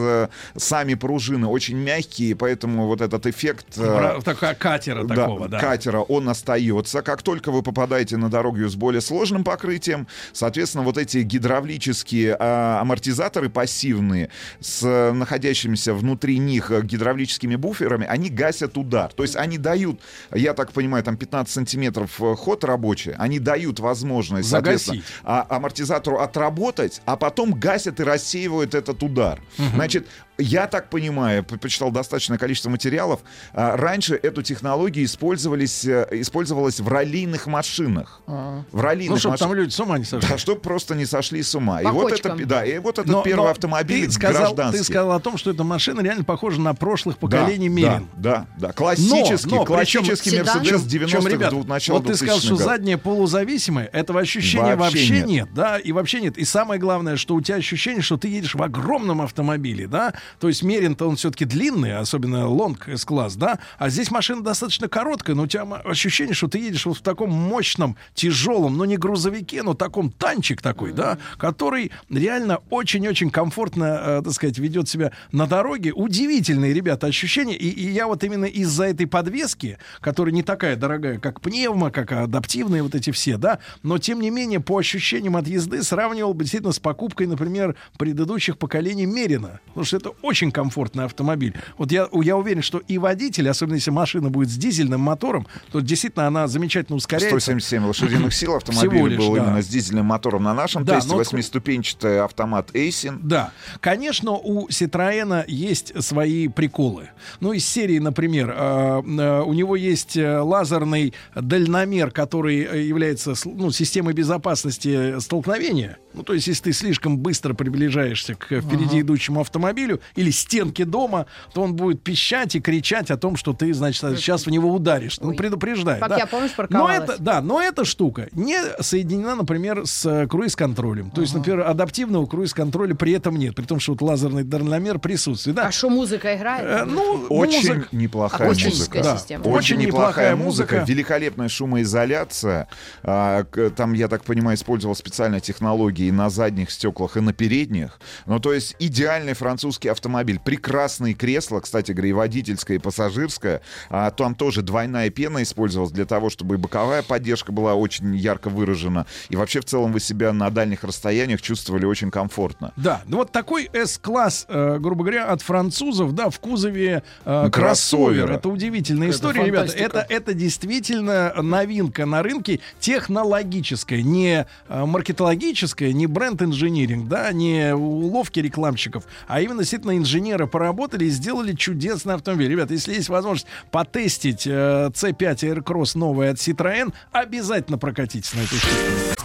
[SPEAKER 28] сами пружины очень мягкие, поэтому вот этот эффект...
[SPEAKER 2] такая катера
[SPEAKER 28] да,
[SPEAKER 2] такого, да.
[SPEAKER 28] катера, он остается. Как только вы попадаете на дорогу с более сложным покрытием, соответственно, вот эти гидравлические а, амортизаторы пассивные с э, находящимися внутри них э, гидравлическими буферами, они гасят удар. То есть они дают, я так понимаю, там 15 сантиметров э, ход рабочий, они дают возможность, соответственно, а- амортизатору отработать, а потом гасят и рассеивают этот удар.
[SPEAKER 2] Мгм.
[SPEAKER 28] Значит, я так понимаю, почитал достаточное количество материалов, а, раньше эту технологию использовались, э, использовалась в раллийных машинах. В раллийных
[SPEAKER 2] Ну, чтобы там
[SPEAKER 28] машинах.
[SPEAKER 2] люди с ума не сошли.
[SPEAKER 28] Да, чтобы просто не сошли с ума.
[SPEAKER 2] По
[SPEAKER 28] и вот, это, да, и вот этот
[SPEAKER 2] Но-
[SPEAKER 28] первый
[SPEAKER 2] но
[SPEAKER 28] автомобиль
[SPEAKER 2] ты сказал,
[SPEAKER 28] гражданский.
[SPEAKER 2] ты сказал о том, что эта машина реально похожа на прошлых
[SPEAKER 28] Да,
[SPEAKER 2] поколений
[SPEAKER 28] да,
[SPEAKER 2] Мерин.
[SPEAKER 28] Да, да, Классический,
[SPEAKER 2] Но- но
[SPEAKER 28] классический Мерседес 90-х,
[SPEAKER 2] ребят,
[SPEAKER 28] двух- начала
[SPEAKER 2] вот ты сказал,
[SPEAKER 28] 2000-х
[SPEAKER 2] что
[SPEAKER 28] годов.
[SPEAKER 2] заднее полузависимое, этого ощущения
[SPEAKER 28] Вообще
[SPEAKER 2] вообще,
[SPEAKER 28] нет.
[SPEAKER 2] нет. да, и вообще нет. И самое главное, что у тебя ощущение, что ты едешь в огромном автомобиле, да, то есть Мерин-то он все-таки длинный, особенно лонг S-класс, да, а здесь машина достаточно короткая, но у тебя ощущение, что ты едешь вот в таком мощном, тяжелом, но не грузовике, но таком танчик такой, да, который реально очень-очень комфортно, э, так сказать, ведет себя на дороге. Удивительные, ребята, ощущения. И, и я вот именно из-за этой подвески, которая не такая дорогая, как пневма, как адаптивные вот эти все, да, но тем не менее по ощущениям от езды сравнивал бы действительно с покупкой, например, предыдущих поколений Мерина. Потому что это очень комфортный автомобиль. Вот я, я уверен, что и водитель, особенно если машина будет с дизельным мотором, то действительно она замечательно ускоряется.
[SPEAKER 28] 177 лошадиных сил автомобиль
[SPEAKER 2] лишь,
[SPEAKER 28] был
[SPEAKER 2] да.
[SPEAKER 28] именно с дизельным мотором на нашем
[SPEAKER 2] Да,
[SPEAKER 28] тесте,
[SPEAKER 2] но-
[SPEAKER 28] восьмиступенчатый автомат Эйсин.
[SPEAKER 2] Да, конечно, у Citroёна есть свои приколы. Ну, из серии, например, э, э, у него есть э, лазерный дальномер, который является ну, системой безопасности столкновения. Ну, то есть, если ты слишком быстро приближаешься к впереди
[SPEAKER 3] Ага.
[SPEAKER 2] идущему автомобилю или стенке дома, то он будет пищать и кричать о том, что ты, значит, сейчас в него ударишь. Ну, предупреждает.
[SPEAKER 4] Как
[SPEAKER 2] да.
[SPEAKER 4] я, помнишь,
[SPEAKER 2] Но это, да, но эта штука не соединена, например, с э, круиз-контролем. То есть, например, адаптивного круиз-контроля при этом нет, при том, что вот лазерный дальномер присутствует. Да?
[SPEAKER 4] А что, музыка играет?
[SPEAKER 2] Э, ну,
[SPEAKER 28] Очень
[SPEAKER 2] музыка-
[SPEAKER 28] неплохая музыка.
[SPEAKER 4] система.
[SPEAKER 28] Очень,
[SPEAKER 2] Очень
[SPEAKER 28] неплохая музыка,
[SPEAKER 2] музыка.
[SPEAKER 28] великолепная шумоизоляция. А, к- там, я так понимаю, использовал специальные технологии на задних стеклах, и на передних. Ну, то есть идеальный французский автомобиль. Прекрасные кресла, кстати говоря, и водительское, и пассажирское. А, там тоже двойная пена использовалась для того, чтобы и боковая поддержка была очень ярко выражена. И вообще, в целом, вы себя на дальних расстояниях чувствовали очень комфортно.
[SPEAKER 2] Да, ну вот такой S-класс, э, грубо говоря, от французов, да, в кузове э,
[SPEAKER 28] Кроссовера.
[SPEAKER 2] кроссовер. Это удивительная
[SPEAKER 3] Это
[SPEAKER 2] история, ребята. Это, это действительно новинка на рынке технологическая, не э, маркетологическая, не бренд-инжиниринг, да, не уловки рекламщиков, а именно действительно инженеры поработали и сделали чудесный автомобиль. Ребята, если есть возможность потестить э, C5 Aircross новый от Citroën, обязательно прокатитесь на этой штуке.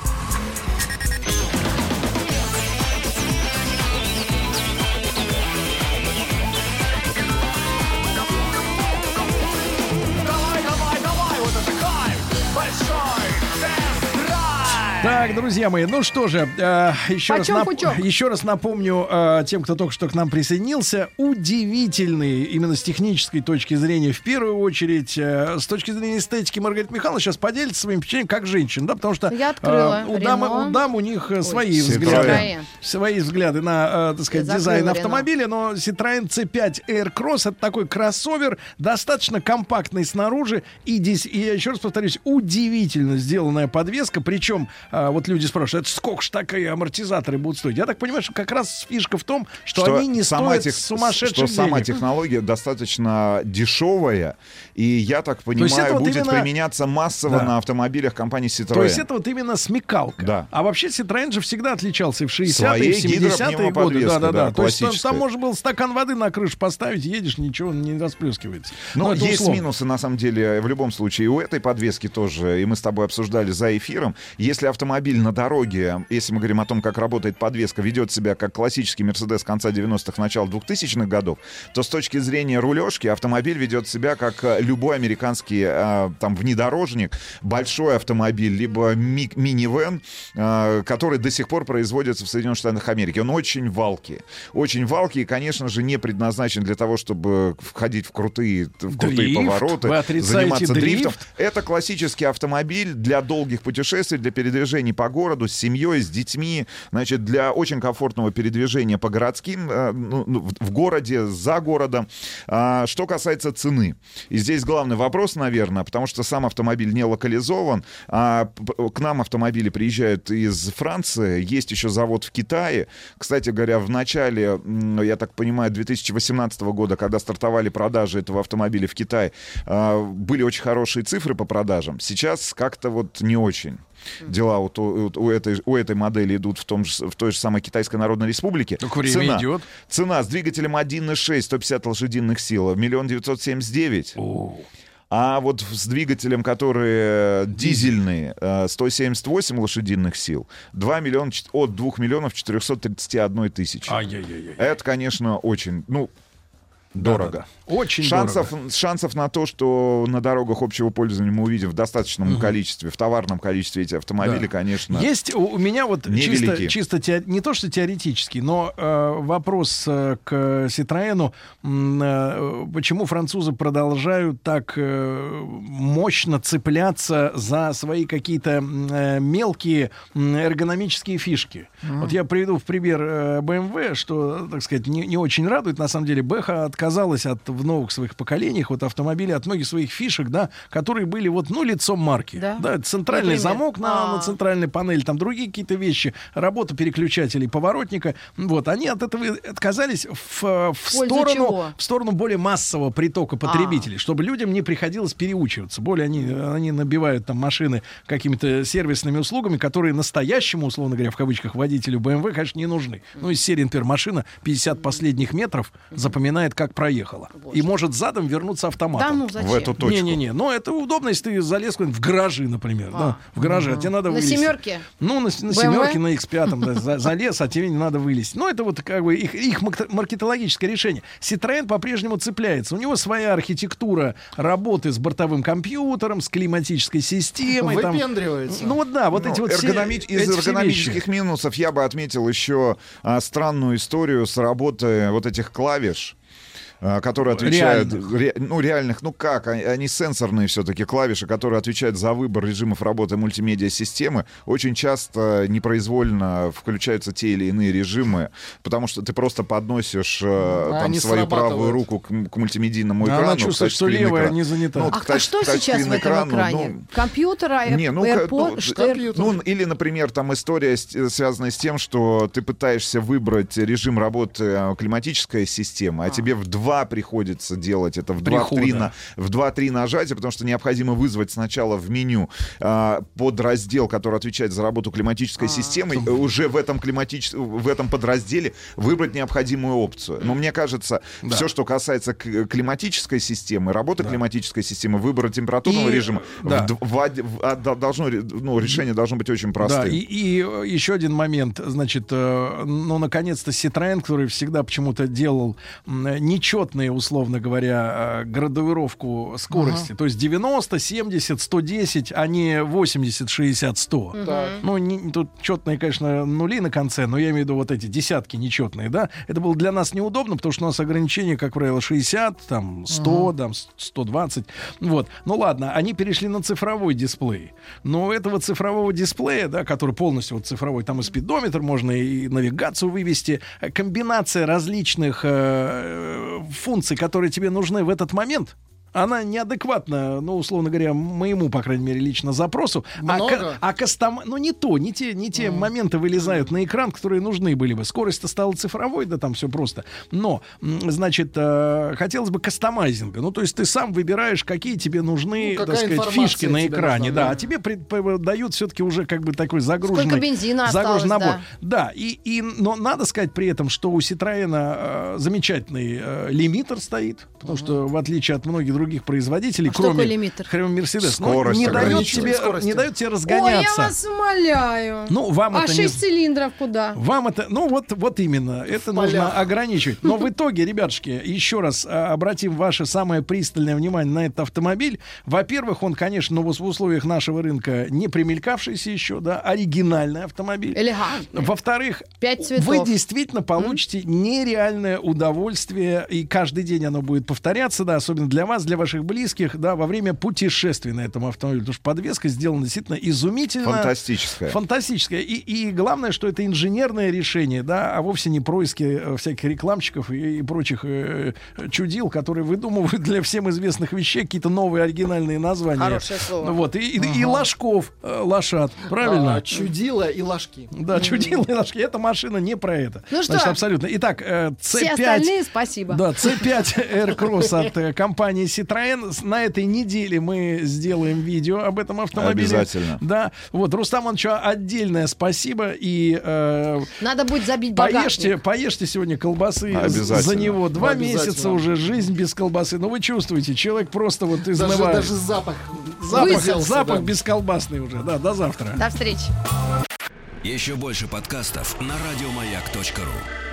[SPEAKER 2] Друзья мои, ну что же, э, еще, раз нап- еще раз напомню э, тем, кто только что к нам присоединился, удивительный именно с технической точки зрения, в первую очередь, э, с точки зрения эстетики Маргарита Михайловна сейчас поделится своим впечатлением как женщина, да, потому что
[SPEAKER 4] Я открыла
[SPEAKER 2] э, у, дам,
[SPEAKER 4] Рено.
[SPEAKER 2] у дам у них э, свои
[SPEAKER 4] Ой,
[SPEAKER 2] взгляды, свои взгляды на, э, так сказать,
[SPEAKER 4] Я
[SPEAKER 2] дизайн автомобиля, но Citroёn C5 Air Cross это такой кроссовер, достаточно компактный снаружи и, дес- и я еще раз повторюсь, удивительно сделанная подвеска, причем а, вот люди спрашивают, это сколько ж такие амортизаторы будут стоить? Я так понимаю, что как раз фишка в том, что, они не
[SPEAKER 28] сама
[SPEAKER 2] стоят
[SPEAKER 28] тех-
[SPEAKER 2] сумасшедших
[SPEAKER 28] что сама
[SPEAKER 2] денег.
[SPEAKER 28] технология достаточно дешевая, и я так понимаю,
[SPEAKER 2] это вот
[SPEAKER 28] будет
[SPEAKER 2] именно-
[SPEAKER 28] применяться массово
[SPEAKER 2] Да.
[SPEAKER 28] на автомобилях компании Citroёn.
[SPEAKER 2] То есть это вот именно смекалка.
[SPEAKER 28] Да.
[SPEAKER 2] А вообще Citroёn же всегда отличался и в 60-е, и
[SPEAKER 28] Своей
[SPEAKER 2] в 70-е годы. Да, да,
[SPEAKER 28] да.
[SPEAKER 2] То есть там, там можно было стакан воды на крышу поставить, едешь, ничего не расплескивается.
[SPEAKER 28] Ну,
[SPEAKER 2] Но это
[SPEAKER 28] есть
[SPEAKER 2] условно.
[SPEAKER 28] минусы, на самом деле, в любом случае. И у этой подвески тоже, и мы с тобой обсуждали за эфиром, если автомобиль на дороге, если мы говорим о том, как работает подвеска, ведет себя как классический Мерседес конца 90-х, начала 2000-х годов, то с точки зрения рулежки автомобиль ведет себя как э, любой американский э, там внедорожник, большой автомобиль, либо ми- минивэн, э, который до сих пор производится в Соединенных Штатах Америки. Он очень валкий. Очень валкий и, конечно же, не предназначен для того, чтобы входить в крутые, в крутые
[SPEAKER 2] Дрифт?
[SPEAKER 28] повороты, заниматься
[SPEAKER 2] дрифт?
[SPEAKER 28] дрифтом. Это классический автомобиль для долгих путешествий, для передвижений по городу с семьей, с детьми, значит, для очень комфортного передвижения по городским, э, ну, ну, в городе, за городом. А, Что касается цены, и здесь главный вопрос, наверное, потому что сам автомобиль не локализован, а к нам автомобили приезжают из Франции, есть еще завод в Китае. Кстати говоря, в начале, я так понимаю, 2018 года, когда стартовали продажи этого автомобиля в Китае, а, были очень хорошие цифры по продажам. Сейчас как-то вот не очень. Дела вот у, у этой, у этой модели идут в, том же, в той же самой Китайской Народной Республике.
[SPEAKER 2] Так время
[SPEAKER 28] цена,
[SPEAKER 2] идет.
[SPEAKER 28] Цена с двигателем 1.6, 150 лошадиных сил, миллион девятьсот семьдесят девять. А вот с двигателем, который э, дизельный, э, 178 лошадиных сил, 2 миллиона, от 2 миллионов 431 тысячи. Это, конечно, очень, ну, дорого.
[SPEAKER 2] Очень
[SPEAKER 28] шансов, шансов на то, что на дорогах общего пользования мы увидим в достаточном
[SPEAKER 2] Мгм.
[SPEAKER 28] количестве, в товарном количестве эти автомобили,
[SPEAKER 2] Да.
[SPEAKER 28] конечно.
[SPEAKER 2] Есть у, меня вот чисто, чисто те- не то что теоретический, но э, вопрос э, к Ситроену, э, почему французы продолжают так э, мощно цепляться за свои какие-то э, мелкие эргономические фишки.
[SPEAKER 30] Мгм.
[SPEAKER 2] Вот я приведу в пример э, BMW, что, так сказать, не, не очень радует. На самом деле, Бэха отказалась от в новых своих поколениях вот автомобилей от многих своих фишек, да, которые были вот ну лицом марки.
[SPEAKER 4] Да.
[SPEAKER 2] центральный
[SPEAKER 4] Например?
[SPEAKER 2] замок на,
[SPEAKER 4] А.
[SPEAKER 2] на центральной панели, там другие какие-то вещи, работа переключателей, поворотника. Вот, они от этого отказались в, в
[SPEAKER 4] пользу
[SPEAKER 2] сторону,
[SPEAKER 4] чего?
[SPEAKER 2] в сторону более массового притока потребителей, чтобы людям не приходилось переучиваться. Более они, они набивают там машины какими-то сервисными услугами, которые настоящему, условно говоря, в кавычках, водителю BMW, конечно, не нужны. Ну, из серии, например, машина 50 последних метров запоминает, как проехала. И может задом вернуться автоматом.
[SPEAKER 4] Да ну, зачем? В эту точку.
[SPEAKER 2] Не-не-не. Но это удобно, если ты залез в гаражи, например.
[SPEAKER 4] А.
[SPEAKER 2] Да, в гараже, а тебе надо
[SPEAKER 4] На
[SPEAKER 2] вылезти.
[SPEAKER 4] семерке?
[SPEAKER 2] Ну, на, на семерке, на X5 да, за- залез, а тебе не надо вылезть. Ну, это вот как бы их, их маркетологическое решение. Citroёn по-прежнему цепляется. У него своя архитектура работы с бортовым компьютером, с климатической системой. там.
[SPEAKER 3] Выпендривается.
[SPEAKER 2] Ну, вот да, вот
[SPEAKER 28] Ну,
[SPEAKER 2] эти вот все-
[SPEAKER 28] эргономи- Из
[SPEAKER 2] эти все
[SPEAKER 28] эргономических минусов я бы отметил еще а, странную историю с работы вот этих клавиш которые отвечают...
[SPEAKER 2] Реальных.
[SPEAKER 28] ре- ну, реальных, ну как, они, они сенсорные все-таки клавиши, которые отвечают за выбор режимов работы мультимедиа-системы. Очень часто непроизвольно включаются те или иные режимы, потому что ты просто подносишь э,
[SPEAKER 3] А
[SPEAKER 28] там
[SPEAKER 3] они
[SPEAKER 28] свою правую руку к, к мультимедийному
[SPEAKER 2] Она
[SPEAKER 28] экрану. к
[SPEAKER 2] чувствует, что левая не занята.
[SPEAKER 28] Ну,
[SPEAKER 4] А,
[SPEAKER 28] к
[SPEAKER 4] а что сейчас в этом
[SPEAKER 28] экрану,
[SPEAKER 4] экране?
[SPEAKER 28] ну,
[SPEAKER 4] Компьютер, а,
[SPEAKER 28] не, ну,
[SPEAKER 4] AirPod,
[SPEAKER 28] ну,
[SPEAKER 4] это?
[SPEAKER 28] ну, или, например, там история, э, связанная с тем, что ты пытаешься выбрать режим работы э, климатическая система, а, тебе в два приходится делать это в два, в три,
[SPEAKER 2] Прихода.
[SPEAKER 28] на, в два-три нажатия, потому что необходимо вызвать сначала в меню а, подраздел, который отвечает за работу климатической системы, э, уже в этом, климатич... в этом подразделе выбрать необходимую опцию. Но мне кажется,
[SPEAKER 2] Да.
[SPEAKER 28] все, что касается климатической системы, работы климатической системы, выбора температурного
[SPEAKER 2] И,
[SPEAKER 28] режима,
[SPEAKER 2] да.
[SPEAKER 28] в в в- а, до- должно, ну, решение должно быть очень простым.
[SPEAKER 2] Да, и, и э, еще один момент, значит, э, ну, наконец-то Citroёn, который всегда почему-то делал м, четные, условно говоря, э, градуировку скорости. То есть 90, 70, 110, а не 80, 60, 100.
[SPEAKER 3] Так.
[SPEAKER 2] Ну, не- тут четные, конечно, нули на конце, но я имею в виду вот эти десятки нечетные, да. Это было для нас неудобно, потому что у нас ограничение, как правило, 60, там, 100,
[SPEAKER 3] Ага.
[SPEAKER 2] там, с- 120. Вот. Ну ладно, они перешли на цифровой дисплей. Но у этого цифрового дисплея, да, который полностью вот цифровой, там и спидометр можно и навигацию вывести, э, комбинация различных э, функций, которые тебе нужны в этот момент, она неадекватна, ну, условно говоря, моему, по крайней мере, лично запросу. А,
[SPEAKER 3] Много?
[SPEAKER 2] ка- а кастом... Ну, не то, не те, не те моменты вылезают на экран, которые нужны были бы. Скорость-то стала цифровой, да там все просто. Но, значит, э, хотелось бы кастомайзинга. Ну, то есть ты сам выбираешь, какие тебе нужны,
[SPEAKER 3] Ну,
[SPEAKER 2] так сказать, фишки на экране.
[SPEAKER 3] нужна,
[SPEAKER 2] да.
[SPEAKER 3] да.
[SPEAKER 2] а тебе пред- дают все-таки уже как бы такой загруженный...
[SPEAKER 4] Сколько бензина
[SPEAKER 2] загруженный
[SPEAKER 4] осталось,
[SPEAKER 2] набор. Да, и, и, но надо сказать при этом, что у Ситроена э, замечательный э, лимитер стоит, потому что в отличие от многих других производителей,
[SPEAKER 4] А
[SPEAKER 2] кроме
[SPEAKER 4] лимитер?
[SPEAKER 2] кроме Мерседес, ну,
[SPEAKER 28] Скорость
[SPEAKER 2] не дает тебе, не дает тебе
[SPEAKER 4] Ой, я
[SPEAKER 2] разгоняться.
[SPEAKER 4] вас умоляю.
[SPEAKER 2] Ну, вам
[SPEAKER 4] а
[SPEAKER 2] это не-
[SPEAKER 4] 6 цилиндров куда?
[SPEAKER 2] Вам это, ну вот, вот именно, это нужно
[SPEAKER 3] полях.
[SPEAKER 2] ограничивать. Но в итоге, ребятушки, еще раз а, обратим ваше самое пристальное внимание на этот автомобиль. Во-первых, он, конечно, в в условиях нашего рынка не примелькавшийся еще, да, оригинальный автомобиль.
[SPEAKER 4] Элегантный.
[SPEAKER 2] Во-вторых, вы действительно получите нереальное удовольствие, и каждый день оно будет повторяться, да, особенно для вас, для ваших близких, да, во время путешествия на этом автомобиле. Потому что подвеска сделана действительно изумительно.
[SPEAKER 28] Фантастическая.
[SPEAKER 2] Фантастическое. И, и главное, что это инженерное решение, да, а вовсе не происки э, всяких рекламщиков и, и прочих э, чудил, которые выдумывают для всем известных вещей какие-то новые оригинальные названия.
[SPEAKER 4] Хорошее слово.
[SPEAKER 2] Ну Вот, и, и- и ложков, э, лошад, правильно?
[SPEAKER 3] А, чудила и ложки.
[SPEAKER 2] Да, чудила и ложки. Эта машина не про это.
[SPEAKER 4] Ну что?
[SPEAKER 2] Значит, абсолютно. Итак, э,
[SPEAKER 4] Все
[SPEAKER 2] C5...
[SPEAKER 4] остальные спасибо.
[SPEAKER 2] Да, C5 Aircross от э, компании Citroën. На этой неделе мы сделаем видео об этом автомобиле.
[SPEAKER 28] Обязательно.
[SPEAKER 2] Да. Вот, Рустам Ивановичу отдельное спасибо. И э,
[SPEAKER 4] Надо будет забить багажник.
[SPEAKER 2] поешьте, поешьте сегодня колбасы
[SPEAKER 28] Обязательно.
[SPEAKER 2] за него. Два месяца уже жизнь без колбасы. Но вы чувствуете, человек просто вот
[SPEAKER 3] Даже,
[SPEAKER 2] изнывает.
[SPEAKER 3] даже запах.
[SPEAKER 2] Запах,
[SPEAKER 3] выделся,
[SPEAKER 2] запах
[SPEAKER 3] да.
[SPEAKER 2] бесколбасный уже. Да, до завтра.
[SPEAKER 4] До встречи.
[SPEAKER 1] Еще больше подкастов на радиомаяк.ру.